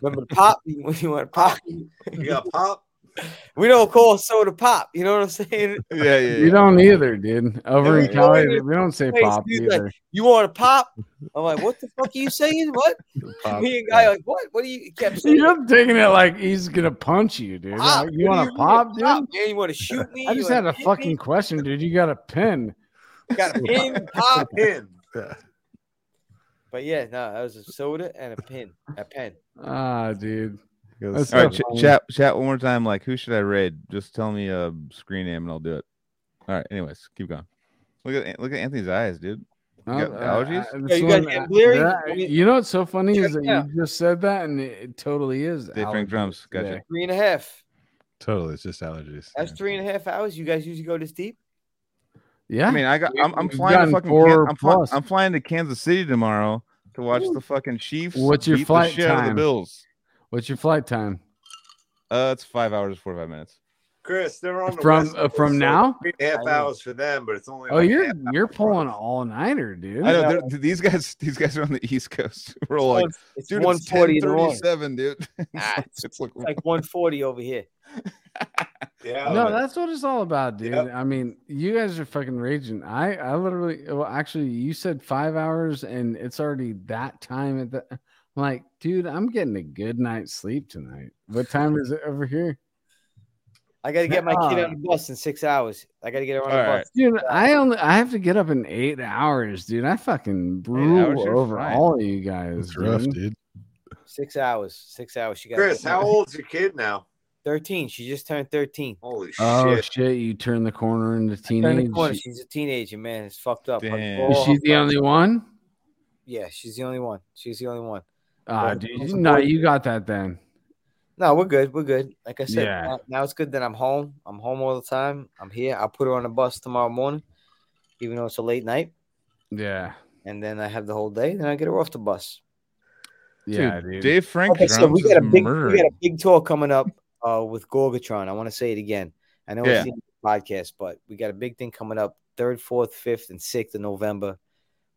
Remember the pop? You, you want to pop? you got pop. We don't call soda pop. You know what I'm saying? Yeah, yeah. You don't either, dude. Over in we in Cali, this we don't say place, pop dude, like, either. You want a pop? I'm like, what the fuck are you saying? What? Pop, Me and yeah. Guy like, what? What do you kept saying? You're taking it like he's gonna punch you, dude. Pop. Like, you want mean to pop, dude? Man, you want to shoot me? I just had a fucking me? question, dude. You got a pin. got a pin, pop. Pin. But yeah, no, that was a soda and a pin, a pen. Ah, dude. He goes, That's All right, ch- chat, chat one more time. Like, who should I raid? Just tell me a screen name and I'll do it. All right. Anyways, keep going. Look at look at Anthony's eyes, dude. You got Uh, allergies? uh, Yeah, you one- getting bleary? that- I mean- you know what's so funny is that it out. you just said that, and it, it totally is. Dave Frank drums. Gotcha. today. Three and a half. Totally, it's just allergies. That's Yeah. three and a half hours. You guys usually go this deep? Yeah, I mean, I got. I'm, I'm flying to fucking. four Can- I'm, fly, plus. I'm flying to Kansas City tomorrow to watch the fucking Chiefs. What's your beat the flight shit out of the time? Bills. What's your flight time Uh, it's five hours forty five minutes. Chris, they're on the from uh, from so now? Three and a half hours for them, but it's only. Oh, like you're half you're hour pulling us. all nighter, dude. I know Yeah. these guys. These guys are on the East Coast. We're all like, it's dude, one it's forty in the morning. 10:37, dude. It's Ah, like- it's like, like one forty over here. Yeah. No, that's what it's all about, dude. Yep. I mean, you guys are fucking raging. I, I literally, well, actually, you said five hours, and it's already that time at the. I'm like, dude, I'm getting a good night's sleep tonight. What time is it over here, I got to get my kid on the bus in six hours. I got to get her on All the right. bus. dude? I only, I have to get up in eight hours, dude. I fucking rule over fine. all of you guys. It's rough, dude. dude. Six hours. Six hours. She got Chris, how old's your kid now? thirteen. She just turned thirteen. Holy Oh shit! shit! You turn the corner into Turned the teenage. corner. She's a teenager, man. It's fucked up. Damn. Is she oh, the only one? Yeah, she's the only one. She's the only one. Ah, dude, you- no, you got that then. No, we're good. We're good. Like I said, Yeah. now, now it's good that I'm home. I'm home all the time. I'm here. I'll put her on the bus tomorrow morning, even though it's a late night. Yeah, And then I have the whole day. Then I get her off the bus. yeah, dude, dude. Dave Frank Okay, so we got a is big we got a big tour coming up uh, with Gorgatron. I want to say it again. I know Yeah. it's in the podcast, but we got a big thing coming up third, fourth, fifth, and sixth of November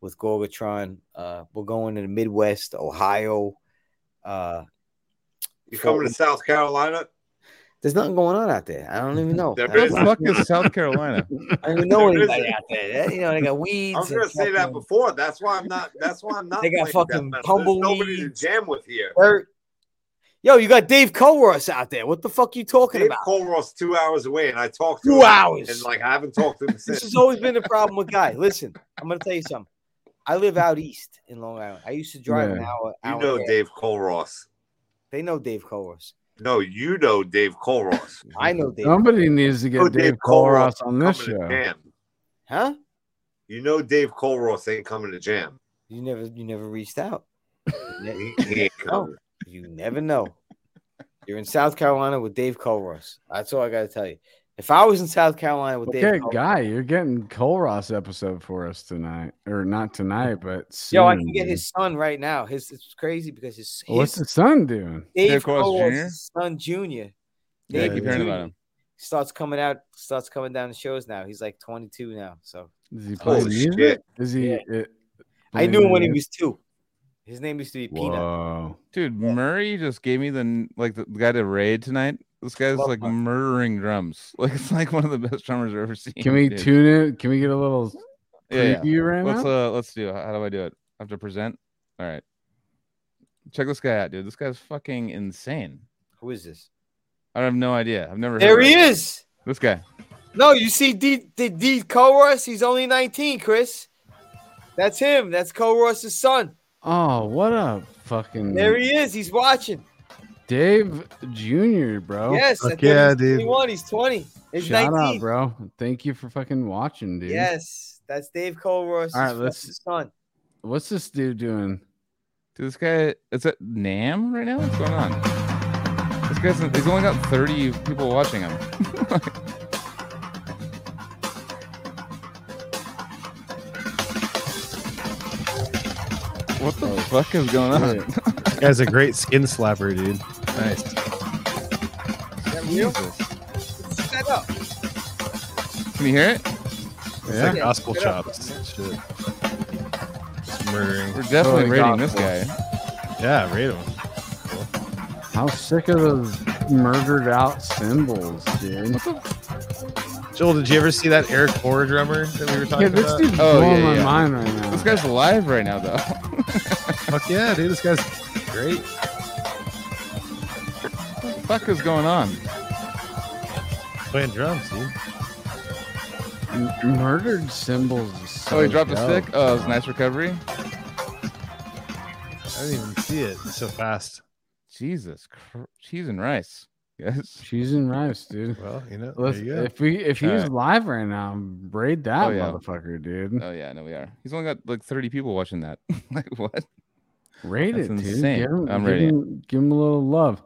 with Gorgatron. Uh, we're going to the Midwest, Ohio. Uh, You coming to South Carolina? there's nothing going on out there. I don't even know. There I the fuck is South Carolina? I don't even know There anybody isn't. out there. You know, they got weeds. I was gonna say that before. That's why I'm not. That's why I'm not. They got fucking metal. There's nobody to jam with here. dirt. Yo, you got Dave Culross out there. What the fuck you talking Dave about? Culross two hours away, and I talked to Two him, hours. and like I haven't talked to him since. This has always been the problem with Guy. Listen, I'm gonna tell you something. I live out east in Long Island. I used to drive an Yeah. hour. You hour know and a half. Dave Culross. They know Dave Culross. No, you know Dave Culross. I know Dave. Somebody needs to get Dave Culross on this show. jam. Huh? You know Dave Culross ain't coming to jam. You never, you never reached out. You He, ne- ain't No, coming. you never know. You're in South Carolina with Dave Culross. That's all I gotta tell you. If I was in South Carolina with Okay, Dave, Culross, guy, you're getting Culross episode for us tonight, or not tonight, but soon, yo, I can get dude. his son right now. His it's crazy because his, his What's the son doing? Dave Dave Culross Culross' son Junior. Yeah, Dave keep hearing Jr. about him. starts coming out, starts coming down the shows now. He's like 22 now. So Is he playing Holy music? shit. Is he? Yeah. it- I knew him when he was two. His name used to be music? Peanut. Whoa. Dude, Murray just gave me the like the guy to raid tonight. This guy's Love like Murray. murdering drums. Like it's like one of the best drummers I've ever seen. Can we dude. tune it? Can we get a little Yeah, yeah. preview right Let's now? uh let's do it. How do I do it? I have to present. All right. Check this guy out, dude. This guy's fucking insane. Who is this? I have no idea. I've never. There heard he of him. is. This guy. No, you see D D, D Culross? He's only 19, Chris. That's him. That's Culross's son. Oh, what a fucking There he is. He's watching. Dave Jr., bro. yes, fuck yeah, he was dude. 21. He's 20. It's Shout 19. out, bro. Thank you for fucking watching, dude. Yes, that's Dave Culross. All right, let's- son. What's this dude doing? Dude, this guy is it Nam right now? What's going on? This guy's he's only got 30 people watching him. what the oh, fuck is going on? Shit. This guy's a great skin slapper, dude. Nice. Jesus. Set up. Can you hear it? It's Yeah. like gospel Get up. chops. Shit. Just murdering. We're definitely Totally rating this guy. Yeah, rate him. How sick of those murdered out cymbals, dude. Joel, did you ever see that Eric Moore drummer that we were talking Yeah, this about? dude's Oh, blowing yeah, my yeah. mind right now. This guy's live right now, though. Fuck yeah, dude. This guy's great. What the fuck is going on? Playing drums, dude. M- murdered cymbals. So Oh, he dropped a stick. Oh, it was a nice recovery. I didn't even see it so fast. Jesus, cr- cheese and rice. Yes. Cheese and rice, dude. Well, you know, Let's, you if we if he's Alright. live right now, braid that Oh, yeah. motherfucker, dude. Oh yeah, no, we are. He's only got like 30 people watching that. like what? Rate That's it, dude. insane. Give him, I'm give, rating it. him, give him a little love.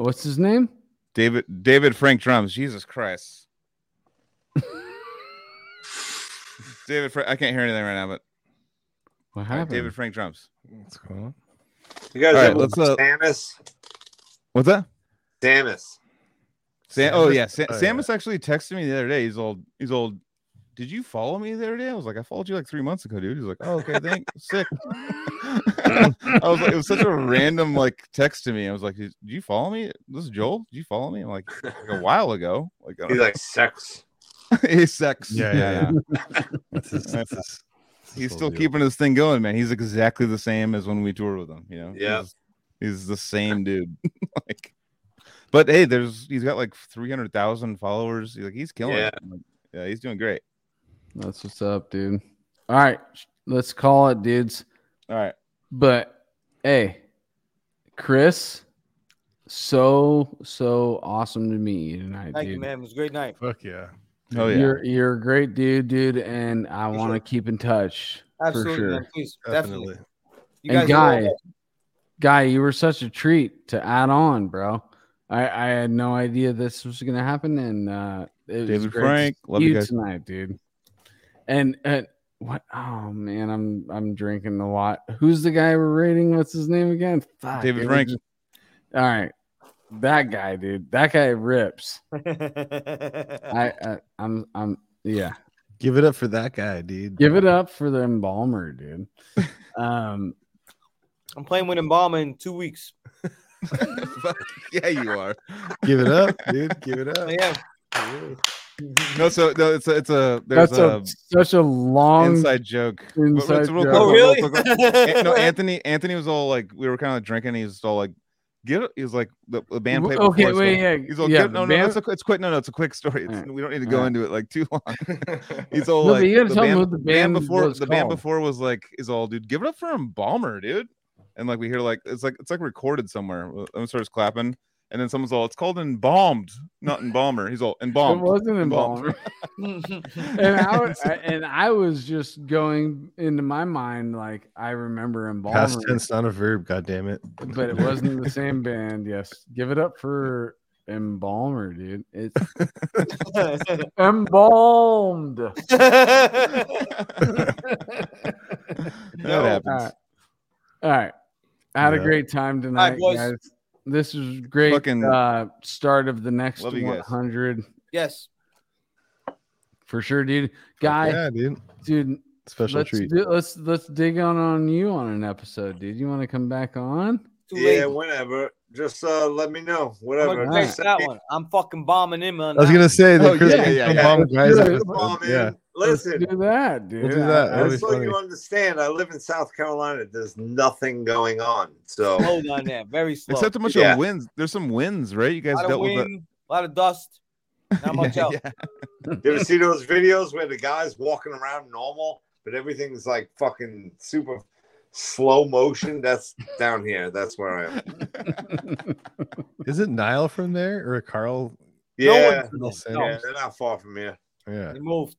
What's his name? David David Frank drums. Jesus Christ. David Frank. I can't hear anything right now, but What all right, happened? David Frank drums. What's going on? You guys All right, let's, uh, Samus? What's that? Samus. Sam, oh yeah, Sa- Oh, yeah. Samus actually texted me the other day. He's old. He's old. Did you follow me the other day? I was like, I followed you like three months ago, dude. He's like, oh okay, thanks. Sick. I was like, it was such a random like text to me. I was like, did you follow me? This is Joel. Did you follow me? I'm like, like a while ago. Like, I don't He's like sex. he's sex. Yeah, yeah, yeah. That's his, that's his- that's He's still deal. keeping this thing going, man. He's exactly the same as when we toured with him. You know. Yeah. He's, he's the same dude. like, but hey, there's he's got like three hundred thousand followers. He's like he's killing Yeah. it. Like, yeah, he's doing great. That's what's up, dude. All right, let's call it, dudes. All right. But hey, Chris, so so awesome to meet you tonight, Thank dude. you, man. It was a great night. Fuck yeah. Oh yeah. You're you're a great dude, dude, and I want to sure. keep in touch Absolutely, for sure. man. Please, definitely. Definitely. You And guys Guy, Guy, you were such a treat to add on, bro. I, I had no idea this was gonna happen, and uh, it was David great Frank, see love you guys. tonight, dude. And and what? Oh man, I'm I'm drinking a lot. Who's the guy we're rating? What's his name again? Fuck, David it Frank. just- All right, that guy, dude. That guy rips. I, I, I I'm I'm yeah. Give it up for that guy, dude. Give it up for the embalmer, dude. Um, I'm playing with Embalmer in two weeks. yeah, you are. Give it up, dude. Give it up. Yeah. am. No, so no, it's a it's a there's that's a, a, such a long inside joke. Inside it's real joke. quick, Oh, really? quick, quick. No, Anthony. Anthony was all like, we were kind of drinking. He was all like, get it. He was like, the, the band played. Okay, before, so wait, yeah, He's all, yeah. "Get- no, no, band- that's a, it's quick. No, no, it's a quick story. It's, Alright. We don't need to go Alright. into it like too long. He's all No, like, you gotta the tell band, what the band before. was The band before was like, is all, dude. Give it up for Embalmer, dude. And like we hear like it's like it's like recorded somewhere. Everyone starts clapping, and then someone's all, it's called embalmed, not embalmer. He's all embalmed. it wasn't Embalmed. embalmer. and I was, and I was just going into my mind like I remember embalmer, Past tense, not a verb. God damn it. but it wasn't the same band. Yes, give it up for embalmer, dude. It's embalmed. That happens. All right. All right. I had a great time tonight, boys. guys. This is great. Fucking- uh, start of the next Love you guys. 100 yes. for sure, dude. Guy, yeah, dude. dude, Special let's treat. do, let's let's dig on on you on an episode, dude. You want to come back on? Too Yeah, late. whenever. Just uh, let me know. I'm Whatever. gonna Alright. take that one. I'm fucking bombing him on I was that gonna say the Oh, Chris yeah, yeah, yeah. Bomb guys. Let's do episode, Come man. Yeah. Let's Listen, do that, dude. We'll do that. I- That'll I- just so you understand, I live in South Carolina. There's nothing going on. So hold on there. Very slow. Except a bunch Yeah. of wins. There's some winds, right? You guys lot of dealt with that. wind, a lot of dust. Not much Yeah, else. yeah. you ever see those videos where the guy's walking around normal, but everything's like fucking super slow motion? That's down here. That's where I am. Is it Nile from there or Carl? Yeah, one's Little there. Sam. No, yeah, they're not far from here. Yeah. they moved.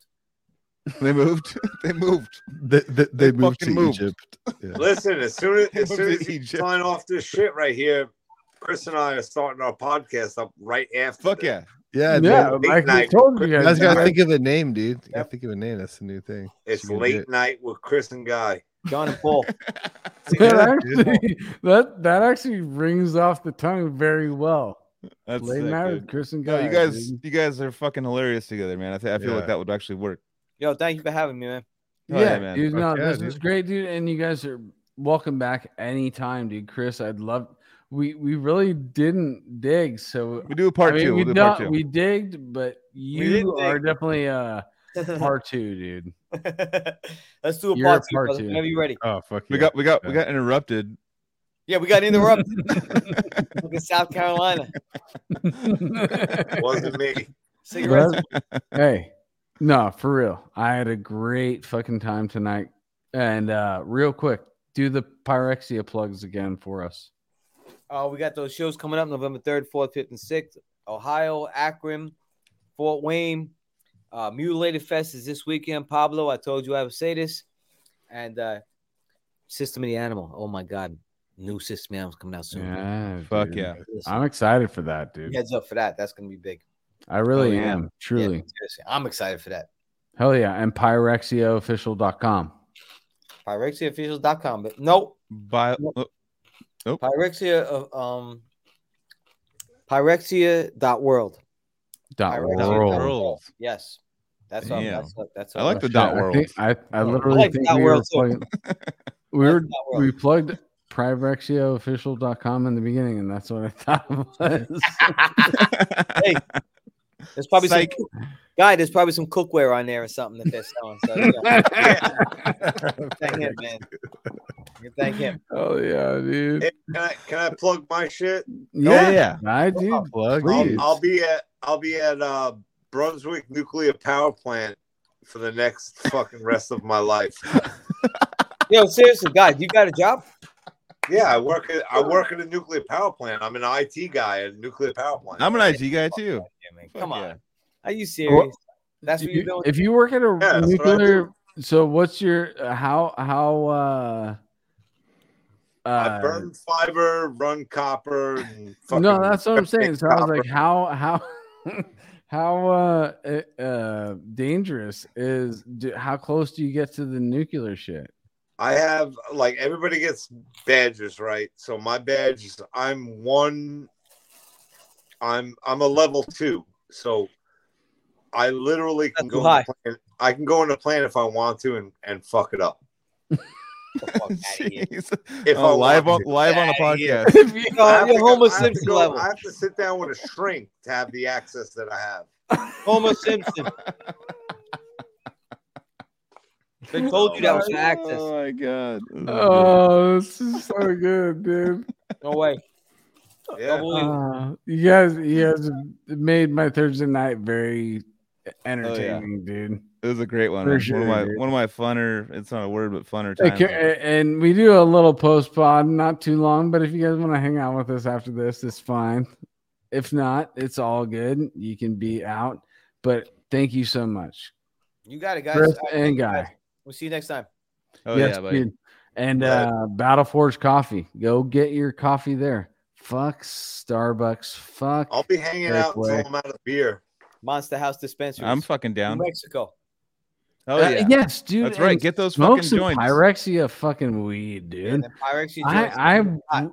They moved. they moved. They, they, they moved to moved. Egypt. Yeah. Listen, as soon as, as, soon as you sign off this shit right here, Chris and I are starting our podcast up right after. Fuck this. yeah. Yeah, Yeah, dude. like I night. told you You guys. guys gotta man. think of a name, dude. You gotta think of a name. That's the new thing. It's You can do late it. night with Chris and Guy. John and Paul. that, actually, that that actually rings off the tongue very well. That's Late sick, night dude. with Chris and No, Guy. you guys, dude. you guys are fucking hilarious together, man. I, th- I feel Yeah. like that would actually work. Yo, thank you for having me, man. Oh, yeah, yeah, man. dude. No, yeah, this is dude. great, dude. And you guys are welcome back anytime, dude. Chris, I'd love. We we really didn't dig, so We do a part I mean, two. we We'll do part two. we digged, but you are dig. definitely uh part two, dude. Let's do a You're part two, part brother, two. whenever you're ready. Oh fuck We yeah. got, we got, we got interrupted. Yeah, we got interrupted. Look at South Carolina. Wasn't me. Cigarettes. Hey, no, for real. I had a great fucking time tonight. And uh real quick, do the Pyrexia plugs again for us. Uh, we got those shows coming up November 3rd, 4th, 5th, and 6th. Ohio, Akron, Fort Wayne. Uh, Mutilated Fest is this weekend. Pablo, I told you I would say this. And uh, System of the Animal. Oh my God. New System of the Animal's coming out soon. Yeah. Fuck yeah. I'm excited for that, dude. heads up for that. That's going to be big. I really Oh, yeah. am. Truly. seriously. I'm excited for that. Hell yeah. And pyrexiaofficial.com. PyrexiaOfficials.com. But no, By, oh, Pyrexia of um Pyrexia.world. Dot Pyrexia world. World. Yes. That's what, Damn. that's what that's I like what- the dot I world. think- I, I I literally like think dot we were world, too. plugging, we were world. we plugged pyrexiaofficial.com in the beginning, and that's what I thought it was. hey, there's probably Psych. some guy. There's probably some cookware on there or something that they're selling. So yeah, thank him, man. Thank him. oh yeah, dude. Hey, can I can I plug my shit? Yeah, yeah. I do. Plug, Please. dude. I'll, I'll be at I'll be at uh, Brunswick Nuclear Power Plant for the next fucking rest of my life. Yo, seriously, guys, you got a job? Yeah, I work at I work at a nuclear power plant. I'm an IT guy at a nuclear power plant. I'm an IT guy too. Yeah, man. Fuck Come on. yeah. Are you serious? That's what You- you're doing? If you work at a Yeah, that's what nuclear, so what's your uh, how how uh I uh burn fiber, run copper, and no, that's what I'm saying. So I was like, how how how uh uh, uh dangerous is do, how close do you get to the nuclear shit? I have like everybody gets badges, right? So my badge is I'm one. I'm I'm a level two, so I literally can That's go. high. In the plant, I can go in the plant if I want to and and fuck it up. Get the fuck outta here. Jeez. If I Oh, live on to. live on the Outta here. podcast. If you- Yo, I have you're to go- Homer I have Simpson go- level. I have to sit down with a shrink to have the access that I have. Homer Simpson. They told you that was your access. Oh my god. This is good. oh, this is so good, dude. No way. Yeah. Don't. Uh, you guys, you guys made my Thursday night very entertaining, dude. It was a great one. For man. sure, one of my dude. one of my funner. It's not a word, but funner Hey, times. ca- and we do a little post pod, not too long, but if you guys want to hang out with us after this, it's fine. If not, it's all good. You can be out. But thank you so much, You got it, guys. Chris All right, thank and you, guys. Guy. We'll see you next time. oh yes, yeah, buddy. And uh, Battle Forge Coffee. Go get your coffee there. Fuck Starbucks. Fuck. I'll be hanging out until Safeway. I'm out of beer. Monster House Dispensary. I'm fucking down. New Mexico. Oh Uh, yeah. yes, dude. That's right. Get those fucking some joints. Pyrexia fucking weed, dude. the Pyrexia I. I.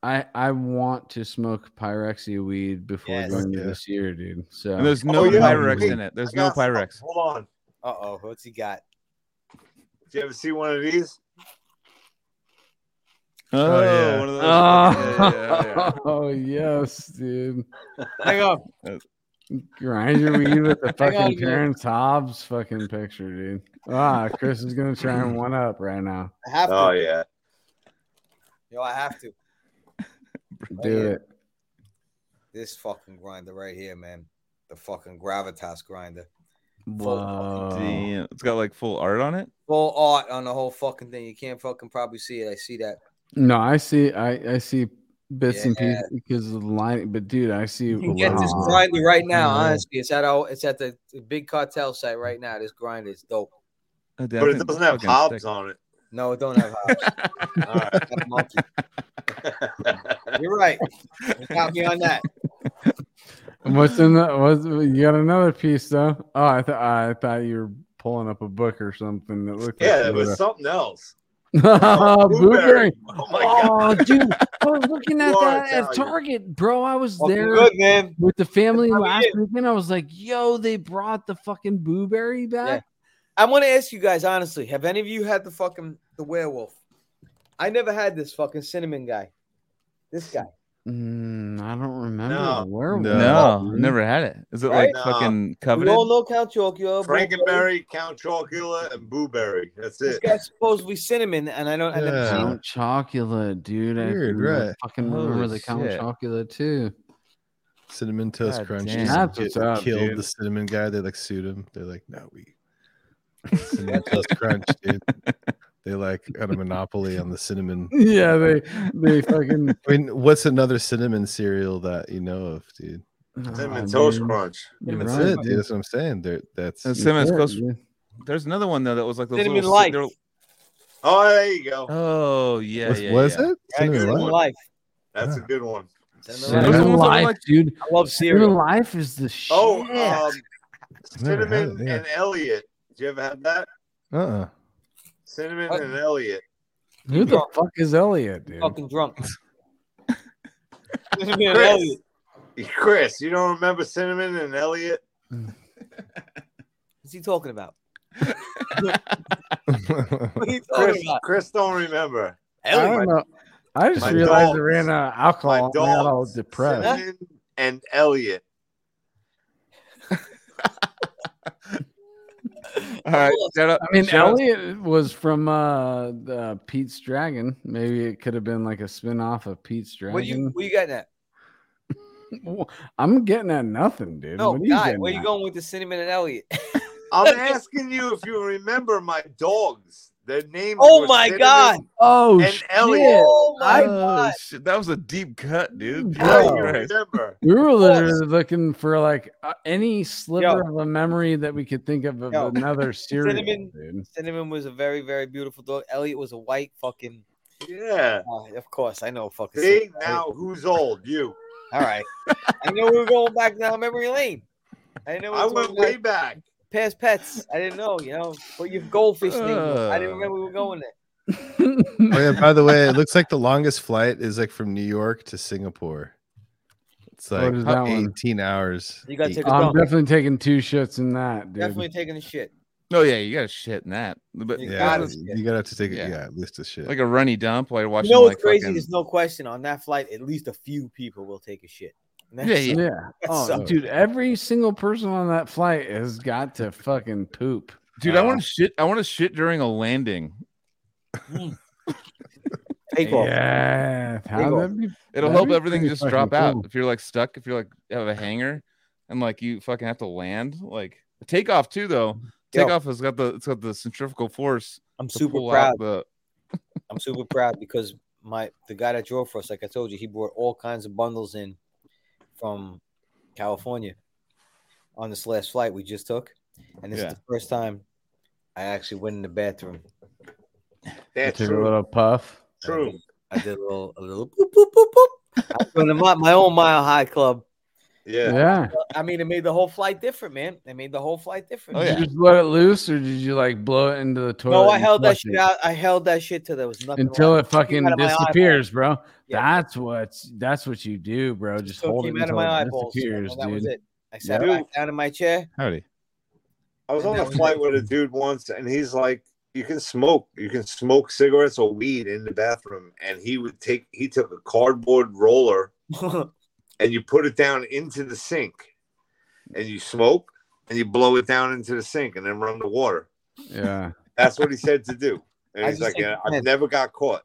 I I want to smoke Pyrexia weed before Yes. going to Yeah. this year, dude. So And there's no Oh, yeah. Pyrex Wait, in it. There's no got some. Pyrex. Hold on. Uh oh, what's he got? Did you ever see one of these? Oh, yeah. one of those. Oh, Yeah, yeah, yeah, oh yes, dude. Hang on. Grind your weed with the Hang on a fucking. Terrance Hobbs fucking picture, dude. Ah, Chris is gonna try and one up right now. I have to. Oh yeah. Yo, I have to. Do yeah. it. This fucking grinder right here, man. The fucking gravitas grinder. Whoa. Damn. It's got like full art on it. Full art on the whole fucking thing. You can't fucking probably see it. I see that. No, I see. I I see bits and pieces because of the line. But dude, I see. You can get this grinder right now. Yeah. Honestly, it's at our, it's at the, the big cartel site right now. This grinder is dope. Oh, but it doesn't have fucking Hobbs on it. No, it don't have hops. All right. It's got a monkey. You're right. You got me on that. What's in the? What's you got another piece though? Oh, I thought I thought you were pulling up a book or something that looked. yeah, like it was something else. Oh, Boo Berry. Oh my oh, god. Oh, dude, I was looking at that at Target, bro. I was Fucking there good, man. with the family That's last get. weekend. I was like, "Yo, they brought the fucking Boo Berry back." I want to ask you guys honestly: Have any of you had the fucking the werewolf? I never had this fucking cinnamon guy. This guy. Mm, I don't remember. No. the werewolf. No, dude. never had it. Is it Right? like fucking We coveted? all know Count Chocula. Boo Berry. Frankenberry, Count Chocula, and Boo Berry. That's This it. guy's supposedly cinnamon, and I don't. I never seen. Count Chocula, dude. I Weird, remember- right. fucking Holy remember the Count shit. Chocula too. Cinnamon toast God crunch. damn. just That's what's up, killed dude. the cinnamon guy. They like sued him. They're like, no, we cinnamon toast crunch, dude. They like had a monopoly on the cinnamon. Yeah, they they fucking I mean, what's another cinnamon cereal that you know of, dude? Cinnamon Oh, Toast dude. Crunch. That's right, it, dude. dude. That's what I'm saying. There, that's That's Cinnamon Yeah, Toast- dude. There's another one though that was like those Cinnamon little, Lights. they're- Oh, there you go. Oh yeah, what yeah. was yeah. it? Cinnamon Cinnamon Light? Life. That's a good one. Cinnamon Life. Cinnamon ones that were life, like- dude. I love Cinnamon cereal. life is the shit. Oh, um, Cinnamon it, yeah. and Elliot. Did you ever have that? Uh-uh. Cinnamon What? and Elliot. Who the fuck is Elliot, dude? Fucking drunk. Cinnamon and Chris. Elliot. Chris, you don't remember Cinnamon and Elliot? What's he talking about? What are you talking Chris, about? Chris don't remember. I don't know. I just My realized I dogs. ran out of alcohol. My and I got all depressed. Cinnamon and Elliot. All right, shout out- I mean, shout out- Elliot was from uh, the Pete's Dragon. Maybe it could have been like a spin off of Pete's Dragon. What you what you getting at? I'm getting at nothing, dude. No, what are you guy, getting where you at? going with the cinnamon and Elliot? I'm asking you if you remember my dogs. Their names. Oh were my God. Oh, And shit. Elliot. oh my Oh, god! shit, that was a deep cut, dude. How Bro. do you remember? We were literally looking for like uh, any sliver Yo. of a memory that we could think of of Yo. another cereal, Cinnamon- dude. Cinnamon was a very very beautiful dog. Elliot was a white fucking. Yeah. Uh, of course, I know fucking. See Cinnamon. now who's old? You. All right. I know we were going back down memory lane. I know I went way about back. Past pets. I didn't know, you know, what your goldfish name was. I didn't Uh. remember we were going there. oh yeah. By the way, it looks like the longest flight is like from New York to Singapore. It's like is that one? 18 hours. You gotta take a I'm dump. definitely taking two shits in that, dude. Definitely taking a shit. Oh yeah, you got to shit in that. But You yeah, gotta- you gotta have to take it. Yeah. Yeah, at least a shit. like a runny dump while you're watching You know what's like crazy? fucking- There's no question on that flight. At least a few people will take a shit. And Yeah, yeah. Yeah. Oh, sucks. dude, every single person on that flight has got to fucking poop. Dude, I want to shit. I want to shit during a landing. Mm. Take off. Yeah. How Big ol'. be, It'll help everything just drop out. cool. If you're like stuck, if you're like have a hanger, and like you fucking have to land, like takeoff too though. Yo. Takeoff has got the it's got the centrifugal force I'm super proud. the. I'm super proud because my the guy that drove for us, like I told you, he brought all kinds of bundles in from California on this last flight we just took, and this Yeah. is the first time I actually went in the bathroom. That's take a little puff. True. I did a little, a little boop boop boop boop. I was doing my, my own mile high club. Yeah. Yeah. I mean, it made the whole flight different, man. It made the whole flight different. Oh, Did yeah. you just let it loose or did you like blow it into the toilet? No, I held that shit out. I held that shit till there was nothing until left. it fucking out disappears, bro. Yeah. That's what's that's what you do, bro. Just So it hold it came out of until my it eyeballs. and disappears, that was dude. it. I sat Yeah. back down in my chair. Howdy. I was on a flight with a dude once, and he's like, "You can smoke. You can smoke cigarettes or weed in the bathroom." And he would take. He took a cardboard roller and you put it down into the sink, and you smoke and you blow it down into the sink, and then run the water. Yeah. That's what he said to do. And I he's like, yeah, "I've never got caught."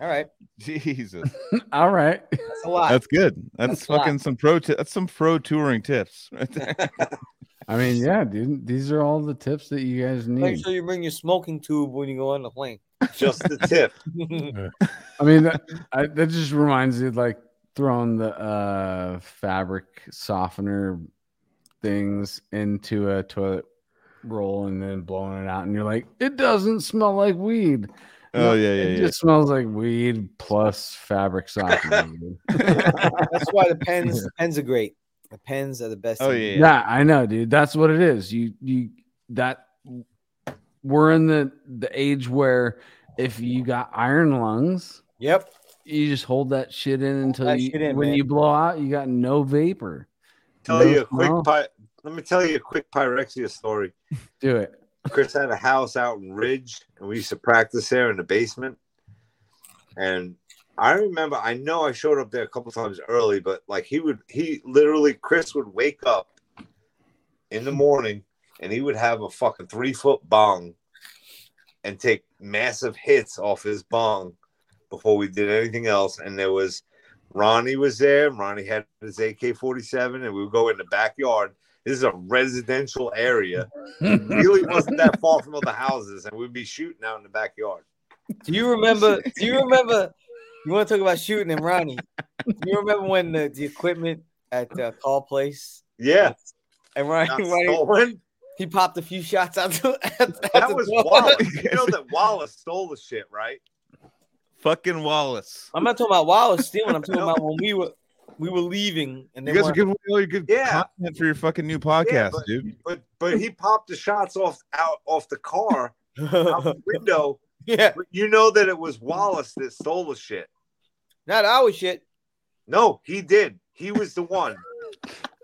All right, Jesus, All right. that's a lot. that's good. That's That's fucking some pro. T- that's some pro touring tips right there. I mean, yeah, dude. These are all the tips that you guys need. Make sure you bring your smoking tube when you go on the plane. Just the tip. I mean, that, I, that just reminds me like throwing the uh, fabric softener things into a toilet roll and then blowing it out, and you're like, it doesn't smell like weed. Oh, yeah, yeah, it yeah. just smells like weed plus fabric softener. That's why the pens pens are great. The pens are the best. Oh thing. yeah, yeah, I know, dude. That's what it is. You you that we're in the the age where if you got iron lungs, Yep. You just hold that shit in until you, shit in, when man. you blow out, you got no vapor. Tell No you a quick pi- Let me tell you a quick pyrexia story. Do it. Chris had a house out in Ridge, and we used to practice there in the basement. And I remember, I know I showed up there a couple times early, but like he would, he literally, Chris would wake up in the morning and he would have a fucking three foot bong and take massive hits off his bong before we did anything else. And there was Ronnie was there. Ronnie had his AK 47, and we would go in the backyard. This is a residential area really wasn't that far from other houses, and we'd be shooting out in the backyard. Do you remember? Do you remember? You want to talk about shooting and Ronnie? Do you remember when the, the equipment at uh, the call place Yeah, and Ronnie, Ronnie he popped a few shots out the, at, at That the was door. Wallace. You know that Wallace stole the shit, right? Fucking Wallace. I'm not talking about Wallace stealing. I'm talking about when we were we were leaving and You guys are giving away all your good Yeah. content for your fucking new podcast, but- dude. But but he popped the shots off out off the car out the window. yeah, But you know that it was Wallace that stole the shit. not our shit. No, he did. He was the one.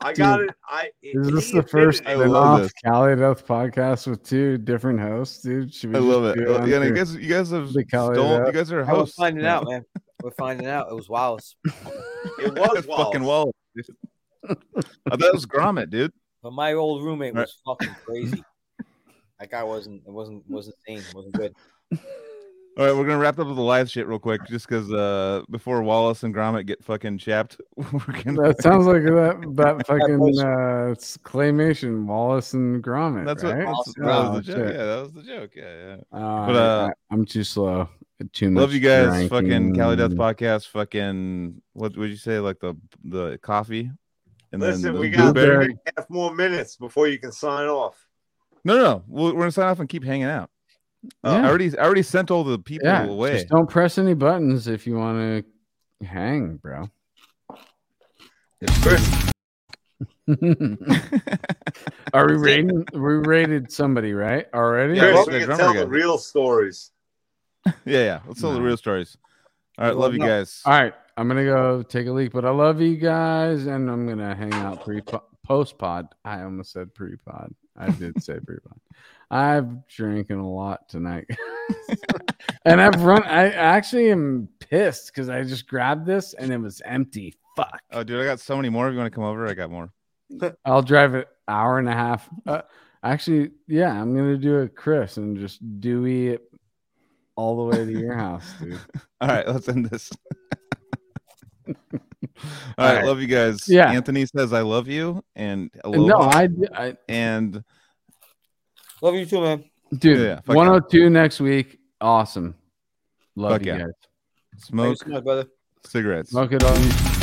I got it. I Is this he the first admitted I it. love spin-off this. Cali Death podcast with two different hosts, dude? Should we I love it. do Uh, on yeah, and you guys, you guys have The Cali stolen. You guys are I was hosts. finding out, man. We're finding out. It was Wallace. It was Wallace. fucking Wallace. dude. I thought it was Gromit, dude. But my old roommate Right. was fucking crazy. That guy wasn't. It wasn't. Wasn't sane. wasn't good. All right, we're gonna wrap up with the live shit real quick, just because uh, before Wallace and Gromit get fucking chapped, we're gonna. That sounds like that that fucking uh, it's claymation Wallace and Gromit. That's what. right? That's, that Oh, was the joke. Yeah, that was the joke. Yeah, yeah. Uh, But, uh, I, am too slow. Too much. Love you guys. Fucking Cali Death podcast. Fucking what would you say? Like the the coffee, and Listen, then the we got blueberry. blueberry. half more minutes before you can sign off. No, no, no. We're, we're gonna sign off and keep hanging out. Uh, Yeah. I already, I already sent all the people Yeah, away. just don't press any buttons if you want to hang, bro. It's Chris. Are we rating? We rated somebody right already? Yeah, Chris, well, we the can drummer tell guy. the real stories. yeah, yeah. Let's tell the real stories. All right, Well, love you guys. All right, I'm gonna go take a leak, but I love you guys, and I'm gonna hang out pre post pod. I almost said pre pod. I did say pre pod. I've drinking a lot tonight, and I've run. I actually am pissed because I just grabbed this and it was empty. Fuck. Oh, dude, I got so many more. If you want to come over, I got more. I'll drive an hour and a half. Uh, actually, yeah, I'm gonna do a Chris and just Dewey it all the way to your house, dude. All right, let's end this. All All right, right. love you guys. Yeah. Anthony says I love you, and no, I, I and Love you too, man. Dude, Yeah, fuck 102 next week. Awesome. Love Fuck you yeah. guys. smoke Thanks so much, brother. cigarettes. Smoke it on.